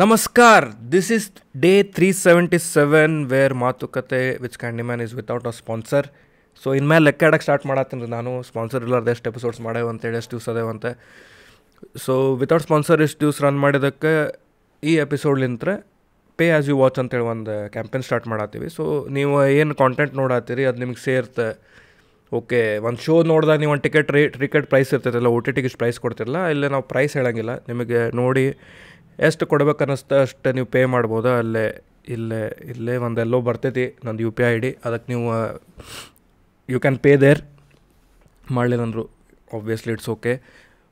ನಮಸ್ಕಾರ this is day three seventy seven where ಮಾತುಕತೆ which Candyman is without a sponsor so ಇನ್ಮೇಲೆ ಲೆಕ್ಕ ಆಡಕ್ಕೆ ಸ್ಟಾರ್ಟ್ ಮಾಡತ್ತೀನಿ ರೀ ನಾನು. ಸ್ಪಾನ್ಸರ್ ಇಲ್ಲಾರ್ದು ಎಷ್ಟು ಎಪಿಸೋಡ್ಸ್ ಮಾಡೇವು ಅಂತೇಳಿ ಎಷ್ಟು ದಿವ್ಸ ಅದೇವಂತೆ ಸೊ ವಿತೌಟ್ ಸ್ಪಾನ್ಸರ್ ಎಷ್ಟು ದಿವ್ಸ ರನ್ ಮಾಡಿದ್ದಕ್ಕೆ ಈ ಎಪಿಸೋಡ್ಲಿಂತ್ರ ಪೇ ಆ್ಯಸ್ ಯು ವಾಚ್ ಅಂತೇಳಿ ಒಂದು ಕ್ಯಾಂಪೇನ್ ಸ್ಟಾರ್ಟ್ ಮಾಡತ್ತೀವಿ. ಸೊ ನೀವು ಏನು ಕಾಂಟೆಂಟ್ ನೋಡತ್ತೀರಿ, ಅದು ನಿಮ್ಗೆ ಸೇರ್ತೆ ಓಕೆ ಒಂದು ಶೋ ನೋಡಿದಾಗ ನೀವು ಒಂದು ಟಿಕೆಟ್ ರೇಟ್ ಟಿಕೆಟ್ ಪ್ರೈಸ್ ಇರ್ತೈತಲ್ಲ ಓ ಟಿ ಟಿಗೆ ಪ್ರೈಸ್ ಕೊಡ್ತಿರಲ್ಲ ಇಲ್ಲೇ ನಾವು ಪ್ರೈಸ್ ಹೇಳಂಗಿಲ್ಲ, ನಿಮಗೆ ನೋಡಿ ಎಷ್ಟು ಕೊಡ್ಬೇಕು ಅನ್ನಿಸ್ತ ಅಷ್ಟು ನೀವು ಪೇ ಮಾಡ್ಬೋದು? ಅಲ್ಲೇ, ಇಲ್ಲೇ ಇಲ್ಲೇ ಒಂದು ಎಲ್ಲೋ ಬರ್ತೈತಿ ನಂದು ಯು ಪಿ ಐ ಡಿ. ಅದಕ್ಕೆ ನೀವು ಯು ಕ್ಯಾನ್ ಪೇ ದೇರ್ ಮಾಡಲಿಲ್ಲಂದ್ರು ಆಬ್ವಿಯಸ್ಲಿ ಇಟ್ಸ್ ಓಕೆ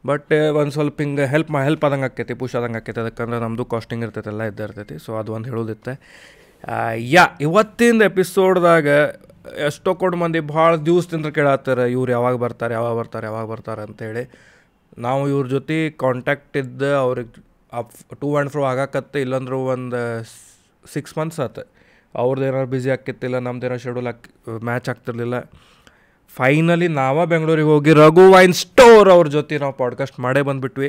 ಬಟ್ ಒಂದು ಸ್ವಲ್ಪ ಹಿಂಗೆ ಹೆಲ್ಪ್ ಮಾ ಹೆಲ್ಪ್ ಆದಂಗೆ ಆಕೈತಿ ಪುಷ್ ಆದಂಗೆ ಆಕೈತಿ ಅದಕ್ಕಂದ್ರೆ ನಮ್ಮದು ಕಾಸ್ಟಿಂಗ್ ಇರ್ತೈತೆ, ಎಲ್ಲ ಇದ್ದ ಇರ್ತೈತಿ. ಸೊ ಅದು ಒಂದು ಹೇಳೋದಿತ್ತೆ. ಯಾ, ಇವತ್ತಿಂದ ಎಪಿಸೋಡ್ದಾಗ ಎಷ್ಟೋ ಕೊಡು ಮಂದಿ ಭಾಳ ದಿವಸದಿಂದ ಕೇಳತ್ತಾರೆ, ಇವ್ರು ಯಾವಾಗ ಬರ್ತಾರೆ ಯಾವಾಗ ಬರ್ತಾರೆ ಯಾವಾಗ ಬರ್ತಾರೆ ಅಂತೇಳಿ. ನಾವು ಇವ್ರ ಜೊತೆ ಕಾಂಟ್ಯಾಕ್ಟ್ ಇದ್ದ ಅವ್ರಿಗೆ ಅಪ್ ಟೂ ಆ್ಯಂಡ್ ಫ್ರೋ ಆಗಾಕತ್ತೆ ಇಲ್ಲಂದ್ರೆ ಒಂದು ಸಿಕ್ಸ್ ಮಂತ್ಸ್ ಆತು. ಅವ್ರದ್ದು ಏನಾರು ಬ್ಯುಸಿ ಆಕ್ಕಿತ್ತಿಲ್ಲ ಏನೋ ಶೆಡ್ಯೂಲ್ ಹಾಕಿ ಮ್ಯಾಚ್ ಆಗ್ತಿರ್ಲಿಲ್ಲ. ಫೈನಲಿ ನಾವೇ ಬೆಂಗಳೂರಿಗೆ ಹೋಗಿ ರಘು ವೈನ್ ಸ್ಟೋರ್ ಅವ್ರ ಜೊತೆ ನಾವು ಪಾಡ್ಕಾಸ್ಟ್ ಮಾಡೇ ಬಂದುಬಿಟ್ವಿ.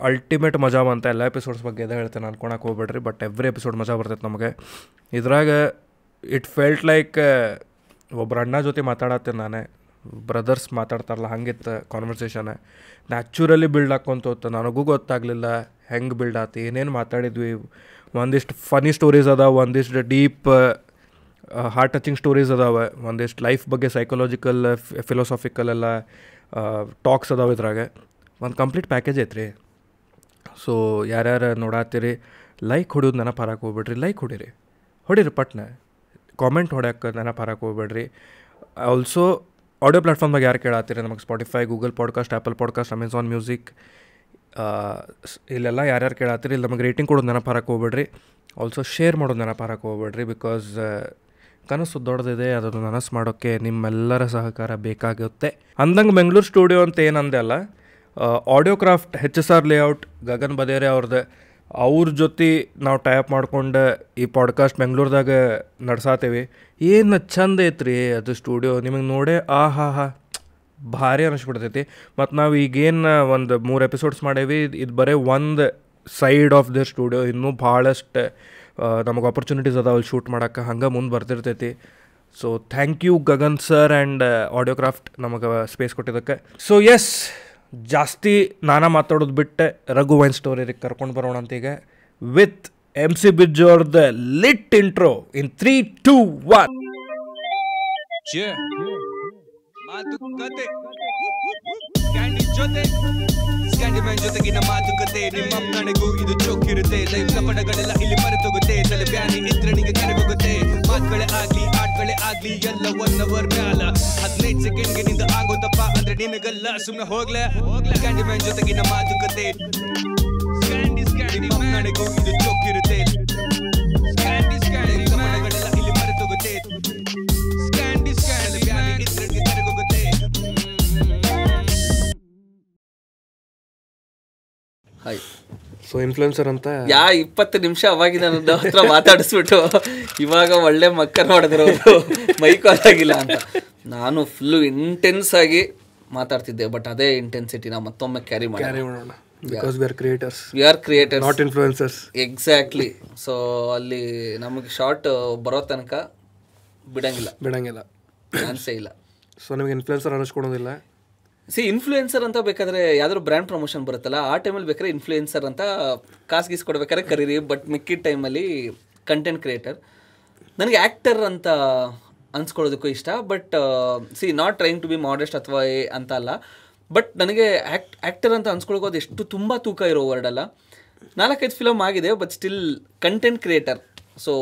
ಅಲ್ಟಿಮೇಟ್ ಮಜಾ ಬಂತ. ಎಲ್ಲ ಎಪಿಸೋಡ್ಸ್ ಬಗ್ಗೆ ಎದೆ ಹೇಳ್ತೇನೆ ಅನ್ಕೊಳಕ್ಕೆ ಹೋಗ್ಬೇಡ್ರಿ ಬಟ್ ಎವ್ರಿ ಎಪಿಸೋಡ್ ಮಜಾ ಬರ್ತೈತೆ ನಮಗೆ. ಇದ್ರಾಗ ಇಟ್ ಫೆಲ್ಟ್ ಲೈಕ್ ಒಬ್ಬರ ಅಣ್ಣ ಜೊತೆ ಮಾತಾಡತ್ತೆ ನಾನೇ. ಬ್ರದರ್ಸ್ ಮಾತಾಡ್ತಾರಲ್ಲ, ಹಂಗಿತ್ತು ಕಾನ್ವರ್ಸೇಷನ್ ನ್ಯಾಚುರಲಿ ಬಿಲ್ಡ್ ಹಾಕ್ಕೊಂತ ಹೋಗ್ತು ನನಗೂ ಗೊತ್ತಾಗಲಿಲ್ಲ, ಹೆಂಗೆ ಬಿಲ್ಡ್ ಆತು, ಏನೇನು ಮಾತಾಡಿದ್ವಿ, ಒಂದಿಷ್ಟು ಫನಿ ಸ್ಟೋರೀಸ್ ಅದಾವ, ಒಂದಿಷ್ಟು ಡೀಪ್ ಹಾರ್ಟ್ ಟಚಿಂಗ್ ಸ್ಟೋರೀಸ್ ಅದಾವೆ, ಒಂದಿಷ್ಟು ಲೈಫ್ ಬಗ್ಗೆ ಸೈಕಲಾಜಿಕಲ್ ಫಿಲೋಸಾಫಿಕಲ್ ಎಲ್ಲ ಟಾಕ್ಸ್ ಅದಾವೆ ಇದ್ರಾಗ. ಒಂದು ಕಂಪ್ಲೀಟ್ ಪ್ಯಾಕೇಜ್ ಐತ್ರಿ. ಸೊ ಯಾರ್ಯಾರು ನೋಡಾತ್ತೀರಿ ಲೈಕ್ ಹೊಡಿಯೋದು ನೆನಪು ಹಾರಕ್ಕೆ ಹೋಗ್ಬೇಡ್ರಿ ಲೈಕ್ ಹೊಡಿರಿ. ಹೊಡಿರಿ ಪಟ್ನ. ಕಾಮೆಂಟ್ ಹೊಡ್ಯಾಕೆ ನೆನಪು ಹಾರಕ್ಕೆ ಹೋಗ್ಬೇಡ್ರಿ. ಆಲ್ಸೋ ಆಡಿಯೋ ಪ್ಲಾಟ್ಫಾರ್ಮ್ದಾಗ ಯಾರು ಕೇಳತ್ತೀರಿ ನಮಗೆ Spotify Google podcast Apple podcast Amazon music ಇಲ್ಲೆಲ್ಲ ಯಾರ್ಯಾರು ಕೇಳತ್ತೀರಿ ಇಲ್ಲಿ ನಮಗೆ ರೇಟಿಂಗ್ ಕೊಡೋದು ನೆನಪು ಹಾರಕ್ಕೆ ಹೋಗ್ಬೇಡ್ರಿ. ಆಲ್ಸೋ ಶೇರ್ ಮಾಡೋದು ನೆನಪು ಹಾರಕ್ಕೆ ಹೋಗ್ಬೇಡ್ರಿ ಬಿಕಾಸ್ ಕನಸು ದೊಡ್ಡದಿದೆ, ಅದನ್ನು ನನಸು ಮಾಡೋಕ್ಕೆ ನಿಮ್ಮೆಲ್ಲರ ಸಹಕಾರ ಬೇಕಾಗುತ್ತೆ. ಅಂದಂಗೆ ಬೆಂಗಳೂರು ಸ್ಟುಡಿಯೋ ಅಂತ ಏನಂದೆ ಅಲ್ಲ audio craft H S R layout Gagan ಬದೇರೆ ಅವ್ರದ್ದು ಅವ್ರ ಜೊತೆ ನಾವು ಟೈಪ್ ಮಾಡಿಕೊಂಡು ಈ ಪಾಡ್ಕಾಸ್ಟ್ ಬೆಂಗಳೂರದಾಗ ನಡ್ಸಾತೇವಿ. ಏನು ಚಂದ ಐತ್ರಿ ಅದು ಸ್ಟುಡಿಯೋ ನಿಮಗೆ ನೋಡೇ ಆ ಹಾ. ಹಾ ಭಾರಿ ಅನಿಸ್ಬಿಡ್ತೈತಿ. ಮತ್ತು ನಾವು ಈಗೇನು ಒಂದು ಮೂರು ಎಪಿಸೋಡ್ಸ್ ಮಾಡೇವಿ. ಇದು ಬರೀ ಒಂದು ಸೈಡ್ ಆಫ್ ದ ಸ್ಟುಡಿಯೋ ಇನ್ನೂ ಭಾಳಷ್ಟು ನಮಗೆ ಆಪರ್ಚುನಿಟೀಸ್ ಅದಾವ ಅಲ್ಲಿ ಶೂಟ್ ಮಾಡೋಕ್ಕೆ ಹಂಗೆ ಮುಂದೆ ಬರ್ತಿರ್ತೈತಿ. So thank you Gagan sir and Audiocraft ನಮಗೆ ಸ್ಪೇಸ್ ಕೊಟ್ಟಿದ್ದಕ್ಕೆ. ಸೊ ಎಸ್ ಜಾಸ್ತಿ ನಾನಾ ಮಾತಾಡೋದು ಬಿಟ್ಟೆ. ರಘು ವೈನ್ ಸ್ಟೋರಿ ಕರ್ಕೊಂಡು ಬರೋಣ ಅಂತ ಈಗ ವಿತ್ ಎಂ ಸಿ ಬಿಜ್ ಅವ್ರದ್ದು lit intro in three two one Yeah. ಮಾತುಕತೆ ಕ್ಯಾಂಡಿ ಜೊತೆ ಸ್ಕ್ಯಾಂಡಿಮ್ಯಾನ್ ಜೊತೆಗಿನ ಮಾತುಕತೆ ನಿಮ್ಮ ನನಗೂ ಇದು ಚೊಕ್ಕಿರುತ್ತೆ ಲೈಫ್ ಕಪಡಗಳೆಲ್ಲ ಇಲ್ಲಿ ಮರೆತೋಗುತ್ತೆ ತಲೆ ಬ್ಯಾನಿ ಇದ್ರಣಿಗೆ ಕರೆಗೋಗುತ್ತೆ ಮಾತುಗಳೇ ಆಗ್ಲಿ ಆಟ್ಗಳೇ ಆಗ್ಲಿ ಎಲ್ಲ ಒನ್ ಅವರ್ ಮ್ಯಾಲ ಹದಿನೈದು ಸೆಕೆಂಡ್ಗೆ ನಿಂದ ಆಗೋದಪ್ಪ ಅಂದ್ರೆ ನಿನಗಲ್ಲ ಸುಮ್ನೆ ಹೋಗ್ಲೆ ಸ್ಕ್ಯಾಂಡಿಮ್ಯಾನ್ ಜೊತೆಗಿನ ಮಾತುಕತೆ ಸ್ಕ್ಯಾಂಡಿ ಸ್ಕ್ಯಾಂಡಿ ನಿಮ್ಮ ನನಗೂ ಇದು ಚೊಕ್ಕಿರುತ್ತೆ ಸೊ ಇನ್ಫ್ಲುಯೆನ್ಸರ್ ಅಂತ ಯಾ ಇಪ್ಪತ್ತು ನಿಮಿಷ ಅವಾಗಿದ ನನ್ನ ಹತ್ರ ಮಾತಾಡಿಸ್ಬಿಟ್ಟು ಇವಾಗ ಒಳ್ಳೆ ಮಕ್ಕರ್ ನೋಡಿದ್ರು ಮೈಕ್ ಆಗಿಲ್ಲ ಅಂತ. ನಾನು ಫುಲ್ಲು ಇಂಟೆನ್ಸ್ ಆಗಿ ಮಾತಾಡ್ತಿದ್ದೆ ಬಟ್ ಅದೇ ಇಂಟೆನ್ಸಿಟಿನ ಮತ್ತೊಮ್ಮೆ ಕ್ಯಾರಿ ಮಾಡಿ ಮಾಡೋಣ. Because we are creators we are creator not influencers exactly so ಅಲ್ಲಿ ನಮಗೆ ಶಾರ್ಟ್ ಬರೋ ತನಕ ಬಿಡಂಗಿಲ್ಲ. ಬಿಡಂಗಿಲ್ಲ. ಚಾನ್ಸೇ ಇಲ್ಲ. ಸೊ ನಿಮಗೆ ಇನ್ಫ್ಲುಯೆನ್ಸರ್ ಅನ್ನಿಸ್ಕೊಳೋದಿಲ್ಲ ಸಿ ಇನ್ಫ್ಲೂಯೆನ್ಸರ್ ಅಂತ ಬೇಕಾದ್ರೆ ಯಾವ್ದಾದ್ರು ಬ್ರ್ಯಾಂಡ್ ಪ್ರಮೋಷನ್ ಬರುತ್ತಲ್ಲ, ಆ ಟೈಮಲ್ಲಿ ಬೇಕಾದ್ರೆ ಇನ್ಫ್ಲೂಯೆನ್ಸರ್ ಅಂತ ಕಾಸು ಗೀಸ್ ಕೊಡ್ಬೇಕಾದ್ರೆ ಕರೀರಿ ಬಟ್ ಮಿಕ್ಕಿದ ಟೈಮಲ್ಲಿ ಕಂಟೆಂಟ್ ಕ್ರಿಯೇಟರ್ ನನಗೆ ಆ್ಯಕ್ಟರ್ ಅಂತ ಅನ್ಸ್ಕೊಳ್ಳೋದಕ್ಕೂ ಇಷ್ಟ but see not trying to be modest ಅಥವಾ ಏ ಅಂತ ಅಲ್ಲ. ಬಟ್ ನನಗೆ ಆ್ಯಕ್ಟ್ ಆ್ಯಕ್ಟರ್ ಅಂತ ಅನ್ಸ್ಕೊಳ್ಳೋದು ಎಷ್ಟು ತುಂಬ ತೂಕ ಇರೋ ವರ್ಡ್ ಅಲ್ಲ. ನಾಲ್ಕೈದು ಫಿಲಮ್ ಆಗಿದೆ but still content creator so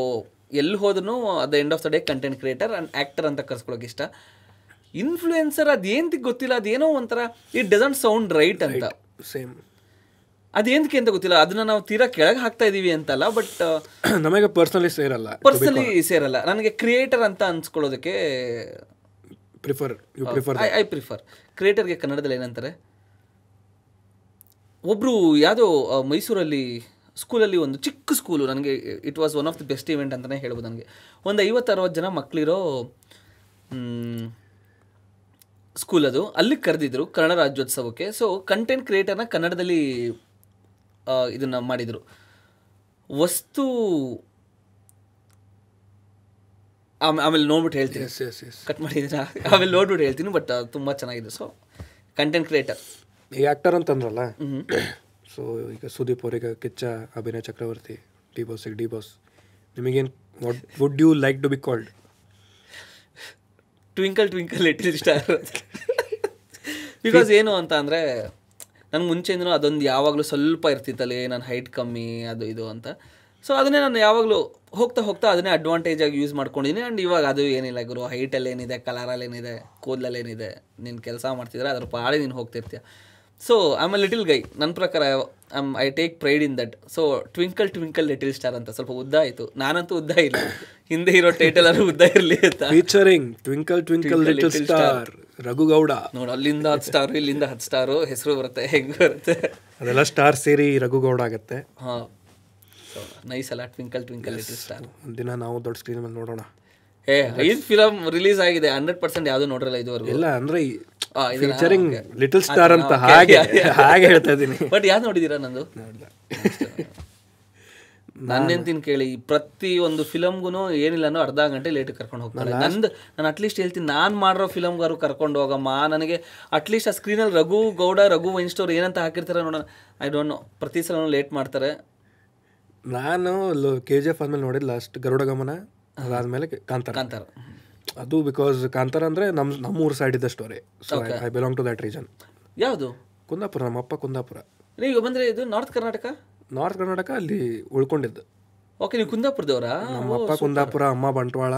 ಎಲ್ಲಿ ಹೋದ್ರೂ the end of the day content creator and actor ಅಂತ ಕರ್ಸ್ಕೊಳ್ಳೋಕೆ ಇಷ್ಟ. ಇನ್ಫ್ಲೂಯೆನ್ಸರ್ ಅದೇಂತ ಗೊತ್ತಿಲ್ಲ ಅದೇನೋ ಒಂಥರ ಇಟ್ ಡಸಂಟ್ ಸೌಂಡ್ ರೈಟ್ ಅಂತ. ಸೇಮ್ ಅದೇಂತಕ್ಕೆ ಅಂತ ಗೊತ್ತಿಲ್ಲ ಅದನ್ನ ನಾವು ತೀರಾ ಕೆಳಗೆ ಹಾಕ್ತಾ ಇದೀವಿ ಅಂತಲ್ಲ ಬಟ್ ನಮಗೆ ಪರ್ಸನಲಿ ಸೇರಲ್ಲ ಪರ್ಸನಲಿ ಸೇರಲ್ಲ. ನನಗೆ ಕ್ರಿಯೇಟರ್ ಅಂತ ಅನ್ಸ್ಕೊಳ್ಳೋದಕ್ಕೆ prefer you prefer I I prefer ಕ್ರಿಯೇಟರ್ಗೆ ಕನ್ನಡದಲ್ಲಿ ಏನಂತಾರೆ? ಒಬ್ಬರು ಯಾವುದೋ ಮೈಸೂರಲ್ಲಿ ಸ್ಕೂಲಲ್ಲಿ ಒಂದು ಚಿಕ್ಕ ಸ್ಕೂಲು ನನಗೆ it was one of the best event ಅಂತಲೇ ಹೇಳ್ಬೋದು ನನಗೆ. ಒಂದು ಐವತ್ತು ಅರವತ್ತು ಜನ ಮಕ್ಕಳಿರೋ ಸ್ಕೂಲ್ ಅದು. ಅಲ್ಲಿ ಕರೆದಿದ್ರು ಕನ್ನಡ ರಾಜ್ಯೋತ್ಸವಕ್ಕೆ. ಸೊ ಕಂಟೆಂಟ್ ಕ್ರಿಯೇಟರ್ನ ಕನ್ನಡದಲ್ಲಿ ಇದನ್ನ ಮಾಡಿದರು. ವಸ್ತು ಆಮೇಲೆ ಆಮೇಲೆ ನೋಡ್ಬಿಟ್ಟು ಹೇಳ್ತೀನಿ. ಕಟ್ ಮಾಡಿದ್ದೀರಾ? ಆಮೇಲೆ ನೋಡ್ಬಿಟ್ಟು ಹೇಳ್ತೀನಿ ಬಟ್ ತುಂಬ ಚೆನ್ನಾಗಿದೆ. ಸೊ ಕಂಟೆಂಟ್ ಕ್ರಿಯೇಟರ್ ಈ ಆ್ಯಕ್ಟರ್ ಅಂತಂದ್ರಲ್ಲ? ಸೊ ಈಗ ಸುದೀಪ್ ಅವರಿಗೆ ಕಿಚ್ಚ ಅಭಿನಯ ಚಕ್ರವರ್ತಿ ಡಿ ಬಾಸಿಗೆ ಡಿ ಬಾಸ್ ನಿಮಗೇನು what would you like to be called twinkle twinkle little star because ಏನು ಅಂತ ಅಂದರೆ ನನಗೆ ಮುಂಚೆಯಿಂದನೂ ಅದೊಂದು ಯಾವಾಗಲೂ ಸ್ವಲ್ಪ ಇರ್ತಿತ್ತಲ್ಲಿ ನನ್ನ ಹೈಟ್ ಕಮ್ಮಿ, ಅದು ಇದು ಅಂತ. ಸೊ ಅದನ್ನೇ ನಾನು ಯಾವಾಗಲೂ ಹೋಗ್ತಾ ಹೋಗ್ತಾ ಅದನ್ನೇ ಅಡ್ವಾಂಟೇಜ್ ಆಗಿ ಯೂಸ್ ಮಾಡ್ಕೊಂಡಿದ್ದೀನಿ ಆ್ಯಂಡ್ ಇವಾಗ ಅದು ಏನಿಲ್ಲ ಗುರು ಹೈಟಲ್ಲಿ ಏನಿದೆ ಕಲರಲ್ಲಿ ಏನಿದೆ ಕೂದಲಲ್ಲಿ ಏನಿದೆ, ನೀನು ಕೆಲಸ ಮಾಡ್ತಿದ್ರೆ ಅದ್ರ ಪಾಳಿ ನೀನು ಹೋಗ್ತಿರ್ತೀಯ. So am a little guy ನನ್ನ ಪ್ರಕಾರ I'm I take pride in that so twinkle twinkle little star ಅಂತ. ಸ್ವಲ್ಪ ಉದ್ದ ಆಯಿತು. ನಾನಂತೂ ಉದ್ದ ಇಲ್ಲ. ಹಿಂದೆ ಇರೋ ಟೈಟಲ್ ಅಲ್ಲಿ ಉದ್ದ ಇರಲಿ ಅಂತ. Featuring twinkle twinkle little star Raghu Gowda. ನೋಡಿ ಅಲ್ಲಿಂದ ಹತ್ತು ಸ್ಟಾರು ಇಲ್ಲಿಂದ ಹತ್ತು ಸ್ಟಾರು ಹೆಸರು ಬರುತ್ತೆ ಹೆಂಗೆ ಬರುತ್ತೆ. ಅದೆಲ್ಲ ಸ್ಟಾರ್ ಸೇರಿ ರಘುಗೌಡ ಆಗುತ್ತೆ. ಹಾಂ. ಸೊ ನೈಸ್ ಅಲ್ಲ ಟ್ವಿಂಕಲ್ ಟ್ವಿಂಕಲ್ ಲಿಟಿಲ್ ಸ್ಟಾರ್ ದಿನ ನಾವು ದೊಡ್ಡ ಸ್ಕ್ರೀನ್ ಮೇಲೆ ನೋಡೋಣ. ಏ ಐದು ಫಿಲಮ್ ರಿಲೀಸ್ ಆಗಿದೆ ಹಂಡ್ರೆಡ್ ಪರ್ಸೆಂಟ್ ಯಾವುದೂ ನೋಡಿರಲ್ಲ ಇದುವರೆಗೂ? ಇಲ್ಲ ಅಂದ್ರೆ ಫೀಚರಿಂಗ್. ಲಿಟಲ್ ಸ್ಟಾರ್ ಅಂತ ಹಾಗೆ. ಹಾಗೆ ಹೇಳ್ತಾ ಇದ್ದೀನಿ. ಬಟ್ ಯಾವ್ದು ನೋಡಿದ್ದೀರಾ ನಂದು? ನನ್ನೆಂತಿನ ಕೇಳಿ ಪ್ರತಿ ಒಂದು ಫಿಲಮ್ಗೂ ಏನಿಲ್ಲ ಅನ್ನೋ ಅರ್ಧ ಗಂಟೆ ಲೇಟ್ ಕರ್ಕೊಂಡು ಹೋಗ್ತಾರೆ. ನಂದು ನಾನು ಅಟ್ಲೀಸ್ಟ್ ಹೇಳ್ತೀನಿ ನಾನು ಮಾಡಿರೋ ಫಿಲಮ್ಗಾರು ಕರ್ಕೊಂಡು ಹೋಗಮ್ಮ. ನನಗೆ ಅಟ್ಲೀಸ್ಟ್ ಆ ಸ್ಕ್ರೀನಲ್ಲಿ ರಘು ಗೌಡ ರಘು ವೈನ್ಸ್ಟೋರ್ ಏನಂತ ಹಾಕಿರ್ತಾರೆ ನೋಡೋಣ. ಐ ಡೋಂಟ್ ನೋ ಪ್ರತಿ ಸಲ ಲೇಟ್ ಮಾಡ್ತಾರೆ. ನಾನು ಕೆ ಜಿ ಎಫ್ ಆದ್ಮೇಲೆ ನೋಡಿದ್ ಲಾಸ್ಟ್ ಗರುಡ ಗಮನ ಅದಾದ್ಮೇಲೆ ಕಾಂತಾರ. ಕಾಂತಾರ. ಅದು ಬಿಕಾಸ್ ಕಾಂತಾರ ಅಂದ್ರೆ ನಮ್ ನಮ್ಮೂರು ಸೈಡ್ ಇದ್ದ story so I belong to that region ಯಾವುದು? ಕುಂದಾಪುರ ನಮ್ಮಪ್ಪ ಕುಂದಾಪುರ. ನೀವು ಬಂದರೆ ಇದು ನಾರ್ತ್ ಕರ್ನಾಟಕ ನಾರ್ತ್ ಕರ್ನಾಟಕ ಅಲ್ಲಿ ಉಳ್ಕೊಂಡಿದ್ದು. ಓಕೆ ನೀವು ಕುಂದಾಪುರದವರಾ? ನಮ್ಮಪ್ಪ ಕುಂದಾಪುರ ಅಮ್ಮ ಬಂಟ್ವಾಳ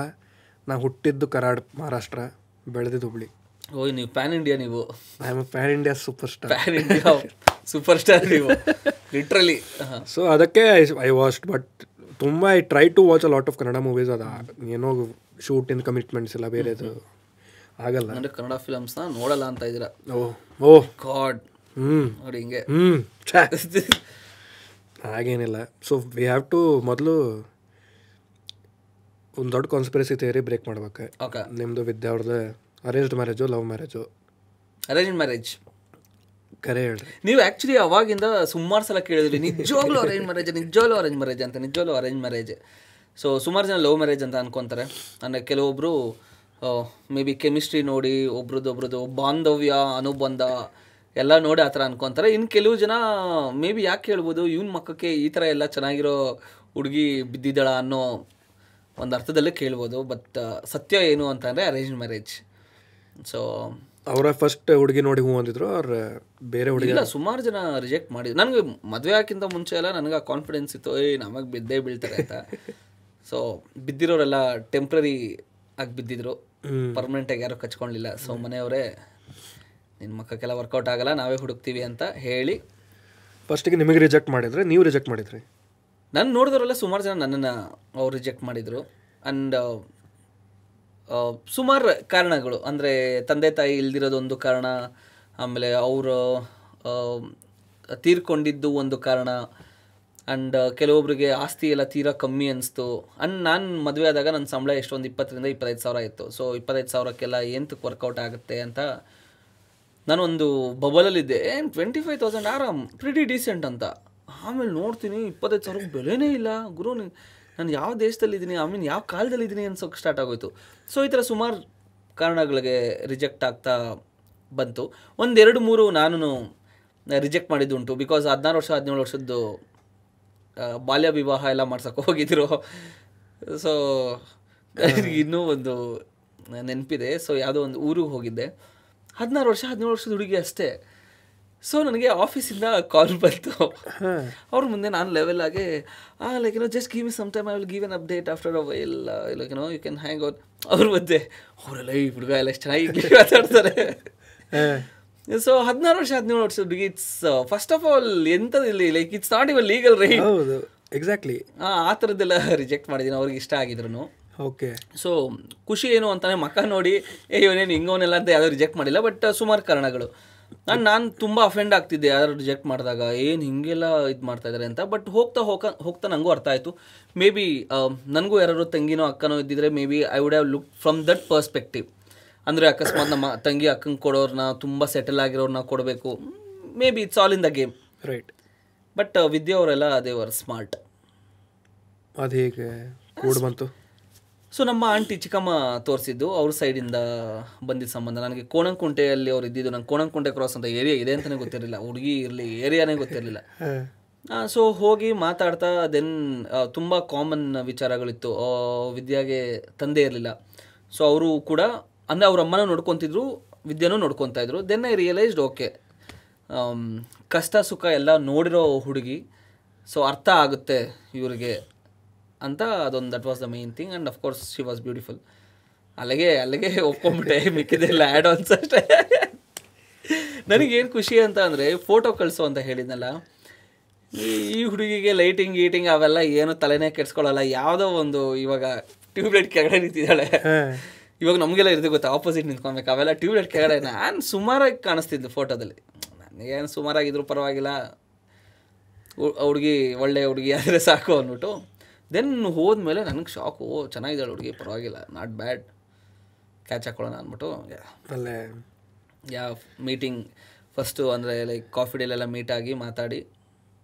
ನಾ ಹುಟ್ಟಿದ್ದು ಕರಾಡ್ ಮಹಾರಾಷ್ಟ್ರ ಬೆಳೆದಿದ್ದು ಹುಬ್ಳಿ. ಓ ನೀವು ಪ್ಯಾನ್ ಇಂಡಿಯಾ ನೀವು. I am pan India super star pan India super star ನೀವು ಲಿಟ್ರಲಿ ಸೊ ಅದಕ್ಕೆ ಐ ವಾಸ್ಟ್ ಬಟ್ ತುಂಬ I try to watch a lot of Kannada movies ಅದ. ಏನೋ ಶೂಟ್ ಇನ್ ಕಮಿಟ್ಮೆಂಟ್ಸ್ ಎಲ್ಲ ಬೇರೆದು ಆಗಲ್ಲ. ಅಂದರೆ ಕನ್ನಡ ಫಿಲಮ್ಸ್ನ ನೋಡಲ್ಲ ಅಂತ ಇದ್ದೀರಾ? ಓ ಓ. ಗಾಡ್ ಹ್ಞೂ ನೋಡಿ ಹಿಂಗೆ. ಹ್ಞೂ ಹಾಗೇನಿಲ್ಲ. ಸೊ ವಿ ಹ್ಯಾವ್ ಟು ಮೊದಲು ಒಂದು ದೊಡ್ಡ ಕಾನ್ಸ್ಪಿರಸಿ ಥಿಯರಿ ಬ್ರೇಕ್ ಮಾಡ್ಬೇಕು. ಓಕೆ ನಿಮ್ಮದು ವಿದ್ಯಾ ಅವ್ರದ್ದು arranged marriage love marriage arrange marriage ಕರೆ ಹೇಳ್ರಿ. ನೀವು ಆ್ಯಕ್ಚುಲಿ ಅವಾಗಿಂದ ಸುಮಾರು ಸಲ ಕೇಳಿದ್ರಿ ನಿಜವಾಗ್ಲೂ ಅರೇಂಜ್ ಮ್ಯಾರೇಜ್ ನಿಜವಾಗ್ಲೂ ಅರೇಂಜ್ ಮ್ಯಾರೇಜ್ ಅಂತ ನಿಜವಾಗ್ಲೂ ಅರೇಂಜ್ ಮ್ಯಾರೇಜ್ ಸೊ ಸುಮಾರು ಜನ ಲವ್ ಮ್ಯಾರೇಜ್ ಅಂತ ಅನ್ಕೊಂತಾರೆ. ಅಂದರೆ ಕೆಲವೊಬ್ಬರು ಮೇ ಬಿ ಕೆಮಿಸ್ಟ್ರಿ ನೋಡಿ ಒಬ್ರದ್ದು ಒಬ್ರದ್ದು ಬಾಂಧವ್ಯ ಅನುಬಂಧ ಎಲ್ಲ ನೋಡಿ ಆ ಥರ ಅನ್ಕೊಂತಾರೆ. ಇನ್ನು ಕೆಲವು ಜನ ಮೇ ಬಿ ಯಾಕೆ ಹೇಳ್ಬೋದು ಇವನ್ ಮಕ್ಕಕ್ಕೆ ಈ ಥರ ಎಲ್ಲ ಚೆನ್ನಾಗಿರೋ ಹುಡುಗಿ ಬಿದ್ದಿದ್ದಾಳ ಅನ್ನೋ ಒಂದು ಅರ್ಥದಲ್ಲೇ ಕೇಳ್ಬೋದು. ಬಟ್ ಸತ್ಯ ಏನು ಅಂತಂದರೆ ಅರೇಂಜ್ ಮ್ಯಾರೇಜ್ ಸೊ ಅವರ ಫಸ್ಟ್ ಹುಡುಗಿ ನೋಡಿ ಹೂ ಅಂದಿದ್ರು ಅವ್ರ ಬೇರೆ ಹುಡುಗಿ ಇಲ್ಲ ಸುಮಾರು ಜನ ರಿಜೆಕ್ಟ್ ಮಾಡಿದ್ರು. ನನಗೆ ಮದುವೆ ಹಾಕಿಂತ ಮುಂಚೆ ಎಲ್ಲ ನನಗೆ ಆ ಕಾನ್ಫಿಡೆನ್ಸ್ ಇತ್ತು ಏಯ್ ನಮಗೆ ಬಿದ್ದೇ ಬೀಳ್ತಾರೆ ಅಂತ. ಸೊ ಬಿದ್ದಿರೋರೆಲ್ಲ ಟೆಂಪ್ರರಿ ಆಗಿ ಬಿದ್ದಿದ್ರು. ಪರ್ಮನೆಂಟಾಗಿ ಯಾರೂ ಕಚ್ಕೊಳ್ಲಿಲ್ಲ ಸೊ ಮನೆಯವರೇ ನಿನ್ನ ಮಕ್ಕಕ್ಕೆಲ್ಲ ವರ್ಕೌಟ್ ಆಗಲ್ಲ ನಾವೇ ಹುಡುಕ್ತೀವಿ ಅಂತ ಹೇಳಿ. ಫಸ್ಟಿಗೆ ನಿಮಗೆ ರಿಜೆಕ್ಟ್ ಮಾಡಿದ್ರೆ ನೀವು ರಿಜೆಕ್ಟ್ ಮಾಡಿದ್ರಿ? ನಾನು ನೋಡಿದ್ರಲ್ಲ ಸುಮಾರು ಜನ ನನ್ನನ್ನು ಅವ್ರು ರಿಜೆಕ್ಟ್ ಮಾಡಿದರು. ಆ್ಯಂಡ್ ಸುಮಾರು ಕಾರಣಗಳು. ಅಂದರೆ ತಂದೆ ತಾಯಿ ಇಲ್ದಿರೋದು ಒಂದು ಕಾರಣ ಆಮೇಲೆ ಅವರು ತೀರ್ಕೊಂಡಿದ್ದು ಒಂದು ಕಾರಣ ಆ್ಯಂಡ್ ಕೆಲವೊಬ್ಬರಿಗೆ ಆಸ್ತಿ ಎಲ್ಲ ತೀರಾ ಕಮ್ಮಿ ಅನಿಸ್ತು. ಅಂಡ್ ನಾನು ಮದುವೆ ಆದಾಗ ನನ್ನ ಸಂಬಳ ಎಷ್ಟೊಂದು ಇಪ್ಪತ್ತರಿಂದ ಇಪ್ಪತ್ತೈದು ಸಾವಿರ ಇತ್ತು. ಸೊ ಇಪ್ಪತ್ತೈದು ಸಾವಿರಕ್ಕೆಲ್ಲ ಎಂತಕ್ಕೆ ವರ್ಕೌಟ್ ಆಗುತ್ತೆ ಅಂತ ನಾನೊಂದು ಬಬಲಲ್ಲಿದ್ದೆ. ಏನು ಟ್ವೆಂಟಿ ಫೈವ್ ತೌಸಂಡ್ ಆರಾಮ್ ಪ್ರಿಟಿ ಡೀಸೆಂಟ್ ಅಂತ. ಆಮೇಲೆ ನೋಡ್ತೀನಿ ಇಪ್ಪತ್ತೈದು ಸಾವಿರಕ್ಕೆ ಬೆಲೆನೇ ಇಲ್ಲ. ಗುರು, ನಾನು ಯಾವ ದೇಶದಲ್ಲಿದ್ದೀನಿ ಐ ಮೀನ್ ಯಾವ ಕಾಲದಲ್ಲಿದ್ದೀನಿ ಅನ್ಸೋಕೆ ಸ್ಟಾರ್ಟ್ ಆಗೋಯ್ತು. ಸೊ ಈ ಥರ ಸುಮಾರು ಕಾರಣಗಳಿಗೆ ರಿಜೆಕ್ಟ್ ಆಗ್ತಾ ಬಂತು. ಒಂದೆರಡು ಮೂರು ನಾನು ರಿಜೆಕ್ಟ್ ಮಾಡಿದ್ದುಂಟು. ಬಿಕಾಸ್ ಹದಿನಾರು ವರ್ಷ, ಹದಿನೇಳು ವರ್ಷದ್ದು ಬಾಲ್ಯ ವಿವಾಹ ಎಲ್ಲ ಮಾಡ್ಸಕ್ಕೆ ಹೋಗಿದ್ರು. ಸೊ ಇನ್ನೂ ಒಂದು ನೆನಪಿದೆ. ಸೊ ಯಾವುದೋ ಒಂದು ಊರಿಗೆ ಹೋಗಿದ್ದೆ. ಹದಿನಾರು ವರ್ಷ ಹದಿನೇಳು ವರ್ಷದ ಹುಡುಗಿ ಅಷ್ಟೇ. ಸೊ ನನಗೆ ಆಫೀಸಿಂದ ಕಾಲ್ ಬಂತು. ಅವ್ರ ಮುಂದೆ ನಾನು ಲೆವೆಲ್ ಆಗಿ ಲೈಕ್ ಏನೋ just give me some time I will give an update after ಅವ ಎಲ್ಲ ಲೈಕ್ ಏನೋ ಯು ಕ್ಯಾನ್ ಹ್ಯಾಂಗ್ ಔಟ್ ಅವ್ರ ಮಧ್ಯೆ ಅವರೆಲ್ಲ ಈ ಹುಡುಗ ಎಲ್ಲ ಎಷ್ಟು ಚೆನ್ನಾಗಿ ಮಾತಾಡ್ತಾರೆ. ಸೊ ಹದಿನಾರು ವರ್ಷ ಹದಿನೇಳು ವರ್ಷ it's first of all ಎಂಥದಿಲ್ಲ like it's not even legal right ಹೌದು ಎಕ್ಸಾಕ್ಟ್ಲಿ ಆ ಥರದ್ದೆಲ್ಲ ರಿಜೆಕ್ಟ್ ಮಾಡಿದ್ದೀನಿ ಅವ್ರಿಗೆ ಇಷ್ಟ ಆಗಿದ್ರು ಓಕೆ ಸೊ ಖುಷಿ ಏನು ಅಂತಾನೆ ಮಕ್ಕ ನೋಡಿ ಏ ಇವನೇನು ಹಿಂಗೋನೆಲ್ಲ ಅಂತ ಯಾವ್ದು ರಿಜೆಕ್ಟ್ ಮಾಡಿಲ್ಲ ಬಟ್ ಸುಮಾರು ಕಾರಣಗಳು. ನಾನು ನಾನು ತುಂಬ ಅಫೆಂಡ್ ಆಗ್ತಿದ್ದೆ ಯಾರು ರಿಜೆಕ್ಟ್ ಮಾಡಿದಾಗ ಏನು ಹಿಂಗೆಲ್ಲ ಇದು ಮಾಡ್ತಾ ಇದ್ದಾರೆ ಅಂತ. ಬಟ್ ಹೋಗ್ತಾ ಹೋಗ ಹೋಗ್ತಾ ನನಗೂ ಅರ್ಥ ಆಯಿತು. ಮೇ ಬಿ ನನಗೂ ಯಾರು ತಂಗಿನೋ ಅಕ್ಕನೋ ಇದ್ದಿದ್ರೆ maybe I would have look from that perspective ಅಂದರೆ ಅಕಸ್ಮಾತ್ ನಮ್ಮ ತಂಗಿ ಅಕ್ಕಂಗೆ ಕೊಡೋರ್ನ ತುಂಬ ಸೆಟಲ್ ಆಗಿರೋರ್ನ ಕೊಡಬೇಕು. Maybe it's all in the game right but Vidya ಅವರೆಲ್ಲ ಅದೇ ವರ್ ಸ್ಮಾರ್ಟ್ ಅದು ಹೇಗೆ ಕೂಡ್ ಬಂತು? ಸೊ ನಮ್ಮ ಆಂಟಿ ಚಿಕ್ಕಮ್ಮ ತೋರಿಸಿದ್ದು ಅವ್ರ ಸೈಡಿಂದ ಬಂದಿದ್ದ ಸಂಬಂಧ. ನನಗೆ ಕೋಣಂಕುಂಟೆಯಲ್ಲಿ ಅವ್ರು ಇದ್ದಿದ್ದು ನಂಗೆ ಕೋಣಂಕುಂಟೆ ಕ್ರಾಸ್ ಅಂತ ಏರಿಯಾ ಇದೆ ಅಂತಲೇ ಗೊತ್ತಿರಲಿಲ್ಲ. ಹುಡುಗಿ ಇರಲಿ ಏರಿಯಾನೇ ಗೊತ್ತಿರಲಿಲ್ಲ. ಸೊ ಹೋಗಿ ಮಾತಾಡ್ತಾ ದೆನ್ ತುಂಬ ಕಾಮನ್ ವಿಚಾರಗಳಿತ್ತು. ವಿದ್ಯಾಗೆ ತಂದೆ ಇರಲಿಲ್ಲ. ಸೊ ಅವರು ಕೂಡ ಅಂದರೆ ಅವ್ರ ಅಮ್ಮನೂ ನೋಡ್ಕೊತಿದ್ರು, ವಿದ್ಯೆನೂ ನೋಡ್ಕೊತಾ ಇದ್ರು. ದೆನ್ ಐ ರಿಯಲೈಸ್ಡ್ ಓಕೆ ಕಷ್ಟ, ಸುಖ ಎಲ್ಲ ನೋಡಿರೋ ಹುಡುಗಿ ಸೊ ಅರ್ಥ ಆಗುತ್ತೆ ಇವರಿಗೆ ಅಂತ ಅದೊಂದು that was the main thing and of course she was beautiful ಅಲ್ಲಿಗೆ ಅಲ್ಲಿಗೆ ಒಪ್ಕೊಂಬಿಟ್ಟೆ ಮಿಕ್ಕಿದೆಲ್ಲ ಆ್ಯಡ್ ಆನ್ಸ್ ಅಷ್ಟೇ. ನನಗೇನು ಖುಷಿ ಅಂತ ಅಂದರೆ ಫೋಟೋ ಕಳಿಸು ಅಂತ ಹೇಳಿದ್ನಲ್ಲ, ಈ- ಹುಡುಗಿಗೆ ಲೈಟಿಂಗ್ ಗೀಟಿಂಗ್ ಅವೆಲ್ಲ ಏನು ತಲೆನೇ ಕೆಡ್ಸ್ಕೊಳ್ಳಲ್ಲ ಯಾವುದೋ ಒಂದು ಇವಾಗ ಟ್ಯೂಬ್ಲೈಟ್ ಕೆಳಗಡೆ ನಿಂತಿದ್ದಾಳೆ. ಇವಾಗ ನಮಗೆಲ್ಲ ಇರುತ್ತೆ ಗೊತ್ತಾ? ಆಪೋಸಿಟ್ ನಿಂತ್ಕೊಬೇಕು ಅವೆಲ್ಲ ಟ್ಯೂಬ್ಲೈಟ್ ಕೆಳಗಡೆ ನಾನು ಸುಮಾರಾಗಿ ಕಾಣಿಸ್ತಿದ್ದೆ ಫೋಟೋದಲ್ಲಿ ನನಗೇನು ಸುಮಾರಾಗಿದ್ರು ಪರವಾಗಿಲ್ಲ. ಹುಡುಗಿ ಒಳ್ಳೆ ಹುಡುಗಿ ಆದರೆ ಸಾಕು ಅಂದ್ಬಿಟ್ಟು ದೆನ್ ಹೋದ್ಮೇಲೆ ನನಗೆ ಶಾಕು ಓ ಚೆನ್ನಾಗಿದ್ದಾಳೆ ಹುಡುಗಿ ಪರವಾಗಿಲ್ಲ ನಾಟ್ ಬ್ಯಾಡ್ ಕ್ಯಾಚ್ ಹಾಕೊಳ್ಳೋಣ ಅಂದ್ಬಿಟ್ಟು ಅಲ್ಲೇ. ಯಾ ಮೀಟಿಂಗ್ ಫಸ್ಟು ಅಂದರೆ ಲೈಕ್ ಕಾಫಿ ಡೇಲೆಲ್ಲ ಮೀಟ್ ಆಗಿ ಮಾತಾಡಿ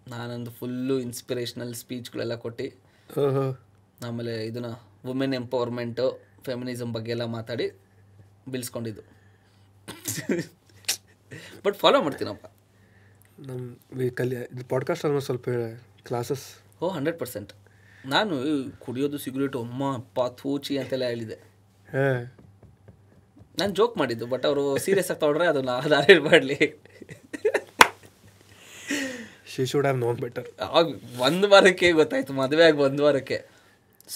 ನಾನೊಂದು ಫುಲ್ಲು ಇನ್ಸ್ಪಿರೇಷ್ನಲ್ ಸ್ಪೀಚ್ಗಳೆಲ್ಲ ಕೊಟ್ಟು ಆಮೇಲೆ ಇದನ್ನ ವುಮೆನ್ ಎಂಪವರ್ಮೆಂಟು ಫೆಮಿನಿಸಮ್ ಬಗ್ಗೆ ಎಲ್ಲ ಮಾತಾಡಿ ಬಿಲ್ಸ್ಕೊಂಡಿದ್ದು. But follow ಮಾಡ್ತೀನಪ್ಪ. ನಮ್ಮ ಕಲಿ ಇದು ಪಾಡ್ಕಾಸ್ಟ್ ಅನ್ನೋ ಸ್ವಲ್ಪ ಕ್ಲಾಸಸ್ ಓ ಹಂಡ್ರೆಡ್ ಪರ್ಸೆಂಟ್ ನಾನು ಕುಡಿಯೋದು ಸಿಗರೇಟು ಅಮ್ಮ ಅಪ್ಪ ಥೂಚಿ ಅಂತೆಲ್ಲ ಹೇಳಿದೆ ಹಾಂ. ನಾನು ಜೋಕ್ ಮಾಡಿದ್ದು ಬಟ್ ಅವರು ಸೀರಿಯಸ್ ಆಗಿ ತಗೊಂಡ್ರೆ ಅದನ್ನ ಆಧಾರ ಮಾಡಲಿ she should have known better ಆಗ ಒಂದು ವಾರಕ್ಕೆ ಗೊತ್ತಾಯ್ತು ಮದುವೆ ಆಗಿ ಒಂದು ವಾರಕ್ಕೆ.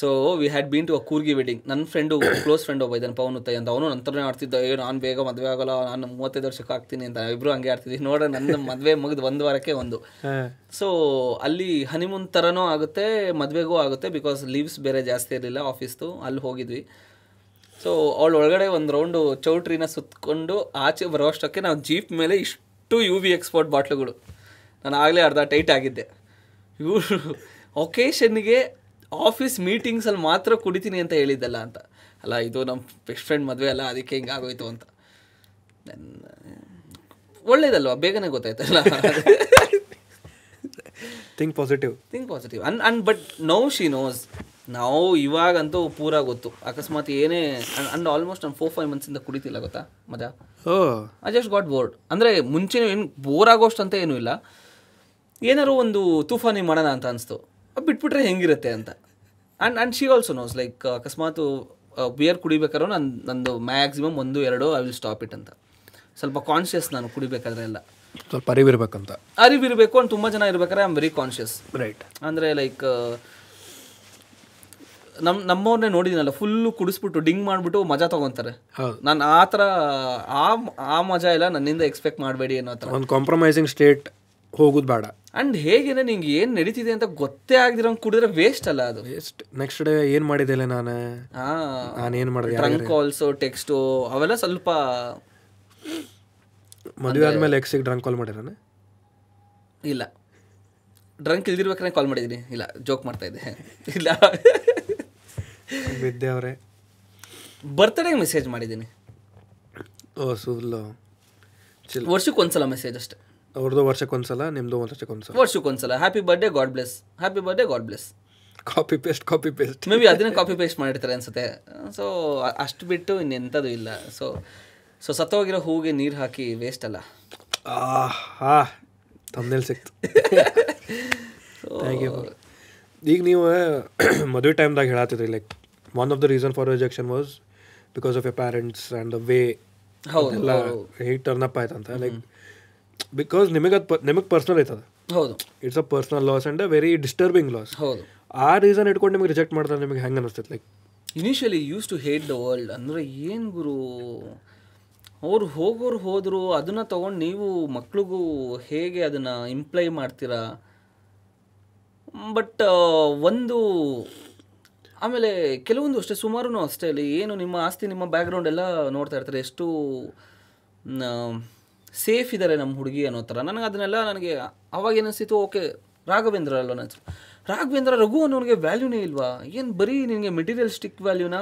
So we had been to a Coorgi wedding ನನ್ನ ಫ್ರೆಂಡು ಕ್ಲೋಸ್ ಫ್ರೆಂಡ್ ಒಬ್ಬ ಇದ್ದಾನೆ ಪವನ್ ಉತ್ತೈ ಅಂತ ಅವನು ನಂತರನೇ ಆಡ್ತಿದ್ದ ಏ ನಾನು ಬೇಗ ಮದುವೆ ಆಗಲ್ಲ ನಾನು ಮೂವತ್ತೈದು ವರ್ಷಕ್ಕೆ ಆಗ್ತೀನಿ ಅಂತ ಇಬ್ಬರು ಹಂಗೆ ಆಡ್ತಿದ್ವಿ. ನೋಡ ನನ್ನ ಮದುವೆ ಮುಗಿದು ಒಂದು ವಾರಕ್ಕೆ ಒಂದು. ಸೊ ಅಲ್ಲಿ ಹನಿಮೂನ್ ಥರನೂ ಆಗುತ್ತೆ ಮದುವೆಗೂ ಆಗುತ್ತೆ ಬಿಕಾಸ್ ಲೀವ್ಸ್ ಬೇರೆ ಜಾಸ್ತಿ ಇರಲಿಲ್ಲ ಆಫೀಸ್ದು ಅಲ್ಲಿ ಹೋಗಿದ್ವಿ. ಸೊ ಅವಳು ಒಳಗಡೆ ಒಂದು ರೌಂಡು ಚೌಟ್ರಿನ ಸುತ್ತಕೊಂಡು ಆಚೆ ಬರೋ ಅಷ್ಟಕ್ಕೆ ನಾವು ಜೀಪ್ ಮೇಲೆ ಇಷ್ಟು ಯು ವಿ ಎಕ್ಸ್ಪೋರ್ಟ್ ಬಾಟ್ಲುಗಳು. ನಾನು ಆಗಲೇ ಅರ್ಧ ಟೈಟ್ ಆಗಿದ್ದೆ. ಇವರು ಒಕೇಶನ್ಗೆ ಆಫೀಸ್ ಮೀಟಿಂಗ್ಸಲ್ಲಿ ಮಾತ್ರ ಕುಡಿತೀನಿ ಅಂತ ಹೇಳಿದ್ದಲ್ಲ ಅಂತ. ಅಲ್ಲ ಇದು ನಮ್ಮ ಬೆಸ್ಟ್ ಫ್ರೆಂಡ್ ಮದುವೆ ಅಲ್ಲ ಅದಕ್ಕೆ ಹಿಂಗೆ ಆಗೋಯ್ತು ಅಂತ. ಒಳ್ಳೇದಲ್ವಾ? ಬೇಗನೆ ಗೊತ್ತಾಯ್ತಲ್ಲ. ಥಿಂಕ್ ಪಾಸಿಟಿವ್ ಥಿಂಕ್ ಪಾಸಿಟಿವ್ ಅನ್ ಅನ್ ಬಟ್ ನೋ ಶಿ ನೋಸ್ ನಾವು ಇವಾಗಂತೂ ಪೂರ ಗೊತ್ತು. ಅಕಸ್ಮಾತ್ ಏನೇ ಅಂಡ್ ಆಲ್ಮೋಸ್ಟ್ ನಾನು ಫೋರ್ ಫೈವ್ ಮಂತ್ಸಿಂದ ಕುಡಿತಿಲ್ಲ ಗೊತ್ತಾ ಮಜಾ? ಐ ಜಸ್ಟ್ ಗಾಟ್ ಬೋರ್ಡ್ ಅಂದರೆ ಮುಂಚೆ ಏನು ಬೋರ್ ಆಗೋಷ್ಟು ಅಂತ ಏನೂ ಇಲ್ಲ. ಏನಾದ್ರು ಒಂದು ತೂಫಾನಿ ಮಾಡೋಣ ಅಂತ ಅನಿಸ್ತು. ಬಿಟ್ಬಿಟ್ರೆ ಹೆಂಗಿರುತ್ತೆ ಅಂತ. And and she also knows like ಅಕಸ್ಮಾತ್ ಬಿಯರ್ ಕುಡಿಬೇಕಾದ್ರೂ ನಾನು ನಂದು ಮ್ಯಾಕ್ಸಿಮಮ್ ಒಂದು ಎರಡು ಐ ವಿಲ್ ಸ್ಟಾಪ್ ಇಟ್ ಅಂತ. ಸ್ವಲ್ಪ ಕಾನ್ಷಿಯಸ್ ನಾನು ಕುಡಿಬೇಕಾದ್ರೆ ಎಲ್ಲ. ಸ್ವಲ್ಪ ಅರಿವಿರ್ಬೇಕಂತ. ಅರಿವಿರಬೇಕು ಅಂತ ತುಂಬ ಜನ ಇರ್ಬೇಕಾದ್ರೆ I am very conscious right ಅಂದರೆ ಲೈಕ್ ನಮ್ಮ ನಮ್ಮವ್ರನ್ನೇ ನೋಡಿದ್ದೀನಲ್ಲ ಫುಲ್ಲು ಕುಡಿಸ್ಬಿಟ್ಟು ಡಿಂಗ್ ಮಾಡಿಬಿಟ್ಟು ಮಜಾ ತೊಗೊತಾರೆ. ನಾನು ಆ ಥರ ಆ ಆ ಮಜಾ ಇಲ್ಲ ನನ್ನಿಂದ ಎಕ್ಸ್ಪೆಕ್ಟ್ ಮಾಡಬೇಡಿ ಅನ್ನೋ ಥರ. ಒಂದು ಕಾಂಪ್ರಮೈಸಿಂಗ್ ಸ್ಟೇಟ್ ಹೋಗೋದು ಬೇಡ. ಆ್ಯಂಡ್ ಹೇಗೇನೆ ನಿಂಗೆ ಏನು ನಡೀತಿದೆ ಅಂತ ಗೊತ್ತೇ ಆಗದಿರಂಗೆ ಕುಡಿದ್ರೆ ವೇಸ್ಟ್ ಅಲ್ಲ ಅದು. ವೇಸ್ಟ್ ನೆಕ್ಸ್ಟ್ ಡೇ ಏನು ಮಾಡಿದೆಲ್ಲ ನಾನು? ನಾನೇನು ಮಾಡಿದೆ? ಟ್ರಂಕ್ ಕಾಲ್ಸು ಟೆಕ್ಸ್ಟು ಅವೆಲ್ಲ ಸ್ವಲ್ಪ ಮದುವೆ ಆದಮೇಲೆ ಎಕ್ಸಿಗೆ ಡ್ರಂಕ್ ಕಾಲ್ ಮಾಡಿರೋಣ ಇಲ್ಲ. ಡ್ರಂಕ್ ಇಲ್ದಿರ್ಬೇಕಾದ್ರೆ ಕಾಲ್ ಮಾಡಿದ್ದೀನಿ ಇಲ್ಲ ಜೋಕ್ ಮಾಡ್ತಾ ಇದ್ದೆ. ಇಲ್ಲ. ವಿದ್ಯೆ ಅವರೇ. ಬರ್ತಡೇಗೆ ಮೆಸೇಜ್ ಮಾಡಿದ್ದೀನಿ ಓ ಸುಲ್ಲು ವರ್ಷಕ್ಕೆ ಒಂದ್ಸಲ ಮೆಸೇಜ್ ಅಷ್ಟೇ. ಅವ್ರದ್ದು ವರ್ಷಕ್ಕೆ ಒಂದ್ಸಲ ನಿಮ್ಮದು ಒಂದು ವರ್ಷಕ್ಕೊಂದ್ಸಲ. ವರ್ಷಕ್ಕೊಂದ್ಸಲ. Happy birthday God bless happy birthday God bless copy paste copy paste maybe ಅದನ್ನೇ ಕಾಪಿ ಪೇಸ್ಟ್ ಮಾಡಿರ್ತಾರೆ ಅನ್ಸುತ್ತೆ. ಸೊ ಅಷ್ಟು ಬಿಟ್ಟು ಇನ್ನೆಂಥದ್ದು ಇಲ್ಲ. ಸೊ ಸೊ ಸತ್ತೋಗಿರೋ ಹೂಗೆ ನೀರು ಹಾಕಿ ವೇಸ್ಟ್ ಅಲ್ಲ. ಹಾ ತಮ್ಮನೇಲಿ ಸಿಕ್ತು. ಈಗ ನೀವು ಮದುವೆ ಟೈಮ್ದಾಗ ಹೇಳತ್ತಿದ್ರಿ like one of the reason for rejection was because of your parents and the way ಹೌದು ಎಲ್ಲ ಹೇಗೆ ಟರ್ನ್ ಅಪ್ ಆಯ್ತಂತ. ಲೈಕ್ ಬಿಕಾಸ್ ನಿಮಗೆ ಅದು ನಿಮಗೆ ಪರ್ಸ್ನಲ್ ಐತದ ಹೌದು. It's a personal loss and a very disturbing loss ಹೌದು. ಆ ರೀಸನ್ ಇಟ್ಕೊಂಡು ನಿಮಗೆ ರಿಜೆಕ್ಟ್ ಮಾಡ್ತಾರೆ ನಿಮಗೆ ಹೆಂಗೆ ಅನಿಸ್ತೈತೆ like initially use to hate the world ಅಂದರೆ ಏನು ಗುರು? ಅವ್ರು ಹೋಗೋರು ಹೋದರು ಅದನ್ನು ತೊಗೊಂಡು ನೀವು ಮಕ್ಳಿಗೂ ಹೇಗೆ ಅದನ್ನು ಇಂಪ್ಲೈ ಮಾಡ್ತೀರಾ? ಬಟ್ ಒಂದು ಆಮೇಲೆ ಕೆಲವೊಂದು ಅಷ್ಟೇ ಸುಮಾರು ಅಷ್ಟೇ ಅಲ್ಲಿ ಏನು ನಿಮ್ಮ ಆಸ್ತಿ ನಿಮ್ಮ ಬ್ಯಾಕ್ಗ್ರೌಂಡ್ ಎಲ್ಲ ನೋಡ್ತಾ ಇರ್ತಾರೆ. ಎಷ್ಟು ಸೇಫ್ ಇದ್ದಾರೆ ನಮ್ಮ ಹುಡುಗಿ ಅನ್ನೋ ಥರ. ನನಗೆ ಅದನ್ನೆಲ್ಲ ನನಗೆ ಅವಾಗ ಏನಿಸ್ತಿತ್ತು ಓಕೆ ರಾಘವೇಂದ್ರ ಅಲ್ವ ನನ್ನ ರಾಘವೇಂದ್ರ ರಘು ಅನ್ನೋನಿಗೆ ವ್ಯಾಲ್ಯೂನೇ ಇಲ್ವಾ? ಏನು ಬರೀ ನಿನಗೆ ಮೆಟೀರಿಯಲ್ ಸ್ಟಿಕ್ ವ್ಯಾಲ್ಯೂನಾ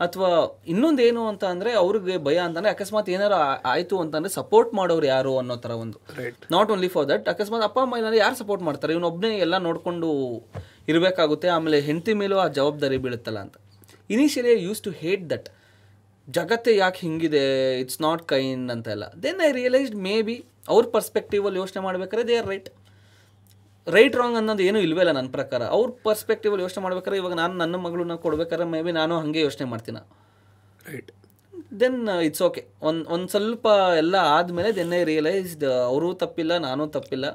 ಅಥವಾ ಇನ್ನೊಂದು ಏನು ಅಂತ ಅಂದರೆ ಅವ್ರಿಗೆ ಭಯ ಅಂತಂದರೆ ಅಕಸ್ಮಾತ್ ಏನಾರು ಆಯಿತು ಅಂತಂದರೆ ಸಪೋರ್ಟ್ ಮಾಡೋರು ಯಾರು ಅನ್ನೋ ಥರ ಒಂದು. Right not only for that ಅಕಸ್ಮಾತ್ ಅಪ್ಪ ಅಮ್ಮ ಇಲ್ಲಾಂದರೆ ಯಾರು ಸಪೋರ್ಟ್ ಮಾಡ್ತಾರೆ? ಇವನೊಬ್ಬನೇ ಎಲ್ಲ ನೋಡಿಕೊಂಡು ಇರಬೇಕಾಗುತ್ತೆ ಆಮೇಲೆ ಹೆಂಡತಿ ಮೇಲೂ ಆ ಜವಾಬ್ದಾರಿ ಬೀಳುತ್ತಲ್ಲ ಅಂತ. Initially use to hate that ಜಗತ್ತೇ ಯಾಕೆ ಹಿಂಗಿದೆ? ಇಟ್ಸ್ ನಾಟ್ ಕೈಂಡ್ ಅಂತ ಎಲ್ಲ then I realised maybe ಅವ್ರ ಪರ್ಸ್ಪೆಕ್ಟಿವಲ್ಲಿ ಯೋಚನೆ ಮಾಡ್ಬೇಕಾದ್ರೆ they are right right wrong ಅನ್ನೋದು ಏನೂ ಇಲ್ವೇ ಇಲ್ಲ ನನ್ನ ಪ್ರಕಾರ. ಅವ್ರ ಪರ್ಸ್ಪೆಕ್ಟಿವಲ್ಲಿ ಯೋಚನೆ ಮಾಡ್ಬೇಕಾದ್ರೆ ಇವಾಗ ನಾನು ನನ್ನ ಮಗಳನ್ನ ಕೊಡ್ಬೇಕಾದ್ರೆ ಮೇ ಬಿ ನಾನು ಹಾಗೆ ಯೋಚನೆ ಮಾಡ್ತೀನಿ. ರೈಟ್ ದೆನ್ ಇಟ್ಸ್ ಓಕೆ ಒಂದು ಒಂದು ಸ್ವಲ್ಪ ಎಲ್ಲ ಆದಮೇಲೆ ದೆನ್ ಐ ರಿಯಲೈಸ್ಡ್ ಅವರೂ ತಪ್ಪಿಲ್ಲ ನಾನೂ ತಪ್ಪಿಲ್ಲ.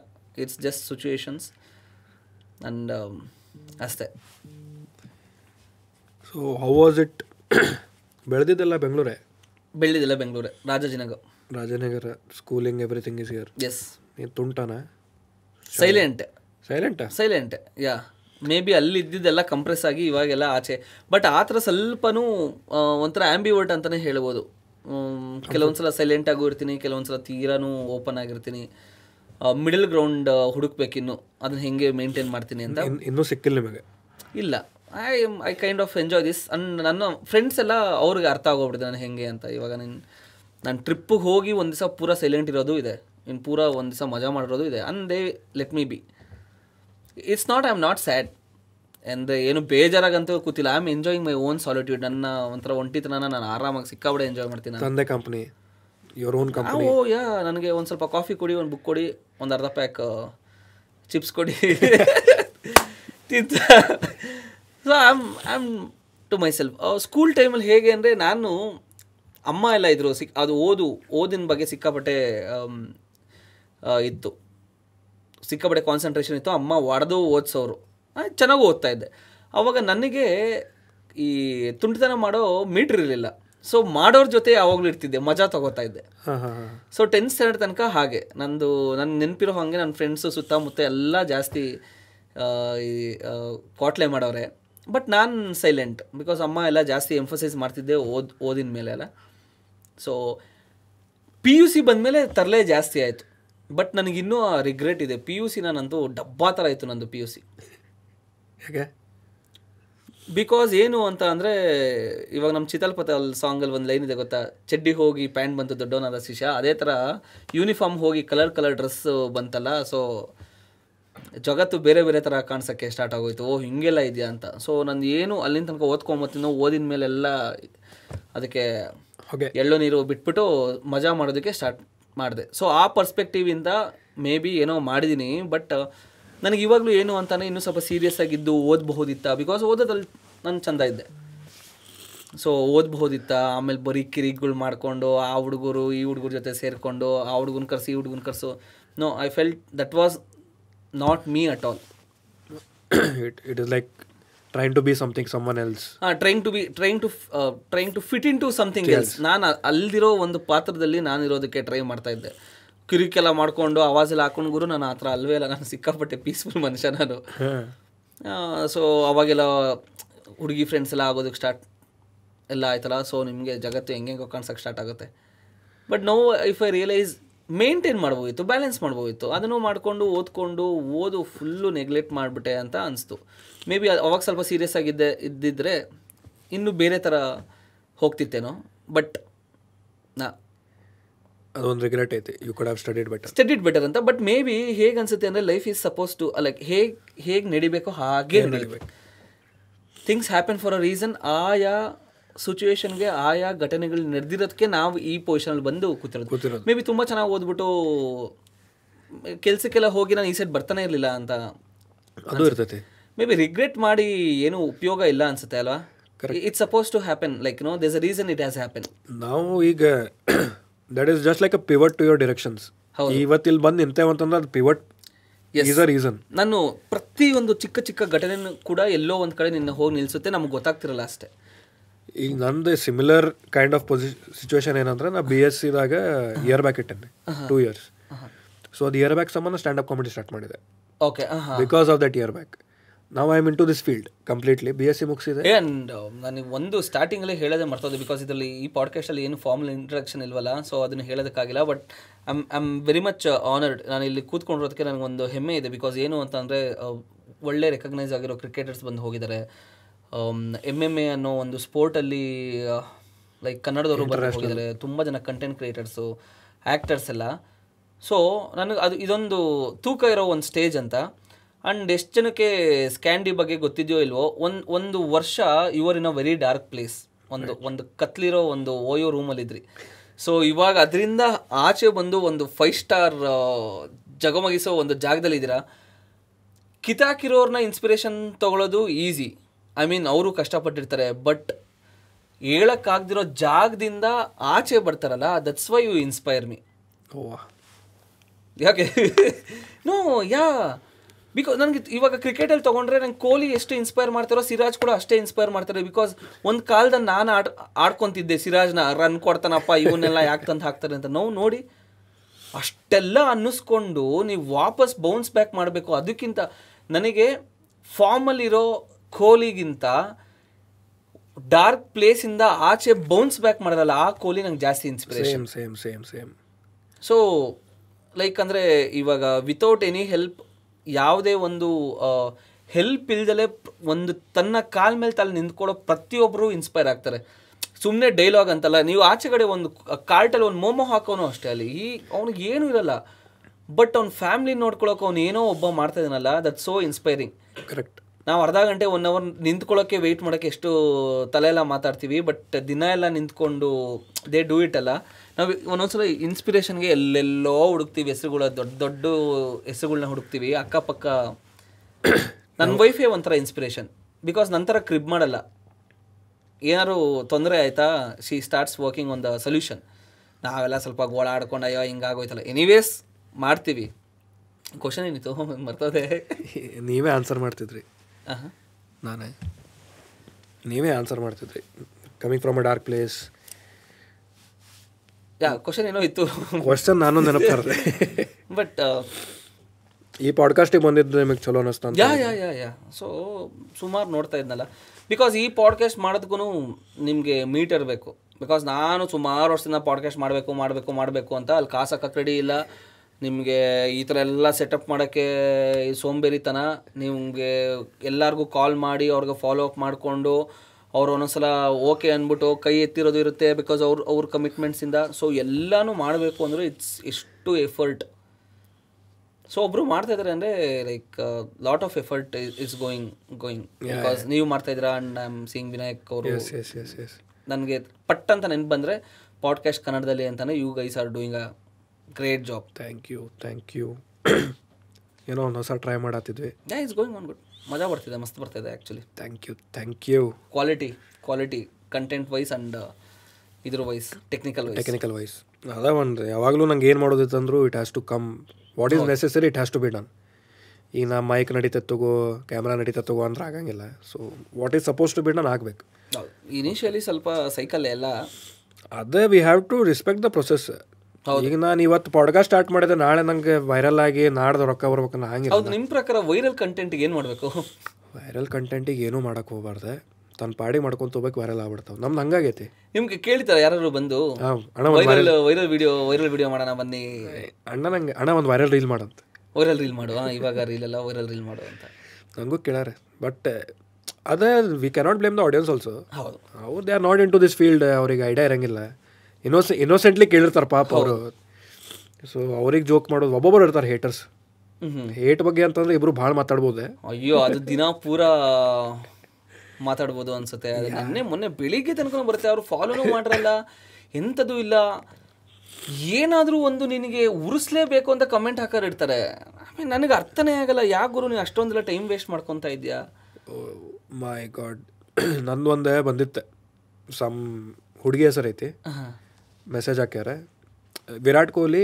ಇಟ್ಸ್ ಜಸ್ಟ್ ಸಿಚುವೇಶನ್ಸ್ ಆ್ಯಂಡ್ ಅಷ್ಟೇ. ಸೊ ಹೌ ವಾಸ್ ಇಟ್ ಬೆಳೆದಿದ್ದೆಲ್ಲ ಬೆಂಗಳೂರೇ? ಬೆಳೆದಿದ್ದೆಲ್ಲ ಬೆಂಗಳೂರೇ. Rajajinagar. Rajanagar schooling everything is here yes ನೀನು ತುಂಟಾನ? Silent silent silent yeah maybe ಅಲ್ಲಿ ಇದ್ದಿದ್ದೆಲ್ಲ ಕಂಪ್ರೆಸ್ ಆಗಿ ಇವಾಗೆಲ್ಲ ಆಚೆ. ಬಟ್ ಆ ಥರ ಸ್ವಲ್ಪನೂ ಒಂಥರ ಆ್ಯಂಬಿವರ್ಟ್ ಅಂತಲೇ ಹೇಳ್ಬೋದು. ಕೆಲವೊಂದು ಸಲ ಸೈಲೆಂಟ್ ಆಗು ಇರ್ತೀನಿ ಕೆಲವೊಂದು ಸಲ ತೀರಾನು ಓಪನ್ ಆಗಿರ್ತೀನಿ. ಮಿಡಲ್ ಗ್ರೌಂಡ್ ಹುಡುಕ್ಬೇಕಿನ್ನು. ಅದನ್ನ ಹೆಂಗೆ ಮೇಂಟೈನ್ ಮಾಡ್ತೀನಿ ಅಂತ? ಇನ್ ಇನ್ನೂ ಸಿಕ್ಕಿಲ್ಲ ನಿಮಗೆ? ಇಲ್ಲ. I I kind of enjoy this and ನನ್ನ ಫ್ರೆಂಡ್ಸ್ ಎಲ್ಲ ಅವ್ರಿಗೆ ಅರ್ಥ ಆಗೋಗ್ಬಿಟ್ಟಿದೆ ನಾನು ಹೆಂಗೆ ಅಂತ. ಇವಾಗ ನಾನು ನಾನು ಟ್ರಿಪ್ಪಿಗೆ ಹೋಗಿ ಒಂದು ದಿವಸ ಪೂರ ಸೈಲೆಂಟ್ ಇರೋದು ಇದೆ. ಇನ್ನು ಪೂರ ಒಂದು ದಿವಸ ಮಜಾ ಮಾಡಿರೋದು ಇದೆ. And they let me be it's not I am not sad ಅಂದರೆ ಏನು ಬೇಜಾರಾಗಂತೂ ಕೂತಿಲ್ಲ. I am enjoying my own solitude ನನ್ನ ಒಂಥರ ಒಂಟಿತನ ನಾನು ಆರಾಮಾಗಿ ಸಿಕ್ಕಾಬಿಡೆ ಎಂಜಾಯ್ ಮಾಡ್ತೀನಿ. ತಂದೆ company your own company O yeah ನನಗೆ ಒಂದು ಸ್ವಲ್ಪ ಕಾಫಿ ಕೊಡಿ ಒಂದು ಬುಕ್ ಕೊಡಿ ಒಂದು ಅರ್ಧ ಪ್ಯಾಕ್ ಚಿಪ್ಸ್ ಕೊಡಿ. ತಿಂತ. So I am to myself school ಟೈಮಲ್ಲಿ ಹೇಗೆ ಅಂದರೆ ನಾನು ಅಮ್ಮ ಎಲ್ಲ ಇದ್ರು ಸಿಕ್ ಅದು ಓದು ಓದಿನ ಬಗ್ಗೆ ಸಿಕ್ಕಾಪಟ್ಟೆ ಆ, ಇತ್ತು. ಸಿಕ್ಕಾಪಟ್ಟೆ ಕಾನ್ಸಂಟ್ರೇಷನ್ ಇತ್ತು. ಅಮ್ಮ ಒಡೆದು ಓದಿಸೋರು. ಚೆನ್ನಾಗೂ ಓದ್ತಾ ಇದ್ದೆ. ಆವಾಗ ನನಗೆ ಈ ತುಂಟತನ ಮಾಡೋ ಮೀಟ್ರ್ ಇರಲಿಲ್ಲ. ಸೊ ಮಾಡೋರ ಜೊತೆ ಯಾವಾಗಲೂ ಇರ್ತಿದ್ದೆ ಮಜಾ ತಗೋತಾ ಇದ್ದೆ. ಸೊ ಟೆಂತ್ ಸ್ಟ್ಯಾಂಡರ್ಡ್ ತನಕ ಹಾಗೆ. ನಂದು ನನ್ನ ನೆನಪಿರೋ ಹಾಗೆ ನನ್ನ ಫ್ರೆಂಡ್ಸು ಸುತ್ತಮುತ್ತ ಎಲ್ಲ ಜಾಸ್ತಿ ಈ ಕ್ವಾಟ್ಲೆ ಮಾಡೋರೆ. ಬಟ್ ನಾನು ಸೈಲೆಂಟ್ ಬಿಕಾಸ್ ಅಮ್ಮ ಎಲ್ಲ ಜಾಸ್ತಿ ಎಂಫಸೈಸ್ ಮಾಡ್ತಿದ್ದೆ ಓದ್ ಓದಿನ ಮೇಲೆ ಎಲ್ಲ. ಸೊ ಪಿ ಯು ಸಿ ಬಂದಮೇಲೆ ತರಲೇ ಜಾಸ್ತಿ ಆಯಿತು. ಬಟ್ ನನಗಿನ್ನೂ ರಿಗ್ರೆಟ್ ಇದೆ. ಪಿ ಯು ಸಿ ನಾನಂತೂ ಡಬ್ಬಾ ಥರ ಆಯಿತು ನಂದು ಪಿ ಯು ಸಿ ಹೇಗೆ ಬಿಕಾಸ್ ಏನು ಅಂತ ಅಂದರೆ ಇವಾಗ ನಮ್ಮ ಚಿತಲ್ಪತಲ್ ಸಾಂಗಲ್ಲಿ ಒಂದು ಲೈನ್ ಇದೆ ಗೊತ್ತಾ? ಚಡ್ಡಿ ಹೋಗಿ ಪ್ಯಾಂಟ್ ಬಂತು ದೊಡ್ಡವನಾದ ಶಿಶ ಅದೇ ಥರ ಯೂನಿಫಾರ್ಮ್ ಹೋಗಿ ಕಲರ್ ಕಲರ್ ಡ್ರೆಸ್ ಬಂತಲ್ಲ ಸೊ ಜಗತ್ತು ಬೇರೆ ಬೇರೆ ಥರ ಕಾಣಿಸೋಕ್ಕೆ ಸ್ಟಾರ್ಟ್ ಆಗೋಯ್ತು. ಓ ಹಿಂಗೆಲ್ಲ ಇದೆಯಾ ಅಂತ. ಸೊ ನಾನು ಏನು ಅಲ್ಲಿನ ತನಕ ಓದ್ಕೊಂಬತ್ತೀನೋ ಓದಿದ ಮೇಲೆಲ್ಲ ಅದಕ್ಕೆ ಎಳ್ಳು ನೀರು ಬಿಟ್ಬಿಟ್ಟು ಮಜಾ ಮಾಡೋದಕ್ಕೆ ಸ್ಟಾರ್ಟ್ ಮಾಡಿದೆ. ಸೊ ಆ ಪರ್ಸ್ಪೆಕ್ಟಿವಿಂದ ಮೇ ಬಿ ಏನೋ ಮಾಡಿದ್ದೀನಿ ಬಟ್ ನನಗೆ ಇವಾಗಲೂ ಏನು ಅಂತಾನೆ ಇನ್ನೂ ಸ್ವಲ್ಪ ಸೀರಿಯಸ್ ಆಗಿದ್ದು ಓದಬಹುದಿತ್ತ? ಬಿಕಾಸ್ ಓದೋದ್ರಲ್ಲಿ ನಾನು ಚಂದ ಇದ್ದೆ. ಸೊ ಓದಬಹುದಿತ್ತ? ಆಮೇಲೆ ಬರೀ ಕಿರಿಗಳು ಮಾಡಿಕೊಂಡು ಆ ಹುಡುಗರು ಈ ಹುಡುಗರ ಜೊತೆ ಸೇರಿಕೊಂಡು ಆ ಹುಡುಗನ ಕರೆಸಿ ಈ ಹುಡುಗನ ಕರ್ಸು. No I felt that was not me at all it it is like trying to be something someone else ಹಾಂ trying to be trying to trying to fit in to something else ನಾನು ಅಲ್ದಿರೋ ಒಂದು ಪಾತ್ರದಲ್ಲಿ ನಾನು ಇರೋದಕ್ಕೆ try ಮಾಡ್ತಾ ಇದ್ದೆ. ಕಿರಿಕೆಲ್ಲ ಮಾಡಿಕೊಂಡು ಆವಾಜೆಲ್ಲ ಹಾಕೊಂಡು ಗುರು ನಾನು ಆ ಥರ ಅಲ್ವೇ ಇಲ್ಲ ನಾನು ಸಿಕ್ಕಾಪಟ್ಟೆ ಪೀಸ್ಫುಲ್ ಮನುಷ್ಯ ನಾನು. ಸೊ ಅವಾಗೆಲ್ಲ ಹುಡುಗಿ ಫ್ರೆಂಡ್ಸ್ ಎಲ್ಲ ಆಗೋದಕ್ಕೆ ಸ್ಟಾರ್ಟ್ ಎಲ್ಲ ಆಯ್ತಲ್ಲ ಸೊ ನಿಮಗೆ ಜಗತ್ತು ಹೆಂಗೆ ಕಾಣಿಸೋಕೆ ಸ್ಟಾರ್ಟ್ ಆಗುತ್ತೆ. But no if I realise maintain ಮಾಡ್ಬೋದಿತ್ತು ಬ್ಯಾಲೆನ್ಸ್ ಮಾಡ್ಬೋದಿತ್ತು. ಅದನ್ನು ಮಾಡಿಕೊಂಡು ಓದ್ಕೊಂಡು ಓದು ಫುಲ್ಲು ನೆಗ್ಲೆಕ್ಟ್ ಮಾಡಿಬಿಟ್ಟೆ ಅಂತ ಅನಿಸ್ತು. ಮೇ ಬಿ ಅವಾಗ ಸ್ವಲ್ಪ ಸೀರಿಯಸ್ ಆಗಿದ್ದೆ ಇದ್ದಿದ್ದರೆ ಇನ್ನೂ ಬೇರೆ ಥರ ಹೋಗ್ತಿತ್ತೇನೋ. ಬಟ್ ನಾ ಅದೊಂದು ರಿಗ್ರೆಟ್ ಐತೆ. You could have studied better studied better ಅಂತ. ಬಟ್ ಮೇ ಬಿ ಹೇಗೆ ಅನ್ಸುತ್ತೆ ಅಂದರೆ life is suppose to like ಹೇಗೆ ಹೇಗೆ ನಡಿಬೇಕೋ ಹಾಗೆ ನಡಿಬೇಕು. Things happen for a reason ಆಯಾ ಸಿಚುವೇಶನ್ಗೆ ಆಯಾ ಘಟನೆಗಳು ನಡೆದಿರೋದಕ್ಕೆ ನಾವು ಈ ಪೊಸಿಷನಲ್ಲಿ ಬಂದು ಕೂತಿರೋದು. ಮೇ ಬಿ ತುಂಬ ಚೆನ್ನಾಗಿ ಓದ್ಬಿಟ್ಟು ಕೆಲಸಕ್ಕೆಲ್ಲ ಹೋಗಿ ನಾನು ಈ ಸೈಡ್ ಬರ್ತಾನೆ ಇರಲಿಲ್ಲ ಅಂತ ಅದು ಇರ್ತೈತಿ. ಮೇ ಬಿ ರಿಗ್ರೆಟ್ ಮಾಡಿ ಏನು ಉಪಯೋಗ ಇಲ್ಲ ಅನ್ಸುತ್ತೆ ಅಲ್ವಾ? It's suppose to happen like no there's a reason it has happen ನಾವು ಈಗ that is just like a pivot to your directions ಇವತ್ತು ಇಲ್ಲಿ ಬಂದು ನಿಂತೇವಂತಂದ್ರೆ ಅದು ಪಿವಟ್ ಈಸ್ ಅ ರೀಸನ್ ನಾನು ಪ್ರತಿ ಒಂದು ಚಿಕ್ಕ ಚಿಕ್ಕ ಘಟನೆನೂ ಕೂಡ ಎಲ್ಲೋ ಒಂದು ಕಡೆ ನಿನ್ನ ಹೋಗಿ ನಿಲ್ಸುತ್ತೆ ನಮ್ಗೆ ಗೊತ್ತಾಗ್ತಿರಲ್ಲ ಅಷ್ಟೇ. ಈಗ ನಂದು ಸಿಮಿಲರ್ ಕೈಂಡ್ ಆಫ್ ಪೊಸಿ ಸಿಚುವೇಶನ್ ಏನಂದ್ರೆ ನಾ ಬಿ ಎಸ್ ಸಿದಾಗ ಇಯರ್ ಬ್ಯಾಕ್ ಇಟ್ಟೇನೆ ಟೂ ಇಯರ್ಸ್ ಸೊ ಅದು ಇಯರ್ ಬ್ಯಾಕ್ ಸಂಬಂಧ ಸ್ಟ್ಯಾಂಡ್ ಅಪ್ ಕಾಮಿಡಿ ಸ್ಟಾರ್ಟ್ ಮಾಡಿದೆ. Okay because of that year back ನಾವು I am in to this field completely B S C ಮುಗಿಸಿದೆ and ನನಗೆ ಒಂದು ಸ್ಟಾರ್ಟಿಂಗಲ್ಲಿ ಹೇಳೋದೇ ಮರ್ತೋದು ಬಿಕಾಸ್ ಇದರಲ್ಲಿ ಈ ಪಾಡ್ಕಾಸ್ಟಲ್ಲಿ ಏನು ಫಾರ್ಮಲ್ ಇಂಟ್ರಡಕ್ಷನ್ ಇಲ್ವಲ್ಲ ಸೊ ಅದನ್ನು ಹೇಳೋದಕ್ಕಾಗಿಲ್ಲ but I'm I'm very much honoured ನಾನು ಇಲ್ಲಿ ಕೂತ್ಕೊಂಡಿರೋದಕ್ಕೆ ನನಗೊಂದು ಹೆಮ್ಮೆ ಇದೆ ಬಿಕಾಸ್ ಏನು ಅಂತಂದರೆ ಒಳ್ಳೆ ರೆಕಗ್ನೈಸ್ ಆಗಿರೋ ಕ್ರಿಕೆಟರ್ಸ್ ಬಂದು ಹೋಗಿದ್ದಾರೆ. ಎಂ ಎಂ ಎ ಅನ್ನೋ ಒಂದು ಸ್ಪೋರ್ಟಲ್ಲಿ ಲೈಕ್ ಕನ್ನಡದವರು ಹೋಗಿದ್ದಾರೆ. ತುಂಬ ಜನ ಕಂಟೆಂಟ್ ಕ್ರಿಯೇಟರ್ಸು ಆ್ಯಕ್ಟರ್ಸ್ ಎಲ್ಲ. ಸೊ ನನಗೆ ಅದು ಇದೊಂದು ತೂಕ ಇರೋ ಒಂದು ಸ್ಟೇಜ್ ಅಂತ. ಆ್ಯಂಡ್ ಎಷ್ಟು ಜನಕ್ಕೆ ಸ್ಕ್ಯಾಂಡಿ ಬಗ್ಗೆ ಗೊತ್ತಿದೆಯೋ ಇಲ್ವೋ ಒಂದು ಒಂದು ವರ್ಷ your in a very dark place ಒಂದು ಒಂದು ಕತ್ಲಿರೋ ಒಂದು ಓಯೋ ರೂಮಲ್ಲಿದ್ರಿ ಸೊ ಇವಾಗ ಅದರಿಂದ ಆಚೆ ಬಂದು ಒಂದು ಫೈವ್ ಸ್ಟಾರ್ ಜಗಮಗಿಸೋ ಒಂದು ಜಾಗದಲ್ಲಿದ್ದೀರಾ ಕಿತಾಕಿರೋರ್ನ ಇನ್ಸ್ಪಿರೇಷನ್ ತಗೊಳ್ಳೋದು ಈಸಿ ಐ ಮೀನ್ ಅವರು ಕಷ್ಟಪಟ್ಟಿರ್ತಾರೆ ಬಟ್ ಹೇಳಕ್ಕಾಗ್ದಿರೋ ಜಾಗದಿಂದ ಆಚೆ ಬರ್ತಾರಲ್ಲ that's why you inspire me ಓ ಯಾಕೆ? ನೋ ಯಾ ಬಿಕಾಸ್ ನನಗೆ ಇವಾಗ ಕ್ರಿಕೆಟಲ್ಲಿ ತೊಗೊಂಡ್ರೆ ನಂಗೆ ಕೊಹ್ಲಿ ಎಷ್ಟು ಇನ್ಸ್ಪೈರ್ ಮಾಡ್ತಾರೋ ಸಿರಾಜ್ ಕೂಡ ಅಷ್ಟೇ ಇನ್ಸ್ಪೈರ್ ಮಾಡ್ತಾರೆ ಬಿಕಾಸ್ ಒಂದು ಕಾಲದಲ್ಲಿ ನಾನು ಆಡ್ ಆಡ್ಕೊತಿದ್ದೆ ಸಿರಾಜ್ನ ರನ್ ಕೊಡ್ತಾನಪ್ಪ ಇವನ್ನೆಲ್ಲ ಯಾಕೆ ತಂದು ಹಾಕ್ತಾರೆ ಅಂತ. ನಾವು ನೋಡಿ ಅಷ್ಟೆಲ್ಲ ಅನ್ನಿಸ್ಕೊಂಡು ನೀವು ವಾಪಸ್ ಬೌನ್ಸ್ ಬ್ಯಾಕ್ ಮಾಡಬೇಕು ಅದಕ್ಕಿಂತ ನನಗೆ ಫಾರ್ಮಲ್ಲಿರೋ ಕೊಹ್ಲಿಗಿಂತ ಡಾರ್ಕ್ ಪ್ಲೇಸಿಂದ ಆಚೆ ಬೌನ್ಸ್ ಬ್ಯಾಕ್ ಮಾಡೋದಲ್ಲ ಆ ಕೊಹ್ಲಿ ನಂಗೆ ಜಾಸ್ತಿ inspiration same same same so like ಅಂದರೆ ಇವಾಗ ವಿತೌಟ್ ಎನಿ ಹೆಲ್ಪ್ ಯಾವುದೇ ಒಂದು ಹೆಲ್ಪ್ ಇಲ್ದಲೆ ಒಂದು ತನ್ನ ಕಾಲ್ ಮೇಲೆ ತಲೆ ನಿಂತ್ಕೊಳ್ಳೋ ಪ್ರತಿಯೊಬ್ಬರು ಇನ್ಸ್ಪೈರ್ ಆಗ್ತಾರೆ. ಸುಮ್ಮನೆ ಡೈಲಾಗ್ ಅಂತಲ್ಲ ನೀವು ಆಚೆ ಕಡೆ ಒಂದು ಕಾರ್ಟಲ್ಲಿ ಒಂದು ಮೋಮೋ ಹಾಕೋನು ಅಷ್ಟೇ ಅಲ್ಲಿ ಈ ಅವ್ನಿಗೆ ಏನೂ ಇರಲ್ಲ. ಬಟ್ ಅವ್ನ ಫ್ಯಾಮ್ಲಿ ನೋಡ್ಕೊಳಕ್ಕೆ ಅವ್ನು ಏನೋ ಒಬ್ಬ ಮಾಡ್ತಾ ಇದ್ದಾನಲ್ಲ ದಟ್ ಸೋ ಇನ್ಸ್ಪೈರಿಂಗ್ ಕರೆಕ್ಟ್ ನಾವು ಅರ್ಧ ಗಂಟೆ ಒನ್ ಅವರ್ ನಿಂತ್ಕೊಳ್ಳೋಕ್ಕೆ ವೆಯ್ಟ್ ಮಾಡೋಕ್ಕೆ ಎಷ್ಟು ತಲೆ ಎಲ್ಲ ಮಾತಾಡ್ತೀವಿ ಬಟ್ ದಿನ ಎಲ್ಲ ನಿಂತ್ಕೊಂಡು ದೇ ಡೂ ಇಟ್ ಅಲ್ಲ. ನಾವು ಒಂದೊಂದ್ಸಲ ಇನ್ಸ್ಪಿರೇಷನ್ಗೆ ಎಲ್ಲೆಲ್ಲೋ ಹುಡುಕ್ತೀವಿ ಹೆಸರುಗಳ ದೊಡ್ಡ ದೊಡ್ಡ ಹೆಸರುಗಳನ್ನ ಹುಡುಕ್ತೀವಿ ಅಕ್ಕಪಕ್ಕ. ನನ್ನ ವೈಫೇ ಒಂಥರ ಇನ್ಸ್ಪಿರೇಷನ್ ಬಿಕಾಸ್ ನಂತರ ಕ್ರಿಬ್ ಮಾಡಲ್ಲ. ಏನಾದ್ರು ತೊಂದರೆ ಆಯಿತಾ ಶಿ ಸ್ಟಾರ್ಟ್ಸ್ ವರ್ಕಿಂಗ್ ಒಂದು ಸೊಲ್ಯೂಷನ್ ನಾವೆಲ್ಲ ಸ್ವಲ್ಪ ಗೋಳಾಡ್ಕೊಂಡು ಅಯ್ಯೋ ಹಿಂಗಾಗೋಯ್ತಲ್ಲ. ಎನಿವೇಸ್ ಮಾಡ್ತೀವಿ. ಕ್ವಶನ್ ಏನಿತ್ತು? ಮರ್ತೋದೆ. ನೀವೇ ಆನ್ಸರ್ ಮಾಡ್ತಿದ್ರಿ. ನಾನೇ. ನೀವೇ ಆನ್ಸರ್ ಮಾಡ್ತಿದ್ರಿ. Coming from a dark place yeah question ಏನೋ ಇತ್ತು. ಕ್ವಶನ್ ನಾನು ನೆನಪಾರ್ದೆ ಬಟ್ ಈ ಪಾಡ್ಕಾಸ್ಟಿಗೆ ಬಂದಿದ್ದು ನಿಮಗೆ ಚಲೋ ಅನಿಸ್ತಾ ಯಾ ಯಾ ಯಾ ಯಾ. ಸೊ ಸುಮಾರು ನೋಡ್ತಾ ಇದ್ನಲ್ಲ. ಬಿಕಾಸ್ ಈ ಪಾಡ್ಕಾಸ್ಟ್ ಮಾಡೋದಕ್ಕೂ ನಿಮಗೆ ಮೀಟ್ ಇರಬೇಕು ಬಿಕಾಸ್ ನಾನು ಸುಮಾರು ವರ್ಷದಿಂದ ಪಾಡ್ಕಾಸ್ಟ್ ಮಾಡಬೇಕು ಮಾಡಬೇಕು ಮಾಡಬೇಕು ಅಂತ ಅಲ್ಲಿ ಕಾಸಕ್ಕೆ ರೆಡಿ ಇಲ್ಲ. ನಿಮಗೆ ಈ ಥರ ಎಲ್ಲ ಸೆಟಪ್ ಮಾಡೋಕ್ಕೆ ಸೋಂಬೇರಿತನ ನಿಮಗೆ ಎಲ್ಲರಿಗೂ ಕಾಲ್ ಮಾಡಿ ಅವ್ರಿಗೆ ಫಾಲೋ ಅಪ್ ಮಾಡಿಕೊಂಡು ಅವ್ರು ಒಂದೊಂದ್ಸಲ ಓಕೆ ಅಂದ್ಬಿಟ್ಟು ಕೈ ಎತ್ತಿರೋದು ಇರುತ್ತೆ ಬಿಕಾಸ್ ಅವ್ರ ಅವ್ರ ಕಮಿಟ್ಮೆಂಟ್ಸಿಂದ ಸೊ ಎಲ್ಲನೂ ಮಾಡಬೇಕು ಅಂದರೆ ಇಟ್ಸ್ ಇಷ್ಟು ಎಫರ್ಟ್ ಸೊ ಒಬ್ರು ಮಾಡ್ತಾ ಇದಾರೆ ಅಂದ್ರೆ like lot of effort is going going because ನೀವು ಮಾಡ್ತಾ ಇದ್ದೀರಾ and I am sing Vinayak ಅವರು ಎಸ್ ಎಸ್ ಎಸ್ ಎಸ್ ನನಗೆ ಪಟ್ ಅಂತ ನೆನ್ಪು ಬಂದರೆ ಪಾಡ್ಕಾಸ್ಟ್ ಕನ್ನಡದಲ್ಲಿ ಅಂತಲೇ you guys are doing a great job thank you thank you ಏನೋ ಒಂದು ಹೊಸ try ಮಾಡತ್ತಿದ್ವಿ yeah is going on good ಮಜಾ ಬರ್ತಿದೆ ಮಸ್ತ್ ಬರ್ತಿದೆ actually thank you thank you quality quality content wise and ಇದ್ರ ವೈಸ್ ಟೆಕ್ನಿಕಲ್ ಟೆಕ್ನಿಕಲ್ ವೈಸ್ ಅದೇ ಒಂದು ಯಾವಾಗಲೂ ನಂಗೆ ಏನು ಮಾಡೋದಿತ್ತಂದ್ರು it has to come what is necessary it has to be done ಈಗ ನಾ ಮೈಕ್ ನಡೀತದೆ ತಗೋ ಕ್ಯಾಮ್ರಾ ನಡೀತದೆ ತಗೋ ಅಂದ್ರೆ ಆಗಂಗಿಲ್ಲ. So what is suppose to be done ಆಗಬೇಕು. ಇನಿಷಿಯಲಿ ಸ್ವಲ್ಪ ಸೈಕಲ್ ಎಲ್ಲ ಅದೇ we have to respect the process ಈಗ ನಾನು ಇವತ್ತು ಪಾಡ್ಕಾಸ್ಟ್ ಸ್ಟಾರ್ಟ್ ಮಾಡಿದ್ರೆ ನಾಳೆ ನಂಗೆ ವೈರಲ್ ಆಗಿ ನಾಡ್ದು ರೊಕ್ಕ ಬರ್ಬೇಕು ನಾ ಹಂಗಿಲ್ಲ ಹೌದು ನಿಮ್ಮ ಪ್ರಕಾರ ವೈರಲ್ ಕಂಟೆಂಟ್ಗೆ ಏನು ಮಾಡಬೇಕು? ವೈರಲ್ ಕಂಟೆಂಟಿಗೆ ಏನೂ ಮಾಡಕ್ಕೆ ಹೋಗ್ಬಾರ್ದೆ. ತನ್ನ ಪಾಡಿ ಮಾಡ್ಕೊಂತ ಹೋಗ್ಬೇಕು ವೈರಲ್ ಆಗ್ಬಿಡ್ತಾವೆ. ನಮ್ದು ಹಂಗಾಗೈತಿ. ನಿಮ್ಗೆ ಕೇಳ್ತಾರೆ ಯಾರು ಬಂದು? ಅಣ್ಣ viral viral video viral video ಮಾಡೋಣ ಬನ್ನಿ. ಅಣ್ಣ ನಂಗೆ ಅಣ್ಣ ಒಂದು ವೈರಲ್ ರೀಲ್ ಮಾಡಂತ ವೈರಲ್ ರೀಲ್ ಮಾಡುವ? ಇವಾಗ ರೀಲ್ ಎಲ್ಲ ವೈರಲ್ ರೀಲ್ ಮಾಡು ಅಂತ. ನನಗೂ ಕೇಳಾರೆ. ಬಟ್ ಅದೇ we cannot blame the audience also ಹೌದು. ಅವ್ರು they are not into this field ಅವ್ರಿಗೆ ಐಡಿಯಾ ಇರಂಗಿಲ್ಲ. ಇನ್ನೋಸೆ ಇನ್ನೋಸೆಂಟ್ಲಿ ಕೇಳಿರ್ತಾರೆ ಪಾಪ ಅವರು. ಸೊ ಅವ್ರಿಗೆ ಜೋಕ್ ಮಾಡೋದು ಒಬ್ಬೊಬ್ಬರು ಇರ್ತಾರೆ ಹೇಟರ್ಸ್ ಹೇಟ್ ಬಗ್ಗೆ ಅಂತಂದ್ರೆ ಇಬ್ರು ಭಾಳ ಮಾತಾಡ್ಬೋದೆ. ಅಯ್ಯೋ ಅದು ದಿನ ಪೂರಾ ಮಾತಾಡ್ಬೋದು ಅನ್ಸುತ್ತೆ. ನಿನ್ನೆ ಮೊನ್ನೆ ಬೆಳಿಗ್ಗೆ ತನಕ ಬರುತ್ತೆ. ಅವ್ರು ಫಾಲೋನು ಮಾಡಿರಲ್ಲ. ಎಂಥದ್ದು ಇಲ್ಲ. ಏನಾದರೂ ಒಂದು ನಿನಗೆ ಉರಿಸ್ಲೇಬೇಕು ಅಂತ ಕಮೆಂಟ್ ಹಾಕೋರು ಇರ್ತಾರೆ ಆಮೇಲೆ ನನಗೆ ಅರ್ಥನೇ ಆಗಲ್ಲ. ಯಾಕೆ ಗುರು ನೀನು ಅಷ್ಟೊಂದೆಲ್ಲ ಟೈಮ್ ವೇಸ್ಟ್ ಮಾಡ್ಕೊತಾ ಇದೆಯಾ? ಮೈ ಗಾಡ್ ನಂದು ಒಂದೇ ಬಂದಿತ್ತೆ. ಸಮ್ ಹುಡುಗಿ ಹೆಸರು ಐತಿ message ಹಾಕ್ಯಾರೆ. Virat Kohli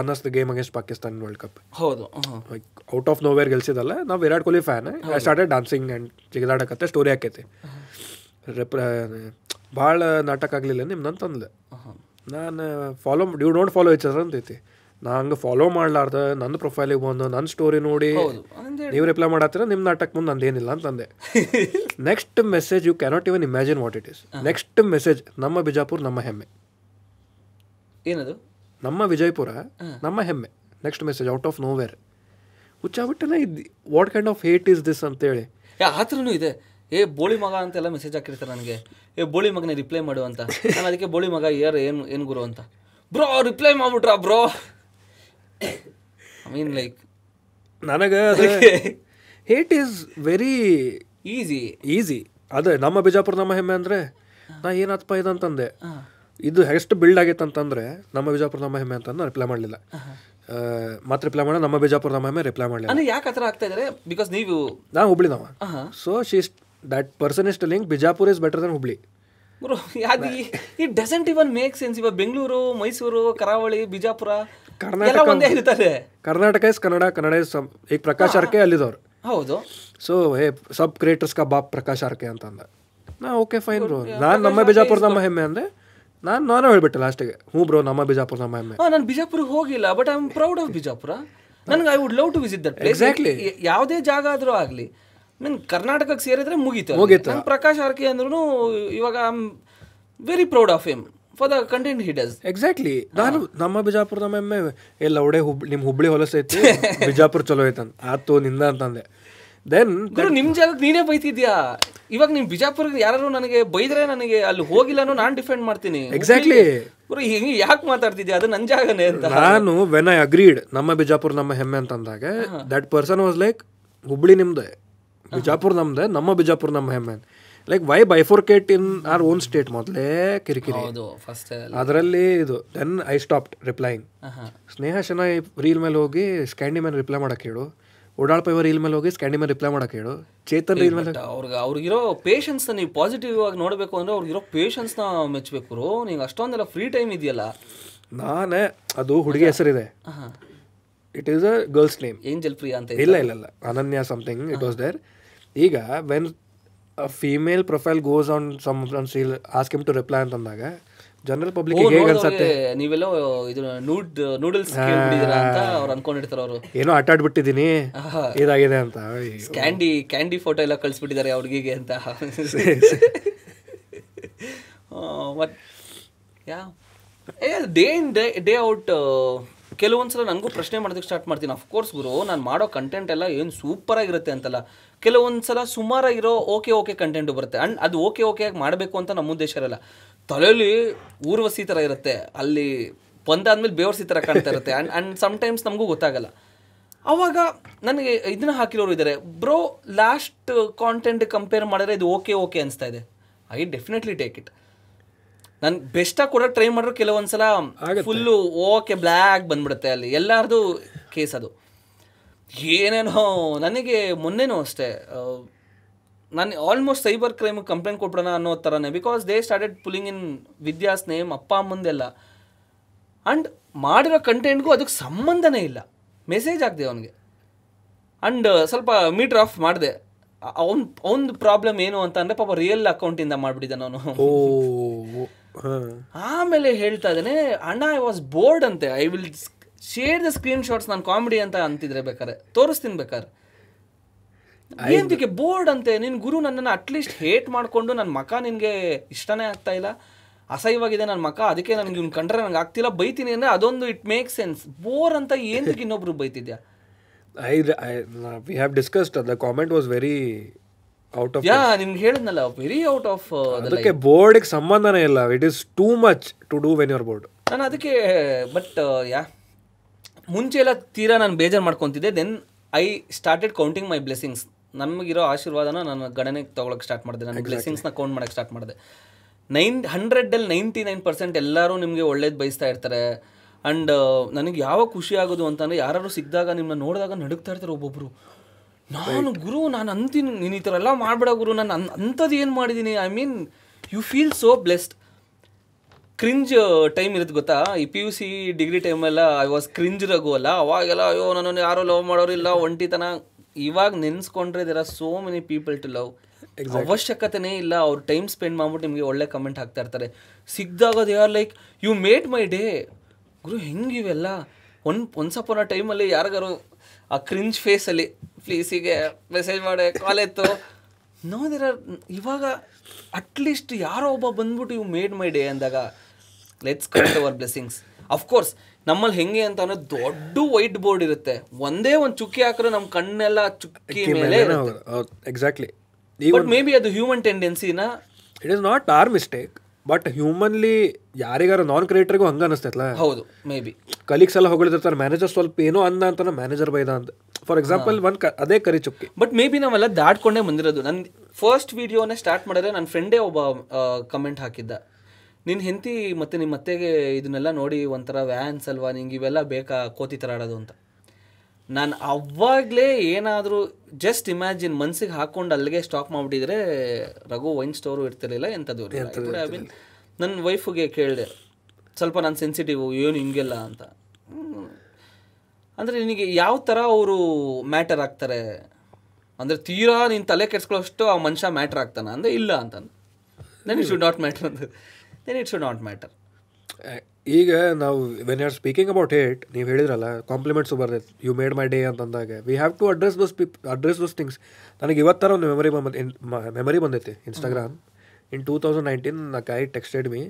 one of the game against Pakistan world cup ಹೌದು ಲೈಕ್ ಔಟ್ ಆಫ್ ನೋವೇರ್ ಗೆಲ್ಸಿದಲ್ಲ ನಾವು Virat Kohli fan I started dancing and ಜಿಗಿದಾಡಕತ್ತೆ story ಹಾಕೈತಿ. ರೆಪ್ರ ಭಾಳ ನಾಟಕ ಆಗಲಿಲ್ಲ ನಿಮ್ದಂತಂದ್ಲೆ ನಾನು follow you don't follow each other ಅಂತೈತಿ. ನಾ ಹಂಗೆ ಫಾಲೋ ಮಾಡ್ಲಾರ್ದ ನನ್ನ ಪ್ರೊಫೈಲಿಗೆ ಬಂದು ನನ್ನ ಸ್ಟೋರಿ ನೋಡಿ. ನೀವು ರಿಪ್ಲೈ ಮಾಡತ್ತೀರ ನಿಮ್ಮ ನಾಟಕ ಮುಂದೆ ನಂದೇನಿಲ್ಲ ಅಂತಂದೆ. Next message you cannot even imagine what it is next message ನಮ್ಮ ಬಿಜಾಪುರ್ ನಮ್ಮ ಹೆಮ್ಮೆ. ಏನದು? ನಮ್ಮ ವಿಜಯಪುರ ನಮ್ಮ ಹೆಮ್ಮೆ. Next message out of nowhere ಹುಚ್ಚಾಬಿಟ್ಟನ ಇದ್ದಿ what kind of hate is this ಅಂತೇಳಿ. ಆ ಥರನೂ ಇದೆ. ಏ ಬೋಳಿ ಮಗ ಅಂತೆಲ್ಲ ಮೆಸೇಜ್ ಹಾಕಿರ್ತಾರೆ ನನಗೆ. ಏ ಬೋಳಿ ಮಗನೇ ರಿಪ್ಲೈ ಮಾಡು ಅಂತ. ನಾನು ಅದಕ್ಕೆ ಬೋಳಿ ಮಗ ಯಾರು ಏನು ಏನು ಗುರು ಅಂತ. ಬ್ರೋ ರಿಪ್ಲೈ ಮಾಡ್ಬಿಟ್ರಾ ಬ್ರೋ? ಐ ಮೀನ್ ಲೈಕ್ ನನಗೆ hate is very easy easy ಅದೇ ನಮ್ಮ ಬಿಜಾಪುರ ನಮ್ಮ ಹೆಮ್ಮೆ ಅಂದರೆ ನಾ ಏನಪ್ಪ ಇದಂತಂದೆ ಇದು ಎಷ್ಟು ಬಿಲ್ಡ್ ಆಗೈತೆ ಅಂತಂದ್ರೆ ನಮ್ಮ ಬಿಜಾಪುರ ನಮ್ಮ ಹೆಮ್ಮೆ ಅಂತ ರಿಪ್ಲೈ ಮಾಡಲಿಲ್ಲ. ಮತ್ತೆ ರಿಪ್ಲೈ ಮಾಡೋಣ ನಮ್ಮ ಬಿಜಾಪುರ ನಮ್ಮ ಹೆಮ್ಮೆ ರಿಪ್ಲೈ ಮಾಡಲಿಲ್ಲ. ಅಂದರೆ ಯಾಕೆ ಆ ಥರ ಆಗ್ತಾ ಇದ್ದಾರೆ ಬಿಕಾಸ್ ನೀವು ನಾ ಹುಬ್ಳಿನವ so so is that person is telling Bijapur is better than Hubli. Bro ಅದು it doesn't even make sense ಇವಾಗ ಬೆಂಗಳೂರು ಮೈಸೂರು ಕರಾವಳಿ ಬಿಜಾಪುರ ಎಲ್ಲ ಒಂದೇ ಇರ್ತದೆ ಕರ್ನಾಟಕ ಇಸ್ ಕನ್ನಡ ಕನ್ನಡ ಇಸ್ ಈಗ ಪ್ರಕಾಶ್ ಆರ್ಕೆ ಅಲ್ಲಿದವ್ರು. ಹೌದು. ಸೊ ಹೇ ಸಬ್ ಕ್ರಿಯೇಟರ್ಸ್ ಕಾ ಬಾಪ್ ಪ್ರಕಾಶ್ ಆರ್ಕೆ ಅಂತ ಅಂದ ನಾ ಓಕೆ ಫೈನ್ ಬ್ರೋ ನಾನು ನಮ್ಮ ಬಿಜಾಪುರ ನಮ್ಮ ಹೆಮ್ಮೆ ಅಂದ್ರೆ ನಾನು ನಾನು ಹೇಳ್ಬಿಟ್ಟೆ ಲಾಸ್ಟಿಗೆ ಹ್ಞೂ ಬ್ರೋ ನಮ್ಮ ಬಿಜಾಪುರ ನಮ್ಮ ಹೆಮ್ಮೆ. ನಾನು ಬಿಜಾಪುರಕ್ಕೆ ಹೋಗಿಲ್ಲ but I am proud of Bijapur. ನನಗೆ I would love to visit that place Exactly. ಯಾವುದೇ ಜಾಗ ಆದ್ರೂ ಆಗಲಿ. ನಾನು ಕರ್ನಾಟಕಕ್ಕೆ ಸೇರಿದ್ರೆ ಮುಗೀತು. ಮುಗೀತು. ಪ್ರಕಾಶ್ ಆರ್ಕೆ ಅಂದ್ರೂ ಇವಾಗ I am very proud of him for the content he does exactly ನಾನು ನಮ್ಮ ಬಿಜಾಪುರ ನಮ್ಮ ಹೆಮ್ಮೆ ಎಲ್ಲ ಒಡೆ ಹುಬ್ ನಿಮ್ಮ ಹುಬ್ಳಿ ಹೊಲಸೈತಿ ಬಿಜಾಪುರ ಚಲೋ ಐತಂತ ಆತು ನಿಂದ ಅಂತಂದೆ. ದೆನ್ ನಿಮ್ ಜಾಗಕ್ಕೆ ನೀನೇ ಬೈತಿದ್ಯಾ? ಇವಾಗ ನಿಮ್ ಬಿಜಾಪುರ ಯಾರು ನನಗೆ ಬೈದ್ರೆ ನನಗೆ ಅಲ್ಲಿ ಹೋಗಿಲ್ಲ ನಾನು ಡಿಫೆಂಡ್ ಮಾಡ್ತೀನಿ. ಎಕ್ಸಾಕ್ಟ್ಲಿ ಹಿಂಗೆ ಯಾಕೆ ಮಾತಾಡ್ತಿದ್ಯಾ? ಅದು ನನ್ನ ಜಾಗನೇ ಅಂತ. ನಾನು ವೆನ್ ಐ ಅಗ್ರೀಡ್ ನಮ್ಮ ಬಿಜಾಪುರ ನಮ್ಮ ಹೆಮ್ಮೆ ಅಂತ ಅಂದಾಗ that person was like Hubli ನಿಮ್ದೆ ಬಿಜಾಪುರ್ ನಮ್ದೆ ನಮ್ಮ ಬಿಜಾಪುರ ನಮ್ಮ ಹೆಮ್ಮೆ like why bifurcate in our own state ಮೊದಲೇ ಕಿರಿಕಿರಿ. ಅದರಲ್ಲಿ ಇದು then I stopped replying Sneha ಶನ reel ಮೇಲೆ ಹೋಗಿ ಸ್ಕ್ಯಾಂಡಿ ಮೇಲೆ ರಿಪ್ಲೈ ಮಾಡಕ್ಕೆ ಹೇಳು. ಓಡಾಳ್ ಪೈವ ರೀಲ್ ಮೇಲೆ ಹೋಗಿ ಸ್ಕ್ಯಾಂಡಿ ಮೇಲೆ ರಿಪ್ಲೈ ಮಾಡಕ್ಕೆ ಹೇಳು. ಚೇತನ್ ರೀಲ್ ಮೇಲೆ ಅವ್ರಿಗೆ ಅವ್ರಿಗಿರೋ ಪೇಷನ್ಸ್ ನೀವು ಪಾಸಿಟಿವ್ ಆಗಿ ನೋಡಬೇಕು ಅಂದ್ರೆ ಅವ್ರಿಗಿರೋ ಪೇಷನ್ಸ್ನ ಮೆಚ್ಚಬೇಕು ನೀವು ಅಷ್ಟೊಂದೆಲ್ಲ ಫ್ರೀ ಟೈಮ್ ಇದೆಯಲ್ಲ. ನಾನೇ ಅದು ಹುಡುಗಿ ಹೆಸರಿದೆ. It is a girl's name angel Priya ಅಂತ ಇಲ್ಲ ಇಲ್ಲ ಇಲ್ಲ. Ananya something it was there ಈಗ when female profile goes on some seal ask him to reply ಅಂತಂದಾಗ ಜನರಲ್ ಪಬ್ಲಿಕ್ ಹೇಗೆ ಅನ್ಸತ್ತೆ? ನೀವೆಲ್ಲ ಇದು ನೂಡ್ ನೂಡಲ್ಸ್ ಅಂತ ಅವ್ರು ಅನ್ಕೊಂಡಿರ್ತಾರೆ ಅವರು. ಏನೋ ಆಟ ಆಡ್ಬಿಟ್ಟಿದೀನಿ ಇದಾಗಿದೆ ಅಂತ. ಕ್ಯಾಂಡಿ ಕ್ಯಾಂಡಿ ಫೋಟೋ ಎಲ್ಲ ಕಳಿಸ್ಬಿಟ್ಟಿದ್ದಾರೆ ಅವ್ರಿಗೆ ಹುಡುಗಿಗೆ ಅಂತ ಮತ್ yeah day in day day out ಕೆಲವೊಂದ್ಸಲ ನನಗೂ ಪ್ರಶ್ನೆ ಮಾಡೋದಕ್ಕೆ ಸ್ಟಾರ್ಟ್ ಮಾಡ್ತೀನಿ. ಅಫ್ಕೋರ್ಸ್ ಗುರು, ನಾನು ಮಾಡೋ ಕಂಟೆಂಟ್ ಎಲ್ಲ ಏನು ಸೂಪರಾಗಿರುತ್ತೆ ಅಂತಲ್ಲ. ಕೆಲವೊಂದ್ಸಲ ಸುಮಾರಾಗಿರೋ ಓಕೆ ಓಕೆ ಕಂಟೆಂಟು ಬರುತ್ತೆ. ಅಂಡ್ ಅದು ಓಕೆ ಓಕೆ ಆಗಿ ಮಾಡಬೇಕು ಅಂತ ನಮ್ಮ ಉದ್ದೇಶ ಇರಲ್ಲ. ತಲೆಯಲ್ಲಿ ಊರ್ವಸಿ ಥರ ಇರುತ್ತೆ. ಅಲ್ಲಿ ಬಂದಾದ್ಮೇಲೆ ಬೇವರ್ಸಿ ಥರ ಕಾಣ್ತಾ ಇರುತ್ತೆ. ಆ್ಯಂಡ್ ಆ್ಯಂಡ್ ಸಮ್ಟೈಮ್ಸ್ ನಮಗೂ ಗೊತ್ತಾಗಲ್ಲ. ಅವಾಗ ನನಗೆ ಇದನ್ನ ಹಾಕಿರೋರು ಇದ್ದಾರೆ ಬ್ರೋ ಲಾಸ್ಟ್ ಕಾಂಟೆಂಟ್ ಕಂಪೇರ್ ಮಾಡಿದ್ರೆ ಇದು ಓಕೆ ಓಕೆ ಅನಿಸ್ತಾ ಐ ಡೆಫಿನೆಟ್ಲಿ ಟೇಕ್ ಇಟ್ ನಾನು ಬೆಸ್ಟಾಗಿ ಕೂಡ ಟ್ರೈ ಮಾಡ್ರು ಕೆಲವೊಂದ್ಸಲ ಫುಲ್ಲು ಓಕೆ ಬ್ಲ್ಯಾಕ್ ಬಂದ್ಬಿಡುತ್ತೆ ಅಲ್ಲಿ. ಎಲ್ಲಾರ್ದು ಕೇಸ್ ಅದು. ಏನೇನೋ ನನಗೆ ಮೊನ್ನೆನೂ ಅಷ್ಟೇ ನಾನು ಆಲ್ಮೋಸ್ಟ್ ಸೈಬರ್ ಕ್ರೈಮ್ ಕಂಪ್ಲೇಂಟ್ ಕೊಟ್ಬಿಡೋಣ ಅನ್ನೋ ಥರನೇ because they started pulling in Vidya's name ಅಪ್ಪ ಅಮ್ಮಂದೆಲ್ಲ ಆ್ಯಂಡ್ ಮಾಡಿರೋ ಕಂಟೆಂಟ್ಗೂ ಅದಕ್ಕೆ ಸಂಬಂಧನೇ ಇಲ್ಲ. ಮೆಸೇಜ್ ಆಗ್ದೆ ಅವನಿಗೆ. ಆ್ಯಂಡ್ ಸ್ವಲ್ಪ ಮೀಟರ್ ಆಫ್ ಮಾಡಿದೆ. ಅವ್ನ ಅವ್ನ ಪ್ರಾಬ್ಲಮ್ ಏನು ಅಂತ ಅಂದರೆ ಪಾಪ ರಿಯಲ್ ಅಕೌಂಟಿಂದ ಮಾಡಿಬಿಟ್ಟಿದ್ದಾನೆ ಅವನು ಆಮೇಲೆ ಹೇಳ್ತಾ ಇದ್ದಾನೆ ಅಣ್ಣ ಐ ವಾಸ್ ಬೋರ್ಡ್ ಅಂತೆ. I will share the screenshots ನಾನು ಕಾಮಿಡಿ ಅಂತ ಅಂತಿದ್ರೆ ಬೇಕಾರೆ ತೋರಿಸ್ತೀನಿ ಬೇಕಾರೆ ಏನಕ್ಕೆ ಬೋರ್ಡ್ ಅಂತೆ? ನಿನ್ ಗುರು ನನ್ನನ್ನು ಅಟ್ಲೀಸ್ಟ್ ಹೇಟ್ ಮಾಡಿಕೊಂಡು ನನ್ನ ಮಕ ನಿನಗೆ ಇಷ್ಟನೇ ಆಗ್ತಾ ಇಲ್ಲ. ಅಸಹ್ಯವಾಗಿದೆ ನನ್ನ ಮಕ ಅದಕ್ಕೆ ನನಗೆ ಇವ್ನು ಕಂಡ್ರೆ ನನಗೆ ಆಗ್ತಿಲ್ಲ ಬೈತೀನಿ ಅಂದರೆ ಅದೊಂದು ಇಟ್ ಮೇಕ್ ಸೆನ್ಸ್ ಬೋರ್ ಅಂತ ಏನಕ್ಕೆ ಇನ್ನೊಬ್ರು ಬೈತಿದ್ಯಾ? I we have discussed the comment was very out of yeah ನಿಮ್ಗೆ ಹೇಳಿದ್ನಲ್ಲ ವೆರಿ ಔಟ್ ಆಫ್ ಅದಕ್ಕೆ ಬೋರ್ಡ್ಗೆ ಸಂಬಂಧನೇ ಇಲ್ಲ. It is too much to do when your board ನಾನು ಅದಕ್ಕೆ ಬಟ್ ಯಾ ಮುಂಚೆ ಎಲ್ಲ ತೀರಾ ನಾನು ಬೇಜಾರು ಮಾಡ್ಕೊತಿದ್ದೆ. Then I started counting my blessings ನಮಗಿರೋ ಆಶೀರ್ವಾದನ ನಾನು ಗಣನೆಗೆ ತೊಗೊಳಕ್ಕೆ ಸ್ಟಾರ್ಟ್ ಮಾಡಿದೆ. ನನ್ನ ಬ್ಲೆಸ್ಸಿಂಗ್ಸ್ನ ಕೌಂಟ್ ಮಾಡೋಕ್ಕೆ ಸ್ಟಾರ್ಟ್ ಮಾಡಿದೆ. ನೈನ್ ಹಂಡ್ರೆಡಲ್ಲಿ ನೈಂಟಿ ನೈನ್ ಪರ್ಸೆಂಟ್ ಎಲ್ಲರೂ ನಿಮಗೆ ಒಳ್ಳೇದು ಬಯಸ್ತಾ ಇರ್ತಾರೆ. ಆ್ಯಂಡ್ ನನಗೆ ಯಾವ ಖುಷಿ ಆಗೋದು ಅಂತಂದರೆ ಯಾರು ಸಿಕ್ಕಿದಾಗ ನಿಮ್ಮನ್ನ ನೋಡಿದಾಗ ನಡುಗ್ತಾ ಇರ್ತಾರೆ ಒಬ್ಬೊಬ್ಬರು ನಾನು ಗುರು ನಾನು ಅಂತೀನಿ ನೀನು ಈ ಥರ ಎಲ್ಲ ಮಾಡಬೇಡ ಗುರು ನಾನು ಅನ್ ಅಂಥದ್ದು ಏನು ಮಾಡಿದ್ದೀನಿ I mean you feel so blessed cringe time ಇರುತ್ತೆ ಗೊತ್ತಾ? ಈ ಪಿ ಯು ಸಿ ಡಿಗ್ರಿ ಟೈಮೆಲ್ಲ ಐ ವಾಸ್ ಕ್ರಿಂಜ್ ರಘು ಅಲ್ಲ. ಅವಾಗೆಲ್ಲ ಅಯ್ಯೋ ನನ್ನನ್ನು ಯಾರೋ ಲವ್ ಮಾಡೋರಿಲ್ಲ ಒಂಟಿತನ. ಇವಾಗ ನೆನೆಸ್ಕೊಂಡ್ರೆ there are so many people to love ಅವಶ್ಯಕತೆನೇ ಇಲ್ಲ. ಅವ್ರು ಟೈಮ್ ಸ್ಪೆಂಡ್ ಮಾಡ್ಬಿಟ್ಟು ನಿಮಗೆ ಒಳ್ಳೆ ಕಮೆಂಟ್ ಹಾಕ್ತಾ ಇರ್ತಾರೆ. ಸಿಕ್ಕಿದಾಗ they are like you made my day ಗುರು ಹೆಂಗಿವೆಲ್ಲ ಒನ್ ಒನ್ಸಪ್ಪನ ಟೈಮಲ್ಲಿ ಯಾರಿಗಾರು ಆ ಕ್ರಿಂಜ್ ಫೇಸಲ್ಲಿ ಪ್ಲೀಸಿಗೆ ಮೆಸೇಜ್ ಮಾಡಿ ಕಾಲ್ ಎತ್ತು. ನೋದಿರ ಇವಾಗ ಅಟ್ಲೀಸ್ಟ್ ಯಾರೋ ಒಬ್ಬ ಬಂದ್ಬಿಟ್ಟು ಇವು ಮೇಡ್ ಮೈ ಡೇ ಅಂದಾಗ let's count our blessings of course ನಮ್ಮಲ್ಲಿ ಹೆಂಗೆ ಅಂತ ಅನ್ನೋದು ದೊಡ್ಡ ವೈಟ್ ಬೋರ್ಡ್ ಇರುತ್ತೆ. ಒಂದೇ ಒಂದು ಚುಕ್ಕಿ ಹಾಕಿದ್ರೆ ನಮ್ಮ ಕಣ್ಣೆಲ್ಲ ಚುಕ್ಕಿ ಮೇಲೆ ಎಕ್ಸಾಕ್ಟ್ಲಿ ಬಟ್ ಮೇ ಬಿ ಅದು human ಟೆಂಡೆನ್ಸಿನ it is not our mistake but humanly ಯಾರಿಗಾರ ನಾನ್ ಕ್ರಿಯೇಟರ್ಗೂ ಹಂಗೆ ಅನಿಸ್ತೈತಲ್ಲ? ಹೌದು ಮೇ ಬಿ ಕಲೀಗ್ಸ್ ಎಲ್ಲ ಹೊಗಳಿರ್ತಾರೆ ಮ್ಯಾನೇಜರ್ ಸ್ವಲ್ಪ ಏನೋ ಅಂದ ಅಂತ ಮ್ಯಾನೇಜರ್ ಬೈದ ಅಂತ. ಫಾರ್ ಎಕ್ಸಾಂಪಲ್ ಒನ್ ಅದೇ ಕರಿ ಚುಕ್ಕಿ. ಬಟ್ ಮೇ ಬಿ ನಾವೆಲ್ಲ ದಾಟ್ಕೊಂಡೇ ಬಂದಿರೋದು. ನನ್ನ ಫಸ್ಟ್ ವಿಡಿಯೋನೇ ಸ್ಟಾರ್ಟ್ ಮಾಡಿದ್ರೆ ನನ್ನ ಫ್ರೆಂಡೇ ಒಬ್ಬ ಕಮೆಂಟ್ ಹಾಕಿದ್ದ. ನಿನ್ನ ಹೆಂಡತಿ ಮತ್ತೆ ನಿಮ್ಮ ಅತ್ತೆಗೆ ಇದನ್ನೆಲ್ಲ ನೋಡಿ ಒಂಥರ ವ್ಯಾನ್ಸ್ ಅಲ್ವಾ? ನಿಂಗೆ ಇವೆಲ್ಲ ಬೇಕಾ? ಕೋತಿ ಥರ ಆಡೋದು ಅಂತ. ನಾನು ಅವಾಗಲೇ ಏನಾದರೂ ಜಸ್ಟ್ ಇಮ್ಯಾಜಿನ್ ಮನ್ಸಿಗೆ ಹಾಕೊಂಡು ಅಲ್ಲಿಗೆ ಸ್ಟಾಪ್ ಮಾಡಿಬಿಟ್ಟಿದ್ರೆ ರಘು ವೈನ್ ಸ್ಟೋರು ಇರ್ತಿರ್ಲಿಲ್ಲ ಎಂಥದ್ದು ನನ್ನ ವೈಫಿಗೆ ಕೇಳಿದೆ ಸ್ವಲ್ಪ ನಾನು ಸೆನ್ಸಿಟಿವ್ ಏನು ಹಿಂಗೆಲ್ಲ ಅಂತ. ಅಂದರೆ ನಿನಗೆ ಯಾವ ಥರ ಅವರು ಮ್ಯಾಟರ್ ಆಗ್ತಾರೆ? ಅಂದರೆ ತೀರಾ ನೀನು ತಲೆ ಕೆಡ್ಸ್ಕೊಳ್ಳೋಷ್ಟು ಆ ಮನುಷ್ಯ ಮ್ಯಾಟ್ರ್ ಆಗ್ತಾನೆ? ಅಂದರೆ ಇಲ್ಲ ಅಂತ then it should not matter ಅಂತ then it should not matter ಈಗ ನಾವು when are speaking about hate ನೀವು ಹೇಳಿದ್ರಲ್ಲ ಕಾಂಪ್ಲಿಮೆಂಟ್ಸು ಬರ್ತೈತೆ ಯು ಮೇಡ್ ಮೈ ಡೇ ಅಂತಂದಾಗ. We have to address those people address those things ನನಗೆ ಇವತ್ತರ ಒಂದು ಮೆಮೊರಿ ಬಂದ ಮೆಮೊರಿ ಬಂದೈತಿ Instagram in two thousand nineteen ನಾ ಕೈ ಟೆಕ್ಸ್ಟೆಡ್ ಮೀ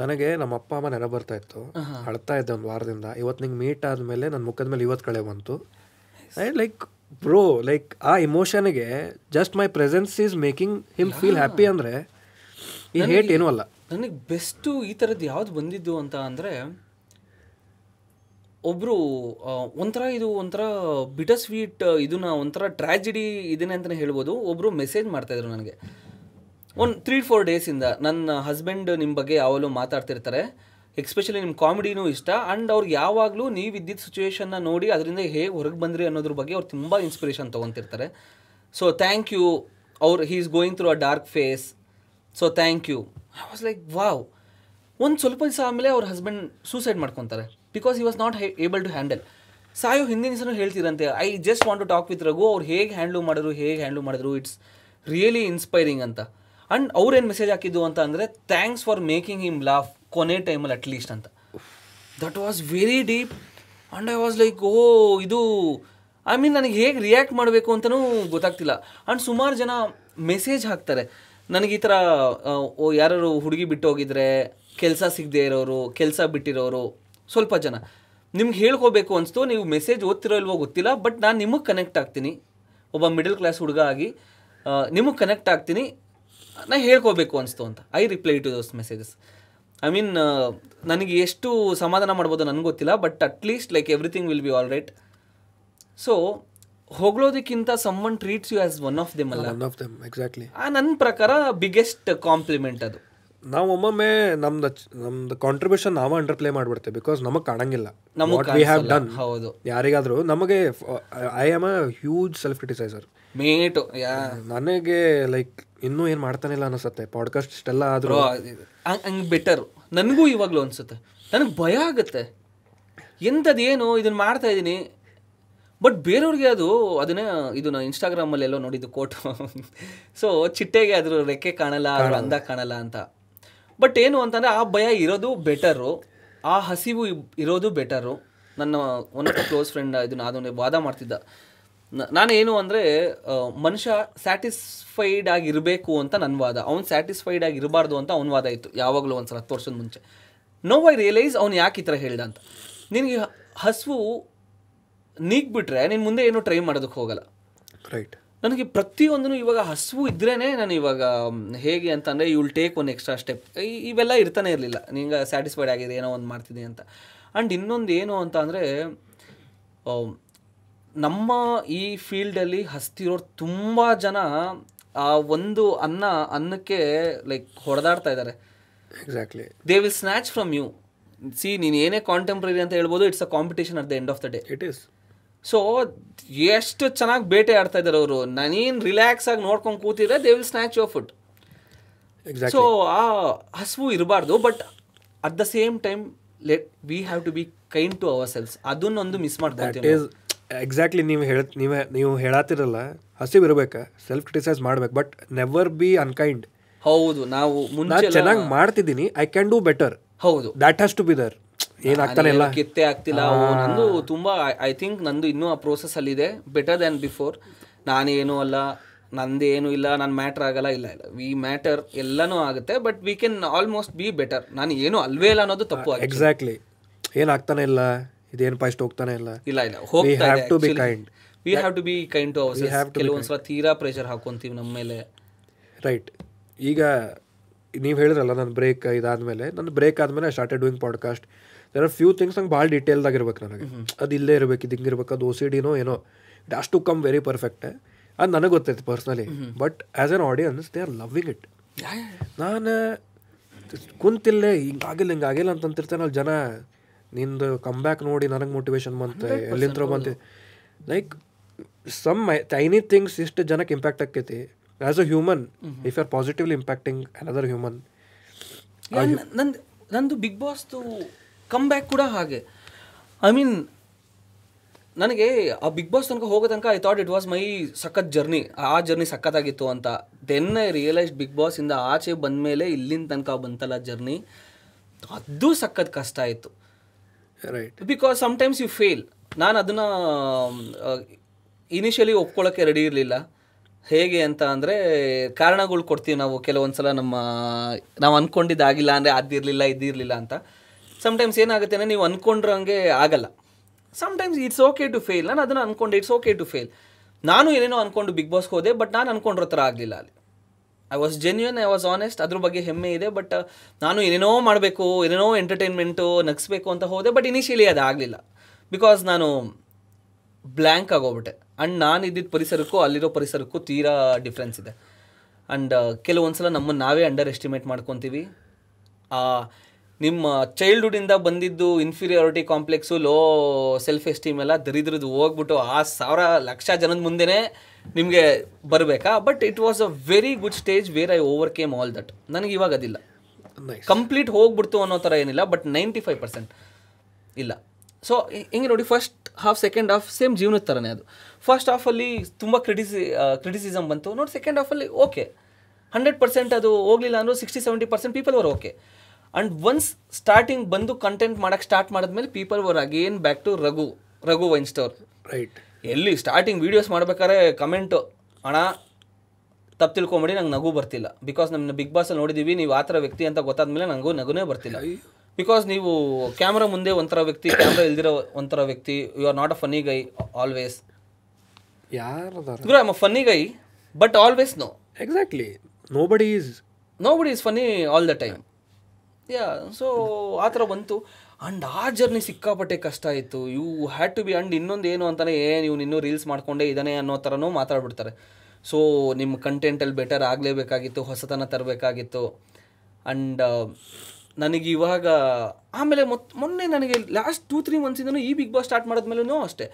ನನಗೆ ನಮ್ಮ ಅಪ್ಪ ಅಮ್ಮ ನೆನಪು ಬರ್ತಾ ಇತ್ತು. ಅಳ್ತಾ ಇದ್ದೆ ಒಂದು ವಾರದಿಂದ. ಇವತ್ತು ನಿಂಗೆ ಮೀಟ್ ಆದಮೇಲೆ ನನ್ನ ಮುಖದ ಮೇಲೆ ಇವತ್ತು ಕಳೆ ಬಂತು. ಐ ಲೈಕ್ ಬ್ರೋ ಲೈಕ್ ಆ ಇಮೋಷನ್ಗೆ just my presence is making him feel happy ಅಂದರೆ ಈ ಹೇಟ್ ಏನೂ ಅಲ್ಲ. ನನಗೆ ಬೆಸ್ಟು ಈ ಥರದ್ದು ಯಾವ್ದು ಬಂದಿದ್ದು ಅಂತ ಅಂದರೆ ಒಬ್ಬರು ಒಂಥರ ಇದು ಒಂಥರ ಬಿಟರ್ ಸ್ವೀಟ್ ಇದನ್ನ ಒಂಥರ ಟ್ರ್ಯಾಜಿಡಿ ಇದನ್ನೇ ಅಂತಲೇ ಹೇಳ್ಬೋದು. ಒಬ್ಬರು ಮೆಸೇಜ್ ಮಾಡ್ತಾಯಿದ್ರು ನನಗೆ. ಒಂದು ತ್ರೀ ಫೋರ್ ಡೇಸಿಂದ ನನ್ನ ಹಸ್ಬೆಂಡ್ ನಿಮ್ಮ ಬಗ್ಗೆ ಯಾವಾಗಲೂ ಮಾತಾಡ್ತಿರ್ತಾರೆ. ಎಕ್ಸ್ಪೆಷಲಿ ನಿಮ್ಮ ಕಾಮಿಡಿನೂ ಇಷ್ಟ. ಆ್ಯಂಡ್ ಅವ್ರು ಯಾವಾಗಲೂ ನೀವು ಇದ್ದಿದ್ದ ಸಿಚುವೇಶನ್ನ ನೋಡಿ ಅದರಿಂದ ಹೇಗೆ ಹೊರಗೆ ಬಂದ್ರಿ ಅನ್ನೋದ್ರ ಬಗ್ಗೆ ಅವ್ರು ತುಂಬ ಇನ್ಸ್ಪಿರೇಷನ್ ತೊಗೊತಿರ್ತಾರೆ. ಸೊ ಥ್ಯಾಂಕ್ ಯು ಅವ್ರು he is going through a dark phase so thank you I was like wow ಒಂದು ಸ್ವಲ್ಪ ದಿವಸ ಆಮೇಲೆ ಅವ್ರ ಹಸ್ಬೆಂಡ್ ಸೂಸೈಡ್ ಮಾಡ್ಕೊತಾರೆ because he was not able to handle ಸಾಯೋ ಹಿಂದಿನ ದಿವಸನೂ ಹೇಳ್ತೀರಂತೆ I just want to talk with Raghu, ಅವ್ರು ಹೇಗೆ ಹ್ಯಾಂಡ್ಲ್ ಮಾಡಿದ್ರು, ಹೇಗೆ ಹ್ಯಾಂಡ್ಲ್ ಮಾಡಿದ್ರು ಇಟ್ಸ್ ರಿಯಲಿ ಇನ್ಸ್ಪೈರಿಂಗ್ ಅಂತ. ಆ್ಯಂಡ್ ಅವ್ರೇನು ಮೆಸೇಜ್ ಹಾಕಿದ್ದು ಅಂತ ಅಂದರೆ thanks for making him laugh ಕೊನೆ ಟೈಮಲ್ಲಿ ಅಟ್ಲೀಸ್ಟ್ ಅಂತ. That was very deep and I was like oh, ಇದು ಐ ಮೀನ್ ನನಗೆ ಹೇಗೆ ರಿಯಾಕ್ಟ್ ಮಾಡಬೇಕು ಅಂತಲೂ ಗೊತ್ತಾಗ್ತಿಲ್ಲ. ಆ್ಯಂಡ್ ಸುಮಾರು ಜನ ಮೆಸೇಜ್ ಹಾಕ್ತಾರೆ. ನನಗೆ ಈ ಥರ ಯಾರು ಹುಡುಗಿ ಬಿಟ್ಟು ಹೋಗಿದ್ರೆ ಕೆಲಸ ಸಿಗದೆ ಇರೋರು, ಕೆಲಸ ಬಿಟ್ಟಿರೋರು, ಸ್ವಲ್ಪ ಜನ. ನಿಮ್ಗೆ ಹೇಳ್ಕೋಬೇಕು ಅನಿಸ್ತು, ನೀವು ಮೆಸೇಜ್ ಓದ್ತಿರೋ ಇಲ್ವೋ ಗೊತ್ತಿಲ್ಲ, ಬಟ್ ನಾನು ನಿಮಗೆ ಕನೆಕ್ಟ್ ಆಗ್ತೀನಿ. ಒಬ್ಬ ಮಿಡಲ್ ಕ್ಲಾಸ್ ಹುಡುಗ ಆಗಿ ನಿಮಗೆ ಕನೆಕ್ಟ್ ಆಗ್ತೀನಿ ನಾನು ಹೇಳ್ಕೋಬೇಕು ಅನಿಸ್ತು ಅಂತ. I reply to those messages I mean ನನಗೆ ಎಷ್ಟು ಸಮಾಧಾನ ಮಾಡ್ಬೋದು ನನಗೆ ಗೊತ್ತಿಲ್ಲ but at least like everything will be all right so ಹೊಗಳೋದಕ್ಕಿಂತ someone treats you as one of them ಅಲ್ಲ? ಒನ್ ಆಫ್ ದಮ್ ಎಕ್ಸಾಕ್ಟ್ಲಿ ಆ ನನ್ನ ಪ್ರಕಾರ ಬಿಗ್ಗೆಸ್ಟ್ ಕಾಂಪ್ಲಿಮೆಂಟ್ ಅದು. ನಾವು ಒಮ್ಮೊಮ್ಮೆ ನಮ್ದು ನಮ್ದು ಕಾಂಟ್ರಿಬ್ಯೂಷನ್ ನಾವೇ ಅಂಡರ್ ಪ್ಲೇ ಮಾಡ್ಬಿಡ್ತೇವೆ ಬಿಕಾಸ್ ನಮಗೆ ಕಾಣಂಗಿಲ್ಲ. ನಮಗ್ ವಿ ಹ್ಯಾವ್ ಡನ್ ಹೌದು. ಯಾರಿಗಾದ್ರೂ ನಮಗೆ I am a huge self criticiser mate yeah. ನನಗೆ ಲೈಕ್ ಇನ್ನೂ ಏನು ಮಾಡ್ತಾನಿಲ್ಲ ಅನಿಸುತ್ತೆ ಪಾಡ್ಕಾಸ್ಟ್ ಇಷ್ಟೆಲ್ಲ ಆದರೂ. ಹಂಗೆ ಬೆಟರ್ ನನಗೂ ಇವಾಗಲೂ ಅನಿಸುತ್ತೆ. ನನಗೆ ಭಯ ಆಗುತ್ತೆ. ಎಂಥದ್ದು ಏನು ಇದನ್ನು ಮಾಡ್ತಾ ಇದ್ದೀನಿ ಬಟ್ ಬೇರೆಯವ್ರಿಗೆ ಅದು ಅದನ್ನೇ ಇದು ನಾನು ಇನ್ಸ್ಟಾಗ್ರಾಮಲ್ಲಿ ಎಲ್ಲೋ ನೋಡಿದ್ದು ಕೋಟು ಸೊ ಚಿಟ್ಟೆಗೆ ಅದ್ರ ರೆಕ್ಕೆ ಕಾಣಲ್ಲ ಅದ್ರ ಅಂದ ಕಾಣಲ್ಲ ಅಂತ. ಬಟ್ ಏನು ಅಂತಂದರೆ ಆ ಭಯ ಇರೋದು ಬೆಟರು ಆ ಹಸಿವು ಇರೋದು ಬೆಟರು ನನ್ನ ಒನ್ ಆಫ್ ಕ್ಲೋಸ್ ಫ್ರೆಂಡ್ ಇದನ್ನ ಅದನ್ನ ವಾದ ಮಾಡ್ತಿದ್ದ. ನಾನು ನಾನೇನು ಅಂದರೆ ಮನುಷ್ಯ ಸ್ಯಾಟಿಸ್ಫೈಡ್ ಆಗಿರಬೇಕು ಅಂತ ನನ್ನ ವಾದ. ಅವ್ನು ಸ್ಯಾಟಿಸ್ಫೈಡ್ ಆಗಿರಬಾರ್ದು ಅಂತ ಅವ್ನ ವಾದ ಇತ್ತು. ಯಾವಾಗಲೂ ಒಂದ್ಸಲ ಹತ್ತು ವರ್ಷದ ಮುಂಚೆ. ನೋ ಐ ರಿಯಲೈಸ್ ಅವ್ನು ಯಾಕೆ ಈ ಥರ ಹೇಳ್ದ ಅಂತ. ನಿನಗೆ ಹಸಿವು ನೀಗ್ಬಿಟ್ರೆ ನೀನು ಮುಂದೆ ಏನು ಟ್ರೈ ಮಾಡೋದಕ್ಕೆ ಹೋಗಲ್ಲ. ರೈಟ್ ನನಗೆ ಪ್ರತಿಯೊಂದನ್ನು ಇವಾಗ ಹಸುವು ಇದ್ರೇ ನಾನು ಇವಾಗ ಹೇಗೆ ಅಂತಂದರೆ you will take one extra step ಇವೆಲ್ಲ ಇರ್ತಾನೆ ಇರಲಿಲ್ಲ. ನಿಂಗೆ ಸ್ಯಾಟಿಸ್ಫೈಡ್ ಆಗಿದೆ ಏನೋ ಒಂದು ಮಾಡ್ತಿದ್ದೆ ಅಂತ. ಆ್ಯಂಡ್ ಇನ್ನೊಂದು ಏನು ಅಂತ ಅಂದರೆ ನಮ್ಮ ಈ ಫೀಲ್ಡಲ್ಲಿ ಹಸ್ತಿರೋರು ತುಂಬ ಜನ ಆ ಒಂದು ಅನ್ನ ಅನ್ನಕ್ಕೆ ಲೈಕ್ ಹೊಡೆದಾಡ್ತಾ ಇದ್ದಾರೆ exactly they will snatch from you see ನೀನು ಏನೇ ಕಾಂಟೆಂಪ್ರರಿ ಅಂತ ಹೇಳ್ಬೋದು it's a competition at the end of the day it is so ಎಷ್ಟು ಚೆನ್ನಾಗಿ ಬೇಟೆ ಆಡ್ತಾ ಇದ್ದಾರೆ ಅವರು. ನಾನೇನು ರಿಲ್ಯಾಕ್ಸ್ ಆಗಿ ನೋಡ್ಕೊಂಡು ಕೂತಿದ್ರೆ they will snatch your food so ಆ ಹಸಿವು ಇರಬಾರ್ದು but at the same time let we have to be kind to our selves ಅದನ್ನೊಂದು ಮಿಸ್ ಮಾಡ್ತಾರೆ ಎಕ್ಸಾಕ್ಟ್ಲಿ ನೀವು ಹೇಳ ನೀವೇ ನೀವು ಹೇಳತ್ತಿರಲ್ಲ ಹಸಿವು ಇರಬೇಕು ಸೆಲ್ಫ್ ಕ್ರಿಟಿಸೈಸ್ ಮಾಡ್ಬೇಕು ಬಟ್ ನೆವರ್ ಬಿ ಅನ್ಕೈಂಡ್ ಹೌದು ನಾವು ಮುಂದೆ ನಾನು ಚೆನ್ನಾಗಿ ಮಾಡ್ತಿದ್ದೀನಿ ಐ ಕ್ಯಾನ್ ಡೂ ಬೆಟರ್ ಹೌದು. That has to be there ಏನಾಗ್ತಾನೆ ಇಲ್ಲ ಕೆತ್ತೆ ಆಗ್ತಿಲ್ಲ. ನಂದು ತುಂಬಾ ಐ ಥಿಂಕ್ ನಂದು ಇನ್ನೂ ಆ ಪ್ರೋಸೆಸ್ ಅಲ್ಲಿ ಇದೆ. ಬೆಟರ್ ದ್ಯಾನ್ ಬಿಫೋರ್ ನಾನೇನು ಅಲ್ಲ ನಂದೇನು ಇಲ್ಲ ನಾನು ಮ್ಯಾಟರ್ ಆಗಲ್ಲ ಇಲ್ಲ ಇಲ್ಲ. ವಿ ಮ್ಯಾಟರ್ ಎಲ್ಲನೂ ಆಗುತ್ತೆ but we can almost be better ನಾನು ಏನು ಅಲ್ವೇ ಇಲ್ಲ ಅನ್ನೋದು ತಪ್ಪು ಎಕ್ಸಾಕ್ಟ್ಲಿ ಏನಾಗ್ತಾನೆ ಇಲ್ಲ? ಇದೇನು ಇಷ್ಟು ಹೋಗ್ತಾನೆ ಇಲ್ಲ? ಇಲ್ಲ ಇಲ್ಲ. ಹೋಗ್ತಾ have to be kind. We have to be kind to our ಕೆಲವೊಂದ್ಸಲ ತೀರಾ ಪ್ರೆಷರ್ ಹಾಕೊಂತೀವಿ ನಮ್ಮ ಮೇಲೆ. ರೈಟ್ ಈಗ ನೀವು ಹೇಳಿದ್ರಲ್ಲ ನನ್ನ ಬ್ರೇಕ್ ಇದಾದ್ಮೇಲೆ. ನನ್ನ ಬ್ರೇಕ್ ಆದಮೇಲೆ I started doing podcast there are few things ನಂಗೆ ಭಾಳ ಡೀಟೇಲ್ದಾಗ ಇರ್ಬೇಕು ನನಗೆ. ಅದು ಇಲ್ಲೇ ಇರ್ಬೇಕು ಇದು ಹಿಂಗಿರ್ಬೇಕು ಅದು ಓ ಸಿ ಡಿನೋ ಏನೋ ಅಷ್ಟು ಟು ಕಮ್ ವೆರಿ ಪರ್ಫೆಕ್ಟ್ ಅದು ನನಗೆ ಗೊತ್ತೈತೆ personally but as an audience they are loving it ನಾನು ಕುಂತಿಲ್ಲೇ ಹಿಂಗಾಗಿಲ್ಲ ಹಿಂಗಾಗಿಲ್ಲ ಅಂತ ಅಂತಿರ್ತೇನೆ ಅಲ್ಲಿ ಜನ. ನಿಂದು ಕಮ್ ಬ್ಯಾಕ್ ನೋಡಿ ನನಗೆ ಮೋಟಿವೇಶನ್ ಬಂತೆ ಎಲ್ಲಿಂದ್ರ ಬಂತು. ಲೈಕ್ ಸಮ್ ಟೈನಿ ಥಿಂಗ್ಸ್ ಇಷ್ಟು ಜನಕ್ಕೆ ಇಂಪ್ಯಾಕ್ಟ್ ಆಕೈತಿ as a human if are positively impacting another human ನಂದು ನಂದು ಬಿಗ್ ಬಾಸ್ದು ಕಮ್ ಬ್ಯಾಕ್ ಕೂಡ ಹಾಗೆ. ಐ ಮೀನ್ ನನಗೆ ಆ ಬಿಗ್ ಬಾಸ್ ತನಕ ಹೋಗೋ ತನಕ I thought it was my ಸಖತ್ ಜರ್ನಿ ಆ ಜರ್ನಿ ಸಖತ್ತಾಗಿತ್ತು ಅಂತ. Then I realise Bigg Boss ಇಂದ ಆಚೆ ಬಂದಮೇಲೆ ಇಲ್ಲಿನ ತನಕ ಬಂತಲ್ಲ ಜರ್ನಿ ಅದು ಸಖತ್ ಕಷ್ಟ ಆಯಿತು. Right because sometimes you fail ನಾನು ಅದನ್ನು ಇನಿಷಿಯಲಿ ಒಪ್ಕೊಳ್ಳೋಕ್ಕೆ ರೆಡಿ ಇರಲಿಲ್ಲ. ಹೇಗೆ ಅಂತ ಅಂದರೆ ಕಾರಣಗಳು ಕೊಡ್ತೀವಿ ನಾವು. ಕೆಲವೊಂದು ಸಲ ನಮ್ಮ ನಾವು ಅಂದ್ಕೊಂಡಿದ್ದಾಗಿಲ್ಲ ಅಂದರೆ ಅದಿರಲಿಲ್ಲ ಇದಿರಲಿಲ್ಲ ಅಂತ. ಸಮ್ಟೈಮ್ಸ್ ಏನಾಗುತ್ತೆ ಅಂದರೆ ನೀವು ಅಂದ್ಕೊಂಡ್ರಂಗೆ ಆಗಲ್ಲ. Sometimes it's okay to fail ನಾನು ಅದನ್ನು ಅಂದ್ಕೊಂಡೆ ಇಟ್ಸ್ ಓಕೆ ಟು ಫೇಲ್ ನಾನು ಏನೇನೋ ಅಂದ್ಕೊಂಡು ಬಿಗ್ ಬಾಸ್ಗೆ ಹೋದೆ ಬಟ್ ನಾನು ಅಂದ್ಕೊಂಡಿರೋ ಥರ ಆಗಲಿಲ್ಲ ಅಲ್ಲಿ. I was genuine I was honest ಅದ್ರ ಬಗ್ಗೆ ಹೆಮ್ಮೆ ಇದೆ ಬಟ್ ನಾನು ಏನೇನೋ ಮಾಡಬೇಕು, ಏನೇನೋ ಎಂಟರ್ಟೈನ್ಮೆಂಟು ನಗಿಸ್ಬೇಕು ಅಂತ ಹೋದೆ ಬಟ್ ಇನಿಷಿಯಲಿ ಅದು ಆಗಲಿಲ್ಲ. ಬಿಕಾಸ್ ನಾನು ಬ್ಲ್ಯಾಂಕ್ ಆಗೋಗ್ಬಿಟ್ಟೆ. ಆ್ಯಂಡ್ ನಾನು ಇದ್ದಿದ್ದ ಪರಿಸರಕ್ಕೂ ಅಲ್ಲಿರೋ ಪರಿಸರಕ್ಕೂ ತೀರಾ ಡಿಫ್ರೆನ್ಸ್ ಇದೆ. ಆ್ಯಂಡ್ ಕೆಲವೊಂದು ಸಲ ನಮ್ಮನ್ನು ನಾವೇ ಅಂಡರ್ ಎಸ್ಟಿಮೇಟ್ ಮಾಡ್ಕೊತೀವಿ ನಿಮ್ಮ ಚೈಲ್ಡ್ಹುಡ್ಡಿಂದ ಬಂದಿದ್ದು inferiority complex low self esteem ಎಲ್ಲ ದರಿದ್ರದ್ದು ಹೋಗ್ಬಿಟ್ಟು ಆ ಸಾವಿರ ಲಕ್ಷ ಜನದ ಮುಂದೆನೇ ನಿಮಗೆ ಬರಬೇಕಾ? But it was a very good stage where I overcame all that ನನಗೆ ಇವಾಗ ಅದಿಲ್ಲ. ಕಂಪ್ಲೀಟ್ ಹೋಗ್ಬಿಡ್ತು ಅನ್ನೋ ಥರ ಏನಿಲ್ಲ ಬಟ್ ನೈಂಟಿ ಫೈವ್ ಪರ್ಸೆಂಟ್ ಇಲ್ಲ ಸೊ ಹಿಂಗೆ ನೋಡಿ first half second half same ಜೀವನದ ಥರನೇ ಅದು. ಫಸ್ಟ್ ಹಾಫಲ್ಲಿ ತುಂಬ ಕ್ರಿಟಿಸಿ ಕ್ರಿಟಿಸಿಸಮ್ ಬಂತು. ನೋಡಿ ಸೆಕೆಂಡ್ ಹಾಫಲ್ಲಿ ಓಕೆ ಹಂಡ್ರೆಡ್ ಪರ್ಸೆಂಟ್ ಅದು ಹೋಗಲಿಲ್ಲ ಅಂದರೂ ಸಿಕ್ಸ್ಟಿ ಸೆವೆಂಟಿ ಪರ್ಸೆಂಟ್ ಪೀಪಲ್ ಅವರು ಓಕೆ ಆ್ಯಂಡ್ ಒನ್ಸ್ ಸ್ಟಾರ್ಟಿಂಗ್ ಬಂದು ಕಂಟೆಂಟ್ ಮಾಡಕ್ಕೆ ಸ್ಟಾರ್ಟ್ ಮಾಡಿದ್ಮೇಲೆ people were again back to Raghu Raghu wine store right ಎಲ್ಲಿ ಸ್ಟಾರ್ಟಿಂಗ್ ವೀಡಿಯೋಸ್ ಮಾಡ್ಬೇಕಾದ್ರೆ ಕಮೆಂಟು ಹಣ ತಪ್ಪು ತಿಳ್ಕೊಂಬಿಡಿ ನಂಗೆ ನಗು ಬರ್ತಿಲ್ಲ. ಬಿಕಾಸ್ ನಮ್ಮ ಬಿಗ್ ಬಾಸಲ್ಲಿ ನೋಡಿದ್ದೀವಿ ನೀವು ಆ ಥರ ವ್ಯಕ್ತಿ ಅಂತ ಗೊತ್ತಾದ್ಮೇಲೆ ನನಗೂ ನಗುನೇ ಬರ್ತಿಲ್ಲ. ಬಿಕಾಸ್ ನೀವು ಕ್ಯಾಮ್ರಾ ಮುಂದೆ ಒಂಥರ ವ್ಯಕ್ತಿ ಕ್ಯಾಮ್ರಾ ಇಲ್ದಿರೋ ಒಂಥರ ವ್ಯಕ್ತಿ you are not a funny guy always ಯಾರು am a funny guy but always no exactly nobody is nobody is funny all the time yeah so ಆ ಥರ ಬಂತು. ಆ್ಯಂಡ್ ಆ ಜರ್ನಿ ಸಿಕ್ಕಾಪಟ್ಟೆ ಕಷ್ಟ ಆಯಿತು. You had to be and ಇನ್ನೊಂದು ಏನು ಅಂತಾನೆ ಏನು ನೀವು ಇನ್ನೂ ರೀಲ್ಸ್ ಮಾಡ್ಕೊಂಡೇ ಇದ್ದಾನೆ ಅನ್ನೋ ಥರನೂ ಮಾತಾಡ್ಬಿಡ್ತಾರೆ. ಸೊ ನಿಮ್ಮ ಕಂಟೆಂಟಲ್ಲಿ ಬೆಟರ್ ಆಗಲೇಬೇಕಾಗಿತ್ತು, ಹೊಸತನ ತರಬೇಕಾಗಿತ್ತು. ಆ್ಯಂಡ್ ನನಗೆ ಇವಾಗ, ಆಮೇಲೆ ಮೊತ್, ಮೊನ್ನೆ ನನಗೆ ಲಾಸ್ಟ್ ಟೂ ತ್ರೀ ಮಂತ್ಸಿಂದನೂ ಈ ಬಿಗ್ ಬಾಸ್ ಸ್ಟಾರ್ಟ್ ಮಾಡಿದ್ಮೇಲೂ ಅಷ್ಟೇ.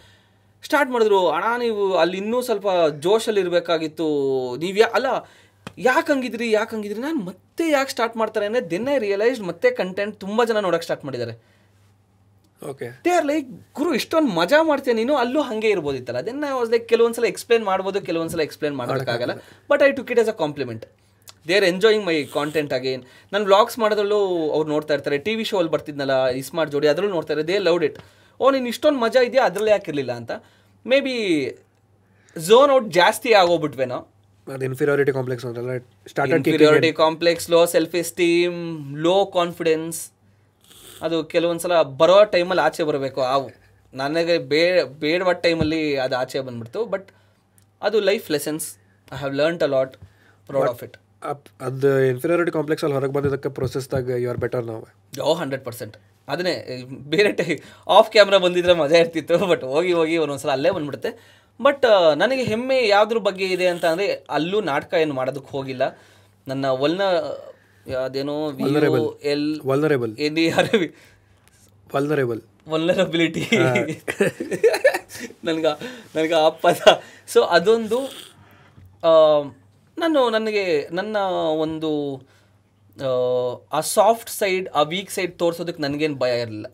ಸ್ಟಾರ್ಟ್ ಮಾಡಿದ್ರು, ಅಣ್ಣ, ನೀವು ಅಲ್ಲಿ ಇನ್ನೂ ಸ್ವಲ್ಪ ಜೋಶಲ್ಲಿ ಇರಬೇಕಾಗಿತ್ತು. ನೀವು ಅಲ್ಲ ಯಾಕೆ ಹಂಗಿದ್ರಿ ಯಾಕೆ ಹಂಗಿದ್ರಿ? ನಾನು ಮತ್ತೆ ಯಾಕೆ ಸ್ಟಾರ್ಟ್ ಮಾಡ್ತಾರೆ ಅಂದರೆ ದೆನ್ ಐ ರಿಯಲೈಸ್ಡ್ ಮತ್ತೆ ಕಂಟೆಂಟ್ ತುಂಬ ಜನ ನೋಡೋಕೆ ಸ್ಟಾರ್ಟ್ ಮಾಡಿದ್ದಾರೆ. ಓಕೆ ದೇ ಆರ್ ಲೈಕ್ ಗುರು ಇಷ್ಟೊಂದು ಮಜಾ ಮಾಡ್ತೀಯ ನೀನು? ಅಲ್ಲೂ ಹಾಗೆ ಇರ್ಬೋದಿತ್ತಲ್ಲ. ದೆನ್ ಐ ವಾಸ್ ಲೈಕ್ ಕೆಲವೊಂದ್ಸಲ ಎಕ್ಸ್ಪ್ಲೇನ್ ಮಾಡ್ಬೋದು ಕೆಲವೊಂದ್ಸಲ ಎಕ್ಸ್ಪ್ಲೇನ್ ಮಾಡೋಕ್ಕಾಗಲ್ಲ. But I took it as a compliment they are enjoying my content again ನಾನು ವ್ಲಾಗ್ಸ್ ಮಾಡೋದ್ರಲ್ಲೂ ಅವ್ರು ನೋಡ್ತಾ ಇರ್ತಾರೆ. ಟಿ ವಿ ಶೋ ಅಲ್ಲಿ ಬರ್ತಿದ್ನಲ್ಲ ಇಸ್ಮಾರ್ಟ್ ಜೋಡಿ ಅದರಲ್ಲೂ ನೋಡ್ತಾರೆ ದೇ ಲವ್ಡ್ ಇಟ್ ಓ ನೀನು ಇಷ್ಟೊಂದು ಮಜಾ ಇದೆಯಾ? ಅದರಲ್ಲೇ ಯಾಕಿರಲಿಲ್ಲ ಅಂತ. ಮೇ ಬಿ ಝೋನ್ ಔಟ್ ಜಾಸ್ತಿ ಆಗೋಗ್ಬಿಟ್ವೇನೋ. ಅದು ಇನ್ಫೀರಿಯಾರಿಟಿ ಕಾಂಪ್ಲೆಕ್ಸ್ ಅಂತಲ್ಲ start inferiority complex low self esteem low confidence ಅದು ಕೆಲವೊಂದ್ಸಲ ಬರೋ ಟೈಮಲ್ಲಿ ಆಚೆ ಬರಬೇಕು. ಅವು ನನಗೆ ಬೇ ಬೇಡವ ಟೈಮಲ್ಲಿ ಅದು ಆಚೆ ಬಂದ್ಬಿಡ್ತು. ಬಟ್ ಅದು life lessons I have learnt a lot proud of it ಅದು ಇನ್ಫೀರಿಯಾರಿಟಿ ಕಾಂಪ್ಲೆಕ್ಸ್ ಅಲ್ಲಿ ಹೊರಗೆ ಬಂದಿದ್ದಕ್ಕೆ ಪ್ರೊಸೆಸ್ದಾಗ ಯು ಆರ್ ಬೆಟರ್ ನಾವು ಯಾವ ಹಂಡ್ರೆಡ್ ಪರ್ಸೆಂಟ್ ಅದನ್ನೇ ಬೇರೆ ಟೈ ಆಫ್ ಕ್ಯಾಮ್ರಾ ಬಂದಿದ್ರೆ ಮಜಾ ಇರ್ತಿತ್ತು. ಬಟ್ ಹೋಗಿ ಹೋಗಿ ಒಂದೊಂದ್ಸಲ ಅಲ್ಲೇ ಬಂದ್ಬಿಡುತ್ತೆ. ಬಟ್ ನನಗೆ ಹೆಮ್ಮೆ ಯಾವುದ್ರ ಬಗ್ಗೆ ಇದೆ ಅಂತ ಅಂದರೆ ಅಲ್ಲೂ ನಾಟಕ ಏನು ಮಾಡೋದಕ್ಕೆ ಹೋಗಿಲ್ಲ. ನನ್ನ ಒಲ್ನ ಅದೇನೋ ಎಲ್ ವಲ್ನರೇಬಲ್ ಆರ್ ವಲ್ನರೇಬಲ್ ವಲ್ನರಬಿಲಿಟಿ ನನಗೆ ನನಗೆ ಆ ಪದ. ಸೊ ಅದೊಂದು ನಾನು ನನಗೆ ನನ್ನ ಒಂದು ಆ, ಆ ಸಾಫ್ಟ್ ಸೈಡ್ ಆ ವೀಕ್ ಸೈಡ್ ತೋರಿಸೋದಕ್ಕೆ ನನಗೇನು ಭಯ ಇರಲಿಲ್ಲ.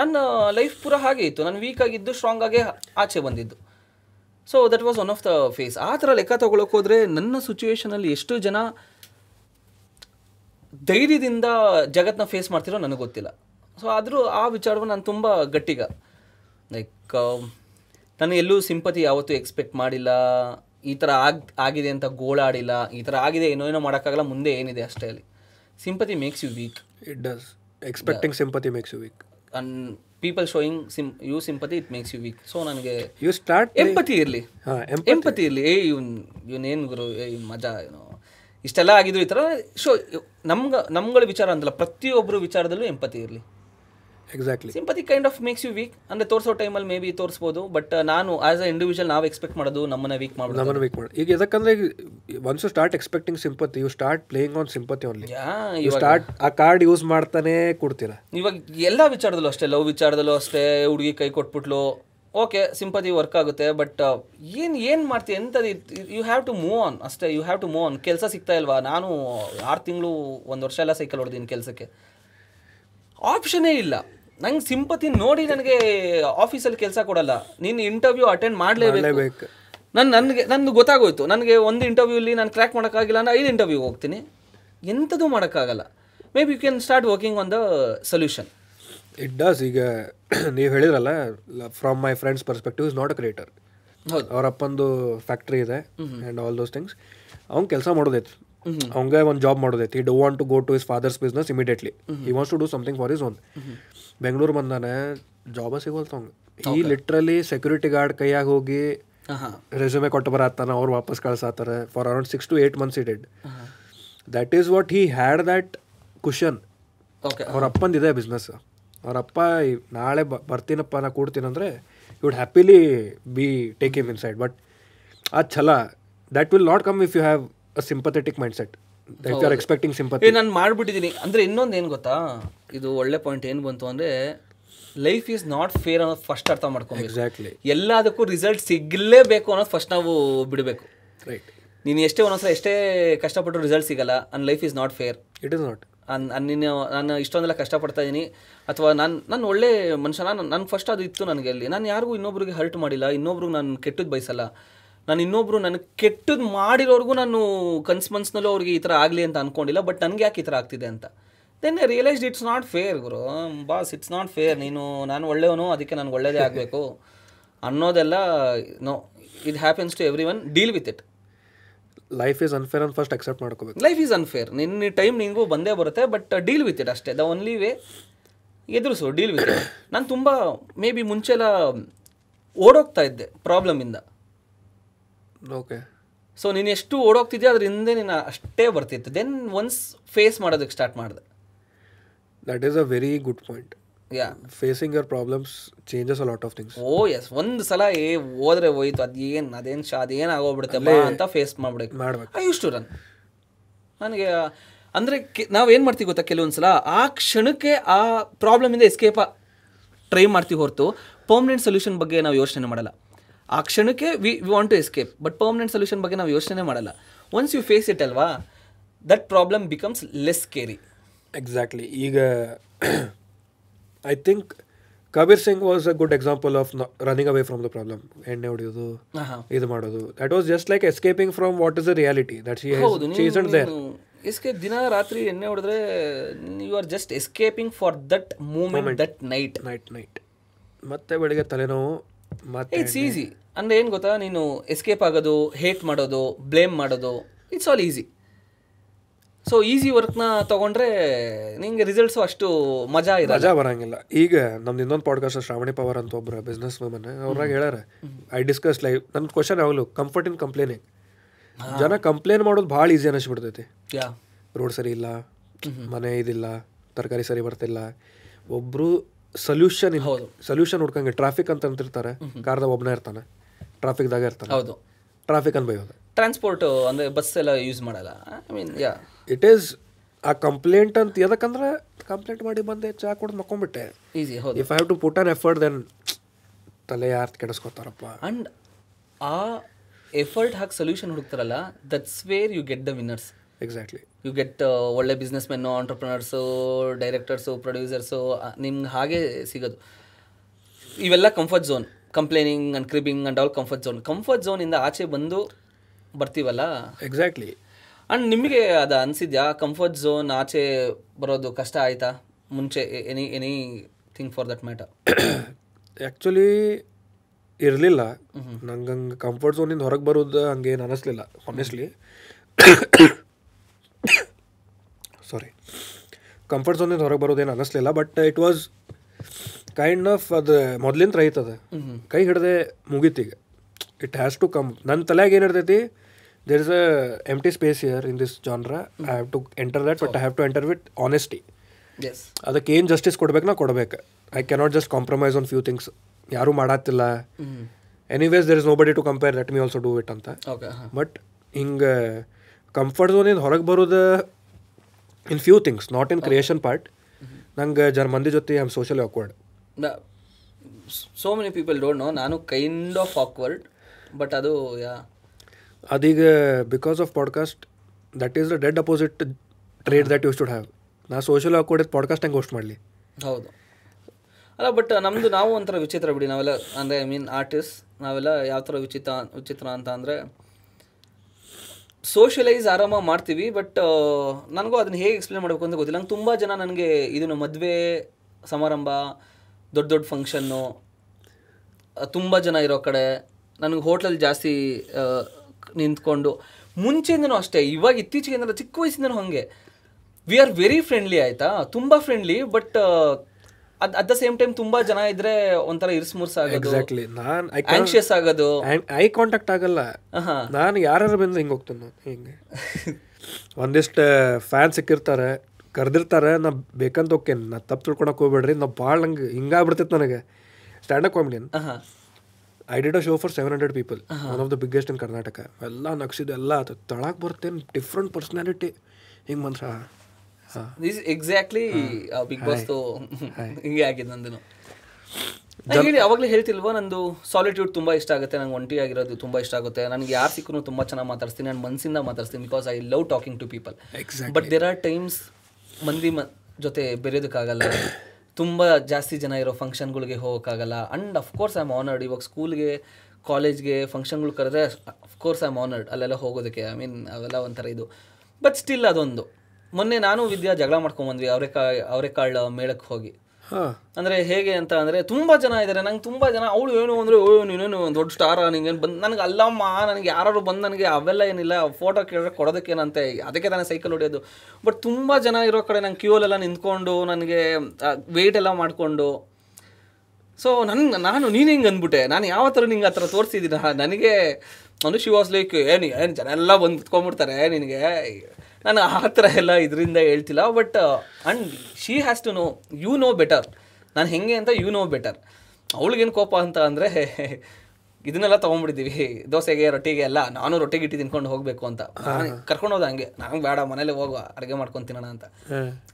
ನನ್ನ ಲೈಫ್ ಪೂರ ಹಾಗೆ ಇತ್ತು. ನಾನು ವೀಕ್ ಆಗಿದ್ದು ಸ್ಟ್ರಾಂಗ್ ಆಗಿ ಆಚೆ ಬಂದಿದ್ದು. So that was one of the phase ಆ ಥರ ಲೆಕ್ಕ ತಗೊಳಕ್ಕೆ ಹೋದರೆ ನನ್ನ ಸಿಚುವೇಶನಲ್ಲಿ ಎಷ್ಟು ಜನ ಧೈರ್ಯದಿಂದ ಜಗತ್ತನ್ನ ಫೇಸ್ ಮಾಡ್ತಿರೋ ನನಗೆ ಗೊತ್ತಿಲ್ಲ. ಸೊ ಆದರೂ ಆ ವಿಚಾರವನ್ನು ನಾನು ತುಂಬ ಗಟ್ಟಿಗ. ಲೈಕ್ ನಾನು ಎಲ್ಲೂ ಸಿಂಪತಿ ಯಾವತ್ತೂ ಎಕ್ಸ್ಪೆಕ್ಟ್ ಮಾಡಿಲ್ಲ. ಈ ಥರ ಆಗ್ ಆಗಿದೆ ಅಂತ ಗೋಳಾಡಿಲ್ಲ ಈ ಥರ ಆಗಿದೆ ಏನೋ ಏನೋ ಮಾಡೋಕ್ಕಾಗಲ್ಲ ಮುಂದೆ ಏನಿದೆ ಅಷ್ಟೇ ಅಲ್ಲಿ. Sympathy makes you weak it does expecting sympathy makes you weak and people showing sym you sympathy it makes you weak so ನನಗೆ ಯು ಸ್ಟಾರ್ಟ್ ಎಂಪತಿ ಇರಲಿ. ಎಂಪತಿ ಇರಲಿ. ಏ ಇವ್ನ ಇವನೇನು ಗುರು ಏ ಇವ್ ಮಜಾ ಏನೋ. ಇಷ್ಟೆಲ್ಲ ಆಗಿದ್ರು ಈ ಥರ ಶೋ ನಮ್ಗೆ ನಮ್ಗಳ ವಿಚಾರ ಅಂತಲ್ಲ ಪ್ರತಿಯೊಬ್ಬರು ವಿಚಾರದಲ್ಲೂ ಎಂಪತಿ ಇರಲಿ. Exactly sympathy kind of makes you weak ಅಂದರೆ ತೋರಿಸೋ ಟೈಮಲ್ಲಿ ಮೇ ಬಿ ತೋರಿಸ್ಬೋದು ಬಟ್ ನಾನು ಆಸ್ ಅ ಇಂಡಿವಿಜುವಲ್ ನಾವು ಎಕ್ಸ್ಪೆಕ್ಟ್ ಮಾಡೋದು ನಮ್ಮನ್ನ ವೀಕ್ ಮಾಡೋದು ನಮ್ಮನ್ನ ವೀಕ್ ಮಾಡೋದು. ಈಗ ಯಾಕಂದ್ರೆ once start expecting sympathy you start playing on sympathy only yeah start ಆ ಕಾರ್ಡ್ ಯೂಸ್ ಮಾಡ್ತಾನೆ ಕೊಡ್ತೀರಾ. ಇವಾಗ ಎಲ್ಲ ವಿಚಾರದಲ್ಲೂ ಅಷ್ಟೇ ಲವ್ ವಿಚಾರದಲ್ಲೂ ಅಷ್ಟೇ ಹುಡುಗಿ ಕೈ ಕೊಟ್ಬಿಟ್ಲು ಓಕೆ ಸಿಂಪತಿ ವರ್ಕ್ ಆಗುತ್ತೆ ಬಟ್ ಏನು ಏನು ಮಾಡ್ತೀವಿ ಎಂಥದ್ದು you have to move on ಅಷ್ಟೇ you have to move on ಕೆಲಸ ಸಿಗ್ತಾ ಇಲ್ವಾ? ನಾನು ಆರು ತಿಂಗಳು ಒಂದು ವರ್ಷ ಎಲ್ಲ ಸೈಕಲ್ ಹೊಡೆದೀನಿ ಕೆಲಸಕ್ಕೆ. ಆಪ್ಷನ್ನೇ ಇಲ್ಲ. ನಂಗೆ ಸಿಂಪತಿ ನೋಡಿ ನನಗೆ ಆಫೀಸಲ್ಲಿ ಕೆಲಸ ಕೊಡಲ್ಲ. ನೀನು ಇಂಟರ್ವ್ಯೂ ಅಟೆಂಡ್ ಮಾಡಲೇಬೇಕು. ನನ್ನ ನಾನು ನನಗೆ ನಂದು ಗೊತ್ತಾಗೋಯ್ತು. ನನಗೆ ಒಂದು ಇಂಟರ್ವ್ಯೂಲಿ ನಾನು ಕ್ರ್ಯಾಕ್ ಮಾಡೋಕ್ಕಾಗಿಲ್ಲ ಅಂದರೆ ಐದು ಇಂಟರ್ವ್ಯೂ ಹೋಗ್ತೀನಿ. ಎಂಥದ್ದು ಮಾಡೋಕ್ಕಾಗಲ್ಲ. Maybe you can start working on the solution it does ಈಗ ನೀವು ಹೇಳಿದ್ರಲ್ಲ from my friends perspective is not a creator ಅವ್ರ ಅಪ್ಪಂದು ಫ್ಯಾಕ್ಟ್ರಿ ಇದೆ ಆ್ಯಂಡ್ ಆಲ್ ದೋಸ್ ಥಿಂಗ್ಸ್ ಅವ್ನು ಕೆಲಸ ಮಾಡೋದೈತಿ. ಅವಂಗೆ ಒಂದು job ಮಾಡೋದೈತಿ. He do want to go to his father's business immediately he wants to do something for his own Bengaluru ಬಂದಾನೆ ಜಾಬ ಸಿಗೋಲ್ತ ಈ ಲಿಟ್ರಲಿ ಸೆಕ್ಯೂರಿಟಿ ಗಾರ್ಡ್ ಕೈಯಾಗ ಹೋಗಿ ರೆಸ್ಯೂಮೆ ಕೊಟ್ಟು ಬರತ್ತಾನ ಅವ್ರು ವಾಪಸ್ ಕಳ್ಸಾತಾರೆ for around six to eight months indeed that is what he had that cushion okay ಅವ್ರ ಅಪ್ಪಂದಿದೆ ಬಿಸ್ನೆಸ್ ಅವ್ರ ಅಪ್ಪ ನಾಳೆ ಬರ್ತೀನಪ್ಪ ನಾ ಕೂಡ್ತೀನಂದ್ರೆ would happily be take him inside but ಆ ಛಲ that will not come if you have a sympathetic mindset you expecting sympathy ನಾನು ಮಾಡ್ಬಿಟ್ಟಿದ್ದೀನಿ ಅಂದರೆ ಇನ್ನೊಂದು ಏನು ಗೊತ್ತಾ? ಇದು ಒಳ್ಳೆ ಪಾಯಿಂಟ್ ಏನು ಬಂತು ಅಂದರೆ ಲೈಫ್ ಈಸ್ ನಾಟ್ ಫೇರ್ ಅನ್ನೋದು ಫಸ್ಟ್ ಅರ್ಥ ಮಾಡ್ಕೊಂಡು ಎಕ್ಸಾಕ್ಟ್ಲಿ ಎಲ್ಲದಕ್ಕೂ ರಿಸಲ್ಟ್ ಸಿಗಲೇಬೇಕು ಅನ್ನೋದು ಫಸ್ಟ್ ನಾವು ಬಿಡಬೇಕು. ರೈಟ್ ನೀನು ಎಷ್ಟೇ ಒಂದೊಂದ್ಸಲ ಎಷ್ಟೇ ಕಷ್ಟಪಟ್ಟರು ರಿಸಲ್ಟ್ ಸಿಗಲ್ಲ ಅನ್ life is not fair it is not ಅನ್ ಅನ್ ನೀನು ನಾನು ಇಷ್ಟೊಂದೆಲ್ಲ ಕಷ್ಟಪಡ್ತಾ ಇದ್ದೀನಿ ಅಥವಾ ನಾನು ನಾನು ಒಳ್ಳೆ ಮನುಷ್ಯ ನಾನು ನನ್ನ ಫಸ್ಟ್ ಅದು ಇತ್ತು ನನಗೆ ಅಲ್ಲಿ. ನಾನು ಯಾರಿಗೂ ಇನ್ನೊಬ್ರಿಗೆ ಹರ್ಟ್ ಮಾಡಿಲ್ಲ ಇನ್ನೊಬ್ರಿಗೆ ನಾನು ಕೆಟ್ಟದ್ದು ಬಯಸಲ್ಲ. ನಾನು ಇನ್ನೊಬ್ರು ನನಗೆ ಕೆಟ್ಟದ್ದು ಮಾಡಿರೋರ್ಗೂ ನಾನು ಕನ್ಸ್ ಮನ್ಸ್ನಲ್ಲೂ ಅವ್ರಿಗೆ ಈ ಥರ ಆಗಲಿ ಅಂತ ಅನ್ಕೊಂಡಿಲ್ಲ ಬಟ್ ನನಗೆ ಯಾಕೆ ಈ ಥರ ಆಗ್ತಿದೆ ಅಂತ? Then realised it's not fair Guru. Boss it's not fair ನೀನು ನಾನು ಒಳ್ಳೆಯವನು ಅದಕ್ಕೆ ನನಗೆ ಒಳ್ಳೆಯದೇ ಆಗಬೇಕು ಅನ್ನೋದೆಲ್ಲ no it happens to everyone deal with it life is unfair ಅಂತ ಫಸ್ಟ್ ಅಕ್ಸೆಪ್ಟ್ ಮಾಡ್ಕೋಬೇಕು. ಲೈಫ್ ಈಸ್ ಅನ್ಫೇರ್ ನಿನ್ನ ಟೈಮ್ ನಿನಗೂ ಬಂದೇ ಬರುತ್ತೆ ಬಟ್ ಡೀಲ್ ವಿತ್ ಇಟ್ ಅಷ್ಟೇ. ದ ಓನ್ಲಿ ವೇ ಎದುರಿಸು ಡೀಲ್ ವಿತ್ ಇಟ್ ನಾನು ತುಂಬ ಮೇ ಬಿ ಮುಂಚೆಲ್ಲ ಓಡೋಗ್ತಾ ಇದ್ದೆ ಪ್ರಾಬ್ಲಮಿಂದ ಓಕೆ ಸೊ ನೀನು ಎಷ್ಟು ಓಡೋಗ್ತಿದ್ಯಾ ಅದ್ರ ಹಿಂದೆ ನೀನು ಅಷ್ಟೇ ಬರ್ತಿತ್ತು. ದೆನ್ ಒನ್ಸ್ ಫೇಸ್ ಮಾಡೋದಕ್ಕೆ ಸ್ಟಾರ್ಟ್ ಮಾಡಿದೆ. That is a very good point yeah facing your problems changes a lot of things oh yes ಒಂದು ಸಲ ಏ ಹೋದ್ರೆ ಹೋಯ್ತು ಅದೇನು ಅದೇನು ಶಾ ಅದೇನು ಆಗೋಗ್ಬಿಡುತ್ತೆ ಅಂತ ಫೇಸ್ ಮಾಡ್ಬಿಡಕ್ಕೆ ಮಾಡ್ಬೇಕು. ಐ ಯೂಸ್ ಟು ರನ್ ನನಗೆ ಅಂದರೆ ನಾವೇನು ಮಾಡ್ತೀವಿ ಗೊತ್ತಾ? ಕೆಲವೊಂದು ಸಲ ಆ ಕ್ಷಣಕ್ಕೆ ಆ ಪ್ರಾಬ್ಲಮಿಂದ ಎಸ್ಕೇಪ ಟ್ರೈ ಮಾಡ್ತೀವಿ ಹೊರತು. ಪರ್ಮನೆಂಟ್ ಸೊಲ್ಯೂಷನ್ ಬಗ್ಗೆ ನಾವು ಯೋಚನೆ ಮಾಡಲ್ಲ. ಆ ಕ್ಷಣಕ್ಕೆ we we want to escape but permanent solution ಬಗ್ಗೆ ನಾವು ಯೋಚನೆ ಮಾಡಲ್ಲ. ಒನ್ಸ್ ಯು ಫೇಸ್ ಇಟ್ ಅಲ್ವಾ that problem becomes less scary exactly ಈಗ I think Kabir Singh was a good example of running away from the problem ಎಣ್ಣೆ ಹೊಡೆಯೋದು ಇದು ಮಾಡೋದು. That was just like escaping from what is the reality that she she is there escape ದಿನ ರಾತ್ರಿ ಎಣ್ಣೆ ಹೊಡೆದ್ರೆ you are just escaping for that moment that night night night ಮತ್ತೆ ಬೆಳಿಗ್ಗೆ ತಲೆನೋವು ಇಟ್ಸ್ ಈಸಿ ಅಂದರೆ ಏನು ಗೊತ್ತಾ? ನೀನು ಎಸ್ಕೇಪ್ ಆಗೋದು ಹೇಟ್ ಮಾಡೋದು ಬ್ಲೇಮ್ ಮಾಡೋದು it's all easy so easy ವರ್ಕ್ನ ತಗೊಂಡ್ರೆ ನಿಂಗೆ ರಿಸಲ್ಟ್ಸು ಅಷ್ಟು ಮಜಾ ಇದೆ ಮಜಾ ಬರಂಗಿಲ್ಲ. ಈಗ ನಮ್ದು ಇನ್ನೊಂದು ಪಾಡ್ಕಾಸ್ಟ್ ಶ್ರಾವಣಿ ಪವರ್ ಅಂತ ಒಬ್ಬರು ಬಿಸ್ನೆಸ್ ವುಮನ್ ಅವ್ರಾಗ ಹೇಳ್ಯಾರ ಐ ಡಿಸ್ಕಸ್ ಲೈಫ್ ನನ್ನ ಕ್ವಶನ್ ಯಾವಾಗಲೂ ಕಂಫರ್ಟ್ ಇನ್ ಕಂಪ್ಲೇನಿಂಗ್ ಜನ ಕಂಪ್ಲೇನ್ ಮಾಡೋದು ಭಾಳ ಈಸಿ ಅನಿಸ್ಬಿಡ್ತೈತಿ. ಯಾ ರೋಡ್ ಸರಿ ಇಲ್ಲ ಮನೆ ಇದಿಲ್ಲ ತರಕಾರಿ ಸರಿ ಬರ್ತಿಲ್ಲ. ಒಬ್ರು ಸೊಲ್ಯೂಷನ್ ಹೌದು. ಸೊಲ್ಯೂಷನ್ ಹುಡ್ಕಂಗೆ ಟ್ರಾಫಿಕ್ ಅಂತ ಅಂತಿರ್ತಾರೆ. ಕಾರ್ದಾಗ ಒಬ್ಬನೇ ಇರ್ತಾನೆ. ಟ್ರಾಫಿಕ್ದಾಗ ಇರ್ತಾನೆ. ಹೌದು. ಟ್ರಾಫಿಕ್ ಅನ್ಬಯೋದು ಟ್ರಾನ್ಸ್ಪೋರ್ಟ್ ಅಂದರೆ ಬಸ್ ಎಲ್ಲ ಯೂಸ್ ಮಾಡಲ್ಲ. I mean yeah it is a complaint ಅಂತ ಯಾಕಂದ್ರೆ ಕಂಪ್ಲೇಂಟ್ ಮಾಡಿ ಬಂದೆ ಚಾ ಕೊಡ್ ಮಕ್ಕೊಂಡ್ಬಿಟ್ಟೆ ಈಸಿ ಹೌದು. If I have to put on effort then ತಲೆ ಯಾರು ಕೆಡಿಸ್ಕೊತಾರಪ್ಪ. ಅಂಡ್ ಆ ಎಫರ್ಟ್ ಹಾಕಿ solution ಹುಡುಕ್ತಾರಲ್ಲ that's where you get the winners exactly you get ಒಳ್ಳೆ ಬಿಸ್ನೆಸ್ ಮೆನ್ನು ಆಂಟ್ರಪ್ರನರ್ಸು ಡೈರೆಕ್ಟರ್ಸು ಪ್ರೊಡ್ಯೂಸರ್ಸು ನಿಮ್ಗೆ ಹಾಗೆ ಸಿಗೋದು. ಇವೆಲ್ಲ comfort zone complaining and cribbing and all comfort zone comfort ಝೋನಿಂದ ಆಚೆ ಬಂದು ಬರ್ತೀವಲ್ಲ? ಎಕ್ಸಾಕ್ಟ್ಲಿ ಆ್ಯಂಡ್ ನಿಮಗೆ ಅದು ಅನಿಸಿದ್ಯಾ? ಕಂಫರ್ಟ್ ಝೋನ್ ಆಚೆ ಬರೋದು ಕಷ್ಟ ಆಯಿತಾ? ಮುಂಚೆ any anything for that matter actually ಇರಲಿಲ್ಲ. ನಂಗೆ ಹಂಗೆ ಕಂಫರ್ಟ್ ಝೋನಿಂದ ಹೊರಗೆ ಬರೋದು ಹಂಗೇನು ಅನ್ನಿಸ್ಲಿಲ್ಲ ಆನೆಸ್ಟ್ಲಿ ಸಾರಿ ಕಂಫರ್ಟ್ ಝೋನಿಂದ ಹೊರಗೆ ಬರೋದೇನು ಅನ್ನಿಸ್ಲಿಲ್ಲ but it was kind of ಅದು ಮೊದ್ಲಿಂದ ರೈತದ ಕೈ ಹಿಡ್ದೆ ಮುಗೀತೀಗ ಇಟ್ ಹ್ಯಾಸ್ ಟು ಕಮ್ ನನ್ನ ತಲೆಯಾಗ ಏನು ಇರ್ತೈತಿ there is a empty space here in this genre I have to enter that but I have to enter with honesty ಅದಕ್ಕೆ ಏನು ಜಸ್ಟಿಸ್ ಕೊಡ್ಬೇಕು ನಾ ಕೊಡ್ಬೇಕು. I cannot just compromise on few things ಯಾರೂ ಮಾಡತ್ತಿಲ್ಲ anyways there is nobody to compare let me also do it ಅಂತ. But ಹಿಂಗೆ comfort ಝೋನಿಂದ ಹೊರಗೆ ಬರೋದು in few things not in creation part ನಂಗೆ ಜನ ಮಂದಿ ಜೊತೆ I am socially awkward so many people don't know ನಾನು ಕೈಂಡ್ ಆಫ್ ಆಕ್ವರ್ಡ್ ಬಟ್ ಅದು ಯಾ ಅದೀಗ because of podcast that is the dead opposite trait that you should have ನಾ social awkward podcast ಹೆಂಗೆ host ಮಾಡಲಿ. ಹೌದು. ಅಲ್ಲ ಬಟ್ ನಮ್ಮದು ನಾವು ಒಂಥರ ವಿಚಿತ್ರ ಬಿಡಿ ನಾವೆಲ್ಲ ಅಂದರೆ ಐ ಮೀನ್ ಆರ್ಟಿಸ್ಟ್ ನಾವೆಲ್ಲ ಯಾವ ಥರ ವಿಚಿತ್ರ ವಿಚಿತ್ರ ಅಂತ ಅಂದರೆ ಸೋಷಿಯಲೈಸ್ ಆರಾಮ ಮಾಡ್ತೀವಿ ಬಟ್ ನನಗೂ ಅದನ್ನ ಹೇಗೆ ಎಕ್ಸ್ಪ್ಲೇನ್ ಮಾಡಬೇಕು ಅಂತ ಗೊತ್ತಿಲ್ಲ. ನಂಗೆ ತುಂಬ ಜನ ನನಗೆ ಇದನ್ನು ಮದುವೆ ಸಮಾರಂಭ, ದೊಡ್ಡ ದೊಡ್ಡ ಫಂಕ್ಷನ್ನು ತುಂಬ ಜನ ಇರೋ ಕಡೆ, ನನಗೆ ಹೋಟ್ಲಲ್ಲಿ ಜಾಸ್ತಿ ನಿಂತ್ಕೊಂಡು, ಮುಂಚೆಯಿಂದನೂ ಅಷ್ಟೇ, ಇವಾಗ ಇತ್ತೀಚೆಗೆ ಚಿಕ್ಕ ವಯಸ್ಸಿಂದನೂ ಹಾಗೆ. ವಿ ಆರ್ ವೆರಿ ಫ್ರೆಂಡ್ಲಿ ಆಯಿತಾ? ತುಂಬ ಫ್ರೆಂಡ್ಲಿ ಬಟ್ ಅದ್ ಅಟ್ ದ ಸೇಮ್ ಟೈಮ್ ತುಂಬಾ ಜನ ಇದ್ರೆ ಒಂಥರ ಇರ್ಸ್ ಮುರ್ಸ್ ಆಗೋದು ಎಕ್ಸಾಕ್ಟ್ಲಿ ನಾನು ಆಂಕ್ಷಿಯಸ್ ಆಗೋದು. ಐ ಕಾಂಟ್ಯಾಕ್ಟ್ ಆಗಲ್ಲ. ನಾನು ಯಾರು ಬಂದ್ರೆ ಹಿಂಗೆ ಹೋಗ್ತೇನೆ ನಾನು? ಹಿಂಗೆ? ಒಂದಿಷ್ಟು ಫ್ಯಾನ್ ಸಿಕ್ಕಿರ್ತಾರೆ ಕರೆದಿರ್ತಾರೆ ನಾ ಬೇಕಂತ ಹೋಗ್ತೇನೆ. ನಾ ತಪ್ಪು ತಿಳ್ಕೊಳಕ್ ಹೋಗ್ಬೇಡ್ರಿ. ನಾ ಭಾಳ ನಂಗೆ ಹಿಂಗಾಗ್ಬಿಡ್ತೈತೆ ನನಗೆ. Standup comedian I did a show for seven hundred people one of the biggest in Karnataka ಎಲ್ಲ ನಗ್ಸಿದ್ದು ಎಲ್ಲ ಆತು. ತಳಕ್ ಬರ್ತೇನೆ ಡಿಫ್ರೆಂಟ್ ಪರ್ಸ್ನಾಲಿಟಿ ಹಿಂಗೆ ಮನ್ಸ ದಿಸ್ ಎಕ್ಸಾಕ್ಟ್ಲಿ ಬಿಗ್ ಬಾಸ್ ಹಿಂಗೆ ಆಗಿದೆ ನಂದು. ಹೇಳಿ ಅವಾಗಲೇ ಹೇಳ್ತಿಲ್ವಾ ನಂದು? ಸಾಲಿಟ್ಯೂಡ್ ತುಂಬ ಇಷ್ಟ ಆಗುತ್ತೆ ನಂಗೆ ಒಂಟಿ ಆಗಿರೋದು ತುಂಬ ಇಷ್ಟ ಆಗುತ್ತೆ. ನನಗೆ ಯಾರು ಸಿಕ್ಕೂ ತುಂಬ ಚೆನ್ನಾಗಿ ಮಾತಾಡ್ತೀನಿ ನಾನು ಮನಸ್ಸಿಂದ ಮಾತಾಡ್ತೀನಿ because I love talking to people. But there are times ಮಂದಿ ಮ ಜೊತೆ ಬೆರೆಯೋದಕ್ಕಾಗಲ್ಲ. ತುಂಬ ಜಾಸ್ತಿ ಜನ ಇರೋ ಫಂಕ್ಷನ್ಗಳಿಗೆ ಹೋಗೋಕ್ಕಾಗಲ್ಲ. And of course I am honoured ಇವಾಗ ಸ್ಕೂಲ್ಗೆ ಕಾಲೇಜ್ಗೆ ಫಂಕ್ಷನ್ಗಳು ಕರೆದ್ರೆ ಅಫ್ಕೋರ್ಸ್ ಐ ಆಮ್ ಆನರ್ಡ್ ಅಲ್ಲೆಲ್ಲ ಹೋಗೋದಕ್ಕೆ. ಐ ಮೀನ್ ಅವೆಲ್ಲ ಒಂಥರ ಇದು. ಬಟ್ ಸ್ಟಿಲ್ ಅದೊಂದು. ಮೊನ್ನೆ ನಾನು ವಿದ್ಯಾ ಜಗಳ ಮಾಡ್ಕೊಂಬಂದ್ವಿ ಅವರೆಕಾಳು ಅವರೆಕಾಳು ಮೇಳಕ್ಕೆ ಹೋಗಿ. ಅಂದ್ರೆ ಹೇಗೆ ಅಂತ ಅಂದ್ರೆ ತುಂಬಾ ಜನ ಇದ್ದಾರೆ ನಂಗೆ ತುಂಬಾ ಜನ ಅವಳು ಏನು ಅಂದ್ರೆ ಓ ನೀನೇನು ಒಂದು ದೊಡ್ಡ ಸ್ಟಾರ ನಿಂಗೇನು ಬಂದು ನನಗೆ ಅಲ್ಲಮ್ಮ ನನಗೆ ಯಾರು ಬಂದು ನನಗೆ ಅವೆಲ್ಲ ಏನಿಲ್ಲ ಫೋಟೋ ಕೇಳಿದ್ರೆ ಕೊಡೋದಕ್ಕೇನಂತೆ ಅದಕ್ಕೆ ತಾನೇ ಸೈಕಲ್ ಹೊಡೆಯೋದು. ಬಟ್ ತುಂಬಾ ಜನ ಇರೋ ಕಡೆ ನಂಗೆ ಕ್ಯೂಲೆಲ್ಲ ನಿಂತ್ಕೊಂಡು ನನಗೆ ವೆಯ್ಟ್ ಎಲ್ಲ ಮಾಡಿಕೊಂಡು. ಸೊ ನನ್ನ ನಾನು ನೀನು ಹಿಂಗೆ ಅಂದ್ಬಿಟ್ಟೆ? ನಾನು ಯಾವ ಥರ ನಿಂಗೆ ಆ ಥರ ತೋರಿಸಿದ್ದೀನಿ ನನಗೆ ಮನುಷ್ಯ ವಾಸ್ ಲೈಕ್ ಏನು ಏನು ಜನ ಎಲ್ಲ ಬಂದು ಕುತ್ಕೊಂಡ್ಬಿಡ್ತಾರೆ ನಿನಗೆ. ನಾನು ಆ ಥರ ಎಲ್ಲ ಇದರಿಂದ ಹೇಳ್ತಿಲ್ಲ but and she has to know you know better ನಾನು ಹೆಂಗೆ ಅಂತ ಯು ನೋ ಬೆಟರ್ ಅವಳಿಗೇನು ಕೋಪ ಅಂತ ಅಂದರೆ ಇದನ್ನೆಲ್ಲ ತೊಗೊಂಡ್ಬಿಟ್ಟಿದ್ದೀವಿ. ದೋಸೆಗೆ ರೊಟ್ಟಿಗೆ ಎಲ್ಲ ನಾನು ರೊಟ್ಟಿಗೆ ಇಟ್ಟು ತಿನ್ಕೊಂಡು ಹೋಗಬೇಕು ಅಂತ. ಕರ್ಕೊಂಡು ಹೋದ ಹಂಗೆ ನಂಗೆ ಬೇಡ ಮನೇಲಿ ಹೋಗುವ ಅಡುಗೆ ಮಾಡ್ಕೊಂಡು ತಿನ್ನೋಣ ಅಂತ.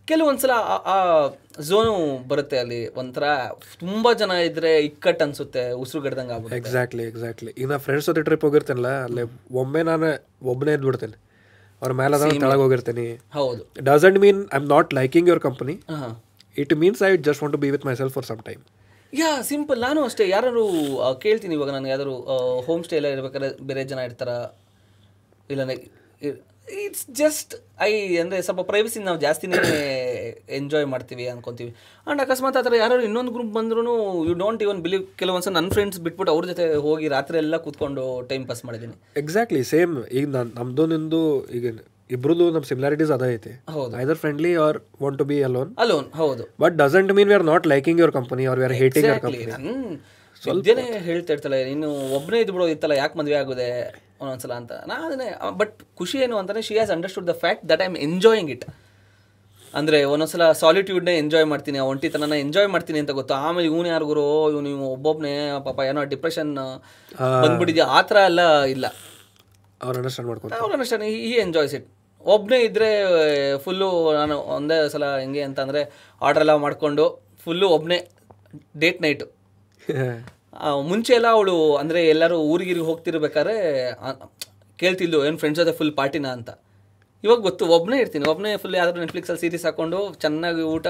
ಕೆಲವೊಂದ್ಸಲ ಆ- ಆ ಝೋನು ಬರುತ್ತೆ ಅಲ್ಲಿ ಒಂಥರ ತುಂಬ ಜನ ಇದ್ರೆ ಇಕ್ಕಟ್ಟು ಅನ್ಸುತ್ತೆ ಉಸಿರು ಗಡ್ದಂಗೆ ಆಗುತ್ತೆ ಎಕ್ಸಾಕ್ಟ್ಲಿ ಎಕ್ಸಾಕ್ಟ್ಲಿ ಈಗ ನಾ ಫ್ರೆಂಡ್ಸ್ ಜೊತೆ ಟ್ರಿಪ್ ಹೋಗಿರ್ತೇನಲ್ಲ ಅಲ್ಲಿ ಒಮ್ಮೆ ನಾನು ಒಬ್ಬನೇ ಎದ್ಬಿಡ್ತೇನೆ ಅವ್ರ ಮೇಲೆ ಕೆಳಗೆ ಹೋಗಿರ್ತೀನಿ. ಹೌದು. Doesn't mean I am not liking your company it means I just want to be with myself for some time yeah simple. ನಾನು ಅಷ್ಟೇ. ಯಾರು ಕೇಳ್ತೀನಿ ಇವಾಗ ನನಗೆ. ಯಾವ್ದಾದ್ರು ಹೋಮ್ ಸ್ಟೇ ಎಲ್ಲ ಇರ್ಬೇಕಾದ್ರೆ ಬೇರೆ ಜನ ಇರ್ತಾರ? ಇಲ್ಲ ಇಟ್ಸ್ ಜಸ್ಟ್ ಐ ಅಂದರೆ ಸ್ವಲ್ಪ ಪ್ರೈವಸಿ ನಾವು ಜಾಸ್ತಿನೇ ಎಂಜಾಯ್ ಮಾಡ್ತೀವಿ ಅನ್ಕೊಂತೀವಿ. ಆ್ಯಂಡ್ ಅಕಸ್ಮಾತ್ ಆ ಥರ ಯಾರು ಇನ್ನೊಂದು ಗ್ರೂಪ್ ಬಂದ್ರೂ ಯು ಡೋಂಟ್ ಇವನ್ ಬಿಲೀವ್ ಕೆಲವೊಂದ್ಸಲ ನನ್ನ ಫ್ರೆಂಡ್ಸ್ ಬಿಟ್ಬಿಟ್ಟು ಅವ್ರ ಜೊತೆ ಹೋಗಿ ರಾತ್ರಿ ಎಲ್ಲ ಕೂತ್ಕೊಂಡು ಟೈಮ್ ಪಾಸ್ ಮಾಡಿದ್ದೀನಿ ಎಕ್ಸಾಕ್ಟ್ಲಿ ಸೇಮ್ ಈಗ ನಾನು ನಮ್ದು ನಿಂದು ಈಗ ಇಬ್ರದ್ದು ನಮ್ಮ ಸಿಮಿಲಾರಿಟೀಸ್ ಅದ ಐತೆ. ಹೌದು. Either friendly or want to be alone alone ಹೌದು. But doesn't mean we are not liking your company or we are hating your. Company ಹೇಳ್ತಾ ಇರ್ತಲ್ಲ ನೀನು ಒಬ್ಬನೇ ಇದ್ಬಿಡೋ ಇತ್ತಲ್ಲ ಯಾಕೆ ಮದುವೆ ಆಗೋದೆ? ಒಂದೊಂದ್ಸಲ ಅಂತ. ನಾ ಅದನ್ನೇ ಬಟ್ ಖುಷಿ ಏನು ಅಂತಲೇ she has understood the fact that I am enjoying it ಅಂದರೆ ಒಂದೊಂದ್ಸಲ ಸಾಲಿಟ್ಯೂಡ್ನೇ ಎಂಜಾಯ್ ಮಾಡ್ತೀನಿ ಆ ಒಂಟಿತನನ ಎಂಜಾಯ್ ಮಾಡ್ತೀನಿ ಅಂತ ಗೊತ್ತು. ಆಮೇಲೆ ಇವನು ಯಾರಿಗೂ ಇವ್ ನೀವು ಒಬ್ಬೊಬ್ಬನೇ ಪಾಪ ಏನೋ ಡಿಪ್ರೆಷನ್ ಬಂದ್ಬಿಟ್ಟಿದ್ಯಾ? ಆ ಥರ ಎಲ್ಲ ಇಲ್ಲ. ಅವ್ರು ಅಂಡರ್ಸ್ಟ್ಯಾಂಡ್ ಮಾಡ್ಕೊಂಡು ಅವ್ರು ಅಂಡರ್ಸ್ಟ್ಯಾಂಡ್ ಈ ಎಂಜಾಯ್ಸ್ ಇಟ್ ಒಬ್ಬನೇ ಇದ್ದರೆ ಫುಲ್ಲು ನಾನು ಒಂದೇ ಸಲ ಹೆಂಗೆ ಅಂತಂದರೆ ಆರ್ಡ್ರ್ ಎಲ್ಲ ಮಾಡಿಕೊಂಡು ಫುಲ್ಲು ಒಬ್ಬನೇ ಡೇಟ್ ನೈಟು ಮುಂಚೆ ಎಲ್ಲ ಅವಳು ಅಂದರೆ ಎಲ್ಲರೂ ಊರಿಗಿರಿಗೆ ಹೋಗ್ತಿರ್ಬೇಕಾದ್ರೆ ಕೇಳ್ತಿದ್ಲು ಏನು ಫ್ರೆಂಡ್ಸ್ ಜೊತೆ ಫುಲ್ ಪಾರ್ಟಿನ ಅಂತ. ಇವಾಗ ಗೊತ್ತು ಒಬ್ಬನೇ ಇರ್ತೀನಿ ಒಬ್ಬನೇ ಫುಲ್ ಯಾವ್ದಾದ್ರು ನೆಟ್ಫ್ಲಿಕ್ಸಲ್ಲಿ ಸೀರೀಸ್ ಹಾಕೊಂಡು ಚೆನ್ನಾಗಿ ಊಟ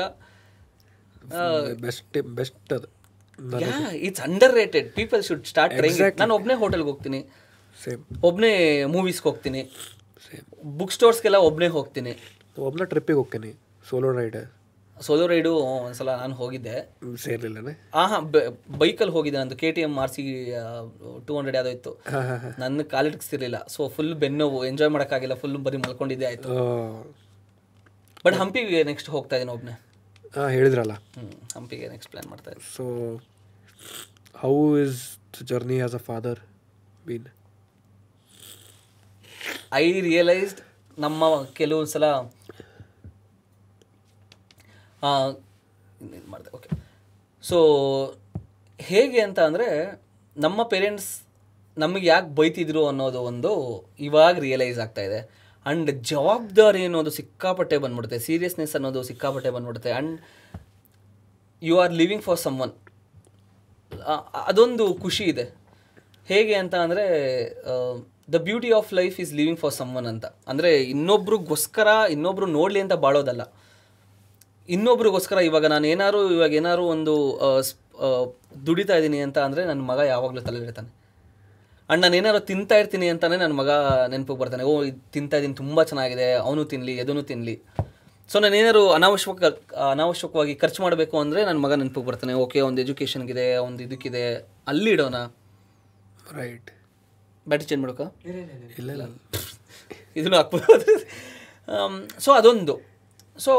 ಬೆಸ್ಟ್ ಬೆಸ್ಟ್ ಅದು. Yeah it's underrated people should start trying ನಾನು ಒಬ್ಬನೇ ಹೋಟೆಲ್ಗೆ ಹೋಗ್ತೀನಿ. ಸೇಮ್ ಒಬ್ಬನೇ ಮೂವೀಸ್ಗೆ ಹೋಗ್ತೀನಿ. ಸೇಮ್ ಬುಕ್ ಸ್ಟೋರ್ಸ್ಗೆಲ್ಲ ಒಬ್ಬನೇ ಹೋಗ್ತೀನಿ. ಒಬ್ಬನೇ ಟ್ರಿಪ್ಪಿಗೆ ಹೋಗ್ತೀನಿ ಸೋಲೋ ರೈಡ್ ಸೋಲೋ ರೈಡು ಒಂದ್ಸಲ ನಾನು ಹೋಗಿದ್ದೆ. ಸೇರ್ಲಿಲ್ಲನೆ? ಆ ಹಾಂ ಬೈಕಲ್ಲಿ ಹೋಗಿದ್ದೆ ನಂದು. K T M R C two hundred ಯಾವುದೋ ಇತ್ತು. ನನ್ನ ಕಾಲಿಟ್ಕಿಸ್ತಿರ್ಲಿಲ್ಲ ಸೊ ಫುಲ್ ಬೆನ್ನೋವು ಎಂಜಾಯ್ ಮಾಡೋಕ್ಕಾಗಿಲ್ಲ ಫುಲ್ ಬರೀ ಮಲ್ಕೊಂಡಿದ್ದೆ ಆಯಿತು. ಬಟ್ ಹಂಪಿಗೆ ನೆಕ್ಸ್ಟ್ ಹೋಗ್ತಾ ಇದ್ದೀನಿ ಒಬ್ಬನೇ ಹಾಂ ಹೇಳಿದ್ರಲ್ಲ. ಹ್ಞೂ ಹಂಪಿಗೆ ನೆಕ್ಸ್ಟ್ ಪ್ಲ್ಯಾನ್ ಮಾಡ್ತಾ ಇದ್ದೀನಿ. So how is journey as a father been I realised ನಮ್ಮ ಕೆಲವೊಂದು ಸಲ ಮಾಡಿದೆ? ಓಕೆ ಸೊ ಹೇಗೆ ಅಂತ ಅಂದರೆ, ನಮ್ಮ ಪೇರೆಂಟ್ಸ್ ನಮಗೆ ಯಾಕೆ ಬೈತಿದ್ರು ಅನ್ನೋದು ಒಂದು ಇವಾಗ ರಿಯಲೈಸ್ ಆಗ್ತಾ ಇದೆ. ಆ್ಯಂಡ್ ಜವಾಬ್ದಾರಿ ಅನ್ನೋದು ಸಿಕ್ಕಾಪಟ್ಟೆ ಬಂದ್ಬಿಡುತ್ತೆ ಸೀರಿಯಸ್ನೆಸ್ ಅನ್ನೋದು ಸಿಕ್ಕಾಪಟ್ಟೆ ಬಂದ್ಬಿಡುತ್ತೆ. And you are living for someone ಅದೊಂದು ಖುಷಿ ಇದೆ. ಹೇಗೆ ಅಂತ ಅಂದರೆ the beauty of life is living for someone ಅಂತ. ಅಂದರೆ ಇನ್ನೊಬ್ರಿಗೋಸ್ಕರ ಇನ್ನೊಬ್ರು ನೋಡಲಿ ಅಂತ ಬಾಳೋದಲ್ಲ. ಇನ್ನೊಬ್ರಿಗೋಸ್ಕರ ಇವಾಗ ನಾನು ಏನಾದ್ರು ಇವಾಗ ಏನಾದ್ರು ಒಂದು ದುಡಿತಾ ಇದ್ದೀನಿ ಅಂತ ಅಂದರೆ ನನ್ನ ಮಗ ಯಾವಾಗಲೂ ತಲೆ ಇಡ್ತಾನೆ ಅಣ್ಣ ನಾನು ಏನಾದ್ರು ತಿಂತಾ ಇರ್ತೀನಿ ಅಂತಾನೆ ನನ್ನ ಮಗ ನೆನಪಿಗೆ ಬರ್ತಾನೆ. ಓ ಇದು ತಿಂತಾ ಇದ್ದೀನಿ ತುಂಬ ಚೆನ್ನಾಗಿದೆ ಅವನು ತಿನ್ನಲಿ ಎದೂ ತಿನ್ನಲಿ ಸೊ ನಾನು ಏನಾದ್ರು ಅನಾವಶ್ಯಕ ಅನಾವಶ್ಯಕವಾಗಿ ಖರ್ಚು ಮಾಡಬೇಕು ಅಂದರೆ ನನ್ನ ಮಗ ನೆನಪಿಗೆ ಬರ್ತಾನೆ. ಓಕೆ ಒಂದು ಎಜುಕೇಷನ್ಗಿದೆ ಒಂದು ಇದಕ್ಕಿದೆ ಅಲ್ಲಿ ಇಡೋಣ. ರೈಟ್ ಬ್ಯಾಟ್ರಿ ಚೇಂಜ್ ಮಾಡೋಕ. ಇಲ್ಲ ಇಲ್ಲ ಇದನ್ನು ಹಾಕ್ಬೋದು ಸೊ ಅದೊಂದು. ಸೊ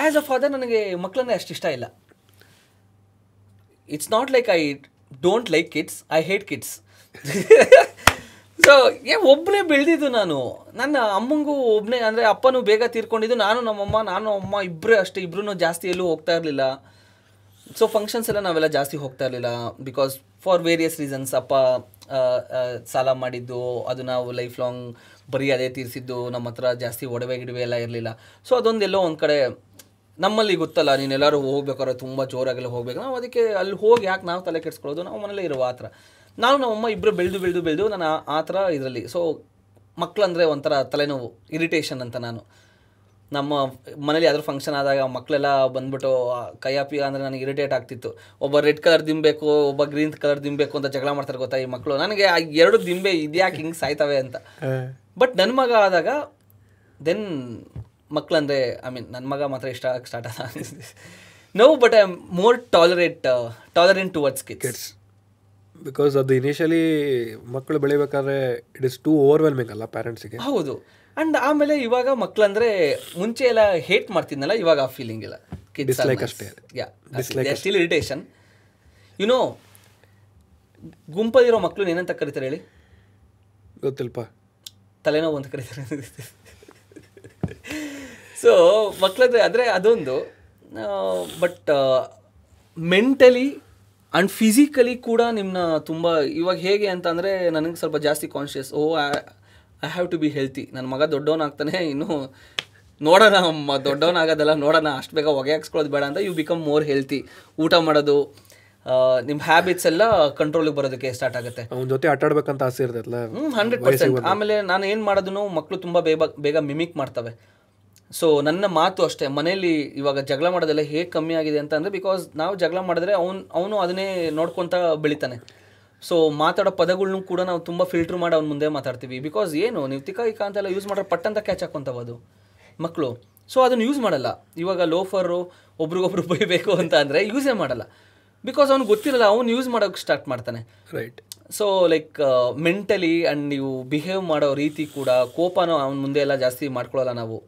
ಆ್ಯಸ್ ಅ ಫಾದರ್ ನನಗೆ ಮಕ್ಕಳನ್ನ ಅಷ್ಟು ಇಷ್ಟ ಇಲ್ಲ. It's not like I don't like kids I hate kids so ಏ ಒಬ್ಬನೇ ಬೆಳೆದಿದ್ದು ನಾನು. ನನ್ನ ಅಮ್ಮಂಗೂ ಒಬ್ಬನೇ ಅಂದರೆ ಅಪ್ಪನೂ ಬೇಗ ತೀರ್ಕೊಂಡಿದ್ದು, ನಾನು ನಮ್ಮಮ್ಮ, ನಾನು ಅಮ್ಮ ಇಬ್ಬರೇ ಅಷ್ಟೇ ಇಬ್ಬರೂ ಜಾಸ್ತಿ ಎಲ್ಲೂ ಹೋಗ್ತಾ ಇರಲಿಲ್ಲ. ಸೊ ಫಂಕ್ಷನ್ಸ್ ಎಲ್ಲ ನಾವೆಲ್ಲ ಜಾಸ್ತಿ ಹೋಗ್ತಾ ಇರಲಿಲ್ಲ ಬಿಕಾಸ್ ಫಾರ್ ವೇರಿಯಸ್ ರೀಸನ್ಸ್ ಅಪ್ಪ ಸಾಲ ಮಾಡಿದ್ದು, ಅದು ನಾವು ಲೈಫ್ ಲಾಂಗ್ ಬರೀ ಅದೇ ತೀರಿಸಿದ್ದು, ನಮ್ಮ ಹತ್ರ ಜಾಸ್ತಿ ಒಡವೆ ಗಿಡವೆ ಎಲ್ಲ ಇರಲಿಲ್ಲ. ಸೊ ಅದೊಂದೆಲ್ಲೋ ಒಂದು ಕಡೆ ನಮ್ಮಲ್ಲಿ ಗೊತ್ತಲ್ಲ ನೀನು ಎಲ್ಲರೂ ಹೋಗ್ಬೇಕಾದ್ರೆ ತುಂಬ ಜೋರಾಗೆಲ್ಲ ಹೋಗ್ಬೇಕು. ನಾವು ಅದಕ್ಕೆ ಅಲ್ಲಿ ಹೋಗಿ ಯಾಕೆ ನಾವು ತಲೆ ಕೆಡಿಸ್ಕೊಳ್ಳೋದು? ನಾವು ಮನೇಲಿ ಇರುವ ಆ ಥರ. ನಾನು ನಮ್ಮಮ್ಮ ಇಬ್ಬರು ಬೆಳೆದು ಬೆಳೆದು ಬೆಳೆದು ನಾನು ಆ- ಥರ ಇದರಲ್ಲಿ. ಸೊ ಮಕ್ಕಳಂದರೆ ಒಂಥರ ತಲೆನೋವು ಇರಿಟೇಷನ್ ಅಂತ ನಾನು. ನಮ್ಮ ಮನೇಲಿ ಯಾವ್ದಾದ್ರು ಫಂಕ್ಷನ್ ಆದಾಗ ಮಕ್ಕಳೆಲ್ಲ ಬಂದ್ಬಿಟ್ಟು ಕೈಯಾಪಿ ಅಂದರೆ ನನಗೆ ಇರಿಟೇಟ್ ಆಗ್ತಿತ್ತು. ಒಬ್ಬ ರೆಡ್ ಕಲರ್ ದಿಂಬೇಕು ಒಬ್ಬ ಗ್ರೀನ್ ಕಲರ್ ದಿಂಬೇಕು ಅಂತ ಜಗಳ ಮಾಡ್ತಾರೆ ಗೊತ್ತಾ ಈ ಮಕ್ಕಳು ನನಗೆ ಆ ಎರಡು ದಿಂಬೆ ಇದ್ಯಾಕೆ ಹಿಂಗೆ ಸಾಯ್ತವೆ ಅಂತ. ಬಟ್ ನನ್ನ ಮಗ ಆದಾಗ ದೆನ್ ಮಕ್ಕಳಂದರೆ ಐ ಮೀನ್ ನನ್ನ ಮಗ ಮಾತ್ರ ಇಷ್ಟ ಆಗಕ್ಕೆ ಸ್ಟಾರ್ಟ್ ಆದ no but I am more tolerate tolerant towards kids because ಅದು ಇನಿಷಿಯಲಿ ಮಕ್ಕಳು ಬೆಳಿಬೇಕಾದ್ರೆ ಇಟ್ ಇಸ್ ಟೂ ಓವರ್ವೆಲ್ಮಿಂಗ್ ಅಲ್ಲ ಪ್ಯಾರೆಂಟ್ಸಿಗೆ ಹೌದು. ಅಂಡ್ ಆಮೇಲೆ ಇವಾಗ ಮಕ್ಕಳಂದ್ರೆ ಮುಂಚೆ ಎಲ್ಲ ಹೇಟ್ ಮಾಡ್ತಿದ್ನಲ್ಲ ಇವಾಗ ಆ ಫೀಲಿಂಗ್ ಇಲ್ಲ. Dislike ಅಷ್ಟೇ. ಸ್ಟಿಲ್ ಇರಿಟೇಷನ್ ಯುನೋ ಗುಂಪಲ್ಲಿರೋ ಮಕ್ಕಳು ಏನಂತ ಕರೀತಾರೆ ಹೇಳಿ? ಗೊತ್ತಿಲ್ಲಪ್ಪ. ತಲೆನೋವು ಅಂತ ಕರೀತಾರೆ. ಸೊ ಮಕ್ಕಳದ್ರೆ ಆದರೆ ಅದೊಂದು. ಬಟ್ ಮೆಂಟಲಿ ಆ್ಯಂಡ್ ಫಿಸಿಕಲಿ ಕೂಡ ನಿಮ್ಮನ್ನ ತುಂಬ ಇವಾಗ ಹೇಗೆ ಅಂತ ಅಂದರೆ ನನಗೆ ಸ್ವಲ್ಪ ಜಾಸ್ತಿ conscious oh I have to be healthy ನನ್ನ ಮಗ ದೊಡ್ಡವನಾಗ್ತಾನೆ ಇನ್ನು ನೋಡೋಣ ಅಮ್ಮ ದೊಡ್ಡವನಾಗೋದಲ್ಲ ನೋಡೋಣ ಅಷ್ಟು ಬೇಗ ಹೊಗೆ ಹಾಕ್ಸ್ಕೊಳ್ಳೋದು ಬೇಡ ಅಂತ ಯು ಬಿಕಮ್ ಮೋರ್ ಹೆಲ್ತಿ ಊಟ ಮಾಡೋದು ನಿಮ್ಮ ಹ್ಯಾಬಿಟ್ಸ್ ಎಲ್ಲ ಕಂಟ್ರೋಲಿಗೆ ಬರೋದಕ್ಕೆ ಸ್ಟಾರ್ಟ್ ಆಗುತ್ತೆ. ಅವನ ಜೊತೆ ಆಟ ಆಡ್ಬೇಕಂತ ಆಸೆ ಇರ್ತೈತಲ್ಲ ಹಂಡ್ರೆಡ್ ಪರ್ಸೆಂಟ್ ಆಮೇಲೆ ನಾನು ಏನು ಮಾಡೋದನ್ನು ಮಕ್ಕಳು ತುಂಬ ಬೇಗ ಬೇಗ ಮಿಮಿಕ್ ಮಾಡ್ತವೆ. ಸೊ ನನ್ನ ಮಾತು ಅಷ್ಟೇ. ಮನೆಯಲ್ಲಿ ಇವಾಗ ಜಗಳ ಮಾಡೋದೆಲ್ಲ ಹೇಗೆ ಕಮ್ಮಿ ಆಗಿದೆ ಅಂತ ಅಂದರೆ ಬಿಕಾಸ್ ನಾವು ಜಗಳ ಮಾಡಿದ್ರೆ ಅವ್ನು ಅವನು ಅದನ್ನೇ ನೋಡ್ಕೊತ ಬೆಳಿತಾನೆ. ಸೊ ಮಾತಾಡೋ ಪದಗಳ್ನು ಕೂಡ ನಾವು ತುಂಬ ಫಿಲ್ಟ್ರ್ ಮಾಡಿ ಅವ್ನ ಮುಂದೆ ಮಾತಾಡ್ತೀವಿ. ಬಿಕಾಸ್ ಏನು ನೀವು ತಿಕ್ಕ ಇಕ್ಕ ಅಂತೆಲ್ಲ ಯೂಸ್ ಮಾಡ್ರೆ ಪಟ್ಟಂತ ಕ್ಯಾಚ್ ಹಾಕೊಂತವ ಅದು ಮಕ್ಕಳು ಸೊ ಅದನ್ನು ಯೂಸ್ ಮಾಡಲ್ಲ. ಇವಾಗ ಲೋಫರು ಒಬ್ರಿಗೊಬ್ರು ಬೈಬೇಕು ಅಂತ ಅಂದರೆ ಯೂಸೇ ಮಾಡಲ್ಲ. ಬಿಕಾಸ್ ಅವ್ನಿಗೆ ಗೊತ್ತಿರಲ್ಲ ಅವ್ನು ಯೂಸ್ ಮಾಡೋಕ್ಕೆ ಸ್ಟಾರ್ಟ್ ಮಾಡ್ತಾನೆ. Right so like mentally and ನೀವು ಬಿಹೇವ್ ಮಾಡೋ ರೀತಿ ಕೂಡ ಕೋಪನೂ ಅವ್ನ ಮುಂದೆ ಎಲ್ಲ ಜಾಸ್ತಿ ಮಾಡ್ಕೊಳ್ಳಲ್ಲ ನಾವು.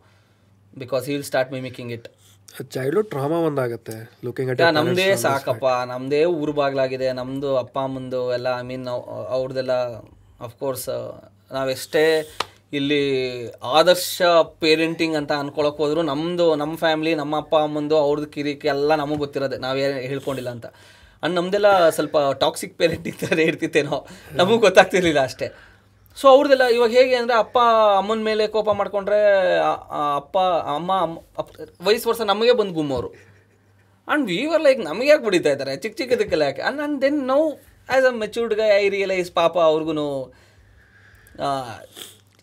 Because he will start mimicking it childhood trauma ಒಂದಾಗುತ್ತೆ looking at ನಮ್ಮದೇ ಸಾಕಪ್ಪ. ನಮ್ಮದೇ ಊರು ಬಾಗ್ಲಾಗಿದೆ. ನಮ್ಮದು ಅಪ್ಪ ಅಮ್ಮಂದು ಎಲ್ಲ ಐ ಮೀನ್ ಅವ್ರದ್ದೆಲ್ಲ ಅಫ್ಕೋರ್ಸ್ ನಾವೆಷ್ಟೇ ಇಲ್ಲಿ ಆದರ್ಶ ಪೇರೆಂಟಿಂಗ್ ಅಂತ ಅನ್ಕೊಳಕ್ ಹೋದ್ರು ನಮ್ಮದು ನಮ್ಮ ಫ್ಯಾಮಿಲಿ ನಮ್ಮ ಅಪ್ಪ ಅಮ್ಮಂದು ಅವ್ರದ್ದು ಕಿರಿಕೆ ಎಲ್ಲ ನಮಗೆ ಗೊತ್ತಿರೋದೆ. ನಾವೇ ಹೇಳ್ಕೊಂಡಿಲ್ಲ ಅಂತ. ಅಂಡ್ ನಮ್ದೆಲ್ಲ ಸ್ವಲ್ಪ ಟಾಕ್ಸಿಕ್ ಪೇರೆಂಟಿಂಗ್ ಥರ ಇರ್ತಿತ್ತೇನೋ. ನಮಗೆ ಗೊತ್ತಾಗ್ತಿರ್ಲಿಲ್ಲ ಅಷ್ಟೇ. ಸೊ ಅವ್ರದ್ದೆಲ್ಲ ಇವಾಗ ಹೇಗೆ ಅಂದರೆ ಅಪ್ಪ ಅಮ್ಮನ ಮೇಲೆ ಕೋಪ ಮಾಡ್ಕೊಂಡ್ರೆ ಅಪ್ಪ ಅಮ್ಮ ಅಮ್ಮ ವಯಸ್ಸು ವರ್ಷ ನಮಗೆ ಬಂದು ಗುಮ್ಮೋರು ಆ್ಯಂಡ್ ವೀವರ್ ಲೈಕ್ ನಮಗೆ ಯಾಕೆ ಬಿಡಿತಾ ಇದ್ದಾರೆ? ಚಿಕ್ಕ ಚಿಕ್ಕದಕ್ಕೆಲ್ಲ ಯಾಕೆ? And and then now as a matured guy I realise ಪಾಪ ಅವ್ರಿಗೂ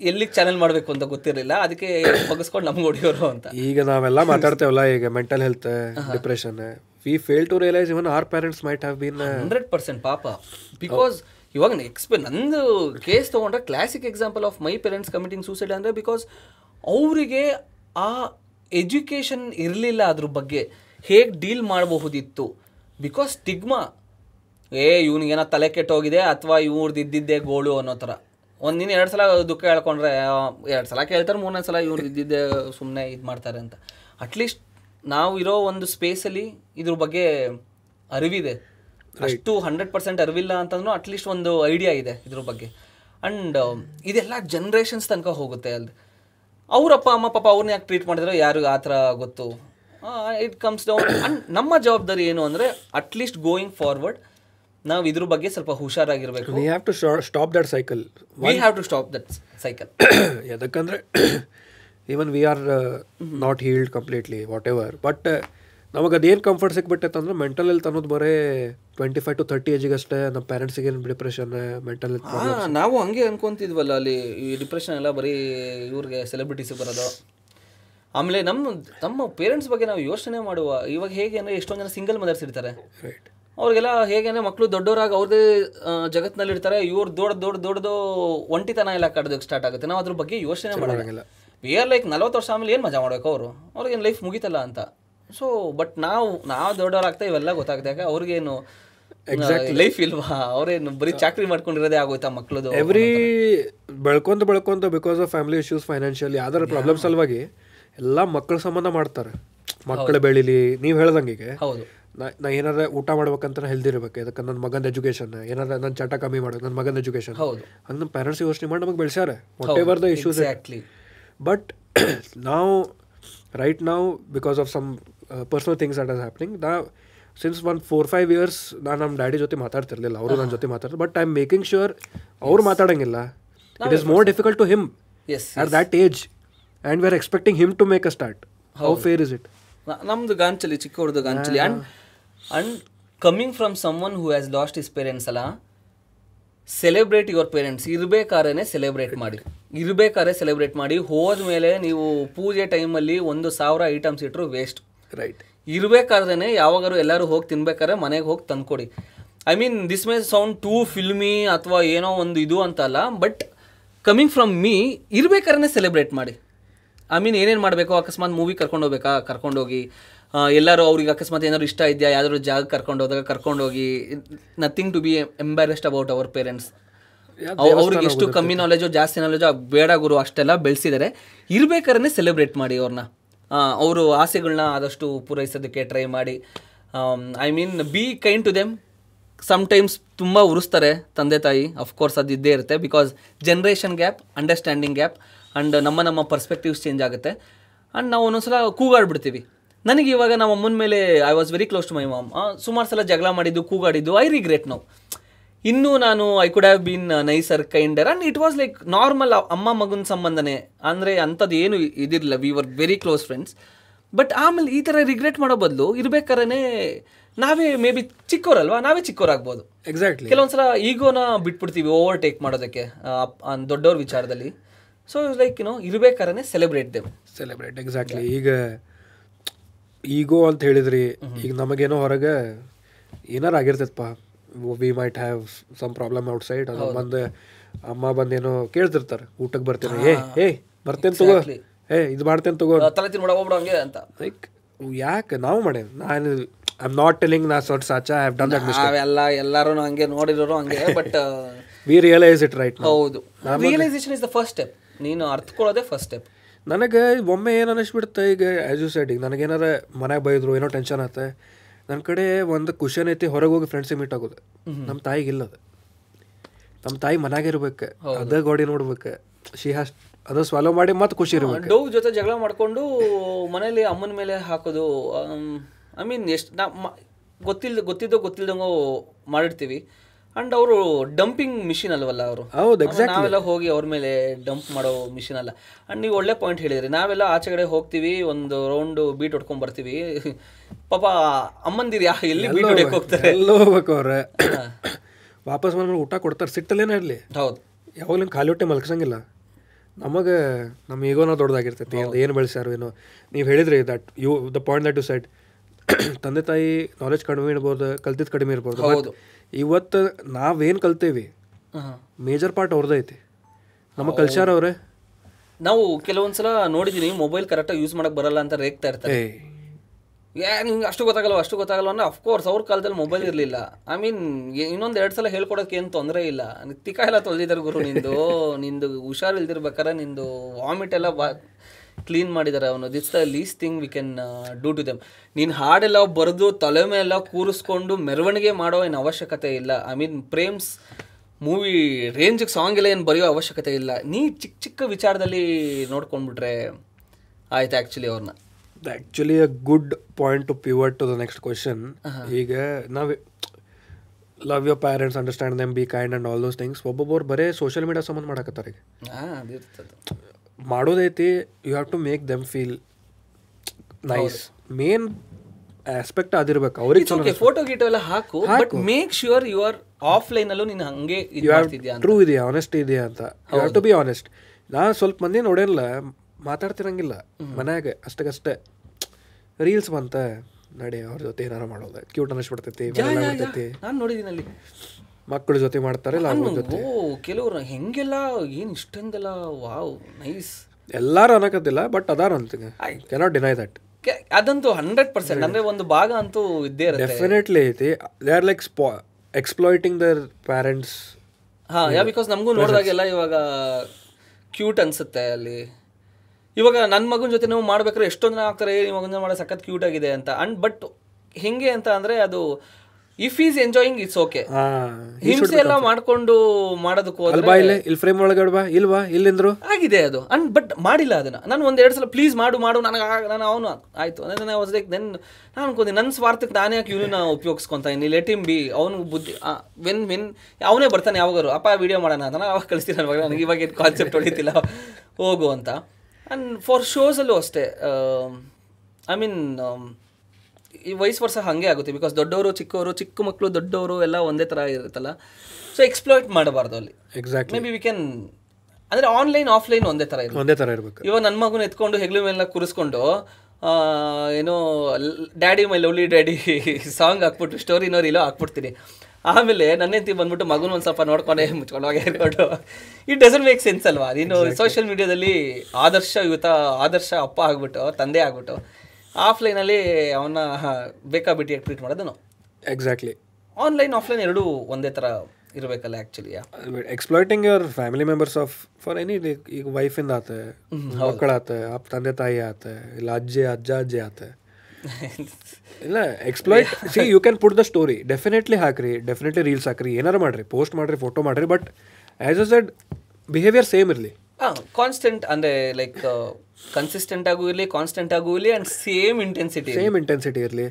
ಎಲ್ಲಿಗೆ ಚಾನೆಲ್ ಮಾಡಬೇಕು ಅಂತ ಗೊತ್ತಿರಲಿಲ್ಲ. ಅದಕ್ಕೆ ಬಗ್ಸ್ಕೊಂಡು ನಮ್ಗೆ ಹೊಡಿಯೋರು ಅಂತ. ಈಗ ನಾವೆಲ್ಲ ಮಾತಾಡ್ತೇವಲ್ಲ ಈಗ mental health depression we fail to realise even our parents might have been hundred percent ಪಾಪ. ಬಿಕಾಸ್ ಇವಾಗ ಎಕ್ಸ್ಪೆ ನಂದು ಕೇಸ್ ತೊಗೊಂಡ್ರೆ classic example of my parents committing suicide ಅಂದರೆ ಬಿಕಾಸ್ ಅವರಿಗೆ ಆ ಎಜುಕೇಷನ್ ಇರಲಿಲ್ಲ ಅದ್ರ ಬಗ್ಗೆ ಹೇಗೆ ಡೀಲ್ ಮಾಡಬಹುದಿತ್ತು? ಬಿಕಾಸ್ ಸ್ಟಿಗ್ಮಾ ಏ, ಇವನಿಗೇನೋ ತಲೆ ಕೆಟ್ಟೋಗಿದೆ ಅಥವಾ ಇವ್ರದ್ದು ಇದ್ದಿದ್ದೇ ಗೋಳು ಅನ್ನೋ ಥರ. ಒಂದು ನೀನು ಎರಡು ಸಲ ದುಃಖ ಹೇಳ್ಕೊಂಡ್ರೆ ಎರಡು ಸಲ ಕೇಳ್ತಾರೆ ಮೂರನೇ ಸಲ ಇವ್ರದ್ದು ಇದ್ದಿದ್ದೆ ಸುಮ್ಮನೆ ಇದು ಮಾಡ್ತಾರೆ ಅಂತ. ಅಟ್ಲೀಸ್ಟ್ ನಾವು ಇರೋ ಒಂದು ಸ್ಪೇಸಲ್ಲಿ ಇದ್ರ ಬಗ್ಗೆ ಅರಿವಿದೆ. ಅಷ್ಟು ಹಂಡ್ರೆಡ್ ಪರ್ಸೆಂಟ್ ಅರಿವಿಲ್ಲ ಅಂತಂದ್ರೂ ಅಟ್ಲೀಸ್ಟ್ ಒಂದು ಐಡಿಯಾ ಇದೆ ಇದ್ರ ಬಗ್ಗೆ. ಅಂಡ್ ಇದೆಲ್ಲ ಜನ್ರೇಷನ್ಸ್ ತನಕ ಹೋಗುತ್ತೆ ಅಲ್ಲಿ ಅವರಪ್ಪ ಅಮ್ಮ ಪಾಪ ಅವ್ರನ್ನ ಯಾಕೆ ಟ್ರೀಟ್ ಮಾಡಿದ್ರು? ಯಾರು ಆ ಥರ ಗೊತ್ತು? ಇಟ್ ಕಮ್ಸ್ ಡೌನ್ ಅಂಡ್ ನಮ್ಮ ಜವಾಬ್ದಾರಿ ಏನು ಅಂದರೆ ಅಟ್ಲೀಸ್ಟ್ ಗೋಯಿಂಗ್ ಫಾರ್ವರ್ಡ್ ನಾವು ಇದ್ರ ಬಗ್ಗೆ ಸ್ವಲ್ಪ ಹುಷಾರಾಗಿರ್ಬೇಕು. We have to stop that cycle we have to stop that cycle ಯಾಕಂದರೆ even we are not healed completely whatever but ನಮಗೆ ಅದೇನು ಕಂಫರ್ಟ್ ಸಿಕ್ಬಿಟ್ಟೈತೆ ಅಂದ್ರೆ ಮೆಂಟಲ್ ಹೆಲ್ತ್ ಅನ್ನೋದು ಬರೀ ಟ್ವೆಂಟಿ ಫೈವ್ ಟು ತರ್ಟಿ ಏಜಿಗೆ ಅಷ್ಟೇ ನಮ್ಮ ಪೇರೆಂಟ್ಸಿಗೆ ಏನು ಡಿಪ್ರೆಷನ್ ಮೆಂಟಲ್ ಹೆಲ್ತ್ ಹಾ ನಾವು ಹಂಗೆ ಅನ್ಕೊಂತಿದ್ವಲ್ಲ ಅಲ್ಲಿ ಈ ಡಿಪ್ರೆಷನ್ ಎಲ್ಲ ಬರೀ ಇವ್ರಿಗೆ ಸೆಲೆಬ್ರಿಟೀಸ್ ಬರೋದು. ಆಮೇಲೆ ನಮ್ಮ ತಮ್ಮ ಪೇರೆಂಟ್ಸ್ ಬಗ್ಗೆ ನಾವು ಯೋಚನೆ ಮಾಡುವ. ಇವಾಗ ಹೇಗೆ ಅಂದರೆ ಎಷ್ಟೊಂದು ಜನ ಸಿಂಗಲ್ ಮದರ್ಸ್ ಇರ್ತಾರೆ. ಅವ್ರಿಗೆಲ್ಲ ಹೇಗೆ ಅಂದರೆ ಮಕ್ಕಳು ದೊಡ್ಡವರಾಗಿ ಅವ್ರದೇ ಜಗತ್ತಿನಲ್ಲಿ ಇರ್ತಾರೆ. ಇವ್ರು ದೊಡ್ಡ ದೊಡ್ಡ ದೊಡ್ಡದು ಒಂಟಿತನ ಎಲ್ಲ ಕಾಡೋದಕ್ಕೆ ಸ್ಟಾರ್ಟ್ ಆಗುತ್ತೆ. ನಾವು ಅದ್ರ ಬಗ್ಗೆ ಯೋಚನೆ ಮಾಡೋಂಗಿಲ್ಲ ವಿ ಆರ್ ಲೈಕ್ ನಲ್ವತ್ತು ವರ್ಷ ಆಮೇಲೆ ಏನು ಮಜಾ ಮಾಡಬೇಕು ಅವರು? ಅವ್ರಿಗೇನು ಲೈಫ್ ಮುಗೀತಲ್ಲ ಅಂತ. ಸೊ ಬಟ್ ನಾವು ನಾವು ದೊಡ್ಡವರಾಗ್ತಾ ಇವೆಲ್ಲ ಗೊತ್ತಾಗ್ತದೆ ಯಾಕೆ ಅವ್ರಿಗೇನು ಲೈಫ್ ಇಲ್ವಾ? ಅವ್ರೇನು ಬರೀ ಚಾಕ್ರಿ ಮಾಡ್ಕೊಂಡಿರೋದೇ ಆಗೋಯ್ತಾ ಮಕ್ಳದು? ಎವ್ರಿ ಬೆಳ್ಕೊಂತ ಬೆಳ್ಕೊಂತ because of family issues financial ಯಾವ್ದಾರ ಪ್ರಾಬ್ಲಮ್ ಸಲುವಾಗಿ ಎಲ್ಲ ಮಕ್ಕಳ ಸಂಬಂಧ ಮಾಡ್ತಾರೆ. ಮಕ್ಕಳು ಬೆಳಿಲಿ ನೀವು ಹೇಳ್ದಂಗೆ ಹೌದು. ನಾ ಏನಾರ ಊಟ ಮಾಡ್ಬೇಕಂತ ಹೆಲ್ದಿ ಇರ್ಬೇಕು. ಅದಕ್ಕೆ ನನ್ನ ಮಗನ ಎಜುಕೇಶನ್ ಏನಾರ ನನ್ನ ಚಟ ಕಮ್ಮಿ ಮಾಡೋದು ನನ್ನ ಮಗನ ಎಜುಕೇಶನ್ ಹೌದು. ಹಂಗೆ ನಮ್ಮ ಪೇರೆಂಟ್ಸ್ ಯೋಚನೆ ಮಾಡಿ ನಮಗೆ ಬೆಳೆಸ್ಯಾರ. Whatever the issues but ನಾವು ರೈಟ್ ನಾವು because of some personal things that as happening ನಾ since one four five years ನಾನು ನಮ್ಮ ಡ್ಯಾಡಿ ಜೊತೆ ಮಾತಾಡ್ತಿರ್ಲಿಲ್ಲ. ಅವರು ನನ್ನ ಜೊತೆ ಮಾತಾಡ್ತಾರೆ. But I am making sure ಅವ್ರು ಮಾತಾಡೋಂಗಿಲ್ಲ. It is more difficult to him at that age and we are expecting him to make a start how fair is it ನಮ್ದು ಗಾಂಚಲಿ ಚಿಕ್ಕವ್ರದ್ದು ಗಾಂಚಲಿ. And and coming from someone who has lost is parents ಅಲ್ಲ celebrate your parents ಇರಬೇಕಾದ್ರೆ celebrate ಮಾಡಿ. ಇರಬೇಕಾದ್ರೆ celebrate ಮಾಡಿ. ಹೋದ್ಮೇಲೆ ನೀವು ಪೂಜೆ ಟೈಮಲ್ಲಿ ಒಂದು ಸಾವಿರ ಐಟಮ್ಸ್ ಇಟ್ಟರು ವೇಸ್ಟ್ ರೈಟ್ ಇರಬೇಕಾದ್ರೆ ಯಾವಾಗಾರು ಎಲ್ಲರೂ ಹೋಗಿ ತಿನ್ಬೇಕಾದ್ರೆ ಮನೆಗೆ ಹೋಗಿ ತಂದ್ಕೊಡಿ. I mean this may sound too filmy ಅಥವಾ ಏನೋ ಒಂದು ಇದು ಅಂತ ಅಲ್ಲ ಬಟ್ ಕಮಿಂಗ್ ಫ್ರಮ್ ಮೀ ಇರಬೇಕಾದ್ರೆ ಸೆಲೆಬ್ರೇಟ್ ಮಾಡಿ. ಐ ಮೀನ್ ಏನೇನು ಮಾಡಬೇಕು? ಅಕಸ್ಮಾತ್ ಮೂವಿ ಕರ್ಕೊಂಡು ಹೋಗ್ಬೇಕಾ? ಕರ್ಕೊಂಡೋಗಿ ಎಲ್ಲರೂ ಅವ್ರಿಗೆ ಅಕಸ್ಮಾತ್ ಏನಾದ್ರು ಇಷ್ಟ ಇದೆಯಾ? ಯಾವ್ದಾದ್ರು ಜಾಗ ಕರ್ಕೊಂಡು ಹೋದಾಗ ಕರ್ಕೊಂಡೋಗಿ nothing to be embarrassed about our parents ಅವ್ರಿಗೆ ಎಷ್ಟು ಕಮ್ಮಿ ನಾಲೆಜು ಜಾಸ್ತಿ ನಾಲೆಜು ಬೇಡ ಗುರು ಅಷ್ಟೆಲ್ಲ ಬೆಳೆಸಿದ್ದಾರೆ ಇರ್ಬೇಕಾದ್ರೆ ಸೆಲೆಬ್ರೇಟ್ ಮಾಡಿ ಅವ್ರನ್ನ ಅವರು ಆಸೆಗಳನ್ನ ಆದಷ್ಟು ಪೂರೈಸೋದಕ್ಕೆ ಟ್ರೈ ಮಾಡಿ. I mean be kind to them sometimes ತುಂಬ ಉರಿಸ್ತಾರೆ ತಂದೆ ತಾಯಿ. ಅಫ್ಕೋರ್ಸ್ ಅದು ಇದ್ದೇ ಇರುತ್ತೆ because generation gap understanding gap and ನಮ್ಮ ನಮ್ಮ ಪರ್ಸ್ಪೆಕ್ಟಿವ್ಸ್ ಚೇಂಜ್ ಆಗುತ್ತೆ. ಆ್ಯಂಡ್ ನಾವು ಒಂದೊಂದ್ಸಲ ಕೂಗಾಡ್ಬಿಡ್ತೀವಿ. ನನಗೆ ಇವಾಗ ನಮ್ಮ ಅಮ್ಮನ ಮೇಲೆ I was very close to my mom ಸುಮಾರು ಸಲ ಜಗಳ ಮಾಡಿದ್ದು, ಕೂಗಾಡಿದ್ದು ಐ ರಿಗ್ರೆಟ್ ನಾವು ಇನ್ನೂ ನಾನು I could have been nicer kinder and it was like normal ಅಮ್ಮ ಮಗನ ಸಂಬಂಧನೇ. ಅಂದರೆ ಅಂಥದ್ದು ಏನು ಇದಿರಲಿಲ್ಲ. We were very close friends but ಆಮೇಲೆ ಈ ಥರ ರಿಗ್ರೆಟ್ ಮಾಡೋ ಬದಲು ಇರಬೇಕಾರೇ ನಾವೇ ಮೇ ಬಿ ಚಿಕ್ಕವರಲ್ವಾ ನಾವೇ ಚಿಕ್ಕವರಾಗ್ಬೋದು ಎಕ್ಸಾಕ್ಟ್ಲಿ ಕೆಲವೊಂದ್ಸಲ ಈಗೋನ ಬಿಟ್ಬಿಡ್ತೀವಿ ಓವರ್ಟೇಕ್ ಮಾಡೋದಕ್ಕೆ ದೊಡ್ಡವ್ರ ವಿಚಾರದಲ್ಲಿ. ಸೊ ಲೈಕ್ ಏನೋ ಇರ್ಬೇಕಾದ್ರೆ ಸೆಲೆಬ್ರೇಟ್ ದೇವ್ ಸೆಲೆಬ್ರೇಟ್ ಎಕ್ಸಾಕ್ಟ್ಲಿ ಈಗ ಈಗೋ ಅಂತ ಹೇಳಿದ್ರಿ ಈಗ ನಮಗೇನೋ ಹೊರಗೆ ಏನಾರು ಆಗಿರ್ತೈತಪ್ಪ? We might have some problem outside ಅದು ಬಂದು ಅಮ್ಮ ಬಂದೇನೋ ಕೇಳ್ತಿರ್ತಾರೆ. ಊಟಕ್ಕೆ ಬರ್ತೀನಿ. ಏ ಏ ಬರ್ತೇನೆ ತಗೋ. ಏ ಇದು ಮಾಡ್ತೇನೆ ತಗೋ ಅಂತ. ಲೈಕ್ ಯಾಕೆ? ನಾವು ಮಾಡೇನು? ನಾನು ಐ ಆಮ್ ನಾಟ್ ಟೆಲಿಂಗ್ ನಾ ಸೊಟ್ ಸಾಚ ಐ ಹ್ಯಾವ್ ಡನ್ ದಟ್ ನಾವೆಲ್ಲ ಎಲ್ಲರೂ ಹಂಗೆ ನೋಡಿರೋರು ಹಂಗೆ but we realise it right ಹೌದು. Realisation is the first step ನೀನು ಅರ್ಥಕೊಳ್ಳೋದೇ ಫಸ್ಟ್ ಸ್ಟೆಪ್ ನನಗೆ ಒಮ್ಮೆ ಏನು ಅನಿಸ್ಬಿಡ್ತ ಈಗ ಆ್ಯಸ್ ಯು ಸೈಡ್ ಈಗ ನನಗೇನಾರ ಮನೆಗೆ ಬೈದ್ರು ಏನೋ ಟೆನ್ಷನ್ ಆತ ನನ್ನ ಕಡೆ ಒಂದು ಖುಷಿಯನ್ ಐತಿ ಹೊರಗೆ ಹೋಗಿ ಫ್ರೆಂಡ್ಸಿಗೆ ಮೀಟ್ ಆಗೋದು. ನಮ್ಮ ತಾಯಿಗೆ ಇಲ್ಲ ಅದು. ನಮ್ಮ ತಾಯಿ ಮನ್ಯಾಗ ಇರ್ಬೇಕು ಅದ ಗೋಡಿ ನೋಡ್ಬೇಕು ಶಿ ಹ್ಯಾಸ್ ಅದು ಸ್ವಾಲೋ ಮಾಡಿ ಮತ್ತೆ ಖುಷಿ ಇರ್ಬೇಕು. ಡೋವ್ ಜೊತೆ ಜಗಳ ಮಾಡ್ಕೊಂಡು ಮನೇಲಿ ಅಮ್ಮನ ಮೇಲೆ ಹಾಕೋದು ಐ ಮೀನ್ ಎಷ್ಟು ನಾ ಗೊತ್ತಿಲ್ಲ ಗೊತ್ತಿಲ್ದ ಗೊತ್ತಿದ್ದೋ ಗೊತ್ತಿಲ್ದಂಗೋ ಮಾಡಿರ್ತೀವಿ. ಅಂಡ್ ಅವರು ಡಂಪಿಂಗ್ ಮಿಷಿನ್ ಅಲ್ವಲ್ಲ ಅವರು? ಹೌದು ನಾವೆಲ್ಲ ಹೋಗಿ ಅವ್ರ ಮೇಲೆ ಡಂಪ್ ಮಾಡೋ ಮಿಷಿನ್ ಅಲ್ಲ. ಅಂಡ್ ನೀವು ಒಳ್ಳೆ ಪಾಯಿಂಟ್ ಹೇಳಿದ್ರಿ. ನಾವೆಲ್ಲ ಆಚೆ ಕಡೆ ಹೋಗ್ತೀವಿ ಒಂದು ರೌಂಡ್ ಬೀಟ್ ಹೊಡ್ಕೊಂಡ್ ಬರ್ತೀವಿ. ಪಾಪ ಅಮ್ಮಂದಿರು ಯಾ ಎಲ್ಲಿ ಬೀಟ್ ಹೊಡಿಯಕ್ಕೆ ಹೋಗ್ತಾರೆ ಎಲ್ಲೋ ಹೋಗ್ಬೇಕು ಅವ್ರೆ. ವಾಪಸ್ ಬಂದ್ಮೇಲೆ ಊಟ ಕೊಡ್ತಾರೆ ಸಿಟ್ಟಲ್ಲೇನೇ ಇರಲಿ. ಹೌದು. ಯಾವಾಗಲೂ ಖಾಲಿ ಹೊಟ್ಟೆ ಮಲ್ಕಸಂಗಿಲ್ಲ ನಮಗೆ ನಮ್ಮ ನಾವು ದೊಡ್ಡದಾಗಿರ್ತೈತಿ ಏನು ಬೆಳೆಸ್ಯಾರು ಏನೋ. ನೀವು ಹೇಳಿದ್ರಿ that you the point that you side ತಂದೆ ತಾಯಿ ನಾಲೆಜ್ ಕಡಿಮೆ ಇರ್ಬೋದು ಕಲ್ತಿದ್ದು ಕಡಿಮೆ ಇರ್ಬೋದು ಹೌದು. ಇವತ್ತು ನಾವೇನು ಕಲ್ತೇವಿ ಮೇಜರ್ ಪಾರ್ಟ್ ಅವ್ರದೈತಿ ಐತಿ. ನಮ್ಮ ಕಲ್ಸ್ಯಾರ ಅವ್ರೆ. ನಾವು ಕೆಲವೊಂದ್ಸಲ ನೋಡಿದೀನಿ ಮೊಬೈಲ್ ಕರೆಕ್ಟಾಗಿ ಯೂಸ್ ಮಾಡಕ್ಕೆ ಬರಲ್ಲ ಅಂತ ರೇಗ್ತಾ ಇರ್ತಾರೆ. ಏ ಏ ನಿಂಗೆ ಅಷ್ಟು ಗೊತ್ತಾಗಲ್ಲ ಅಷ್ಟು ಗೊತ್ತಾಗಲ್ಲ ಅಂದ್ರೆ ಅಫ್ಕೋರ್ಸ್ ಅವ್ರ ಕಾಲದಲ್ಲಿ ಮೊಬೈಲ್ ಇರಲಿಲ್ಲ. ಐ ಮೀನ್ ಇನ್ನೊಂದು ಎರಡು ಸಲ ಹೇಳ್ಕೊಡೋಕೆ ಏನು ತೊಂದರೆ ಇಲ್ಲ. ತಿಕ್ಕ ಎಲ್ಲ ತೊಳೆದಿದ್ದಾರೆ ಗುರು ನಿಂದು. ನಿಂದು ಹುಷಾರು ಇಲ್ದಿರ್ಬೇಕಾರೆ ನಿಂದು ವಾಮಿಟ್ ಎಲ್ಲ ಬಾ ಕ್ಲೀನ್ ಮಾಡಿದ್ದಾರೆ ಅವನು. This the least thing we can do to them ನೀನು ಹಾಡೆಲ್ಲ ಬರೆದು ತಲೆ ಮೇಲೆ ಕೂರಿಸ್ಕೊಂಡು ಮೆರವಣಿಗೆ ಮಾಡೋ ಏನು ಅವಶ್ಯಕತೆ ಇಲ್ಲ. ಐ ಮೀನ್ ಪ್ರೇಮ್ಸ್ ಮೂವಿ ರೇಂಜಿಗೆ ಸಾಂಗ್ ಎಲ್ಲ ಏನು ಬರೆಯೋ ಅವಶ್ಯಕತೆ ಇಲ್ಲ. ನೀ ಚಿಕ್ಕ ಚಿಕ್ಕ ವಿಚಾರದಲ್ಲಿ ನೋಡ್ಕೊಂಡ್ಬಿಟ್ರೆ ಆಯ್ತು ಆ್ಯಕ್ಚುಲಿ ಅವ್ರನ್ನ. Actually a good point to pivot to the next question ಈಗ ನಾವು love your parents understand them be kind and all those things ಒಬ್ಬೊಬ್ಬರು ಬರೇ ಸೋಷಿಯಲ್ ಮೀಡಿಯಾ ಸಂಬಂಧ ಮಾಡಕತ್ತಾರೆ ಈಗ. ಮಾಡೋದೈತಿ you have to make them feel nice main aspect ಅದಿರ್ಬೇಕು ಅವ್ರಿಗೆ photo ಗೀಟೋ ಎಲ್ಲ ಹಾಕು but make sure you are ಆಫ್ಲೈನಲ್ಲೂ ನೀನು ಹಂಗೆ ಟ್ರೂ ಇದೆಯಾ ಆನೆಸ್ಟ್ ಇದೆಯಾ ಅಂತ. You have to be honest ನಾ ಸ್ವಲ್ಪ ಮಂದಿ ನೋಡಿಲ್ಲ ಮಾತಾಡ್ತಿರಂಗಿಲ್ಲ ಮನ್ಯಾಗ ಅಷ್ಟಕ್ಕಷ್ಟೇ. ರೀಲ್ಸ್ ಬಂತ ನಡಿ ಅವ್ರ ಜೊತೆ ಏನಾರ ಮಾಡೋದು ಕ್ಯೂಟ್ ಅನಿಸ್ಬಿಡ್ತೈತಿ ಬಿಡ್ತೈತಿ ನಾನು ನೋಡಿದ್ದೀನಿ ಅಲ್ಲಿ. ಮಕ್ಕಳ ಜೊತೆ ಮಾಡ್ತಾರೆ ಇಲ್ಲ ಅವ್ರ ಜೊತೆ? ಓ ಕೆಲವ್ರು ಹೆಂಗೆಲ್ಲ ಏನು ಇಷ್ಟೊಂದೆಲ್ಲ ವಾವ್ ನೈಸ್ ಎಲ್ಲಾರು ಅನ್ನಕತ್ತಿಲ್ಲ ಬಟ್ ಅದಾರ ಅಂತ ಕೆನಾಟ್ ಡಿನೈ ದಟ್ ಅದಂತೂ ಹಂಡ್ರೆಡ್ ಪರ್ಸೆಂಟ್ ಅಂದ್ರೆ ಒಂದು ಭಾಗ ಅಂತೂ ಇದ್ದೇ ಇರುತ್ತೆ. ಡೆಫಿನೆಟ್ಲಿ ಐತಿ. ದೇ ಆರ್ ಲೈಕ್ ಸ್ಪಾ ಎಕ್ಸ್ಪ್ಲಾಯ್ಟಿಂಗ್ ದರ್ ಪ್ಯಾರೆಂಟ್ಸ್ ಹಾ ಯಾ ಬಿಕಾಸ್ ನಮಗೂ ನೋಡಿದಾಗೆಲ್ಲ ಇವಾಗ ಕ್ಯೂಟ್ ಅನ್ಸುತ್ತೆ ಅಲ್ಲಿ. ಇವಾಗ ನನ್ನ ಮಗನ ಜೊತೆ ನಾವು ಮಾಡ್ಬೇಕಾದ್ರೆ ಎಷ್ಟೊಂದು ಆಗ್ತಾರೆ ಈ ಮಗನ ಮಾಡೋ ಸಖತ್ ಕ್ಯೂಟ್ ಆಗಿದೆ ಅಂತ. ಅಂಡ್ ಬಟ್ ಹೆಂಗೆ ಅಂತ ಅಂದ್ರೆ ಅದು if is enjoying it's okay ಹಿಂಸೆ ಎಲ್ಲ ಮಾಡ್ಕೊಂಡು ಮಾಡೋದಕ್ಕೆ ಇಲ್ಲಿ ಇಲ್ಲಿ ಫ್ರೇಮ್ ಒಳಗಡೆ ಬಾ ಇಲ್ವಾ ಇಲ್ಲಿಂದ್ರು. ಆಗಿದೆ ಅದು. ಅಂಡ್ ಬಟ್ ಮಾಡಿಲ್ಲ ಅದನ್ನ. ನಾನು ಒಂದ್ ಎರಡು ಸಲ ಪ್ಲೀಸ್ ಮಾಡು ಮಾಡು ನನಗೆ ನಾನು ಅವನು ಆಯ್ತು. ಅಂದ್ರೆ ನಾನು ವಾಸ್ ಲೈಕ್ ದೆನ್ ನಾನು ಅನ್ಕೊಂಡೆ ನನ್ನ ಸ್ವಾರ್ಥಕ್ಕೆ ನಾನೇ ಯಾಕೆ ಇವನನ್ನ ಉಪಯೋಗಿಸ್ಕೊಂತ ಇದ್ದೀನಿ. ಲೆಟ್ ಇಮ್ ಬಿ ಅವನು ಬುದ್ಧಿ ವೆನ್ ವೆನ್ ಅವನೇ ಬರ್ತಾನೆ ಯಾವಾಗಾರು ಅಪ್ಪ ವಿಡಿಯೋ ಮಾಡೋಣ ಅಂತ ನಾನು ಅವಾಗ ಕಳಿಸ್ತೀನಿ ನನಗೆ ಇವಾಗ ಏನು ಕಾನ್ಸೆಪ್ಟ್ ಹೊಡಿತಿಲ್ಲ. ಹೋಗು ಅಂತ. ಆ್ಯಂಡ್ ಫಾರ್ ಶೋಸಲ್ಲೂ ಅಷ್ಟೇ ಐ ಮೀನ್ ಈ ವಯಸ್ಸು ವರ್ಷ ಹಾಗೆ ಆಗುತ್ತೆ ಬಿಕಾಸ್ ದೊಡ್ಡವರು ಚಿಕ್ಕವರು ಚಿಕ್ಕ ಮಕ್ಕಳು ದೊಡ್ಡವರು ಎಲ್ಲ ಒಂದೇ ಥರ ಇರುತ್ತಲ್ಲ. ಸೊ ಎಕ್ಸ್ಪ್ಲೋಯ್ಟ್ ಮಾಡಬಾರ್ದು ಅಲ್ಲಿ. Exact maybe we can ಅಂದರೆ ಆನ್ಲೈನ್ ಆಫ್ಲೈನ್ ಒಂದೇ ಥರ ಇರುತ್ತೆ ಒಂದೇ ಥರ ಇರಬೇಕು. ಇವಾಗ ನನ್ನ ಮಗುನ ಎತ್ಕೊಂಡು ಹೆಗ್ಲು ಮೇಲೆ ಕೂರಿಸ್ಕೊಂಡು ಏನೋ daddy my lovely daddy song ಹಾಕ್ಬಿಟ್ಟು ಸ್ಟೋರಿನೋ ಇಲ್ಲೋ ಹಾಕ್ಬಿಡ್ತೀನಿ. ಆಮೇಲೆ ನನ್ನ ಹೆಂಡತಿ ಬಂದ್ಬಿಟ್ಟು ಮಗುನ ಒಂದು ಸ್ವಲ್ಪ ನೋಡ್ಕೊಂಡೆ ಮುಚ್ಕೊಂಡು ಹೋಗಿ ಹೇಳ್ಕೊಂಡು ಇಟ್ ಡಸೆಂಟ್ ಮೇಕ್ ಸೆನ್ಸ್ ಅಲ್ವಾ? ನೀನು ಸೋಷಿಯಲ್ ಮೀಡಿಯಾದಲ್ಲಿ ಆದರ್ಶ ಯುವತ ಆದರ್ಶ ಅಪ್ಪ ಆಗ್ಬಿಟ್ಟು ತಂದೆ ಆಗ್ಬಿಟ್ಟು ಆಫ್ಲೈನಲ್ಲಿ ಅವನ್ನ ಬೇಕಾಬಿಟ್ಟಿ ಟ್ರೀಟ್ ಮಾಡೋದು ನಾವು ಎಕ್ಸಾಕ್ಟ್ಲಿ ಆನ್ಲೈನ್ ಆಫ್ಲೈನ್ ಎರಡೂ ಒಂದೇ ಥರ ಇರಬೇಕಲ್ಲ actually exploiting your family members of for any ಈಗ ವೈಫಿಂದ ಆತ ಮಕ್ಕಳ ಆತ ಅಪ್ಪ ತಂದೆ ತಾಯಿ ಆತ ಇಲ್ಲ ಅಜ್ಜಿ ಅಜ್ಜ ಅಜ್ಜಿ ಆತ. ಇಲ್ಲ exploit see you can put the story definitely ಹಾಕ್ರಿ ಡೆಫಿನೆಟ್ಲಿ ರೀಲ್ಸ್ ಹಾಕ್ರಿ ಏನಾರು ಮಾಡ್ರಿ ಪೋಸ್ಟ್ ಮಾಡ್ರಿ ಫೋಟೋ ಮಾಡ್ರಿ but as a said behaviour same ಇರಲಿ. ಹಾಂ ಕಾನ್ಸ್ಟೆಂಟ್ ಅಂದರೆ ಲೈಕ್ ಕನ್ಸಿಸ್ಟೆಂಟ್ ಆಗೂ ಇರಲಿ ಕಾನ್ಸ್ಟೆಂಟ್ ಆಗೂ ಇರಲಿ and same intensity same intensity ಇರಲಿ.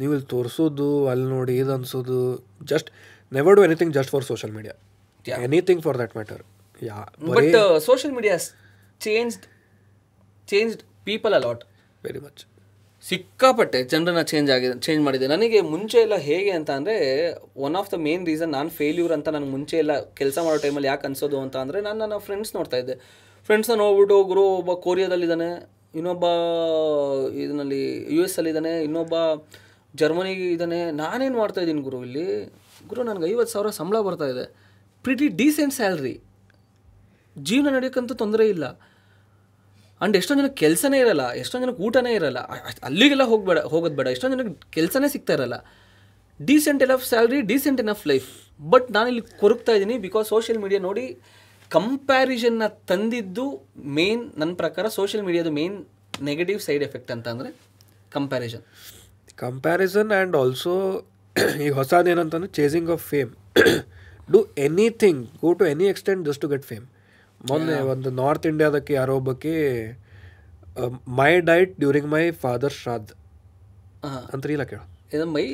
ನೀವು ಇಲ್ಲಿ ತೋರಿಸೋದು ಅಲ್ಲಿ ನೋಡಿ ಇದು ಅನ್ಸೋದು just never do anything just for social media anything for that matter yeah but social media changed changed people a lot very much ಸಿಕ್ಕಾಪಟ್ಟೆ ಜನರನ್ನ ಚೇಂಜ್ ಆಗಿದೆ ಚೇಂಜ್ ಮಾಡಿದೆ. ನನಗೆ ಮುಂಚೆ ಎಲ್ಲ ಹೇಗೆ ಅಂತ ಅಂದರೆ one of the main reason ನಾನು ಫೇಲ್ಯೂರ್ ಅಂತ ನನಗೆ ಮುಂಚೆ ಎಲ್ಲ ಕೆಲಸ ಮಾಡೋ ಟೈಮಲ್ಲಿ ಯಾಕೆ ಅನ್ಸೋದು ಅಂತ ಅಂದರೆ, ನಾನು ನನ್ನ ಫ್ರೆಂಡ್ಸ್ ನೋಡ್ತಾ ಇದ್ದೆ. ಫ್ರೆಂಡ್ಸ್ನ ನೋಡ್ಬಿಟ್ಟು ಗುರು ಒಬ್ಬ ಕೊರಿಯಾದಲ್ಲಿದ್ದಾನೆ ಇನ್ನೊಬ್ಬ ಇದರಲ್ಲಿ ಯು ಎಸ್ ಅಲ್ಲಿದ್ದಾನೆ ಇನ್ನೊಬ್ಬ ಜರ್ಮನಿಗೆ ಇದ್ದಾನೆ. ನಾನೇನು ಮಾಡ್ತಾ ಇದ್ದೀನಿ ಗುರು ಇಲ್ಲಿ? ಗುರು, ನನಗೆ ಐವತ್ತು ಸಾವಿರ ಸಂಬಳ ಇದೆ. ಪ್ರಿಟಿ ಡೀಸೆಂಟ್ ಸ್ಯಾಲ್ರಿ ಜೀವನ ನಡೆಯೋಕ್ಕಂತೂ ತೊಂದರೆ ಇಲ್ಲ. ಅಂಡ್ ಎಷ್ಟೊಂದು ಜನಕ್ಕೆ ಕೆಲಸನೇ ಇರಲ್ಲ, ಎಷ್ಟೊಂದು ಜನಕ್ಕೆ ಊಟನೇ ಇರಲ್ಲ ಅಲ್ಲಿಗೆಲ್ಲ ಹೋಗ್ಬೇಡ, ಹೋಗೋದು ಬೇಡ, ಎಷ್ಟೊಂದು ಜನಕ್ಕೆ ಕೆಲಸನೇ ಸಿಗ್ತಾ ಇರಲ್ಲ. Decent enough salary decent enough life but ನಾನಿಲ್ಲಿ ಕೊರಗ್ತಾ ಇದ್ದೀನಿ ಬಿಕಾಸ್ ಸೋಷಿಯಲ್ ಮೀಡಿಯಾ ನೋಡಿ ಕಂಪ್ಯಾರಿಸನ್ನ ತಂದಿದ್ದು ಮೇನ್ ನನ್ನ ಪ್ರಕಾರ ಸೋಷಿಯಲ್ ಮೀಡಿಯಾದ ಮೇನ್ ನೆಗೆಟಿವ್ ಸೈಡ್ ಎಫೆಕ್ಟ್ ಅಂತ ಅಂದರೆ ಕಂಪ್ಯಾರಿಸನ್ ಕಂಪ್ಯಾರಿಸನ್ ಆ್ಯಂಡ್ ಆಲ್ಸೋ ಈಗ ಹೊಸದೇನಂತಂದ್ರೆ chasing of fame do anything go to any extent just to get fame ಮೊನ್ನೆ ಒಂದು ನಾರ್ತ್ ಇಂಡಿಯಾದಕ್ಕೆ ಯಾರೋ ಒಬ್ಬಕ್ಕೆ my diet during my father shraddh ಅಂತ ಇಲ್ಲ ಕೇಳು. ಇದು ಮೈ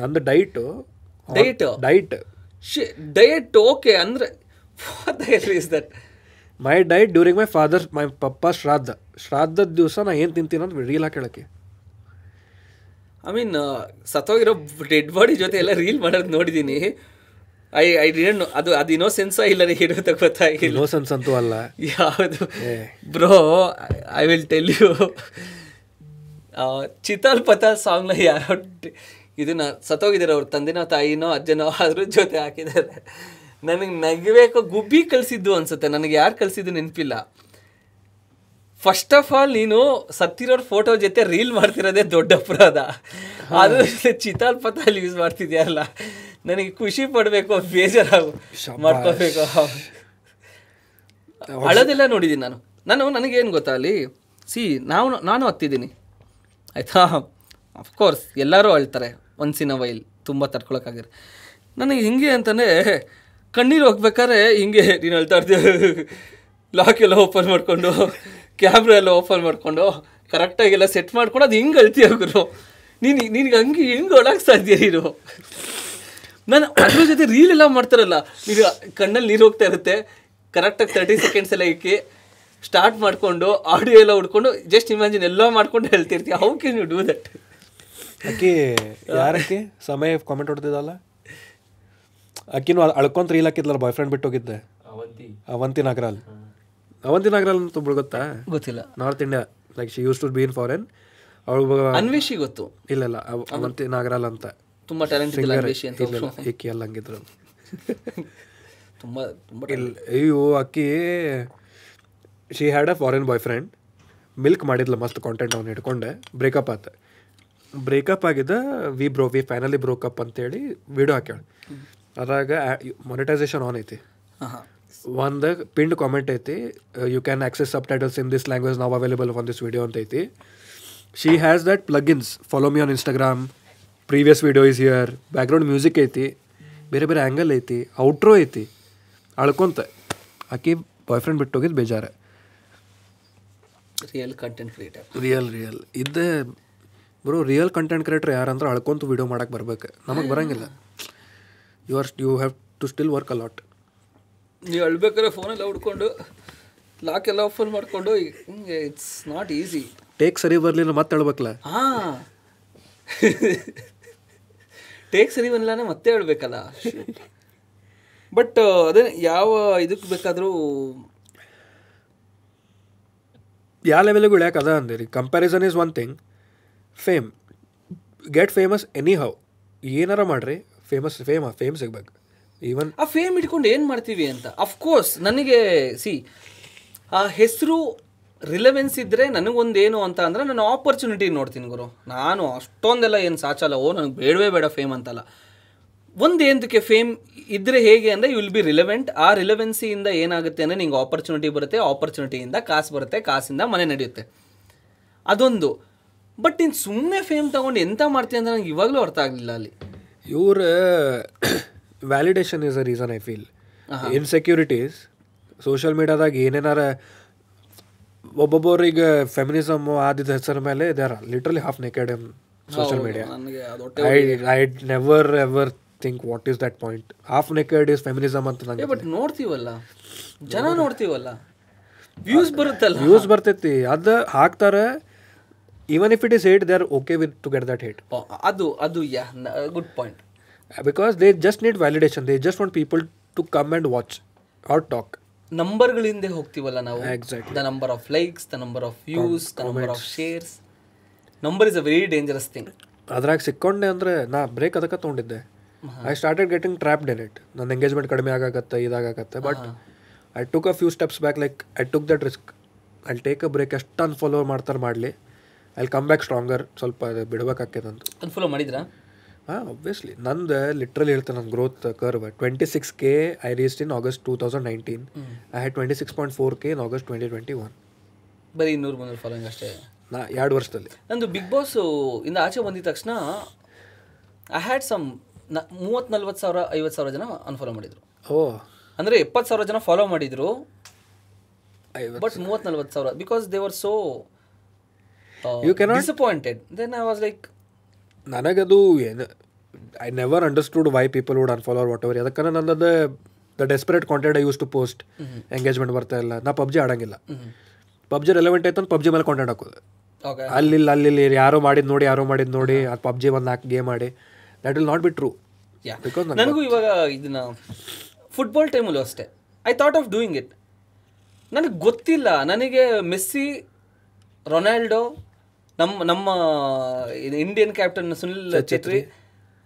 ನಂದು diet. Diet? Diet. Diet okay ಅಂದರೆ is that my diet during my father my ಪಪ್ಪ ಶ್ರಾದ್ದ ಶ್ರಾದ್ದದ ದಿವಸ ನಾ ಏನು ತಿಂತೀನಿ ಅಂತ ರೀಲ್ ಹಾಕೇಳಕ್ಕೆ ಐ ಮೀನ್ ಸತ್ತೋಗಿರೋ ಡೆಡ್ ಬಾಡಿ ಜೊತೆ ಎಲ್ಲ ರೀಲ್ ಮಾಡೋದು ನೋಡಿದ್ದೀನಿ ಐ ಐ ಡಿಡೆಂಟ್ ಅದು ಅದು ಇನ್ನೋಸೆನ್ಸ ಇಲ್ಲ ಇರೋದ ಗೊತ್ತಾಗಿಲ್ಲ. ಇನ್ನೋಸೆನ್ಸ್ ಅಂತೂ ಅಲ್ಲ. ಯಾವುದು? Bro I will tell you chital ಪತಾಲ್ ಸಾಂಗ್ನ ಯಾರೋ ಇದನ್ನ ಸತ್ತೋಗಿದ್ದಾರೆ ಅವ್ರ ತಂದೆನೋ ತಾಯಿನೋ ಅಜ್ಜನೋ ಅದ್ರ ಜೊತೆ ಹಾಕಿದ್ದಾರೆ. ನನಗೆ ನಗಬೇಕು ಗುಬ್ಬಿ ಕಳಿಸಿದ್ದು ಅನ್ಸುತ್ತೆ. ನನಗೆ ಯಾರು ಕಳಿಸಿದ್ದು ನೆನಪಿಲ್ಲ. ಫಸ್ಟ್ ಆಫ್ ಆಲ್ ನೀನು ಸತ್ತಿರೋರ್ ಫೋಟೋ ಜೊತೆ ರೀಲ್ ಮಾಡ್ತಿರೋದೇ ದೊಡ್ಡ ಅಪರಾಧ. ಅದು ಚಿತಾಲ್ ಪತಾಲ್ ಯೂಸ್ ಮಾಡ್ತಿದ್ಯಲ್ಲ ನನಗೆ ಖುಷಿ ಪಡಬೇಕು ಬೇಜಾರಾಗು. ಮಾಡ್ಕೋಬೇಕು ಹಳದೆಲ್ಲ ನೋಡಿದ್ದೀನಿ ನಾನು. ನಾನು ನನಗೇನು ಗೊತ್ತಾ ಅಲ್ಲಿ? ಸಿ ನಾವು ನಾನು ಹತ್ತಿದ್ದೀನಿ. ಆಯಿತಾ? ಅಫ್ಕೋರ್ಸ್ ಎಲ್ಲರೂ ಅಳ್ತಾರೆ. ಒನ್ಸ್ ಇನ್ ಅ ವೈಲ್ ತುಂಬ ತಡ್ಕೊಳಕ್ಕಾಗಿರ ನನಗೆ ಹಿಂಗೆ ಅಂತಂದರೆ ಕಣ್ಣೀರು ಹೋಗ್ಬೇಕಾದ್ರೆ ಹಿಂಗೆ ನೀನು ಅಳ್ತಾ ಇರ್ತೀವಿ ಲಾಕ್ ಎಲ್ಲ ಓಪನ್ ಮಾಡ್ಕೊಂಡು. ಕ್ಯಾಮ್ರಾ ಎಲ್ಲ ಓಪನ್ ಮಾಡ್ಕೊಂಡು ಕರೆಕ್ಟಾಗೆಲ್ಲ ಸೆಟ್ ಮಾಡ್ಕೊಂಡು ಅದು ಹಿಂಗೆ ಅಳ್ತೀಯ ಗುರು? ನೀನು ನಿನಗೆ ಹಂಗೆ ಹೆಂಗೆ ಒಳಗೆ ಸಾಧ್ಯ ನೀನು? ನಾನು ಅದ್ರ ಜೊತೆ ರೀಲ್ ಎಲ್ಲ ಮಾಡ್ತಾರಲ್ಲ ನೀರು ಕಣ್ಣಲ್ಲಿ ನೀರು ಹೋಗ್ತಾ ಇರುತ್ತೆ ಕರೆಕ್ಟಾಗಿ ತರ್ಟಿ ಸೆಕೆಂಡ್ಸ್ ಎಲ್ಲ ಇಕ್ಕಿ ಸ್ಟಾರ್ಟ್ ಮಾಡಿಕೊಂಡು ಆಡಿಯೋ ಎಲ್ಲ ಹುಡ್ಕೊಂಡು ಜಸ್ಟ್ ಇಮ್ಯಾಜಿನ್ ಎಲ್ಲ ಮಾಡ್ಕೊಂಡು ಹೇಳ್ತಿರ್ತೀವಿ how can you do that Akki ಯಾರಕ್ಕೆ? ಸಮಯ ಕಾಮೆಂಟ್ ಹೊಡೆದಿದ್ದಲ್ಲ? ಅಕ್ಕಿನೂ ಅಳ್ಕೊಂತ ರೀಲ್ ಹಾಕಿದ್ಲಲ್ಲ ಬಾಯ್ ಫ್ರೆಂಡ್ ಬಿಟ್ಟು ಹೋಗಿದ್ದೆ. ಅವಂತಿ. ನಾಗರಾಲ್ ಅವಂತಿ ನಾಗರಾಲ್ ಅಂತ ಒಬ್ಳು ಗೊತ್ತಾ? ಗೊತ್ತಿಲ್ಲ. North India like she used to be in foreign ಅವಳು ಅನ್ವೇಷಿ ಗೊತ್ತು. ಇಲ್ಲ ಇಲ್ಲ ಅವಂತಿ ನಾಗರಾಲ್ ಅಂತ. ತುಂಬಾ ಟ್ಯಾಲೆಂಟ್ ಇಲ್ಲ ಅನ್ವೇಷಿ ಅಂತ ಈಕಿ ಎಲ್ಲ ಹಂಗಿದ್ರು. ತುಂಬಾ ತುಂಬಾ ಇಲ್ಲ ಅಯ್ಯೋ Akki she had a foreign boyfriend milk ಮಾಡಿದ್ಲ ಮಸ್ತ್ ಕಾಂಟೆಂಟ್ ಅವ್ನು ಹಿಡ್ಕೊಂಡೆ. ಬ್ರೇಕಪ್ ಆತ. ಬ್ರೇಕಪ್ ಆಗಿದ್ದ we bro we finally broke up ಅಂತೇಳಿ ವಿಡಿಯೋ ಹಾಕ್ಯಾಳ. ಅದ್ರಾಗ ಮೊನಿಟೈಸೇಷನ್ ಆನ್ ಐತಿ. ಹಾ. ಹಾ ಒಂದು ಪಿಂಡ್ ಕಾಮೆಂಟ್ ಐತಿ you can access subtitles in this language now available on this video ಅಂತ ಐತಿ she has that plugins follow me on Instagram previous video is here background music ಐತಿ ಬೇರೆ ಬೇರೆ ಆ್ಯಂಗಲ್ ಐತಿ ಔಟ್ರೋ ಐತಿ ಅಳ್ಕೊಂತ ಆಕಿ ಬಾಯ್ ಫ್ರೆಂಡ್ ಬಿಟ್ಟು ಹೋಗಿದ್ದು ಬೇಜಾರ real content creator real real ಇದ್ದೇ ಬ್ರೋ ರಿಯಲ್ ಕಂಟೆಂಟ್ ಕ್ರಿಯೇಟರ್ ಯಾರಂದ್ರೆ ಅಳ್ಕೊಂತ ವಿಡಿಯೋ ಮಾಡಕ್ಕೆ ಬರ್ಬೇಕು ನಮಗೆ ಬರಂಗಿಲ್ಲ you are you have to still work a lot ನೀವು ಅಳ್ಬೇಕಾದ್ರೆ ಫೋನೆಲ್ಲ ಹುಡ್ಕೊಂಡು ಲಾಕ್ ಎಲ್ಲ ಓಪನ್ ಮಾಡಿಕೊಂಡು ಹಿಂಗೆ ಇಟ್ಸ್ ನಾಟ್ ಈಸಿ ಟೇಕ್ ಸರಿ ಬರಲಿಲ್ಲ ಮತ್ತೆ ಹೇಳ್ಬೇಕಲ್ಲ? ಹಾಂ. ಟೇಕ್ ಸರಿ ಬರಲಿಲ್ಲ ಮತ್ತೆ ಹೇಳ್ಬೇಕಲ್ಲ. ಬಟ್ ಅದೇ ಯಾವ ಇದಕ್ಕೆ ಬೇಕಾದರೂ ಯಾವ ಲೆವೆಲ್ಗೂ ಇಳ್ಯಾಕ ಅದ ಅಂದಿರಿ? Comparison is one thing fame get famous anyhow ಏನಾರ ಮಾಡಿರಿ. ಫೇಮಸ್ ಫೇಮ ಫೇಮ್ ಸಿಗ್ಬೇಕು. ಈವನ್ ಆ ಫೇಮ್ ಇಟ್ಕೊಂಡು ಏನು ಮಾಡ್ತೀವಿ ಅಂತ? ಅಫ್ಕೋರ್ಸ್ ನನಗೆ ಸಿ ಆ ಹೆಸರು ರಿಲೆವೆನ್ಸ್ ಇದ್ದರೆ ನನಗೊಂದೇನು ಅಂತ ಅಂದರೆ ನಾನು ಆಪರ್ಚುನಿಟಿ ನೋಡ್ತೀನಿ ಗುರು. ನಾನು ಅಷ್ಟೊಂದೆಲ್ಲ ಏನು ಸಾಚಲ್ಲ. ಓ ನನಗೆ ಬೇಡವೇ ಬೇಡ ಫೇಮ್ ಅಂತಲ್ಲ. ಒಂದು ಏನಕ್ಕೆ ಫೇಮ್ ಇದ್ದರೆ ಹೇಗೆ ಅಂದರೆ ಯು ವಿಲ್ ಬಿ ರಿಲೆವೆಂಟ್ ಆ ರಿಲೆವೆನ್ಸಿಯಿಂದ ಏನಾಗುತ್ತೆ ಅಂದರೆ ನಿಂಗೆ ಆಪರ್ಚುನಿಟಿ ಬರುತ್ತೆ. ಆಪರ್ಚುನಿಟಿಯಿಂದ ಕಾಸು ಬರುತ್ತೆ. ಕಾಸಿಂದ ಮನೆ ನಡೆಯುತ್ತೆ. ಅದೊಂದು. ಬಟ್ ನೀನು ಸುಮ್ಮನೆ ಫೇಮ್ ತಗೊಂಡು ಎಂತ ಮಾಡ್ತೀಯ ಅಂತ ನನಗೆ ಇವಾಗಲೂ ಅರ್ಥ ಆಗಲಿಲ್ಲ ಅಲ್ಲಿ. ಇವ್ರ validation is a reason I feel insecurities social ಮೀಡಿಯಾದಾಗ ಏನೇನಾರ ಒಬ್ಬೊಬ್ಬರಿಗೆ ಫೆಮಿನಿಸಮ್ ಆದಿದ ಹೆಸರ ಮೇಲೆ they are literally half naked in social media I I never ever think what is that point half naked is feminism ಅಂತ ನಂಗೆ ಬಟ್ ನೋಡ್ತೀವಲ್ಲ? ಜನ ನೋಡ್ತೀವಲ್ಲ? Views ಬರುತ್ತಲ್ಲ? Views ಬರ್ತೈತಿ. ಅದು ಹಾಕ್ತಾರೆ. Even if it is hate they are okay with to get that hate ಅದು ಅದು yeah good point because they just need validation they just want people to come and watch or talk ನಂಬರ್ಗಳಿಂದ ಹೋಗ್ತೀವಲ್ಲ ನಾವು? Exact the number of likes the number of views the number of shares number is a very dangerous thing ಅದ್ರಾಗ ಸಿಕ್ಕೊಂಡೆ ಅಂದರೆ ನಾ break ಅದಕ್ಕೆ ತೊಗೊಂಡಿದ್ದೆ. I started getting trap then it ನನ್ನ engagement ಕಡಿಮೆ ಆಗಾಕತ್ತೆ ಇದಾಗತ್ತೆ but I took a few steps back like I took that risk I take a break ಎಷ್ಟು ಅನ್ಫಾಲೋ ಮಾಡ್ತಾರೆ ಮಾಡಲಿ. ಐ ಕಮ್ ಬ್ಯಾಕ್ ಸ್ಟ್ರಾಂಗರ್ ಸ್ವಲ್ಪ ಅಂತ. ಅನ್ಫಾಲೋ ಮಾಡಿದ್ರಾ? ಹಾಂ ಒಬ್ವಿಯಸ್ಲಿ ನಂದು ಲಿಟ್ರಲಿ ಹೇಳ್ತೇನೆ ನನ್ನ growth curve twenty six K I reached in August two thousand nineteen I had twenty six point four K in August twenty twenty one ಬರೀ ಇನ್ನೂರು ಮುನ್ನೂರು ಫಾಲೋಯಿಂಗ್ ಅಷ್ಟೇ? ನಾ ಎರಡು ವರ್ಷದಲ್ಲಿ. ನಂದು ಬಿಗ್ ಬಾಸ್ ಇಂದ ಆಚೆ ಬಂದಿದ ತಕ್ಷಣ ಐ ಹ್ಯಾಡ್ ಸಮ್ ಮೂವತ್ತು ನಲ್ವತ್ತು ಸಾವಿರ ಐವತ್ತು ಸಾವಿರ ಜನ ಅನ್ಫಾಲೋ ಮಾಡಿದರು. ಓ. ಅಂದರೆ ಎಪ್ಪತ್ತು ಸಾವಿರ ಜನ ಫಾಲೋ ಮಾಡಿದರು ಬಟ್ ಮೂವತ್ತು ನಲ್ವತ್ತು ಸಾವಿರ because they were so you can disappointed then I was like ನನಗದು ಏನು I never understood why people would unfollow whatever ಯಾಕಂದ್ರೆ ನನ್ನದು the desperate content I used to post engagement ಬರ್ತಾ ಇಲ್ಲ. ನಾ ಪಬ್ಜಿ ಆಡಂಗಿಲ್ಲ. ಪಬ್ಜಿ ರೆಲೆವೆಂಟ್ ಆಯ್ತು ಅಂತ ಪಬ್ಜಿ ಮೇಲೆ ಕಾಂಟೆಂಟ್ ಹಾಕೋದು. ಓಕೆ ಅಲ್ಲಿ ಅಲ್ಲಿ ಯಾರೋ ಮಾಡಿದ್ ನೋಡಿ ಯಾರೋ ಮಾಡಿದ್ ನೋಡಿ ಅದು ಪಬ್ಜಿ ಒಂದು ನಾಲ್ಕು ಗೇಮ್ ಆಡಿ. That will not be true because ನನಗೂ ಇವಾಗ ಇದನ್ನ ಫುಟ್ಬಾಲ್ ಟೈಮಲ್ಲೂ ಅಷ್ಟೇ. I thought of doing it ನನಗೆ ಗೊತ್ತಿಲ್ಲ. ನನಗೆ ಮೆಸ್ಸಿ ರೊನಾಲ್ಡೋ ನಮ್ಮ ನಮ್ಮ ಇಂಡಿಯನ್ ಕ್ಯಾಪ್ಟನ್ ಸುನಿಲ್ ಛೇತ್ರಿ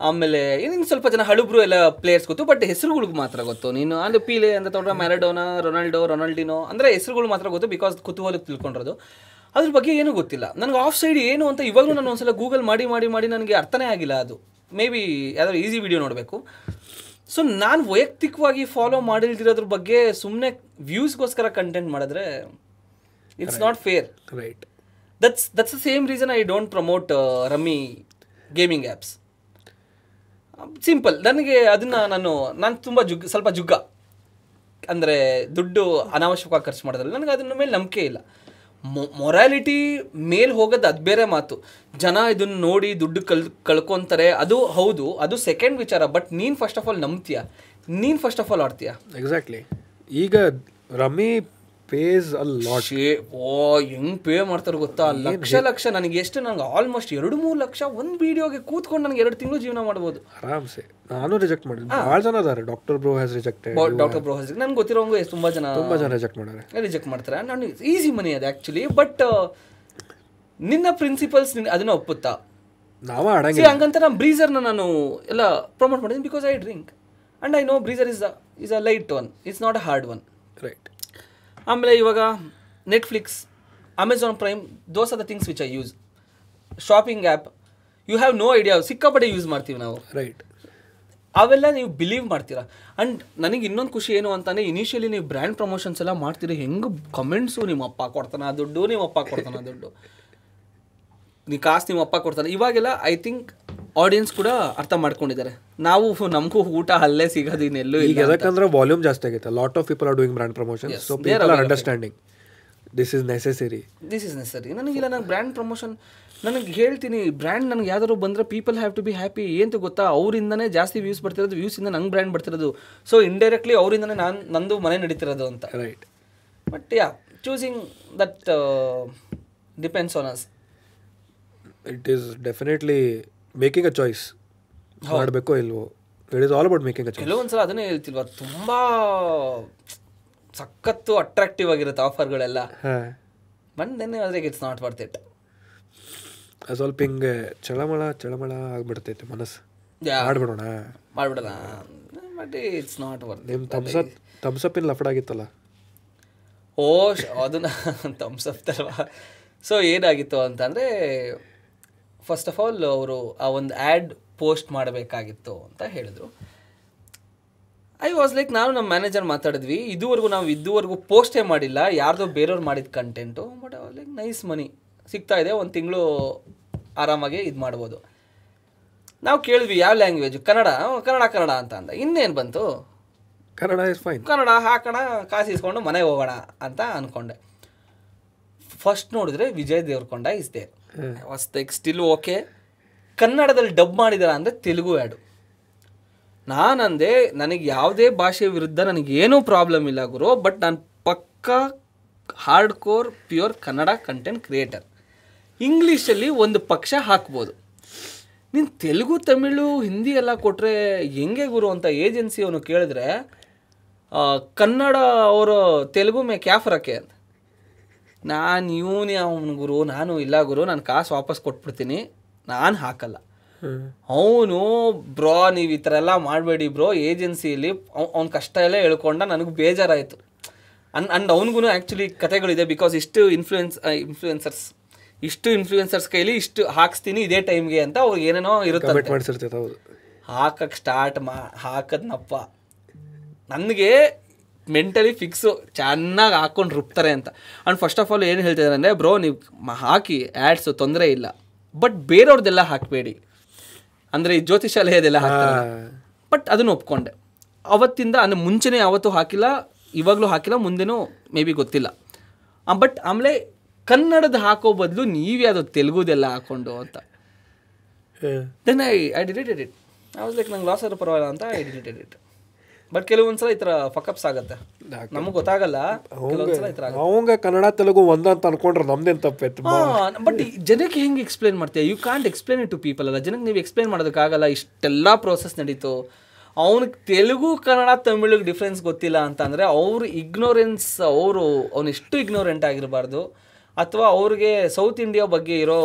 ಆಮೇಲೆ ಇನ್ನು ಸ್ವಲ್ಪ ಜನ ಹಳುಬ್ರು ಎಲ್ಲ ಪ್ಲೇಯರ್ಸ್ ಗೊತ್ತು ಬಟ್ ಹೆಸರುಗಳಿಗೆ ಮಾತ್ರ ಗೊತ್ತು. ನೀನು ಅಂದ್ರೆ ಪೀಲೆ ಅಂತ ತೊಗೊಂಡ್ರೆ ಮ್ಯಾರಡೋನಾ ರೊನಾಲ್ಡೋ ರೊನಾಲ್ಡಿನೋ ಅಂದರೆ ಹೆಸರುಗಳು ಮಾತ್ರ ಗೊತ್ತು ಬಿಕಾಸ್ ಕುತೂಹಲಕ್ಕೆ ತಿಳ್ಕೊಂಡಿರೋದು. ಅದ್ರ ಬಗ್ಗೆ ಏನೂ ಗೊತ್ತಿಲ್ಲ. ನನಗೆ ಆಫ್ ಸೈಡ್ ಏನು ಅಂತ ಇವಾಗಲೂ ನಾನು ಒಂದ್ಸಲ ಗೂಗಲ್ ಮಾಡಿ ಮಾಡಿ ಮಾಡಿ ನನಗೆ ಅರ್ಥನೇ ಆಗಿಲ್ಲ ಅದು. ಮೇ ಬಿ ಯಾವ್ದಾದ್ರು ಈಸಿ ವಿಡಿಯೋ ನೋಡಬೇಕು. ಸೊ ನಾನು ವೈಯಕ್ತಿಕವಾಗಿ ಫಾಲೋ ಮಾಡಿಲ್ದಿರೋದ್ರ ಬಗ್ಗೆ ಸುಮ್ಮನೆ ವ್ಯೂಸ್ಗೋಸ್ಕರ ಕಂಟೆಂಟ್ ಮಾಡಿದ್ರೆ it's not fair right that's that's the same reason I don't promote rummy gaming apps simple ನನಗೆ ಅದನ್ನು ನಾನು ನಾನು ತುಂಬ ಜುಗ್, ಸ್ವಲ್ಪ ಜುಗ್ಗ. ಅಂದರೆ ದುಡ್ಡು ಅನಾವಶ್ಯಕವಾಗಿ ಖರ್ಚು ಮಾಡೋದ್ರಲ್ಲಿ ನನಗೆ ಅದನ್ನ ಮೇಲೆ ನಂಬಿಕೆ ಇಲ್ಲ. ಮೊರಾಲಿಟಿ ಮೇಲೆ ಹೋಗೋದು ಅದು ಬೇರೆ ಮಾತು. ಜನ ಇದನ್ನು ನೋಡಿ ದುಡ್ಡು ಕಲ್, ಕಳ್ಕೊತಾರೆ. ಅದು ಹೌದು, ಅದು ಸೆಕೆಂಡ್ ವಿಚಾರ. ಬಟ್ ನೀನು ಫಸ್ಟ್ ಆಫ್ ಆಲ್ ನಂಬ್ತೀಯ. ನೀನು ಫಸ್ಟ್ ಆಫ್ ಆಲ್ ಆಡ್ತೀಯ. ಎಕ್ಸಾಕ್ಟ್ಲಿ ಈಗ ರಮ್ಮಿ ಪೇಸ್ ಲಾಟ್ ಓ ಹೆಂಗ್ ಪೇ ಮಾಡ್ತಾರೆ ಗೊತ್ತಾ? ಲಕ್ಷ ಲಕ್ಷ ನನಗೆ ಎಷ್ಟು ನನಗೆ ಆಲ್ಮೋಸ್ಟ್ ಎರಡು ಮೂರು ಲಕ್ಷ ಒಂದು ವಿಡಿಯೋಗೆ ಕೂತ್ಕೊಂಡು ನನಗೆ ಎರಡು ತಿಂಗಳು ಜೀವನ ಮಾಡ್ಬೋದು. ಆರಾಮ್ಸೆ. ನಾನು ರಿಜೆಕ್ಟ್ ಮಾಡಿದ್ದೆ. ಭಾಳ ಜನ ಅದಾರೆ. Doctor bro has reject doctor bro ನನ್ಗೆ ಗೊತ್ತಿರೋಂಗು ತುಂಬಾ ಜನ ತುಂಬಾ ಜನ ರಿಜೆಕ್ಟ್ ಮಾಡ್ಯಾರೆ ರಿಜೆಕ್ಟ್ ಮಾಡ್ತಾರೆ. ನಾನು ಈಸಿ ಮನಿ ಅದು ಆ್ಯಕ್ಚುಲಿ ಬಟ್ ನಿನ್ನ ಪ್ರಿನ್ಸಿಪಲ್ಸ್ ಅದನ್ನ ಒಪ್ಪುತ್ತಾ? ನಾವು ಆಡಂಗಿಲ್ಲ. ಹಂಗಂತ ನಾನು ಬ್ರೀಸರ್ನ ನಾನು ಎಲ್ಲ ಪ್ರಮೋಟ್ ಮಾಡಿದ್ದೀನಿ because I drink and I know breezer is is a light one it's not a hard one right ಆಮೇಲೆ ಇವಾಗ Netflix Amazon Prime those are the things which I use shopping app you have no idea ಸಿಕ್ಕಾಪಟ್ಟೆ use ಮಾಡ್ತೀವಿ ನಾವು. Right ಅವೆಲ್ಲ ನೀವು believe ಮಾಡ್ತೀರಾ? And ನನಗೆ ಇನ್ನೊಂದು ಖುಷಿ ಏನು ಅಂತಂದರೆ ಇನಿಷಿಯಲಿ ನೀವು ಬ್ರ್ಯಾಂಡ್ ಪ್ರಮೋಷನ್ಸ್ ಎಲ್ಲ ಮಾಡ್ತೀರಿ ಹೆಂಗೆ ಕಮೆಂಟ್ಸು ನಿಮ್ಮ ಅಪ್ಪ ಕೊಡ್ತಾನ ದುಡ್ಡು ನಿಮ್ಮ ಅಪ್ಪ ಕೊಡ್ತಾನೆ ದುಡ್ಡು. ನೀ ಕಾಸು ನಿಮ್ಮ ಅಪ್ಪ ಕೊಡ್ತಾನೆ. ಇವಾಗೆಲ್ಲ ಐ ಥಿಂಕ್ ಆಡಿಯನ್ಸ್ ಕೂಡ ಅರ್ಥ ಮಾಡ್ಕೊಂಡಿದ್ದಾರೆ. ನಾವು ನಮಗೂ ಊಟ ಅಲ್ಲೇ ಸಿಗೋದು ಇನ್ನೆಲ್ಲೂ ಈಗ ಯಾಕಂದ್ರೆ ವಾಲ್ಯೂಮ್ ಜಾಸ್ತಿ ಆಗೈತೆ lot of people are doing brand promotion so people are. Understanding this is necessary this is necessary ನನಗಿಲ್ಲ ನಾನು ಬ್ರ್ಯಾಂಡ್ ಪ್ರಮೋಷನ್ ನನಗೆ ಹೇಳ್ತೀನಿ ಬ್ರ್ಯಾಂಡ್ ನನಗೆ ಯಾವ್ದಾದ್ರು ಬಂದರೆ people have to be happy ಏನು ಗೊತ್ತಾ? ಅವರಿಂದನೇ ಜಾಸ್ತಿ ವ್ಯೂಸ್ ಬರ್ತಿರೋದು ವ್ಯೂಸಿಂದ ನಂಗೆ ಬ್ರ್ಯಾಂಡ್ ಬರ್ತಿರೋದು. ಸೊ ಇಂಡೈರೆಕ್ಟ್ಲಿ ಅವರಿಂದನೇ ನಾನು ನಂದು ಮನೆ ನಡೀತಿರೋದು ಅಂತ. Right but yeah choosing that depends on us it is definitely making a choice ಮಾಡಬೇಕೋ ಇಲ್ವೋ? It is all about making a choice ಕೆಲವೊಂದ್ಸಲ ಅದನ್ನೇ ಹೇಳ್ತಿಲ್ವ? ತುಂಬ ಸಖತ್ತು ಅಟ್ರಾಕ್ಟಿವ್ ಆಗಿರುತ್ತೆ ಆಫರ್ಗಳೆಲ್ಲ ಬಂದೇನೆ ಆದರೆ ಇಟ್ಸ್ ನಾಟ್ ವರ್ತ್ ಇಟ್ ಸ್ವಲ್ಪ ಹಿಂಗೆ ಚಳಮಳ ಚಳಮಳ ಆಗ್ಬಿಡ್ತೈತೆ ಮನಸ್ಸು. ಮಾಡ್ಬಿಡೋಣ. ಮಾಡ್ಬಿಡೋಣ. ಬಟ್ ಇಟ್ಸ್ ನಾಟ್ ವರ್ತ್ ನಿಮ್ಮ ತಮ್ಸಪ್ ತಮ್ಸಪ್ಪಿನ ಲಫಡ್ ಆಗಿತ್ತಲ್ಲ? ಓ ಅದನ್ನ ತಮ್ಸಪ್ ತಲ್ವಾ? ಸೊ ಏನಾಗಿತ್ತು ಅಂತಂದರೆ ಫಸ್ಟ್ ಆಫ್ ಆಲ್ ಅವರು ಆ ಒಂದು ಆ್ಯಡ್ ಪೋಸ್ಟ್ ಮಾಡಬೇಕಾಗಿತ್ತು ಅಂತ ಹೇಳಿದರು. ಐ ವಾಸ್ ಲೈಕ್ ನಾನು ನಮ್ಮ ಮ್ಯಾನೇಜರ್ ಮಾತಾಡಿದ್ವಿ ಇದುವರೆಗೂ ನಾವು ಇದುವರೆಗೂ ಪೋಸ್ಟೇ ಮಾಡಿಲ್ಲ ಯಾರ್ದೋ ಬೇರೆಯವ್ರು ಮಾಡಿದ content but like nice money ಸಿಗ್ತಾ ಇದೆ ಒಂದು ತಿಂಗಳು ಆರಾಮಾಗಿ ಇದು ಮಾಡ್ಬೋದು. ನಾವು ಕೇಳಿದ್ವಿ ಯಾವ ಲ್ಯಾಂಗ್ವೇಜ್ ಕನ್ನಡ ಕನ್ನಡ ಕನ್ನಡ ಅಂತ ಅಂದ. ಇನ್ನೇನು ಬಂತು? ಕನ್ನಡ ಇಸ್ ಫೈನ್ ಕನ್ನಡ ಹಾಕೋಣ ಕಾಸು ಇಸ್ಕೊಂಡು ಮನೆಗೆ ಹೋಗೋಣ ಅಂತ ಅಂದ್ಕೊಂಡೆ ಫಸ್ಟ್ ನೋಡಿದ್ರೆ Vijay Deverakonda is there was still okay ಕನ್ನಡದಲ್ಲಿ ಡಬ್ ಮಾಡಿದಾರ ಅಂದರೆ ತೆಲುಗು ಆ್ಯಡು ನಾನಂದೆ, ನನಗೆ ಯಾವುದೇ ಭಾಷೆ ವಿರುದ್ಧ ನನಗೇನೂ ಪ್ರಾಬ್ಲಮ್ ಇಲ್ಲ ಗುರು ಬಟ್ ನಾನು ಪಕ್ಕಾ hard core pure Kannada content creator ಇಂಗ್ಲೀಷಲ್ಲಿ ಒಂದು ಪಕ್ಷ ಹಾಕ್ಬೋದು. ನೀನು ತೆಲುಗು, ತಮಿಳು, ಹಿಂದಿ ಎಲ್ಲ ಕೊಟ್ಟರೆ ಹೆಂಗೆ ಗುರು ಅಂತ ಏಜೆನ್ಸಿ ಅವನು ಕೇಳಿದ್ರೆ ಕನ್ನಡ ಅವರು ತೆಲುಗು ಮೇ ಕ್ಯಾ ಫರಕ್ಕೆ ಅಂತ. ನಾನು ಇವನೇ ಅವನ ಗುರು ನಾನು ಇಲ್ಲ ಗುರು ನಾನು ಕಾಸು ವಾಪಸ್ ಕೊಟ್ಬಿಡ್ತೀನಿ. ನಾನು ಹಾಕಲ್ಲ. ಅವನು ಬ್ರೋ ನೀವು ಈ ಥರ ಎಲ್ಲ ಮಾಡಬೇಡಿ ಬ್ರೋ ಏಜೆನ್ಸಿಯಲ್ಲಿ ಅವ್ನ ಕಷ್ಟ ಎಲ್ಲ ಹೇಳ್ಕೊಂಡ ನನಗೆ ಬೇಜಾರಾಯಿತು. ಅನ್ ಅಂಡ್ ಅವನಿಗೂ ಆ್ಯಕ್ಚುಲಿ ಕತೆಗಳಿದೆ ಬಿಕಾಸ್ ಇಷ್ಟು ಇನ್ಫ್ಲೂಯೆನ್ಸ್ ಇನ್ಫ್ಲೂಯೆನ್ಸರ್ಸ್ ಇಷ್ಟು ಇನ್ಫ್ಲೂಯೆನ್ಸರ್ಸ್ ಕೈಲಿ ಇಷ್ಟು ಹಾಕಿಸ್ತೀನಿ ಇದೇ ಟೈಮ್ಗೆ ಅಂತ ಅವ್ರಿಗೆ ಏನೇನೋ ಇರುತ್ತೆ ಹಾಕಕ್ಕೆ ಸ್ಟಾರ್ಟ್ ಮಾ ಹಾಕದ್ನಪ್ಪ. ನನಗೆ ಮೆಂಟಲಿ ಫಿಕ್ಸು ಚೆನ್ನಾಗಿ ಹಾಕೊಂಡು ರುಬ್ತಾರೆ ಅಂತ. ಆ್ಯಂಡ್ ಫಸ್ಟ್ ಆಫ್ ಆಲ್ ಏನು ಹೇಳ್ತಿದ್ದಾರೆ ಅಂದರೆ ಬ್ರೋ ನೀವು ಹಾಕಿ ಆ್ಯಡ್ಸು ತೊಂದರೆ ಇಲ್ಲ. ಬಟ್ ಬೇರೆಯವ್ರದ್ದೆಲ್ಲ ಹಾಕಬೇಡಿ. ಅಂದರೆ ಈ ಜ್ಯೋತಿಷಾಲಯದೆಲ್ಲ ಹಾಕ್ತಾರೆ. ಬಟ್ ಅದನ್ನು ಒಪ್ಕೊಂಡೆ. ಅವತ್ತಿಂದ ಅಂದರೆ ಮುಂಚೆನೇ ಯಾವತ್ತೂ ಹಾಕಿಲ್ಲ ಇವಾಗಲೂ ಹಾಕಿಲ್ಲ ಮುಂದೆನೂ ಮೇ ಬಿ ಗೊತ್ತಿಲ್ಲ ಬಟ್ ಆಮೇಲೆ ಕನ್ನಡದ ಹಾಕೋ ಬದಲು ನೀವ್ಯಾವುದು ತೆಲುಗುದೆಲ್ಲ ಹಾಕೊಂಡು ಅಂತ. Then I I deleted it I was like ನಂಗೆ ಲಾಸ್ ಆದರೂ ಪರವಾಗಿಲ್ಲ ಅಂತ ಐ ಡಿಲಿಟೆಡ್ ಇಟ್ ಬಟ್ ಕೆಲವೊಂದ್ಸಲ ಈ ಥರ ಫಕಪ್ಸ್ ಆಗುತ್ತೆ. ನಮಗೆ ಗೊತ್ತಾಗಲ್ಲ ಕೆಲವೊಂದ್ಸಲ ಈ ಥರ ಅವಂಗ ಕನ್ನಡ ತೆಲುಗು ಒಂದಂತ ಅನ್ಕೊಂಡ್ರೆ ನಮ್ದೇನ್ ತಪ್ಪೈತೆ ಬಟ್ ಜನಕ್ಕೆ ಹೆಂಗೆ ಎಕ್ಸ್ಪ್ಲೇನ್ ಮಾಡ್ತೀಯ? You can't explain it to people ಅಲ್ಲ. ಜನಕ್ಕೆ ನೀವು ಎಕ್ಸ್ಪ್ಲೇನ್ ಮಾಡೋದಕ್ಕಾಗಲ್ಲ. ಇಷ್ಟೆಲ್ಲ ಪ್ರೋಸೆಸ್ ನಡೀತು. ಅವ್ನಿಗೆ ತೆಲುಗು ಕನ್ನಡ ತಮಿಳಿಗೆ ಡಿಫ್ರೆನ್ಸ್ ಗೊತ್ತಿಲ್ಲ ಅಂತಂದರೆ ಅವ್ರ ಇಗ್ನೋರೆನ್ಸ್ ಅವರು ಅವ್ನು ಎಷ್ಟು ಇಗ್ನೋರೆಂಟ್ ಆಗಿರಬಾರ್ದು. ಅಥವಾ ಅವ್ರಿಗೆ ಸೌತ್ ಇಂಡಿಯಾ ಬಗ್ಗೆ ಇರೋ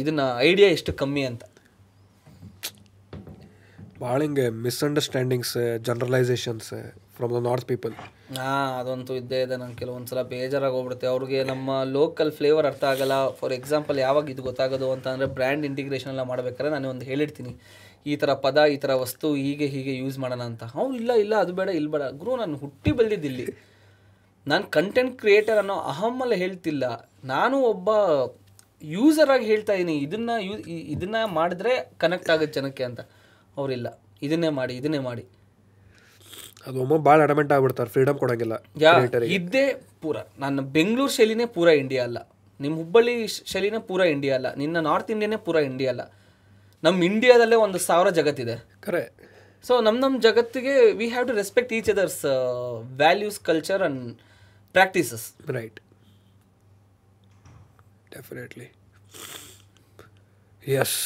ಇದನ್ನ ಐಡಿಯಾ ಎಷ್ಟು ಕಮ್ಮಿ ಅಂತ. ಭಾಳ ಹಿಂಗೆ misunderstandings generalisations from the north people ಹಾಂ, ಅದಂತೂ ಇದ್ದೇ ಇದೆ. ನಂಗೆ ಬೇಜಾರಾಗಿ ಹೋಗ್ಬಿಡುತ್ತೆ. ಅವ್ರಿಗೆ ನಮ್ಮ ಲೋಕಲ್ ಫ್ಲೇವರ್ ಅರ್ಥ ಆಗಲ್ಲ. ಫಾರ್ ಎಕ್ಸಾಂಪಲ್ ಯಾವಾಗ ಇದು ಗೊತ್ತಾಗೋದು ಅಂತ ಅಂದರೆ ಬ್ರ್ಯಾಂಡ್ ಇಂಟಿಗ್ರೇಷನ್ ಎಲ್ಲ ಮಾಡ್ಬೇಕಾದ್ರೆ ನಾನು ಒಂದು ಹೇಳಿರ್ತೀನಿ. ಈ ಥರ ಪದ, ಈ ಥರ ವಸ್ತು ಹೀಗೆ ಹೀಗೆ ಯೂಸ್ ಮಾಡೋಣ ಅಂತ. ಅವ್ನು ಇಲ್ಲ ಇಲ್ಲ, ಅದು ಬೇಡ ಇಲ್ಲಿ ಬೇಡ. ಗುರು, ನಾನು ಹುಟ್ಟಿ ಬಂದಿದ್ದಿಲ್ಲಿ ನಾನು ಕಂಟೆಂಟ್ ಕ್ರಿಯೇಟರ್ ಅನ್ನೋ ಅಹಮ್ಮಲ್ಲ ಹೇಳ್ತಿಲ್ಲ. ನಾನು ಒಬ್ಬ ಯೂಸರ್ ಆಗಿ ಹೇಳ್ತಾ ಇದೀನಿ. ಇದನ್ನ ಯೂ ಇದನ್ನ ಮಾಡಿದ್ರೆ ಕನೆಕ್ಟ್ ಆಗುತ್ತೆ ಜನಕ್ಕೆ ಅಂತ. ಅವರಿಲ್ಲ. ಇದನ್ನೇ ಮಾಡಿ ಇದನ್ನೇ ಮಾಡಿ. ಅದು ಒಮ್ಮೆ ಭಾಳ ಅಡಮೆಂಟ್ ಆಗ್ಬಿಡ್ತಾರೆ ಫ್ರೀಡಮ್ ಕೊಡೋಂಗಿಲ್ಲ ಇದ್ದೇ ಪೂರ. ನನ್ನ ಬೆಂಗಳೂರು ಶೈಲಿನೇ ಪೂರ ಇಂಡಿಯಾ ಅಲ್ಲ. ನಿಮ್ಮ ಹುಬ್ಬಳ್ಳಿ ಶೈಲಿನೇ ಪೂರ ಇಂಡಿಯಾ ಅಲ್ಲ. ನಿನ್ನ ನಾರ್ತ್ ಇಂಡಿಯಾನೇ ಪೂರ ಇಂಡಿಯಾ ಅಲ್ಲ. ನಮ್ಮ ಇಂಡಿಯಾದಲ್ಲೇ ಒಂದು ಸಾವಿರ ಜಗತ್ತಿದೆ. ಕರೆ ಸೊ ನಮ್ಮ ನಮ್ಮ ಜಗತ್ತಿಗೆ we have to respect each other's values culture and practices right definitely yes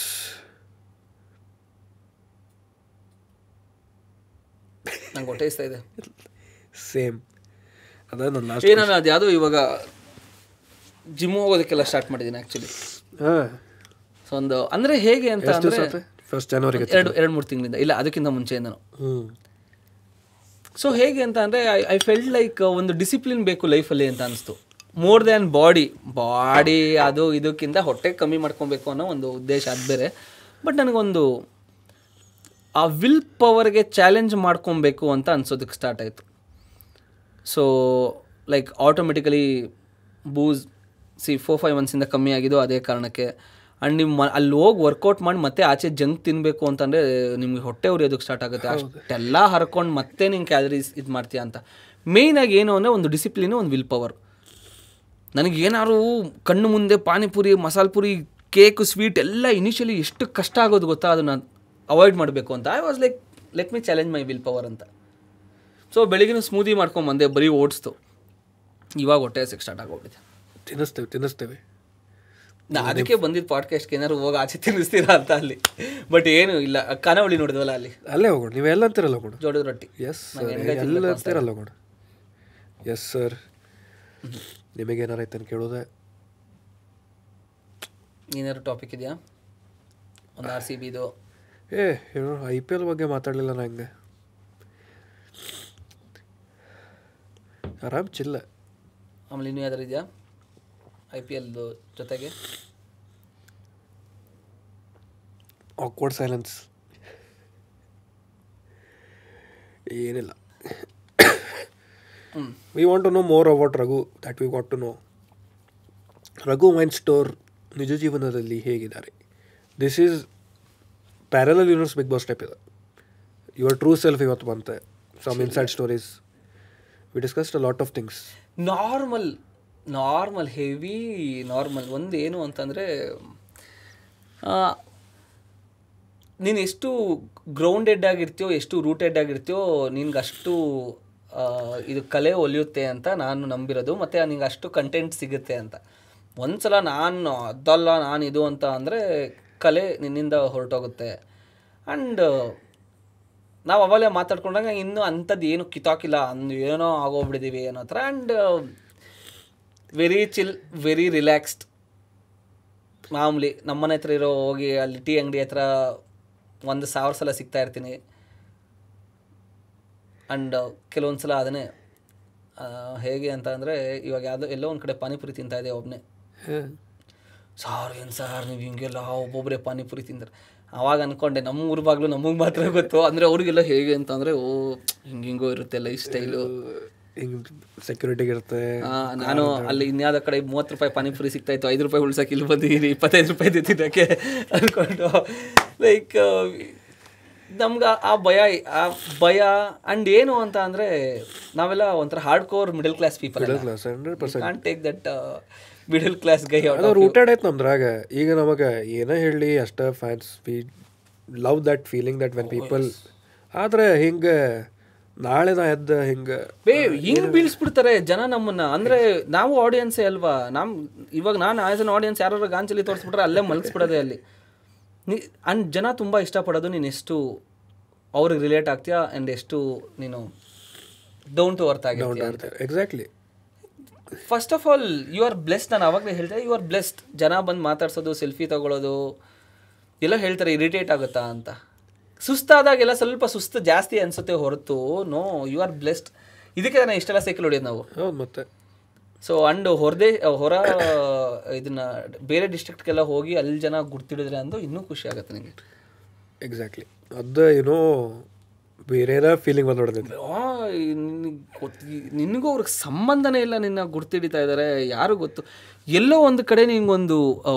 ನಂಗೆ ಹೊಟ್ಟೆ ಇಸ್ತಾ ಇದೆ. ಸೇಮ್ ಅದ ನನ್ನ ಲಾಸ್ಟ್ ಏ ಅದು ಯಾವುದೋ ಇವಾಗ ಜಿಮ್ ಹೋಗೋದಕ್ಕೆಲ್ಲ ಸ್ಟಾರ್ಟ್ ಮಾಡಿದ್ದೀನಿ ಆ್ಯಕ್ಚುಲಿ ಹಾಂ. ಸೊ ಒಂದು ಅಂದರೆ ಹೇಗೆ ಅಂತ ಅಂದರೆ ಫಸ್ಟ್ ಜನವರಿಗೆ ಎರಡು ಎರಡು ಮೂರು ತಿಂಗಳಿಂದ. ಇಲ್ಲ ಅದಕ್ಕಿಂತ ಮುಂಚೆಯಿಂದ ಹ್ಞೂ ಸೊ ಹೇಗೆ ಅಂತ ಅಂದರೆ ಐ ಐ ಫೆಲ್ಟ್ ಲೈಕ್ ಒಂದು ಡಿಸಿಪ್ಲಿನ್ ಬೇಕು ಲೈಫಲ್ಲಿ ಅಂತ ಅನಿಸ್ತು. ಮೋರ್ ದ್ಯಾನ್ ಬಾಡಿ ಬಾಡಿ ಅದು ಇದಕ್ಕಿಂತ ಹೊಟ್ಟೆ ಕಮ್ಮಿ ಮಾಡ್ಕೊಬೇಕು ಅನ್ನೋ ಒಂದು ಉದ್ದೇಶ ಅದು ಬೇರೆ. ಬಟ್ ನನಗೊಂದು ಆ ವಿಲ್ ಪವರ್ಗೆ ಚಾಲೆಂಜ್ ಮಾಡ್ಕೊಬೇಕು ಅಂತ ಅನ್ಸೋದಕ್ಕೆ ಸ್ಟಾರ್ಟ್ ಆಯಿತು. ಸೊ ಲೈಕ್ ಆಟೋಮೆಟಿಕಲಿ ಬೂಸ್ ಸಿ ಫೋರ್ ಫೈವ್ ಮಂತ್ಸಿಂದ ಕಮ್ಮಿ ಆಗಿದ್ದು ಅದೇ ಕಾರಣಕ್ಕೆ. ಆ್ಯಂಡ್ ನಿಮ್ಮ ಅಲ್ಲಿ ಹೋಗಿ ವರ್ಕೌಟ್ ಮಾಡಿ ಮತ್ತೆ ಆಚೆ ಜಂಕ್ ತಿನ್ನಬೇಕು ಅಂತಂದರೆ ನಿಮಗೆ ಹೊಟ್ಟೆ ಉರಿಯೋದಕ್ಕೆ ಸ್ಟಾರ್ಟ್ ಆಗುತ್ತೆ. ಅಷ್ಟೆಲ್ಲ ಹರ್ಕೊಂಡು ಮತ್ತೆ ನಿಮ್ಮ ಕ್ಯಾಲರೀಸ್ ಇದು ಮಾಡ್ತೀಯ ಅಂತ. ಮೇಯ್ನಾಗಿ ಏನು ಅಂದರೆ ಒಂದು ಡಿಸಿಪ್ಲಿನು ಒಂದು ವಿಲ್ ಪವರ್ ನನಗೆ ಏನಾದ್ರು ಕಣ್ಣು ಮುಂದೆ ಪಾನಿಪುರಿ ಮಸಾಲೆ ಪುರಿ ಕೇಕು ಸ್ವೀಟ್ ಎಲ್ಲ ಇನಿಷಿಯಲಿ ಎಷ್ಟು ಕಷ್ಟ ಆಗೋದು ಗೊತ್ತಾ? ಅದನ್ನು ಅವಾಯ್ಡ್ ಮಾಡಬೇಕು ಅಂತ. I was like let me challenge my willpower ಅಂತ. ಸೊ ಬೆಳಿಗ್ಗೆ ಸ್ಮೂದಿ ಮಾಡ್ಕೊಂಡು ಬಂದೆ ಬರೀ ಓಡಿಸ್ತು ಇವಾಗ ಹೊಟ್ಟೆ ಸಿಕ್ಸ್ ಸ್ಟಾರ್ಟ್ ಆಗೋಗ್ಬಿಟ್ಟಿದೆ. ತಿನ್ನಿಸ್ತೇವೆ ತಿನ್ನಿಸ್ತೇವೆ. ನಾ ಅದಕ್ಕೆ ಬಂದಿದ್ದು ಪಾಡ್ಕಾಸ್ಟ್ ಏನಾದ್ರು ಹೋಗಿ ಆಚೆ ತಿನ್ನಿಸ್ತೀರಾ ಅಂತ ಅಲ್ಲಿ. ಬಟ್ ಏನು ಇಲ್ಲ ಕನವಳಿ ನೋಡಿದ್ವಲ್ಲ ಅಲ್ಲಿ. ಅಲ್ಲೇ ಹೋಗೋಣ ನೀವು ಎಲ್ಲ ಅಂತೀರಲ್ಲ ಹೋಗೋಣ? ಜೋಡದ ರೊಟ್ಟಿ. ಎಸ್ ಎಲ್ಲ ಅಂತೀರಲ್ಲ ಹೋಗೋಣ. ಎಸ್ ಸರ್ ನಿಮಗೇನಾರ ಅಂತ ಕೇಳೋದೆ? ಏನಾದ್ರು ಟಾಪಿಕ್ ಇದೆಯಾ? ಒಂದು ಆರ್ ಸಿ ಬಿದು ಏ ಏನೋ ಐ ಪಿ ಎಲ್ ಬಗ್ಗೆ ಮಾತಾಡಲಿಲ್ಲ ನಂಗೆ ಆರಾಮ್ ಚಿಲ್ಲ. ಆಮೇಲೆ ಇನ್ನೂ ಯಾವ್ದಾರು ಇದೆಯಾ? ಐ ಪಿ ಎಲ್ ಜೊತೆಗೆ? ಆಕ್ವರ್ಡ್ ಸೈಲೆನ್ಸ್ ಏನಿಲ್ಲ. We want to know more about Raghu that we want to know Raghu wine store ನಿಜ ಜೀವನದಲ್ಲಿ ಹೇಗಿದ್ದಾರೆ? This is parallel universe big boss type ಇದೆ. ಯುವರ್ ಟ್ರೂ ಸೆಲ್ಫ್ ಇವತ್ತು ಬಂತೆ. Some inside stories we discussed a lot of things normal normal heavy normal ಒಂದು ಏನು ಅಂತಂದರೆ ನೀನು ಎಷ್ಟು ಗ್ರೌಂಡೆಡ್ ಆಗಿರ್ತೀಯೋ ಎಷ್ಟು ರೂಟೆಡ್ ಆಗಿರ್ತೀಯೋ ನಿನ್ಗೆ ಅಷ್ಟು ಇದು ಕಲೆ ಒಲಿಯುತ್ತೆ ಅಂತ ನಾನು ನಂಬಿರೋದು ಮತ್ತು ನಿಂಗೆ ಅಷ್ಟು ಕಂಟೆಂಟ್ ಸಿಗುತ್ತೆ ಅಂತ. ಒಂದ್ಸಲ ನಾನು ಅದಲ್ಲ ನಾನು ಇದು ಅಂತ ಅಂದರೆ ಕಲೆ ನಿನ್ನಿಂದ ಹೊರಟೋಗುತ್ತೆ. ಆ್ಯಂಡ್ ನಾವು ಅವಾಗಲೇ ಮಾತಾಡ್ಕೊಂಡಾಗ ಇನ್ನೂ ಅಂಥದ್ದು ಏನು ಕಿತಾಕಿಲ್ಲ ಅಂದು ಏನೋ ಆಗೋಗ್ಬಿಟ್ಟಿದ್ದೀವಿ ಏನೋ ಥರ. And very chill very relaxed ಮಾಮೂಲಿ ನಮ್ಮನೆ ಹತ್ರ ಇರೋ ಹೋಗಿ ಅಲ್ಲಿ ಟೀ ಅಂಗಡಿ ಹತ್ರ ಒಂದು ಸಾವಿರ ಸಲ ಸಿಗ್ತಾ ಇರ್ತೀನಿ. ಆ್ಯಂಡ್ ಕೆಲವೊಂದು ಸಲ ಅದನ್ನೇ ಹೇಗೆ ಅಂತ ಅಂದರೆ ಇವಾಗ ಯಾವುದೋ ಎಲ್ಲೋ ಒಂದು ಕಡೆ ಪಾನಿಪುರಿ ತಿಂತಾ ಇದೆ ಒಬ್ಬನೇ ಏನು ಸಾರ್ ನೀವು ಹಿಂಗೆಲ್ಲ ಒಬ್ಬೊಬ್ಬರೇ ಪಾನಿಪುರಿ ತಿಂದ್ರೆ. ಅವಾಗ ಅಂದ್ಕೊಂಡೆ ನಮ್ಮ ಊರ ಬಾಗ್ಲು ನಮಗೆ ಮಾತ್ರ ಗೊತ್ತು. ಅಂದರೆ ಅವರಿಗೆಲ್ಲ ಹೇಗೆ ಅಂತಂದರೆ ಓ ಹಿಂಗೆ ಹಿಂಗೋ ಇರುತ್ತೆ ಲೈಫ್ ಸ್ಟೈಲು ಹಿಂಗೆ ಸೆಕ್ಯೂರಿಟಿಗೆ ಇರುತ್ತೆ. ನಾನು ಅಲ್ಲಿ ಇನ್ಯಾವುದೋ ಕಡೆ ಮೂವತ್ತು ರೂಪಾಯಿ ಪಾನಿಪುರಿ ಸಿಗ್ತಾ ಇತ್ತು ಐದು ರೂಪಾಯಿ ಉಳ್ಸಕ್ಕೆ ಇಲ್ಲಿ ಬಂದಿದ್ದೀರಿ ಇಪ್ಪತ್ತೈದು ರೂಪಾಯಿ ತಿನ್ನೋಕ್ಕೆ ಅಂದ್ಕೊಂಡು ಲೈಕ್ ನಮ್ಗೆ ಆ ಭಯ ಆ ಭಯ ಆ್ಯಂಡ್ ಏನು ಅಂತ ಅಂದರೆ ನಾವೆಲ್ಲ ಒಂಥರ hard core middle class people take that middle class guy ಅದು ರೂಟೆಡ್ ಆಯ್ತು ನಮ್ದ್ರಾಗ. ಈಗ ನಮಗೆ ಏನೇ ಹೇಳಿ ಅಷ್ಟ fans we love that feeling that when people ಆದ್ರೆ ಹಿಂಗೆ ನಾಳೆ ನಾ ಎದ್ದ ಹಿಂಗೆ ಬೇ ಬೀಳ್ಸಿ ಬೀಳ್ಸ್ಬಿಡ್ತಾರೆ ಜನ ನಮ್ಮನ್ನ. ಅಂದ್ರೆ ನಾವು ಆಡಿಯನ್ಸೇ ಅಲ್ವಾ? ನಮ್ ಇವಾಗ ನಾನು ಆಸ್ ಅನ್ ಆಡಿಯನ್ಸ್ ಯಾರು ಗಾಂಚಲಿ ತೋರಿಸ್ಬಿಟ್ರೆ ಅಲ್ಲೇ ಮಲಗಿಸ್ಬಿಡೋದೇ ಅಲ್ಲಿ. ನೀ ಅಂಡ್ ಜನ ತುಂಬ ಇಷ್ಟಪಡೋದು ನೀನು ಎಷ್ಟು ಅವ್ರಿಗೆ ರಿಲೇಟ್ ಆಗ್ತೀಯಾ ಆ್ಯಂಡ್ ಎಷ್ಟು ನೀನು ಡೌನ್ ಟು ಅರ್ತ್ ಆಗಿ exactly first of all you are blessed ನಾನು ಅವಾಗಲೇ ಹೇಳ್ತಾರೆ ಯು ಆರ್ ಬ್ಲೆಸ್ಡ್ ಜನ ಬಂದು ಮಾತಾಡ್ಸೋದು ಸೆಲ್ಫಿ ತಗೊಳ್ಳೋದು ಎಲ್ಲ ಹೇಳ್ತಾರೆ ಇರಿಟೇಟ್ ಆಗುತ್ತಾ ಅಂತ. ಸುಸ್ತಾದಾಗೆಲ್ಲ ಸ್ವಲ್ಪ ಸುಸ್ತು ಜಾಸ್ತಿ ಅನಿಸುತ್ತೆ ಹೊರತು. ನೋ ಯು ಆರ್ ಬ್ಲೆಸ್ಡ್ ಇದಕ್ಕೆ ನಾನು ಇಷ್ಟೆಲ್ಲ ಸೈಕಲ್ ಹೊಡೆಯೋದು ನಾವು. ಮತ್ತೆ. ಸೊ ಅಂಡ್ ಹೊರದೇ ಹೊರ ಇದನ್ನ ಬೇರೆ ಡಿಸ್ಟ್ರಿಕ್ಟ್ಗೆಲ್ಲ ಹೋಗಿ ಅಲ್ಲಿ ಜನ ಗುರ್ತಿಡಿದ್ರೆ ಅಂದು ಇನ್ನೂ ಖುಷಿ ಆಗುತ್ತೆ ನನಗೆ ಎಕ್ಸಾಕ್ಟ್ಲಿ ಅದು ಏನೋ ಬೇರೆದ ಫೀಲಿಂಗ್ ಬಂದು ನೋಡಿದ್ರೆ ಆ, ನಿನಗ್ ಅವ್ರಿಗೆ ಸಂಬಂಧನೇ ಇಲ್ಲ ನಿನ್ನ ಗುರ್ತಿಡಿತಾ ಇದ್ದಾರೆ ಯಾರು ಗೊತ್ತು? ಎಲ್ಲೋ ಒಂದು ಕಡೆ ನಿಂಗೊಂದು ಆ,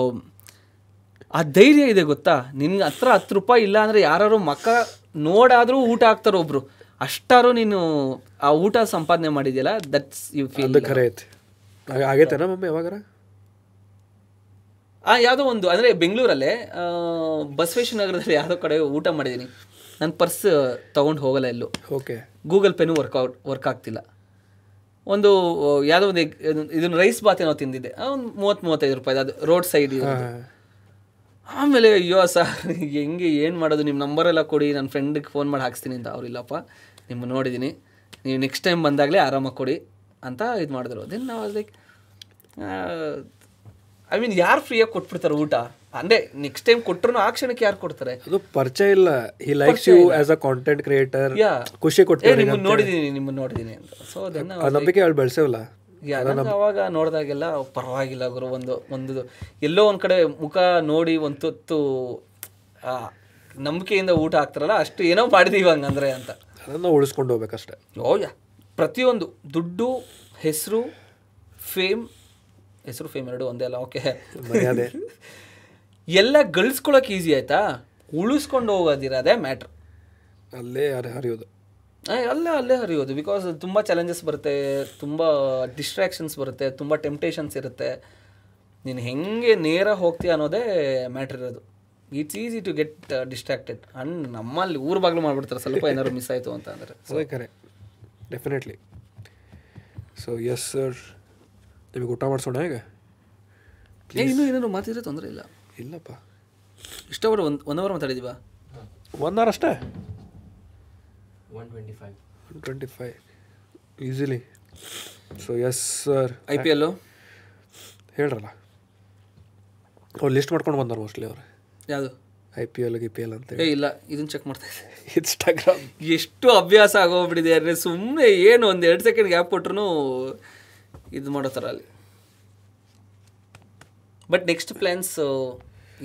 ಧೈರ್ಯ ಇದೆ ಗೊತ್ತಾ? ನಿನ್ಗೆ ಹತ್ರ ಹತ್ತು ರೂಪಾಯಿ ಇಲ್ಲ ಅಂದರೆ ಯಾರು ಮಕ್ಕ ನೋಡಾದರೂ ಊಟ ಹಾಕ್ತಾರೆ ಒಬ್ರು. ಅಷ್ಟಾರು ನೀನು ಆ ಊಟ ಸಂಪಾದನೆ ಮಾಡಿದ್ಯಲ್ಲ ದಟ್ಸ್ ಯು ಫೀಲ್ ಖರೆ ಐತಿ. ಆಗ- ಆಗೈತೇನ ಮಮ್ಮಿ ಯಾವಾಗಾರ? ಆ ಯಾವುದೋ ಒಂದು ಅಂದರೆ ಬೆಂಗಳೂರಲ್ಲೇ ಬಸವೇಶ್ವರ ನಗರದಲ್ಲಿ ಯಾವುದೋ ಕಡೆ ಊಟ ಮಾಡಿದ್ದೀನಿ. ನನ್ನ ಪರ್ಸ್ ತೊಗೊಂಡು ಹೋಗಲ್ಲ ಎಲ್ಲೂ. ಓಕೆ ಗೂಗಲ್ ಪೇನು ವರ್ಕೌಟ್ ವರ್ಕ್ ಆಗ್ತಿಲ್ಲ. ಒಂದು ಯಾವುದೋ ಒಂದು ಇದನ್ನು ರೈಸ್ ಬಾತ್ ಏನೋ ತಿಂದಿದ್ದೆ. ಒಂದು ಮೂವತ್ತು ಮೂವತ್ತೈದು ರೂಪಾಯಿ ಅದು ರೋಡ್ ಸೈಡ್ ಆಮೇಲೆ ಅಯ್ಯೋ ಸರ್ ಹೆಂಗೆ ಏನು ಮಾಡೋದು? ನಿಮ್ಮ ನಂಬರೆಲ್ಲ ಕೊಡಿ ನನ್ನ ಫ್ರೆಂಡಿಗೆ ಫೋನ್ ಮಾಡಿ ಹಾಕ್ಸ್ತೀನಿ ಅಂತ. ಅವ್ರು ಇಲ್ಲಪ್ಪ ನಿಮ್ಮ ನೋಡಿದ್ದೀನಿ ನೀವು ನೆಕ್ಸ್ಟ್ ಟೈಮ್ ಬಂದಾಗಲೇ ಆರಾಮಾಗಿ ಕೊಡಿ ಅಂತ ಇದು ಮಾಡಿದ್ರು. ದೆನ್ ನಾವು ಲೈಕ್ ಐ ಮೀನ್ ಯಾರು ಫ್ರೀಯಾಗಿ ಕೊಟ್ಬಿಡ್ತಾರೆ ಊಟ? ಅಂದರೆ ನೆಕ್ಸ್ಟ್ ಟೈಮ್ ಕೊಟ್ಟರು ಆ ಕ್ಷಣಕ್ಕೆ ಯಾರು ಕೊಡ್ತಾರೆ? ಅದು ಪರಿಚಯ ಇಲ್ಲ. He likes you as a content creator yeah ಖುಷಿ ಕೊಡ್ತಾರೆ ನೋಡಿದೀನಿ ನೋಡಿದ್ದೀನಿ ನಿಮ್ಮನ್ನು ನೋಡಿದ್ದೀನಿ ಅಂತ. ಸೊ ಅದನ್ನ ಆ ನಂಬಿಕೆ ಅವಳು ಬೆಳೆಸೇವಲ್ಲ ಯಾ ನಂಗೆ ಅವಾಗ ನೋಡಿದಾಗೆಲ್ಲ ಪರವಾಗಿಲ್ಲ ಗುರು ಒಂದು ಒಂದು ಎಲ್ಲೋ ಒಂದು ಕಡೆ ಮುಖ ನೋಡಿ ಒಂದು ತುತ್ತು ಆ, ನಂಬಿಕೆಯಿಂದ ಊಟ ಹಾಕ್ತಾರಲ್ಲ ಅಷ್ಟು ಏನೋ ಮಾಡಿದೀವಿ ಹಂಗಂದ್ರೆ ಅಂತ. ಅದನ್ನ ಉಳಿಸ್ಕೊಂಡು ಹೋಗ್ಬೇಕಷ್ಟೇ. ಓ ಯಾ ಪ್ರತಿಯೊಂದು ದುಡ್ಡು ಹೆಸರು ಫೇಮ್ ಹೆಸರು ಫೇಮ್ ಎರಡು ಒಂದೇ ಅಲ್ಲ ಓಕೆ ಎಲ್ಲ ಗಳಿಸ್ಕೊಳಕ್ಕೆ ಈಸಿ ಆಯ್ತಾ? ಉಳಿಸ್ಕೊಂಡು ಹೋಗೋದಿರೋದೇ ಮ್ಯಾಟ್ರ್ ಅಲ್ಲೇ ಅರೆ ಹರಿಯೋದು. ಅಲ್ಲೇ ಅಲ್ಲೇ ಹರಿಯೋದು ಬಿಕಾಸ್ ತುಂಬ ಚಾಲೆಂಜಸ್ ಬರುತ್ತೆ ತುಂಬ ಡಿಸ್ಟ್ರಾಕ್ಷನ್ಸ್ ಬರುತ್ತೆ ತುಂಬ ಟೆಂಪ್ಟೇಷನ್ಸ್ ಇರುತ್ತೆ. ನೀನು ಹೆಂಗೆ ನೇರ ಹೋಗ್ತೀಯ ಅನ್ನೋದೇ ಮ್ಯಾಟ್ರ್ ಇರೋದು. It's easy to get distracted and ನಮ್ಮಲ್ಲಿ ಊರು ಬಾಗಿಲು ಮಾಡಿಬಿಡ್ತಾರೆ ಸ್ವಲ್ಪ ಏನಾದ್ರು ಮಿಸ್ ಆಯಿತು ಅಂತ ಅಂದರೆ. ಸೊ ಕರೆ. ಡೆಫಿನೆಟ್ಲಿ ಸೊ ಎಸ್ ಸರ್ ನಿಮಗೆ ಊಟ ಮಾಡಿಸೋಣ ಈಗ? ಇನ್ನೂ ಏನಾದ್ರು ಮಾತಿದ್ರೆ ತೊಂದರೆ ಇಲ್ಲ. ಇಲ್ಲಪ್ಪ. ಇಷ್ಟವರು ಒಂದು ಒನ್ ಅವರ್ ಮಾತಾಡಿದೀವಾ ಒನ್ ಅವರ್ ಅಷ್ಟೇ? One twenty five one twenty five easily so yes sir I P ಎಲ್ಲು ಹೇಳ್ರಲ್ಲ. ಅವ್ರು ಲಿಸ್ಟ್ ಮಾಡ್ಕೊಂಡು ಬಂದರು ಮೋಸ್ಟ್ಲಿ ಅವ್ರು. ಯಾವುದು? ಐ ಪಿ ಎಲ್ ಗಿ ಪಿ ಎಲ್ ಅಂತ ಅಂತೇಳಿ ಇಲ್ಲ ಇದನ್ನ ಚೆಕ್ ಮಾಡ್ತಾ ಇದ್ದೆ. ಇನ್ಸ್ಟಾಗ್ರಾಮ್ ಎಷ್ಟು ಅಭ್ಯಾಸ ಆಗೋಗ್ಬಿಟ್ಟಿದೆ ಅಂದರೆ ಸುಮ್ಮನೆ ಏನು ಒಂದು ಎರಡು ಸೆಕೆಂಡ್ ಗ್ಯಾಪ್ ಕೊಟ್ರು ಇದು ಮಾಡೋ ಥರ ಅಲ್ಲಿ. ಬಟ್ ನೆಕ್ಸ್ಟ್ ಪ್ಲ್ಯಾನ್ಸ್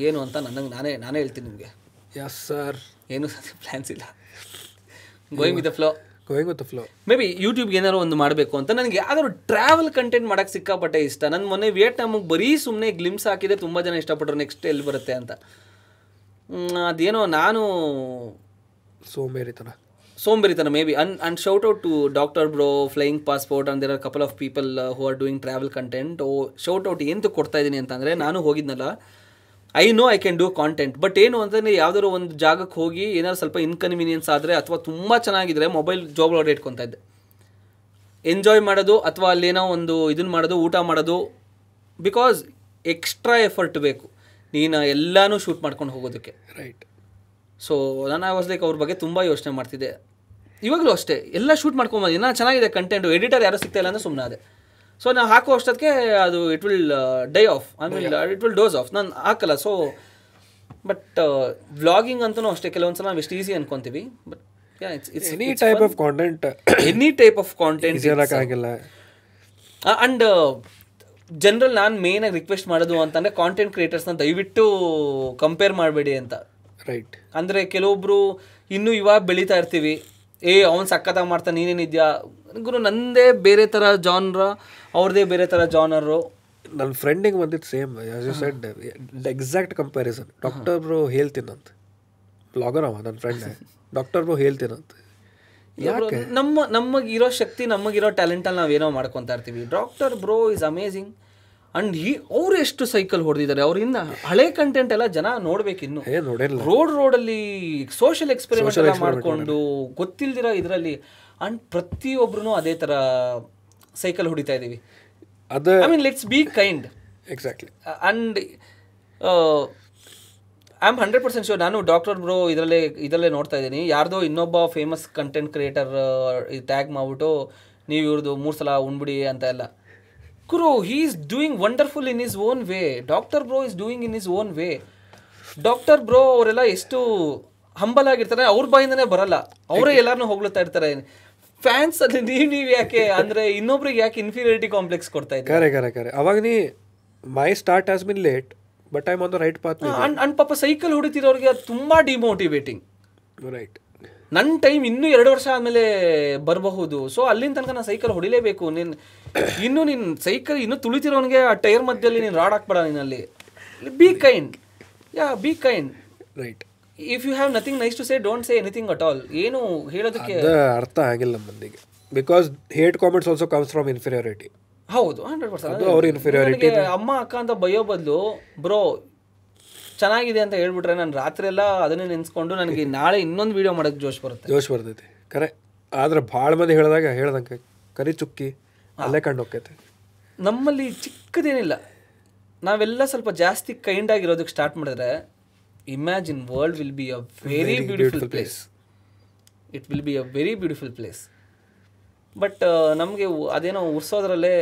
ಏನು ಅಂತ ನನಗೆ ನಾನೇ ನಾನೇ ಹೇಳ್ತೀನಿ ನಿಮಗೆ. ಎಸ್ ಸರ್ ಏನು ಪ್ಲ್ಯಾನ್ಸ್ ಇಲ್ಲ. Going with the flow going with flow maybe ಯೂಟ್ಯೂಬ್ಗೆ ಏನಾದ್ರು ಒಂದು ಮಾಡಬೇಕು ಅಂತ ನನಗೆ ಯಾವ್ದಾದ್ರು ಟ್ರಾವೆಲ್ ಕಂಟೆಂಟ್ ಮಾಡಕ್ಕೆ ಸಿಕ್ಕಾಪಟ್ಟೆ ಇಷ್ಟ. ನನ್ನ ಮೊನ್ನೆ ವಿಯೆಟ್ನಾಮಿಗೆ ಬರೀ ಸುಮ್ಮನೆ ಗ್ಲಿಮ್ಸ್ ಹಾಕಿದೆ ತುಂಬ ಜನ ಇಷ್ಟಪಟ್ಟರು ನೆಕ್ಸ್ಟ್ ಎಲ್ಲಿ ಬರುತ್ತೆ ಅಂತ. ಅದೇನೋ ನಾನು ಸೋಂಬೇರಿತನ. ಸೋಂಬೇರಿತನ maybe an and shout out to doctor bro flying passport and there are couple of people who are doing travel content oh shout out ಏನು ಕೊಡ್ತಾ ಇದ್ದೀನಿ ಅಂತಂದರೆ ನಾನು ಹೋಗಿದ್ನಲ್ಲ I know I can do content but ಏನು ಅಂತಂದರೆ ಯಾವ್ದಾದ್ರು ಒಂದು ಜಾಗಕ್ಕೆ ಹೋಗಿ ಏನಾದ್ರು ಸ್ವಲ್ಪ ಇನ್ಕನ್ವೀನಿಯನ್ಸ್ ಆದರೆ ಅಥವಾ ತುಂಬ ಚೆನ್ನಾಗಿದ್ರೆ ಮೊಬೈಲ್ ಜಾಬ್ ಒಳಗಡೆ ಇಟ್ಕೊತಾ ಇದ್ದೆ. ಎಂಜಾಯ್ ಮಾಡೋದು ಅಥವಾ ಅಲ್ಲೇನೋ ಒಂದು ಇದನ್ನ ಮಾಡೋದು ಊಟ ಮಾಡೋದು ಬಿಕಾಸ್ ಎಕ್ಸ್ಟ್ರಾ ಎಫರ್ಟ್ ಬೇಕು. ನೀನು ಎಲ್ಲನೂ ಶೂಟ್ ಮಾಡ್ಕೊಂಡು ಹೋಗೋದಕ್ಕೆ. ರೈಟ್ ಸೊ ನಾನು ವಾಸ್ ಲೈಕ್ ಅವ್ರ ಬಗ್ಗೆ ತುಂಬ ಯೋಚನೆ ಮಾಡ್ತಿದ್ದೆ. ಇವಾಗಲೂ ಅಷ್ಟೇ ಎಲ್ಲ ಶೂಟ್ ಮಾಡ್ಕೊಂಬಂದು ಇನ್ನೂ ಚೆನ್ನಾಗಿದೆ ಕಂಟೆಂಟು ಎಡಿಟರ್ ಯಾರು ಸಿಗ್ತಾ ಇಲ್ಲ ಅಂದ್ರೆ ಸುಮ್ಮನೆ ಅದೇ ಸೊ ನಾನು ಹಾಕೋ ಅಷ್ಟೊತ್ತಿಗೆ ಅದು ಇಟ್ ವಿಲ್ ಡೈ ಆಫ್ ಆಮೇಲೆ ಇಟ್ ವಿಲ್ ಡೋಸ್ ಆಫ್ ನಾನು ಹಾಕಲ್ಲ. ಸೊ ಬಟ್ ವ್ಲಾಗಿಂಗ್ ಅಂತಲೂ ಅಷ್ಟೇ. ಕೆಲವೊಂದು ಸಲ ನಾವು ಎಷ್ಟು easy ಅನ್ಕೊಂತೀವಿ. But it's any type of content any type of content ಆಗಿಲ್ಲ ಅಂಡ್ ಜನರಲ್ ನಾನು ಮೇನಾಗಿ ರಿಕ್ವೆಸ್ಟ್ ಮಾಡೋದು ಅಂತಂದರೆ ಕಾಂಟೆಂಟ್ ಕ್ರಿಯೇಟರ್ಸ್ನ ದಯವಿಟ್ಟು ಕಂಪೇರ್ ಮಾಡಬೇಡಿ ಅಂತ. ರೈಟ್ ಅಂದರೆ ಕೆಲವೊಬ್ರು ಇನ್ನೂ ಇವಾಗ ಬೆಳೀತಾ ಇರ್ತೀವಿ. ಏ ಅವ್ನು ಸಕ್ಕತ್ತಾಗಿ ಮಾಡ್ತಾನೆ ನೀನೇನಿದ್ಯಾ ಗುರು ನಂದೇ ಬೇರೆ ಥರ ಜಾನ್ರ ಅವ್ರದೇ ಬೇರೆ ಥರ ಜಾನರು ನನ್ನ ಫ್ರೆಂಡಿಗೆ ಬಂದಿದ್ದು same as you said exact comparison doctor bro ಹೇಳ್ತೀನಂತ blogger ಅವ ನನ್ನ ಫ್ರೆಂಡ್ ಡಾಕ್ಟರ್ ಬ್ರೋ ಹೇಳ್ತೀನಂತ ಯಾಕೆ? ನಮ್ಮ ನಮಗಿರೋ ಶಕ್ತಿ ನಮಗಿರೋ ಟ್ಯಾಲೆಂಟಲ್ಲಿ ನಾವೇನೋ ಮಾಡ್ಕೊತಾ ಇರ್ತೀವಿ. Doctor bro is amazing and ಈ ಅವ್ರು ಎಷ್ಟು ಸೈಕಲ್ ಹೊಡೆದಿದ್ದಾರೆ? ಅವರಿಂದ ಹಳೆ ಕಂಟೆಂಟ್ ಎಲ್ಲ ಜನ ನೋಡ್ಬೇಕು ಇನ್ನು ರೋಡ್ ರೋಡಲ್ಲಿ ಸೋಷಿಯಲ್ ಎಕ್ಸ್ಪೆರಿಮೆಂಟ್ ಮಾಡ್ಕೊಂಡು ಮಾಡಿಕೊಂಡು ಗೊತ್ತಿಲ್ದಿರೋ ಇದರಲ್ಲಿ ಅಂಡ್ ಪ್ರತಿಯೊಬ್ಬರೂ ಅದೇ ಥರ ಸೈಕಲ್ ಹೊಡಿತಾ ಇದ್ದೀವಿ ಅದು I mean let's be kind exactly and I am hundred percent sure ನಾನು ಡಾಕ್ಟರ್ ಬ್ರೋ ಇದರಲ್ಲೇ ಇದರಲ್ಲೇ ನೋಡ್ತಾ ಇದ್ದೀನಿ. ಯಾರ್ದೋ ಇನ್ನೊಬ್ಬ ಫೇಮಸ್ ಕಂಟೆಂಟ್ ಕ್ರಿಯೇಟರ್ ಟ್ಯಾಗ್ ಮಾಡ್ಬಿಟ್ಟು ನೀವು ಇವ್ರದ್ದು ಮೂರು ಸಲ ಉಣ್ಬಿಡಿ ಅಂತ ಎಲ್ಲ. ಕುರು he is doing wonderful in his own way doctor bro is doing in his own way doctor bro ಅವರೆಲ್ಲ ಎಷ್ಟು ಹಂಬಲ್ ಆಗಿರ್ತಾರೆ ಅವ್ರ ಬಾಯಿಂದನೇ ಬರಲ್ಲ. ಅವರೇ ಎಲ್ಲಾರನ್ನೂ ಹೊಗಳುತ್ತಾ ಇರ್ತಾರೆ. ಫ್ಯಾನ್ಸ್ ಅಲ್ಲಿ ನೀವು ನೀವು ಯಾಕೆ? ಅಂದ್ರೆ ಇನ್ನೊಬ್ರಿಗೆ ಯಾಕೆ ಇನ್ಫೀರಿಯರಿಟಿ ಕಾಂಪ್ಲೆಕ್ಸ್ ಕೊಡ್ತಾ ಇದ್ದಾರೆ? ಕರೆ ಕರೆ ಕರೆ. ಅವಾಗ ನೀ my start has been late but I on the right path and and ಪಾಪ ಸೈಕಲ್ ಹೊಡಿತಿರೋರಿಗೆ ಅದು ತುಂಬಾ ಡಿಮೋಟಿವೇಟಿಂಗ್ ರೈಟ್ ನನ್ನ ಟೈಮ್ ಇನ್ನೂ ಎರಡು ವರ್ಷ ಆದಮೇಲೆ ಬರಬಹುದು. ಸೊ ಅಲ್ಲಿಂದ ತನಕ ನಾನು ಸೈಕಲ್ ಹೊಡಿಲೇಬೇಕು. ನೀನು ಇನ್ನೂ ನಿನ್ನ ಸೈಕಲ್ ಇನ್ನೂ ತುಳಿತಿರೋನಿಗೆ ಆ ಟೈರ್ ಮಧ್ಯದಲ್ಲಿ ನೀನು ರಾಡ್ ಹಾಕ್ಬೇಡ ನೀನಲ್ಲಿ be kind yeah be kind right if you have nothing nice to say don't say anything at all ಏನು ಹೇಳೋದಕ್ಕೆ ಅರ್ಥ ಆಗಿಲ್ಲ ಮಂದಿಗೆ because hate comments also comes from inferiority ಹೌದು ಹಂಡ್ರೆಡ್ ಪರ್ಸೆಂಟ್ ಅವ್ರ inferiority ಅಮ್ಮ ಅಕ್ಕ ಅಂತ ಬಯ್ಯೋ ಬದಲು ಬ್ರೋ ಚೆನ್ನಾಗಿದೆ ಅಂತ ಹೇಳ್ಬಿಟ್ರೆ ನಾನು ರಾತ್ರಿ ಎಲ್ಲ ಅದನ್ನೇ ನೆನೆಸ್ಕೊಂಡು ನನಗೆ ನಾಳೆ ಇನ್ನೊಂದು ವಿಡಿಯೋ ಮಾಡೋಕ್ಕೆ ಜೋಶ್ ಬರುತ್ತೆ. ಜೋಶ್ ಬರ್ತೈತಿ. ಕರೆ ಆದ್ರೆ ಭಾಳ ಮಂದಿ ಹೇಳಿದಾಗ ಹೇಳ್ದಂಗೆ ಕರಿ ಚುಕ್ಕಿ ಅಲ್ಲೇ ಕಂಡು ಹೋಗ್ತೈತೆ. ನಮ್ಮಲ್ಲಿ ಚಿಕ್ಕದೇನಿಲ್ಲ. ನಾವೆಲ್ಲ ಸ್ವಲ್ಪ ಜಾಸ್ತಿ ಕೈಂಡ್ ಆಗಿರೋದಕ್ಕೆ ಸ್ಟಾರ್ಟ್ ಮಾಡಿದ್ರೆ imagine world will be a very beautiful place it will be a very beautiful place but ನಮಗೆ ಅದೇನೋ ಉರ್ಸೋದ್ರಲ್ಲೇ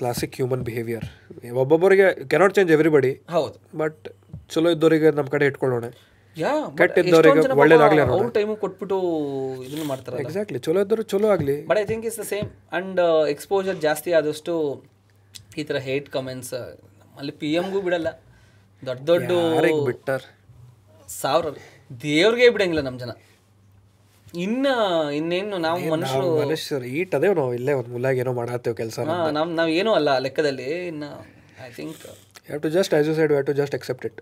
ಕ್ಲಾಸಿಕ್ ಹ್ಯೂಮನ್ ಬಿಹೇವಿಯರ್ ಒಬ್ಬೊಬ್ಬರಿಗೆ ಕೆನಾಟ್ ಚೇಂಜ್ ಎವ್ರಿಬಡಿ ಹೌದು. ಬಟ್ ಚಲೋ ಇದ್ದವರಿಗೆ ನಮ್ಮ ಕಡೆ ಇಟ್ಕೊಳ್ಳೋಣ. ಒಳ್ಳೇದಾಗ್ಲಿ. ಅವ್ರ ಟೈಮು ಕೊಟ್ಬಿಟ್ಟು ಇದನ್ನ ಮಾಡ್ತಾರೆ ಎಕ್ಸಾಕ್ಟ್ಲಿ ಚಲೋ ಆಗಲಿ. But I think is the same and exposure ಜಾಸ್ತಿ ಆದಷ್ಟು ಈ ತರ ಹೇಟ್ ಕಮೆಂಟ್ಸ್ ಅಲ್ಲಿ ಪಿ ಎಮ್ಗೂ ಬಿಡಲ್ಲ. ದೊಡ್ಡ ದೊಡ್ಡ ಬಿಟ್ಟರ್? ಸಾವಿರ. ದೇವ್ರಿಗೆ ಬಿಡಂಗಿಲ್ಲ ನಮ್ಮ ಜನ. ಇನ್ನ ಇನ್ನೇನು ನಾವು ಮನುಷ್ಯರು ಮನುಷ್ಯರು ಈಟ್ ಅದೇ ನಾವು ಇಲ್ಲೇ ಒಂದು ಮುಲ್ಲಾಗ ಏನೋ ಮಾಡತ್ತೇವೆ ಕೆಲಸ ನಮ್ ನಾವು ಏನೂ ಅಲ್ಲ ಲೆಕ್ಕದಲ್ಲಿ ಇನ್ನು I think have to just as you said have to just accept it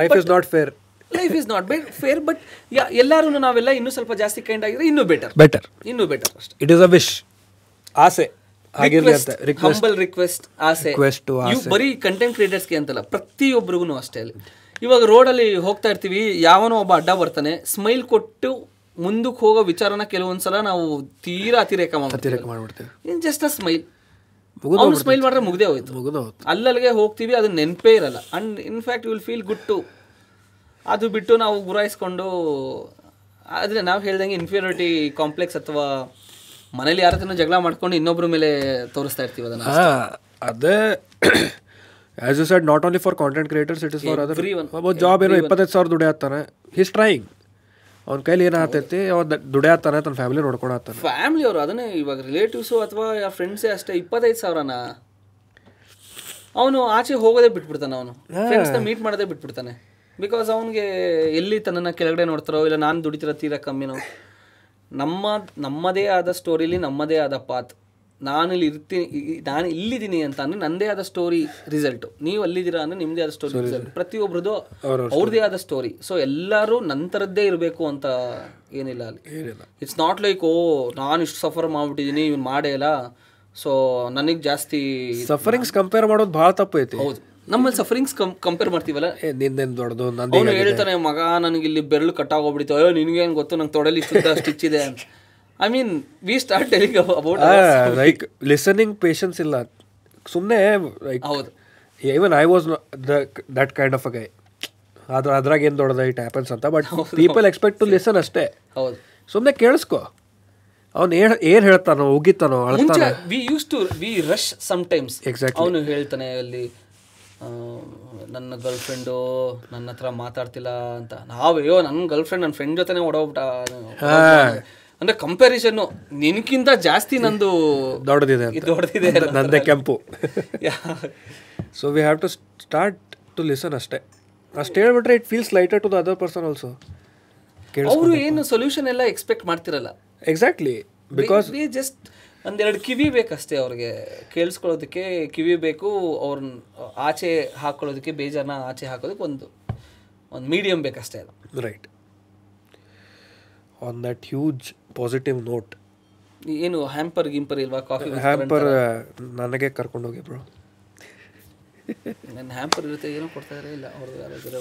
life is not fair life is not ಬೇ ಫೇರ್ ಬಟ್ ಯಾ ಎಲ್ಲರೂ ನಾವೆಲ್ಲ ಇನ್ನೂ ಸ್ವಲ್ಪ ಜಾಸ್ತಿ ಕೈಂಡ್ ಆಗಿದ್ರೆ ಇನ್ನೂ ಬೆಟರ್ ಬೆಟರ್ ಇನ್ನೂ ಬೆಟರ್ ಅಷ್ಟೇ. ಇಟ್ ಇಸ್ ಅ ವಿಶ್ ಆಸೆ. ಹಂಬಲ್ ರಿಕ್ವೆಸ್ಟ್ ಆಸೆ. ಬರೀ ಕಂಟೆಂಟ್ ಕ್ರಿಯೇಟರ್ಸ್ಗೆ ಅಂತಲ್ಲ ಪ್ರತಿಯೊಬ್ಬರಿಗೂ ಅಷ್ಟೇ ಅಲ್ಲಿ. ಇವಾಗ ರೋಡಲ್ಲಿ ಹೋಗ್ತಾ ಇರ್ತೀವಿ ಯಾವನೋ ಒಬ್ಬ ಅಡ್ಡ ಬರ್ತಾನೆ ಸ್ಮೈಲ್ ಕೊಟ್ಟು ಮುಂದಕ್ಕೆ ಹೋಗೋ ವಿಚಾರನ ಕೆಲವೊಂದ್ಸಲ ನಾವು ತೀರಾ ಅತಿರೇಕ ಮಾಡ್ಬಿಡ್ತೇವೆ. ಇನ್ ಜಸ್ಟ್ ಅ ಸ್ಮೈಲ್ ಅವ್ನು ಸ್ಮೈಲ್ ಮಾಡಿದ್ರೆ ಮುಗ್ದೇ ಹೋಯ್ತು. ಮುಗಿದು ಹೋಯ್ತು ಅಲ್ಲಲ್ಲಿಗೆ ಹೋಗ್ತೀವಿ ಅದು ನೆನಪೇ ಇರಲ್ಲ. And in fact will feel good to ಅದು ಬಿಟ್ಟು ನಾವು ಗುರಾಯಿಸ್ಕೊಂಡು ಆದರೆ ನಾವು ಹೇಳ್ದಂಗೆ ಇನ್ಫೀರಿಯಾರಿಟಿ ಕಾಂಪ್ಲೆಕ್ಸ್ ಅಥವಾ ಮನೇಲಿ ಯಾರ ಹತ್ರನೂ ಜಗಳ ಮಾಡ್ಕೊಂಡು ಇನ್ನೊಬ್ಬರ ಮೇಲೆ ತೋರಿಸ್ತಾ ಇರ್ತೀವಿ ಅದನ್ನ ಅದೇ as you said not only for content creators it is for other. ಒಬ್ಬ ಜಾಬ್ ಏನೋ ಇಪ್ಪತ್ತೈದು ಸಾವಿರ ದುಡಿಯತ್ತಾನೆ ಹಿಸ್ ಟ್ರೈಯಿಂಗ್ ಅವ್ನ ಕೈಲಿ ಏನು ಆತೈತಿ ಅವ ದುಡಿಯತ್ತಾನೆ ತನ್ನ ಫ್ಯಾಮಿಲಿ ನೋಡ್ಕೊಳತ್ತಾನೆ ಫ್ಯಾಮಿಲಿ ಅವರು ಅದನ್ನೇ ಇವಾಗ ರಿಲೇಟಿವ್ಸು ಅಥವಾ ಫ್ರೆಂಡ್ಸೇ ಅಷ್ಟೇ ಇಪ್ಪತ್ತೈದು ಸಾವಿರನ? ಅವನು ಆಚೆ ಹೋಗೋದೇ ಬಿಟ್ಬಿಡ್ತಾನೆ ಅವನು. ಫ್ರೆಂಡ್ಸ್ನ ಮೀಟ್ ಮಾಡೋದೇ ಬಿಟ್ಬಿಡ್ತಾನೆ. ಬಿಕಾಸ್ ಅವನಿಗೆ ಎಲ್ಲಿ ತನ್ನನ್ನು ಕೆಳಗಡೆ ನೋಡ್ತಾರೋ ಇಲ್ಲ ನಾನು ದುಡಿತಿರೋ ತೀರಾ ಕಮ್ಮಿನೋ ನಮ್ಮ ನಮ್ಮದೇ ಆದ ಸ್ಟೋರಿಲಿ ನಮ್ಮದೇ ಆದ ಪಾತ್ ನಾನು ಇಲ್ಲಿ ಇರ್ತೀನಿ ನಾನು ಇಲ್ಲಿದ್ದೀನಿ ಅಂತ ಅಂದ್ರೆ ನನ್ನದೇ ಆದ ಸ್ಟೋರಿ ರಿಸಲ್ಟ್ ನೀವು ಅಲ್ಲಿದ್ದೀರಾ ಅಂದ್ರೆ ನಿಮ್ಮದೇ ಆದ ಸ್ಟೋರಿ ರಿಸಲ್ಟ್ ಪ್ರತಿಯೊಬ್ಬರದು ಅವ್ರದ್ದೇ ಆದ ಸ್ಟೋರಿ ಸೊ ಎಲ್ಲರೂ ನಂತರದ್ದೇ ಇರಬೇಕು ಅಂತ ಏನಿಲ್ಲ ಅಲ್ಲಿ. ಇಟ್ಸ್ ನಾಟ್ ಲೈಕ್ ಓ ನಾನು ಇಷ್ಟು ಸಫರ್ ಮಾಡ್ಬಿಟ್ಟಿದ್ದೀನಿ ಇವ್ನು ಮಾಡೇ ಇಲ್ಲ ಸೊ ನನಗೆ ಜಾಸ್ತಿ ಸಫರಿಂಗ್ಸ್ ಕಂಪೇರ್ ಮಾಡೋದು ಭಾಳ ತಪ್ಪು ಐತಿ. ಹೌದು. ನಮ್ಮಲ್ಲಿ ಸಫರಿಂಗ್ಸ್ ಕಂಪೇರ್ ಮಾಡ್ತೀವಲ್ಲ? ನಿಂದೇನು ದೊಡ್ಡದು ನಂದು ಅವನು ಹೇಳ್ತಾನೆ ಮಗ ನನಗೆ ಇಲ್ಲಿ ಬೆರಳು ಕಟ್ಟಾಗೋಗ್ಬಿಡ್ತು ಅಯ್ಯೋ ನಿನಗೇನು ಗೊತ್ತು? ನಂಗೆ ತೊಡಲಿ ಸ್ಟಿಚ್ ಇದೆ ಅಂತ. I mean we start telling about like listening patience ಇಲ್ಲ. ಸುಮ್ಮನೆ ಲೈಕ್ ಹೌದು. Even I was that kind of a guy ಅದ್ರ ಅದ್ರಾಗ ಏನು ದೊಡ್ಡದ ಇಟ್ ಹ್ಯಾಪನ್ಸ್ ಅಂತ but people expect to listen ಅಷ್ಟೇ. ಹೌದು. ಸುಮ್ಮನೆ ಕೇಳಿಸ್ಕೊ. ಅವ್ನು ಏನು ಏನು ಹೇಳ್ತಾನೋ ಉಗಿತಾನೋ ಅಳ್ತಾನೋ. We use to we rush sometimes exact ಅವನು ಹೇಳ್ತಾನೆ ಅಲ್ಲಿ ನನ್ನ ಗರ್ಲ್ ಫ್ರೆಂಡು ನನ್ನ ಹತ್ರ ಮಾತಾಡ್ತಿಲ್ಲ ಅಂತ. ನಾವಯ್ಯೋ ನನ್ನ ಗರ್ಲ್ ಫ್ರೆಂಡ್ ನನ್ನ ಫ್ರೆಂಡ್ ಜೊತೆನೆ ಓಡೋಗ್ಬಿಟ್ಟ ಅಂದ್ರೆ ಕಂಪ್ಯಾರಿಸನ್ ನಿನ್ಕಿಂತ ಜಾಸ್ತಿ ನಂದು ದೊಡ್ಡದಿದೆ ದೊಡ್ಡದಿದೆ ನಂದೇ ಕೆಂಪು. So we have to start to listen ಅಷ್ಟೇ. ಅಷ್ಟು ಹೇಳ್ಬಿಟ್ರೆ it feels lighter to the other person also ಅವರು ಏನು ಸೊಲ್ಯೂಷನ್ ಎಲ್ಲ ಎಕ್ಸ್ಪೆಕ್ಟ್ ಮಾಡ್ತಿರಲ್ಲ. ಎಕ್ಸಾಕ್ಟ್ಲಿ ಬಿಕಾಸ್ ಜಸ್ಟ್ ಒಂದೆರಡು ಕಿವಿ ಬೇಕಷ್ಟೇ ಅವ್ರಿಗೆ ಕೇಳಿಸ್ಕೊಳ್ಳೋದಕ್ಕೆ ಕಿವಿ ಬೇಕು ಅವ್ರನ್ನ ಆಚೆ ಹಾಕೊಳ್ಳೋದಕ್ಕೆ ಬೇಜಾರನ್ನ ಆಚೆ ಹಾಕೋದಕ್ಕೆ ಒಂದು ಒಂದು ಮೀಡಿಯಂ ಬೇಕಷ್ಟೇ ಅದು. Right on that huge positive note ಏನು ಹ್ಯಾಂಪರ್ ಗಿಂಪರ್ ಇಲ್ವಾ? ಕಾಫಿ ಹ್ಯಾಂಪರ್ ನನಗೆ ಕರ್ಕೊಂಡು ಹೋಗಿ ಬ್ರೋ ನನ್ನ ಹ್ಯಾಂಪರ್ ಇರುತ್ತೆ ಏನೋ ಕೊಡ್ತಾ ಇರೋ ಇಲ್ಲ ಅವ್ರದ್ದು ಯಾರಾದ್ರೂ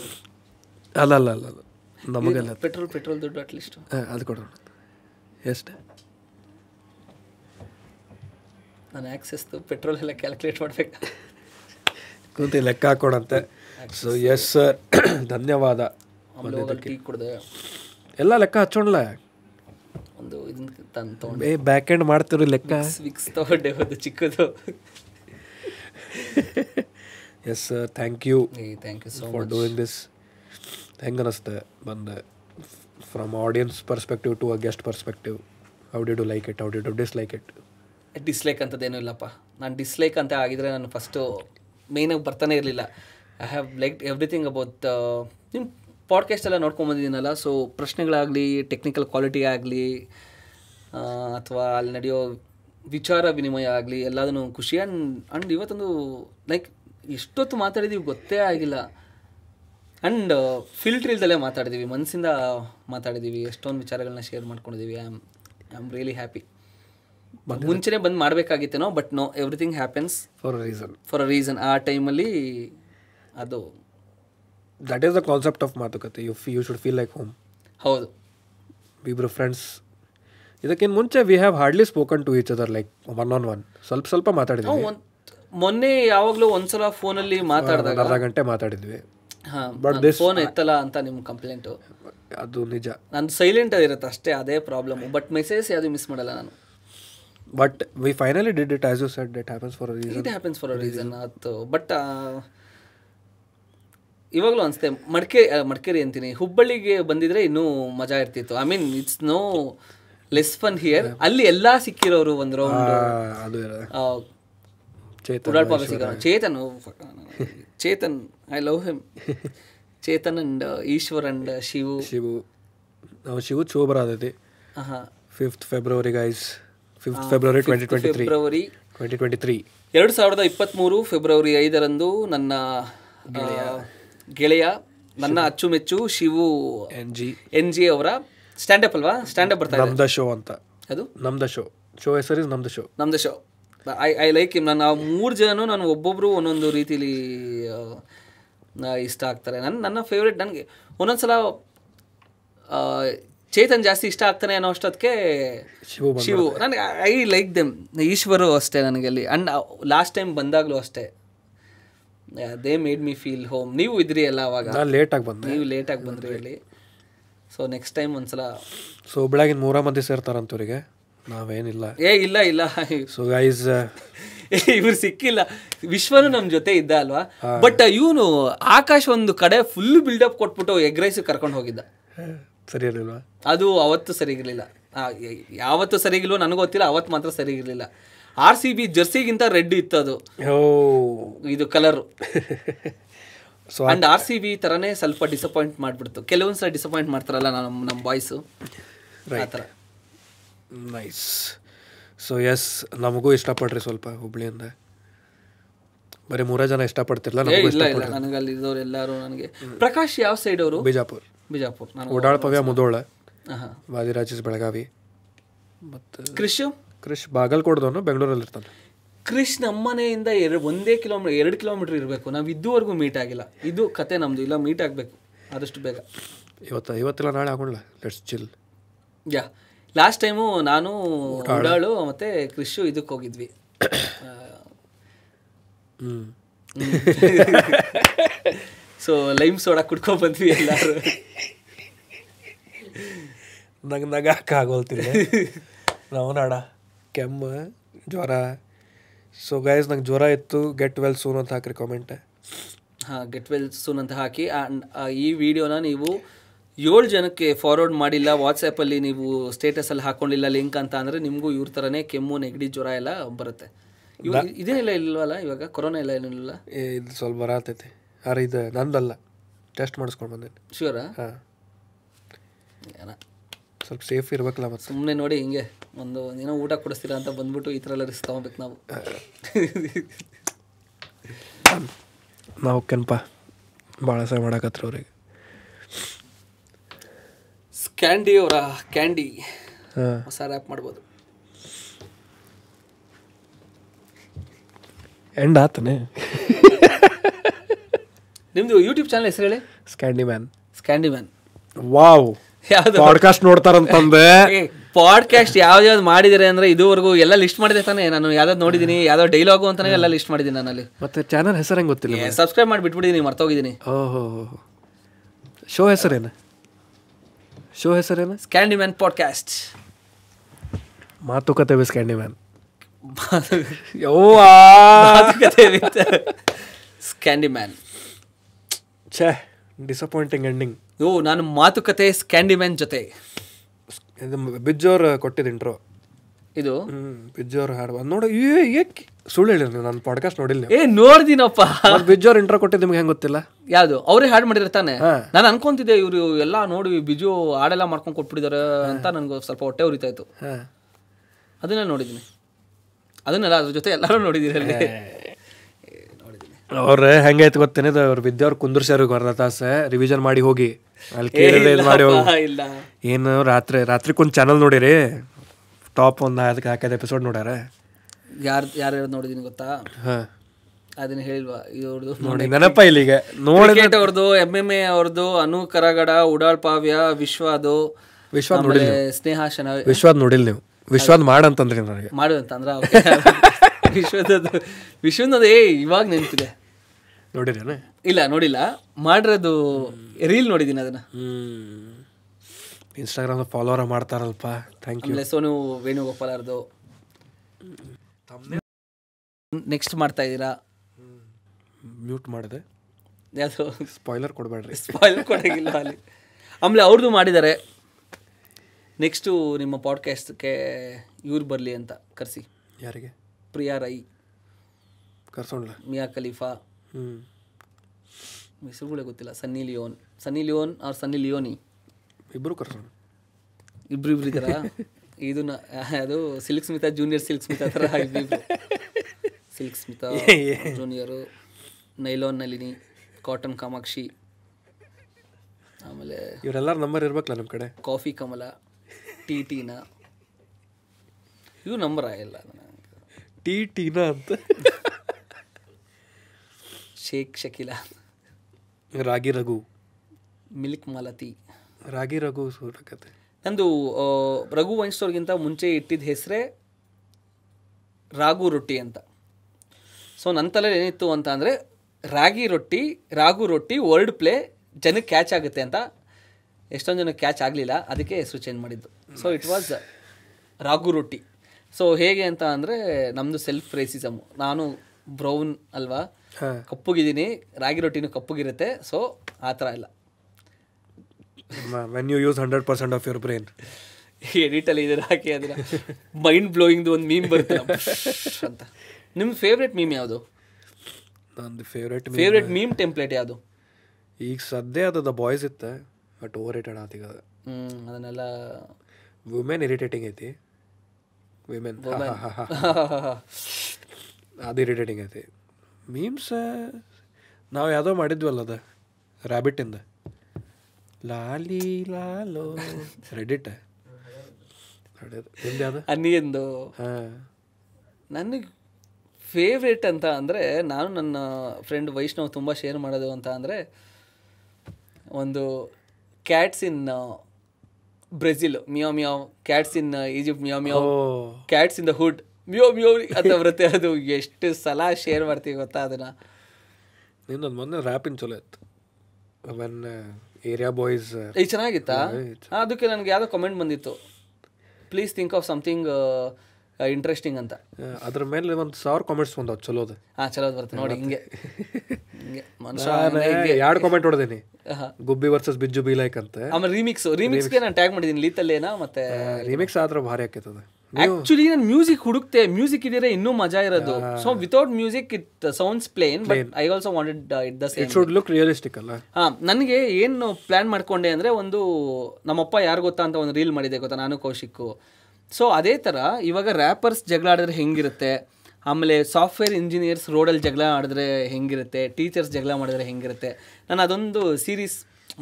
ಅಲ್ಲ ಅಲ್ಲ ಅಲ್ಲ ಅಲ್ಲ ನಮಗೆಲ್ಲ ಪೆಟ್ರೋಲ್ ಪೆಟ್ರೋಲ್ ದುಡ್ಡು ಅಟ್ಲೀಸ್ಟ್ ಅದು ಕೊಡೋಣ ಎಷ್ಟು? ನಾನು ಆ್ಯಕ್ಸಸ್ದು ಪೆಟ್ರೋಲ್ ಎಲ್ಲ ಕ್ಯಾಲ್ಕುಲೇಟ್ ಮಾಡ್ಬೇಕು. ಕೂತಿ ಲೆಕ್ಕ ಹಾಕೋಣಂತೆ. ಸೊ ಎಸ್ ಸರ್ ಧನ್ಯವಾದ. ಕುಡ್ದೆ. ಎಲ್ಲ ಲೆಕ್ಕ ಹಚ್ಚೋಣ ಒಂದು ಇದನ್ನ ತಂದು ತೊಗೊಂಡು. ಬ್ಯಾಕ್ ಎಂಡ್ ಮಾಡ್ತಿರೋ ಲೆಕ್ಕ? ವಿಕ್ಸ್ ತೊಗೊಂಡೆ ಒಂದು ಚಿಕ್ಕದು. Yes sir thank you thank you so for doing this ಹೆಂಗೆ ಅನಿಸ್ತೆ ಬಂದೆ? From audience perspective to a guest perspective how did you like it how did you dislike it dislike ಅಂಥದ್ದೇನೂ ಇಲ್ಲಪ್ಪ. ನಾನು ಡಿಸ್ಲೈಕ್ ಅಂತ ಆಗಿದ್ರೆ ನಾನು ಫಸ್ಟು ಮೇಯ್ನಾಗಿ ಬರ್ತಾನೆ ಇರಲಿಲ್ಲ. I have like everything about ನಿಮ್ಮ ಪಾಡ್ಕಾಸ್ಟ್ ಎಲ್ಲ ನೋಡ್ಕೊಂಬಂದಿದ್ದೀನಲ್ಲ ಸೊ ಪ್ರಶ್ನೆಗಳಾಗಲಿ ಟೆಕ್ನಿಕಲ್ ಕ್ವಾಲಿಟಿ ಆಗಲಿ ಅಥವಾ ಅಲ್ಲಿ ನಡೆಯೋ ವಿಚಾರ ವಿನಿಮಯ ಆಗಲಿ, ಎಲ್ಲದನ್ನು ಖುಷಿ. ಆ್ಯಂಡ್ ಆ್ಯಂಡ್ ಇವತ್ತೊಂದು ಲೈಕ್ ಎಷ್ಟೊತ್ತು ಮಾತಾಡಿದ್ದೀವಿ ಗೊತ್ತೇ ಆಗಿಲ್ಲ. ಆ್ಯಂಡ್ ಫಿಲ್ಟ್ರ್ ಇಲ್ದಲ್ಲೇ ಮಾತಾಡಿದ್ದೀವಿ ಮನಸ್ಸಿಂದ ಮಾತಾಡಿದ್ದೀವಿ ಎಷ್ಟೊಂದು ವಿಚಾರಗಳನ್ನ ಶೇರ್ ಮಾಡ್ಕೊಂಡಿದ್ದೀವಿ I am I am really happy ಮುಂಚೆನೇ ಬಂದು ಮಾಡ್ಬೇಕಾಗಿತ್ತೇನೋ but no everything happens for a reason for a reason ಆ ಟೈಮಲ್ಲಿ ಅದು that is the concept of ಮಾತುಕತೆ. You you should feel like home ಹೌದು. ಇಬ್ರು ಫ್ರೆಂಡ್ಸ್ ಇದಕ್ಕಿಂತ ಮುಂಚೆ we have hardly spoken to each other like one on one ಸ್ವಲ್ಪ ಸ್ವಲ್ಪ ಮಾತಾಡಿದ್ವಿ. ಮೊನ್ನೆ ಯಾವಾಗಲೂ ಒಂದ್ಸಲ ಫೋನಲ್ಲಿ ಮಾತಾಡಿದಾಗ ಅರ್ಧ ಗಂಟೆ ಮಾತಾಡಿದ್ವಿ. ಹಾಂ ಫೋನ್ ಎತ್ತಲ್ಲ ಅಂತ ನಿಮ್ಮ ಕಂಪ್ಲೇಂಟು ಅದು ನಿಜ. ನಾನು ಸೈಲೆಂಟ್ ಇರುತ್ತೆ ಅಷ್ಟೇ ಅದೇ ಪ್ರಾಬ್ಲಮ್ ಬಟ್ ಮೆಸೇಜ್ ಯಾವುದು ಮಿಸ್ ಮಾಡಲ್ಲ ನಾನು. But we finally did it as you said it happens for reason it happens for a reason ಅದು ಬಟ್ ಇವಾಗಲೂ ಅನಿಸುತ್ತೆ ಮಡಿಕೆ ಮಡಿಕೇರಿ ಅಂತೀನಿ. ಹುಬ್ಬಳ್ಳಿಗೆ ಬಂದಿದ್ರೆ ಇನ್ನೂ ಮಜಾ ಇರ್ತಿತ್ತು. I mean it's no less fun here ಅಲ್ಲಿ ಎಲ್ಲ ಸಿಕ್ಕಿರೋರು ಒಂದು round Chetan Chetan I love him Chetan and Eshwar and Shivu. Shivu. Shivu ಚೋಬರ್ ಆದೈತಿ fifth February guys fifth February twenty twenty February twenty twenty three ಎರಡು ಸಾವಿರದ ಇಪ್ಪತ್ತ್ಮೂರು February ಐದರಂದು ನನ್ನ ಗೆಳೆಯ. ನನ್ನ ಅಚ್ಚುಮೆಚ್ಚು Shivu N G N G ಅವರ ಸ್ಟ್ಯಾಂಡಪ್ ಅಲ್ವಾ? ಸ್ಟ್ಯಾಂಡಪ್ ಬರ್ತಾರೆ ನಮ್ದ ಶೋ ಅಂತ. ಅದು? ನಮ್ದ ಶೋ ಶೋ ಹೆಸರು ಇಸ್ ನಮ್ದ ಶೋ ನಮ್ದ show I I like him ನಾನು ಆ ಮೂರು ಜನನು ನಾನು ಒಬ್ಬೊಬ್ಬರು ಒಂದೊಂದು ರೀತಿಲಿ ಇಷ್ಟ ಆಗ್ತಾರೆ. ನನ್ನ ನನ್ನ ಫೇವ್ರೆಟ್ ನನಗೆ. ಒಂದೊಂದ್ಸಲ ಆ, ಚೇತನ್ ಜಾಸ್ತಿ ಇಷ್ಟ ಆಗ್ತಾನೆ ಅನ್ನೋ ಅಷ್ಟೊತ್ತಿಗೆ ಶಿವು ಶಿವು. ನನಗೆ ಐ ಲೈಕ್ ದೆಮ್. ಈಶ್ವರು ಅಷ್ಟೇ ನನಗೆ ಅಲ್ಲಿ. ಅಂಡ್ ಲಾಸ್ಟ್ ಟೈಮ್ ಬಂದಾಗಲೂ ಅಷ್ಟೇ. They made me feel home ನೀವು ಇದ್ರಿ ಎಲ್ಲ ಅವಾಗ. ಲೇಟಾಗಿ ಬಂದ್ರಿ ನೀವು ಲೇಟಾಗಿ ಬಂದ್ರಿ ಹೇಳಿ ಸೊ ನೆಕ್ಸ್ಟ್ ಟೈಮ್ ಒಂದ್ಸಲ ಸೊ ಬೆಳಗಿನ ಮೂರ ಮಂದಿ ಸೇರ್ತಾರಂತವ್ರಿಗೆ ನಾವೇನಿಲ್ಲ. ಏ ಇಲ್ಲ ಇಲ್ಲ. ಸೊ ಗೈಸ್ ಇವ್ರು ಸಿಕ್ಕಿಲ್ಲ. ವಿಶ್ವನು ನಮ್ಮ ಜೊತೆ ಇದ್ದ ಅಲ್ವಾ? ಬಟ್ ಇವನು ಆಕಾಶ್ ಒಂದು ಕಡೆ ಫುಲ್ ಬಿಲ್ಡಪ್ ಕೊಟ್ಬಿಟ್ಟು ಎಗ್ ರೈಸ್ ಕರ್ಕೊಂಡು ಹೋಗಿದ್ದ. ಸರಿ ಇರಲಿಲ್ವಾ ಅದು ಅವತ್ತು ಸರಿಗಿರಲಿಲ್ಲ. ಯಾವತ್ತು ಸರಿಗಿಲ್ವೋ ನನಗೆ ಗೊತ್ತಿಲ್ಲ ಅವತ್ತು ಮಾತ್ರ ಸರಿಗಿರಲಿಲ್ಲ. ಆರ್ ಸಿ ಬಿ ಜರ್ಸಿಗಿಂತ ರೆಡ್ ಇತ್ತು ಅದು. ಇದು colour. So and R C B ಥರನೇ ಸ್ವಲ್ಪ ಡಿಸಪಾಯಿಂಟ್ ಮಾಡಿಬಿಡ್ತು. ಕೆಲವೊಂದು ಸಲ ಡಿಸಪಾಯಿಂಟ್ ಮಾಡ್ತಾರಲ್ಲ ನಮ್ಮ ನಮ್ಮ ಬಾಯ್ಸು ಆ ಥರ. ನೈಸ್ ಸೊ ಎಸ್ ನಮಗೂ ಇಷ್ಟಪಡ್ರಿ ಸ್ವಲ್ಪ ಹುಬ್ಳಿಯಿಂದ ಬರೀ ಮೂರೇ ಜನ ಇಷ್ಟಪಡ್ತಿರಲ್ಲ ನನಗೆ ಅಲ್ಲಿ ಇದ್ದವ್ರು ಎಲ್ಲರೂ ನನಗೆ ಪ್ರಕಾಶ್ ಯಾವ ಸೈಡ್ ಅವರು? ಬಿಜಾಪುರ್. ಬಿಜಾಪುರ್. ನಾನು ಓಡಾಳ್ ಪವ್ಯ ಮುದೋಳ? ಹಾಂ ವಾದಿರಾಜಸ್ ಬೆಳಗಾವಿ. ಮತ್ತು ಕ್ರಿಶ್? ಕ್ರಿಶ್ ಬಾಗಲ್ಕೋಟದವನು ಬೆಂಗಳೂರಲ್ಲಿ ಇರ್ತಾನೆ ಕ್ರಿಶ್ ನಮ್ಮನೆಯಿಂದ ಎರಡು ಒಂದೇ ಕಿಲೋಮೀಟರ್ ಎರಡು ಕಿಲೋಮೀಟರ್ ಇರಬೇಕು. ನಾವು ಇದುವರೆಗೂ ಮೀಟ್ ಆಗಿಲ್ಲ. ಇದು ಕತೆ ನಮ್ಮದು ಇಲ್ಲ ಮೀಟ್ ಆಗಬೇಕು. ಆದಷ್ಟು ಬೇಗ. ಇವತ್ತು ಇವತ್ತಿಲ್ಲ ನಾಳೆ ಆಗೋಣ let's chill yeah. Last time ನಾನು ಉಡಾಳು ಮತ್ತು ಕ್ರಿಶು ಇದಕ್ಕೆ ಹೋಗಿದ್ವಿ ಹ್ಞೂ ಸೊ ಲೈಮ್ ಸೋಡಾ ಕುಡ್ಕೊಂಡ್ ಬಂದ್ವಿ ಎಲ್ಲರೂ. ನಂಗೆ ನಗಾಕಾಗೋಲ್ತಿಲ್ಲ ನಾವು ನಾಡ. ಕೆಮ್ಮ ಜ್ವರ. ಸೊ ಗೈಸ್ ನಂಗೆ ಜ್ವರ ಇತ್ತು. ಗೆಟ್ ವೆಲ್ ಸೂನ್ ಅಂತ ಹಾಕ್ರಿ ಕಾಮೆಂಟ್ ಹಾಂ ಗೆಟ್ ವೆಲ್ ಸೂನ್ ಅಂತ ಹಾಕಿ. ಈ ವಿಡಿಯೋನ ನೀವು ಏಳು ಜನಕ್ಕೆ ಫಾರ್ವರ್ಡ್ ಮಾಡಿಲ್ಲ. ವಾಟ್ಸಪ್ಪಲ್ಲಿ ನೀವು ಸ್ಟೇಟಸಲ್ಲಿ ಹಾಕೊಂಡಿಲ್ಲ ಲಿಂಕ್ ಅಂತ ಅಂದರೆ ನಿಮಗೂ ಇವ್ರ ಥರನೇ ಕೆಮ್ಮು ನೆಗಡಿ ಜ್ವರ ಎಲ್ಲ ಬರುತ್ತೆ. ಇವಾಗ ಇಲ್ಲ ಇಲ್ವಲ್ಲ ಇವಾಗ? ಕೊರೋನಾ ಇಲ್ಲ ಏನಿಲ್ಲ? ಇದು ಸ್ವಲ್ಪ ಬರತೈತಿ ಅರೆ ಇದು? ನಂದಲ್ಲ. ಟೆಸ್ಟ್ ಮಾಡಿಸ್ಕೊಂಡು ಬಂದೇನೆ ಶೂರಾ ಹಾಂ. ಸ್ವಲ್ಪ ಸೇಫ್ ಇರ್ಬೇಕಲ್ಲ ಮತ್ತೆ. ಸುಮ್ಮನೆ ನೋಡಿ ಹಿಂಗೆ ಒಂದು ಏನೋ ಊಟ ಕೊಡಿಸ್ತೀರಾ ಅಂತ ಬಂದ್ಬಿಟ್ಟು ಈ ಥರ ಎಲ್ಲ ರಿಸ್ಕ್ ತೊಗೊಬೇಕು ನಾವು. ನಾವು ಕೆನಪ ಭಾಳ ಸಹ ಮಾಡಕತ್ರ ಅವ್ರಿಗೆ. ಕ್ಯಾಂಡಿ ಅವರ ಕ್ಯಾಂಡಿ ಹಾಂ. ಹೊಸ ರ್ಯಾಪ್ ಮಾಡ್ಬೋದು. ಎಂಡ್ ಆತನೆ? ನಿಮ್ಮದು ಯೂಟ್ಯೂಬ್ ಚಾನಲ್ ಹೆಸರು ಹೇಳಿ? Scandi man Scandi man wow ಯಾವ್ದು ಪಾಡ್ಕಾಸ್ಟ್ ನೋಡ್ತಾರಂತಂದೆ ಪಾಡ್ಕಾಸ್ಟ್ ಯಾವ್ದು ಯಾವ್ದು ಮಾಡಿದಿರಿ ಅಂದ್ರೆ ಇದುವರೆಗೂ ಎಲ್ಲ ಲಿಸ್ಟ್ ಮಾಡಿದೆ ತಾನೇ. ನಾನು ಯಾವ್ದಾದ್ರು ನೋಡಿದೀನಿ ಯಾವ್ದೋ ಡೈಲಾಗು ಅಂತಾನೆ ಎಲ್ಲ ಲಿಸ್ಟ್ ಮಾಡಿದ್ದೀನಿ ನಾನು ಅಲ್ಲಿ ಮತ್ತೆ ಚಾನಲ್ ಹೆಸರು ಹೆಂಗೆ ಗೊತ್ತಿಲ್ಲ ಸಬ್ಸ್ಕ್ರೈಬ್ ಮಾಡಿ ಬಿಟ್ಬಿಟ್ಟಿದ್ದೀನಿ ಮರ್ತೋಗಿದ್ದೀನಿ ಓಹೋ ಶೋ ಹೆಸರೇನು? ಶೋ ಹೆಸರೇನು? ಸ್ಕ್ಯಾಂಡಿ ಮ್ಯಾನ್ ಪಾಡ್ಕಾಸ್ಟ್ ಮಾತುಕತೆ B Scandi man yo Scandi man ಛೇ ಡಿಸಪಾಯಿಂಟಿಂಗ್ ಎಂಡಿಂಗ್ ಓ ನಾನು ಮಾತುಕತೆ ಸ್ಕ್ಯಾಂಡಿ ಮ್ಯಾನ್ ಜೊತೆ. ಇದು ಬಿಜ್ಜೋರ್ ಕೊಟ್ಟಿದ್ದು ಇಂಟ್ರೋ ಇದು? ಬಿಜ್ಜೋರ್ ಹಾಡು ನೋಡಿ ಏಕ್? ಸುಳ್ಳು ಹೇಳಿರಿ ನಾನು ಪಾಡ್ಕಾಸ್ಟ್ ನೋಡಿಲ್ಲ ಏ ನೋಡ್ದಿನಪ್ಪ. ಬಿಜ್ಜೋರ್ ಇಂಟ್ರೋ ಕೊಟ್ಟಿದ್ದು ನಿಮ್ಗೆ ಹೆಂಗೆ ಗೊತ್ತಿಲ್ಲ? ಯಾವುದು? ಅವರೇ ಹಾಡ್ ಮಾಡಿರ್ತಾನೆ ನಾನು ಅನ್ಕೊಂತಿದ್ದೆ ಇವರು ಎಲ್ಲ ನೋಡಿ ಬಿಜು ಹಾಡೆಲ್ಲ ಮಾಡ್ಕೊಂಡು ಕೊಟ್ಬಿಟ್ಟಿದ್ದಾರೆ ಅಂತ ನನಗೆ ಸ್ವಲ್ಪ ಹೊಟ್ಟೆ ಉರಿತಾ ಇತ್ತು. ಅದನ್ನ ನೋಡಿದ್ದೀನಿ. ಅದನ್ನೆಲ್ಲ ಅದ್ರ ಜೊತೆ ಎಲ್ಲರೂ ನೋಡಿದ್ದೀನಿ ಅಲ್ಲಿ. ಅವ್ರು ಹೆಂಗೈತೆ ಗೊತ್ತೇನಿದ ಅವ್ರು ವಿದ್ಯಾವ್ರು ಕುಂದ್ರಸ್ಯಾರ ಅರ್ಧ ತಾಸು. ರಿವಿಷನ್ ಮಾಡಿ ಹೋಗಿ. ಅಲ್ಲಿ ಕೇಳಿದ್ರೆ ಇದು ಮಾಡಿ ಹೋಗಿ. ಏನು ರಾತ್ರಿ ರಾತ್ರಿ ಕುಂದ್ ಚಾನಲ್ ನೋಡಿರಿ? ಟಾಪ್ ಒಂದು ಅದಕ್ಕೆ ಹಾಕಿದ ಎಪಿಸೋಡ್ ನೋಡ್ಯಾರ. ಯಾರು ಯಾರ್ಯಾರು ನೋಡಿದೀನಿ ಗೊತ್ತಾ? ಹಾಂ. ಅದನ್ನ ಹೇಳಿಲ್ವಾ? ಇವ್ರದ್ದು ನೋಡಿ ನೆನಪ ಇಲ್ಲಿಗೆ. ನೋಡಿ ಅವ್ರದ್ದು ಎಂ ಎಂ ಎ ಅವ್ರದ್ದು ಅನು ಕರಗಡ ಉಡಾಳ್ ಪಾವ್ಯ ವಿಶ್ವಾದು ವಿಶ್ವಾದ್ ನೋಡಿಲ್ಲ ಸ್ನೇಹ ಶನ ವಿಶ್ವಾದ್ ನೋಡಿಲ್ಲ ನೀವು? ವಿಶ್ವಾದ್ ಮಾಡಂತಂದ್ರಿ ನನಗೆ. ಮಾಡು ಅಂತಂದ್ರ? ವಿಶ್ವದ ವಿಶ್ವದ ಏ ಇವಾಗ ನೆನಪಿದೆ. ನೋಡಿರೇನ ಇಲ್ಲ ನೋಡಿಲ್ಲ. ಮಾಡಿರೋದು ರೀಲ್ ನೋಡಿದ್ದೀನಿ ಅದನ್ನ. ಹ್ಞೂ ಇನ್ಸ್ಟಾಗ್ರಾಮ್ ಫಾಲೋವರ್ ಮಾಡ್ತಾರಲ್ಪ. ಥ್ಯಾಂಕ್ ಯು ಸೋನು ವೇಣುಗೋಪಾಲ್ ಅವ್ರದ್ದು ನೆಕ್ಸ್ಟ್ ಮಾಡ್ತಾ ಇದ್ದೀರಾ? ಮ್ಯೂಟ್ ಮಾಡಿದೆ. ಯಾವುದು? ಸ್ಪಾಯ್ಲರ್ ಕೊಡಬೇಡ್ರಿ. ಸ್ಪಾಯ್ಲರ್ ಕೊಡೋಂಗಿಲ್ಲ ಅಲ್ಲಿ. ಆಮೇಲೆ ಅವ್ರದ್ದು ಮಾಡಿದ್ದಾರೆ. ನೆಕ್ಸ್ಟು ನಿಮ್ಮ ಪಾಡ್ಕಾಸ್ಟ್ಗೆ ಇವ್ರು ಬರಲಿ ಅಂತ ಕರೆಸಿ. ಯಾರಿಗೆ? ಪ್ರಿಯಾ ರೈ. ಕರ್ಸೋಣ ಮಿಯಾ ಖಲೀಫಾ. ಹೆಸರುಗಳೇ ಗೊತ್ತಿಲ್ಲ. Sunny Leone. Sunny Leone or Sunny Leoni. ಇಬ್ಬರು ಕರ್ಸೋಣ. ಇಬ್ರು ಇಬ್ರು ಇದ್ದಾರ ಇದು ಅದು Silk Smitha junior Silk Smitha ಥರ Silk Smitha junior nylon Nalini cotton Kamakshi ಆಮೇಲೆ ಇವರೆಲ್ಲರ ನಂಬರ್ ಇರ್ಬೇಕಲ್ಲ ನಮ್ಮ ಕಡೆ. Coffee Kamala T Tina. ಇದು ನಂಬರ್ ಆಗಿಲ್ಲ ಟಿ ಟೀನಾ ಅಂತ. ಶೇಖ್ ಶಕೀಲ. ರಾಗಿ ರಘು. ಮಿಲ್ಕ್ ಮಾಲತಿ. ರಾಗಿ ರಘು ಸೂರಕತೆ. ನಂದು ರಘು ವೈನ್ ಸ್ಟೋರ್ಗಿಂತ ಮುಂಚೆ ಇಟ್ಟಿದ್ದ ಹೆಸರೇ ರಾಗು ರೊಟ್ಟಿ ಅಂತ. ಸೊ ನನ್ನ ತಲೆಯಲ್ಲಿ ಏನಿತ್ತು ಅಂತ ಅಂದರೆ ರಾಗಿ ರೊಟ್ಟಿ ರಾಗು ರೊಟ್ಟಿ ವರ್ಡ್ ಪ್ಲೇ ಜನಕ್ಕೆ ಕ್ಯಾಚ್ ಆಗುತ್ತೆ ಅಂತ. ಎಷ್ಟೊಂದು ಜನಕ್ಕೆ ಕ್ಯಾಚ್ ಆಗಲಿಲ್ಲ ಅದಕ್ಕೆ ಹೆಸರು ಚೇಂಜ್ ಮಾಡಿದ್ದು. ಸೊ ಇಟ್ ವಾಸ್ ರಾಗು ರೊಟ್ಟಿ. ಸೊ ಹೇಗೆ ಅಂತ ಅಂದರೆ ನಮ್ಮದು ಸೆಲ್ಫ್ ರೇಸಿಸಮು ನಾನು ಬ್ರೌನ್ ಅಲ್ವಾ ಕಪ್ಪುಗಿದ್ದೀನಿ ರಾಗಿ ರೊಟ್ಟಿನೂ ಕಪ್ಪುಗಿರುತ್ತೆ ಸೊ ಆ ಥರ ಇಲ್ಲ. When you use hundred percent of your brain ಎಡಿಟಲ್ಲಿ ಇದನ್ನ ಹಾಕಿ ಅದನ್ನ ಮೈಂಡ್ ಬ್ಲೋಯಿಂಗ್ದು ಒಂದು ಮೀಮ್ ಬರುತ್ತೆ ಅಂತ. ನಿಮ್ಮ ಫೇವ್ರೆಟ್ ಮೀಮ್ ಯಾವುದು? ನಂದು ಫೇವ್ರೇಟ್ ಫೇವ್ರೇಟ್ ಮೀಮ್ ಟೆಂಪ್ಲೇಟ್ ಯಾವುದು? ಈಗ ಸದ್ಯ ಅದು ದ ಬಾಯ್ಸ್ ಇತ್ತು ಬಟ್ ಓವರ್ ರೇಟೆಡ್ ಆತೀಗ ಅದು. ಹ್ಞೂ ಅದನ್ನೆಲ್ಲ ವುಮೆನ್ ಇರಿಟೇಟಿಂಗ್ ಐತಿ. ವಿಮೆನ್ ಅದು ಇರಿಟೇಟಿಂಗ್ ಐತಿ. ಮೀಮ್ಸ್ ನಾವು ಯಾವುದೋ ಮಾಡಿದ್ವಲ್ಲ ಅದು ರ್ಯಾಬಿಟಿಂದ ಲಾಲಿ ಲಾಲೋ ರೆಡಿಟ್ ಅನ್ನಿಂದು ನನಗೆ ಫೇವ್ರೇಟ್ ಅಂತ ಅಂದರೆ ನಾನು ನನ್ನ ಫ್ರೆಂಡ್ ವೈಷ್ಣವ್ ತುಂಬ ಶೇರ್ ಮಾಡೋದು ಅಂತ ಅಂದರೆ ಒಂದು cats in Brazil meow meow cats in Egypt meow meow cats in the hood meow meow ಅಂತ ಬರುತ್ತೆ. ಅದು ಎಷ್ಟು ಸಲ ಶೇರ್ ಮಾಡ್ತೀವಿ ಗೊತ್ತಾ ಅದನ್ನ? ನಿನ್ನೊಂದು ಮೊನ್ನೆ ರ್ಯಾಪಿನ್ ಚಲೋ ಇತ್ತು. ವೆನ್ ಏರಿಯಾ ಬಾಯ್ಸ್ ಈ ಚೆನ್ನಾಗಿತ್ತಾ? ಅದಕ್ಕೆ ನನಗೆ ಯಾವುದೋ ಕಮೆಂಟ್ ಬಂದಿತ್ತು. Please think of something interesting ಅಂತ. ಅದ್ರ ಮೇಲೆ ಒಂದು ಸಾವಿರ ಕಾಮೆಂಟ್ಸ್ ಬಂದವು ಚಲೋದು. ಹಾಂ ಚಲೋ ಬರ್ತದೆ. ನೋಡಿ ಹಿಂಗೆ. ಹಿಂಗೆ. ಮನುಷ್ಯ ಎರಡು comment ಹೊಡೆದೀನಿ. Gubbi versus Bijju be like ಅಂತ. ಆಮೇಲೆ ರೀಮಿಕ್ಸ್ ರೀಮಿಕ್ಸ್ಗೆ ನಾನು ಟ್ಯಾಗ್ ಮಾಡಿದ್ದೀನಿ ಲೀತಲ್ಲೇನಾ ಮತ್ತೆ ರಿಮಿಕ್ಸ್ ಆದ್ರೆ ಭಾರಿ ಆಕೈತದ. ಆಕ್ಚುಲಿ ನಾನು ಮ್ಯೂಸಿಕ್ ಹುಡುಕ್ತೆ ಮ್ಯೂಸಿಕ್ ಇದ್ರೆ ಇನ್ನೂ ಮಜಾ ಇರೋದು. So without music it sounds plain but I also wanted it the same it should look realistic ಅಲ್ಲ? ಹಾ ನನಗೆ ಏನು ಪ್ಲಾನ್ ಮಾಡ್ಕೊಂಡೆ ಅಂದರೆ ಒಂದು ನಮ್ಮಪ್ಪ ಯಾರು ಗೊತ್ತಾ ಅಂತ ಒಂದು ರೀಲ್ ಮಾಡಿದೆ ಗೊತ್ತಾ? ನಾನು ಕೌಶಿಕ್ಕು. ಸೊ ಅದೇ ಥರ ಇವಾಗ ರ್ಯಾಪರ್ಸ್ ಜಗಳ ಆಡಿದ್ರೆ ಹೆಂಗಿರುತ್ತೆ? ಆಮೇಲೆ ಸಾಫ್ಟ್ವೇರ್ ಇಂಜಿನಿಯರ್ಸ್ ರೋಡಲ್ಲಿ ಜಗಳ ಆಡಿದ್ರೆ ಹೆಂಗಿರುತ್ತೆ? ಟೀಚರ್ಸ್ ಜಗಳ ಮಾಡಿದ್ರೆ ಹೆಂಗಿರುತ್ತೆ? ನಾನು ಅದೊಂದು ಸೀರೀಸ್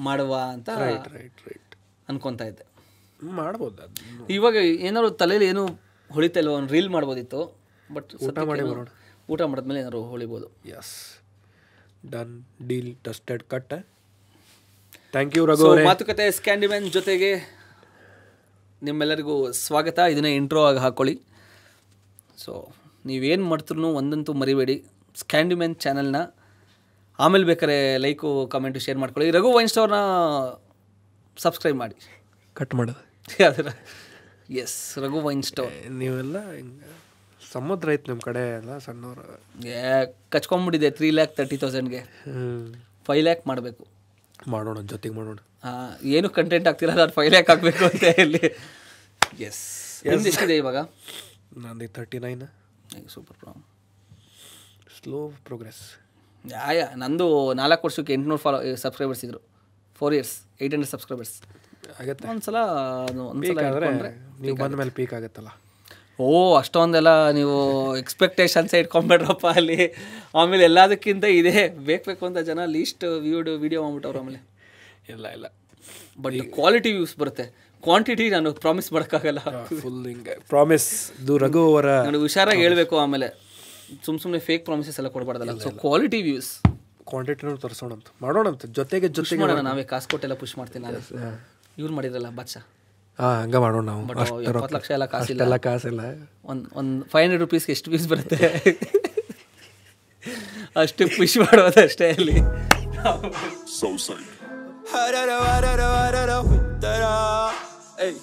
ಮಾಡುವ ಅಂತ ರೈಟ್ ರೈಟ್ ಅನ್ಕೊತಾ ಇದ್ದೆ. ಮಾಡ್ಬೋದು ಇವಾಗ ಏನಾದ್ರು ತಲೆಯಲ್ಲಿ ಏನು ಹೊಳಿತಾ ಇಲ್ವ ಒಂದು ರೀಲ್ ಮಾಡ್ಬೋದಿತ್ತು ಬಟ್ ಊಟ ಮಾಡಿ ಬರೋಣ. ಊಟ ಮಾಡಿದ್ಮೇಲೆ ಏನಾದ್ರು ಹೊಳಿಬೋದು. Yes done deal dusted cut thank you Raghu Matukathe Scandiman ಜೊತೆಗೆ ನಿಮ್ಮೆಲ್ಲರಿಗೂ ಸ್ವಾಗತ. ಇದನ್ನೇ ಇಂಟ್ರೋ ಆಗಿ ಹಾಕ್ಕೊಳ್ಳಿ ಸೊ ನೀವೇನು ಮಾಡ್ತಿರೂ ಒಂದಂತೂ ಮರಿಬೇಡಿ. ಸ್ಕ್ಯಾಂಡಿಮ್ಯಾನ್ ಚಾನಲ್ನ ಆಮೇಲೆ ಬೇಕಾದ್ರೆ ಲೈಕು ಕಮೆಂಟು ಶೇರ್ ಮಾಡ್ಕೊಳ್ಳಿ. ರಘು ವೈನ್ ಸ್ಟೋರ್ನ ಸಬ್ಸ್ಕ್ರೈಬ್ ಮಾಡಿ. ಕಟ್ ಮಾಡೋದು. ಯಾವ್ದಾರ ಎಸ್ ರಘು ವೈನ್ ಸ್ಟೋರ್ ನೀವೆಲ್ಲ ಹಿಂಗೆ ಸಮುದ್ರ ಐತೆ ನಿಮ್ಮ ಕಡೆ ಎಲ್ಲ ಸಣ್ಣವರು. ಏ ಕಚ್ಕೊಂಬಿಟ್ಟಿದೆ ತ್ರೀ ಲ್ಯಾಕ್ ತರ್ಟಿ ತೌಸಂಡ್ಗೆ ಫೈವ್ ಲ್ಯಾಕ್ ಮಾಡಬೇಕು. ಮಾಡೋಣ ಜೊತೆಗೆ ಮಾಡೋಣ. ಏನು ಕಂಟೆಂಟ್ ಆಗ್ತಿಲ್ಲ ನಾನು ಫೈಲ್ ಯಾಕೆ ಹಾಕ್ಬೇಕು ಅಂತ ಹೇಳಿ. ಎಸ್ ಎಂದು ಎಷ್ಟಿದೆ ಇವಾಗ? ನಂದು thirty nine super problem slow progress yeah yeah ನಂದು ನಾಲ್ಕು ವರ್ಷಕ್ಕೆ ಎಂಟುನೂರು ಫಾಲೋ ಸಬ್ಸ್ಕ್ರೈಬರ್ಸ್ ಇದ್ರು. Four years eight hundred subscribers ಆಗತ್ತೆ. ಒಂದ್ಸಲ ನೀವು ಬಂದ ಮೇಲೆ ಪೀಕ್ ಆಗುತ್ತಲ್ಲ. ಓ ಅಷ್ಟೊಂದೆಲ್ಲ ನೀವು ಎಕ್ಸ್ಪೆಕ್ಟೇಷನ್ಸ್ ಇಟ್ಕೊಂಬೇಡ್ರಪ್ಪ ಅಲ್ಲಿ. ಆಮೇಲೆ ಎಲ್ಲದಕ್ಕಿಂತ ಇದೇ ಬೇಕು ಬೇಕು ಅಂತ ಜನ ಲೀಸ್ಟ್ ವ್ಯೂಡ್ ವಿಡಿಯೋ ಮಾಡ್ಬಿಟ್ಟವ್ರು ಆಮೇಲೆ. ಇಲ್ಲ ಇಲ್ಲ. ಬಟ್ ಕ್ವಾಲಿಟಿ ವ್ಯೂಸ್ ಬರುತ್ತೆ. ಕ್ವಾಂಟಿಟಿ ನಾನು ಪ್ರಾಮಿಸ್ ಮಾಡೋಕ್ಕಾಗಲ್ಲ. ಫುಲ್ ಹಿಂಗೆ. ಪ್ರಾಮಿಸ್ ಇದು ರಘು ಅವರ ನನಗೆ ಹುಷಾರಾಗಿ ಹೇಳಬೇಕು ಆಮೇಲೆ. ಸುಮ್ ಸುಮ್ಮನೆ ಫೇಕ್ ಪ್ರಾಮಿಸಸ್ ಎಲ್ಲ ಕೊಡಬಾರ್ದಲ್ಲ. ಸೊ ಕ್ವಾಲಿಟಿ ವ್ಯೂಸ್ ಕ್ವಾಂಟಿಟಿನೂ ತರಿಸೋಣಂತ. ಮಾಡೋಣಂತ. ಜೊತೆಗೆ ಜೊತೆ ಜೊತೆಗೆ ಮಾಡೋಣ ನಾವೇ ಕಾಸು ಕೊಟ್ಟೆಲ್ಲ ಪುಷ್ ಮಾಡ್ತೀನಿ ನಾನು ಇವ್ರು ಮಾಡಿದ್ರಲ್ಲ ಬಚ್ಚ. ಹಾಂ ಹಂಗೆ ಮಾಡೋಣ ನಾವು. ಬಟ್ ಎಪ್ಪತ್ತು ಲಕ್ಷ ಎಲ್ಲ ಕಾಸಿಲ್ಲ. ಎಲ್ಲ ಕಾಸಿಲ್ಲ. ಒಂದು ಒಂದು ಫೈವ್ ಹಂಡ್ರೆಡ್ ರುಪೀಸ್ಗೆ ಎಷ್ಟು ಪೀಸ್ ಬರುತ್ತೆ? ಅಷ್ಟು ಪುಷ್ ಮಾಡೋದು ಅಷ್ಟೇ ಅಲ್ಲಿ Hey.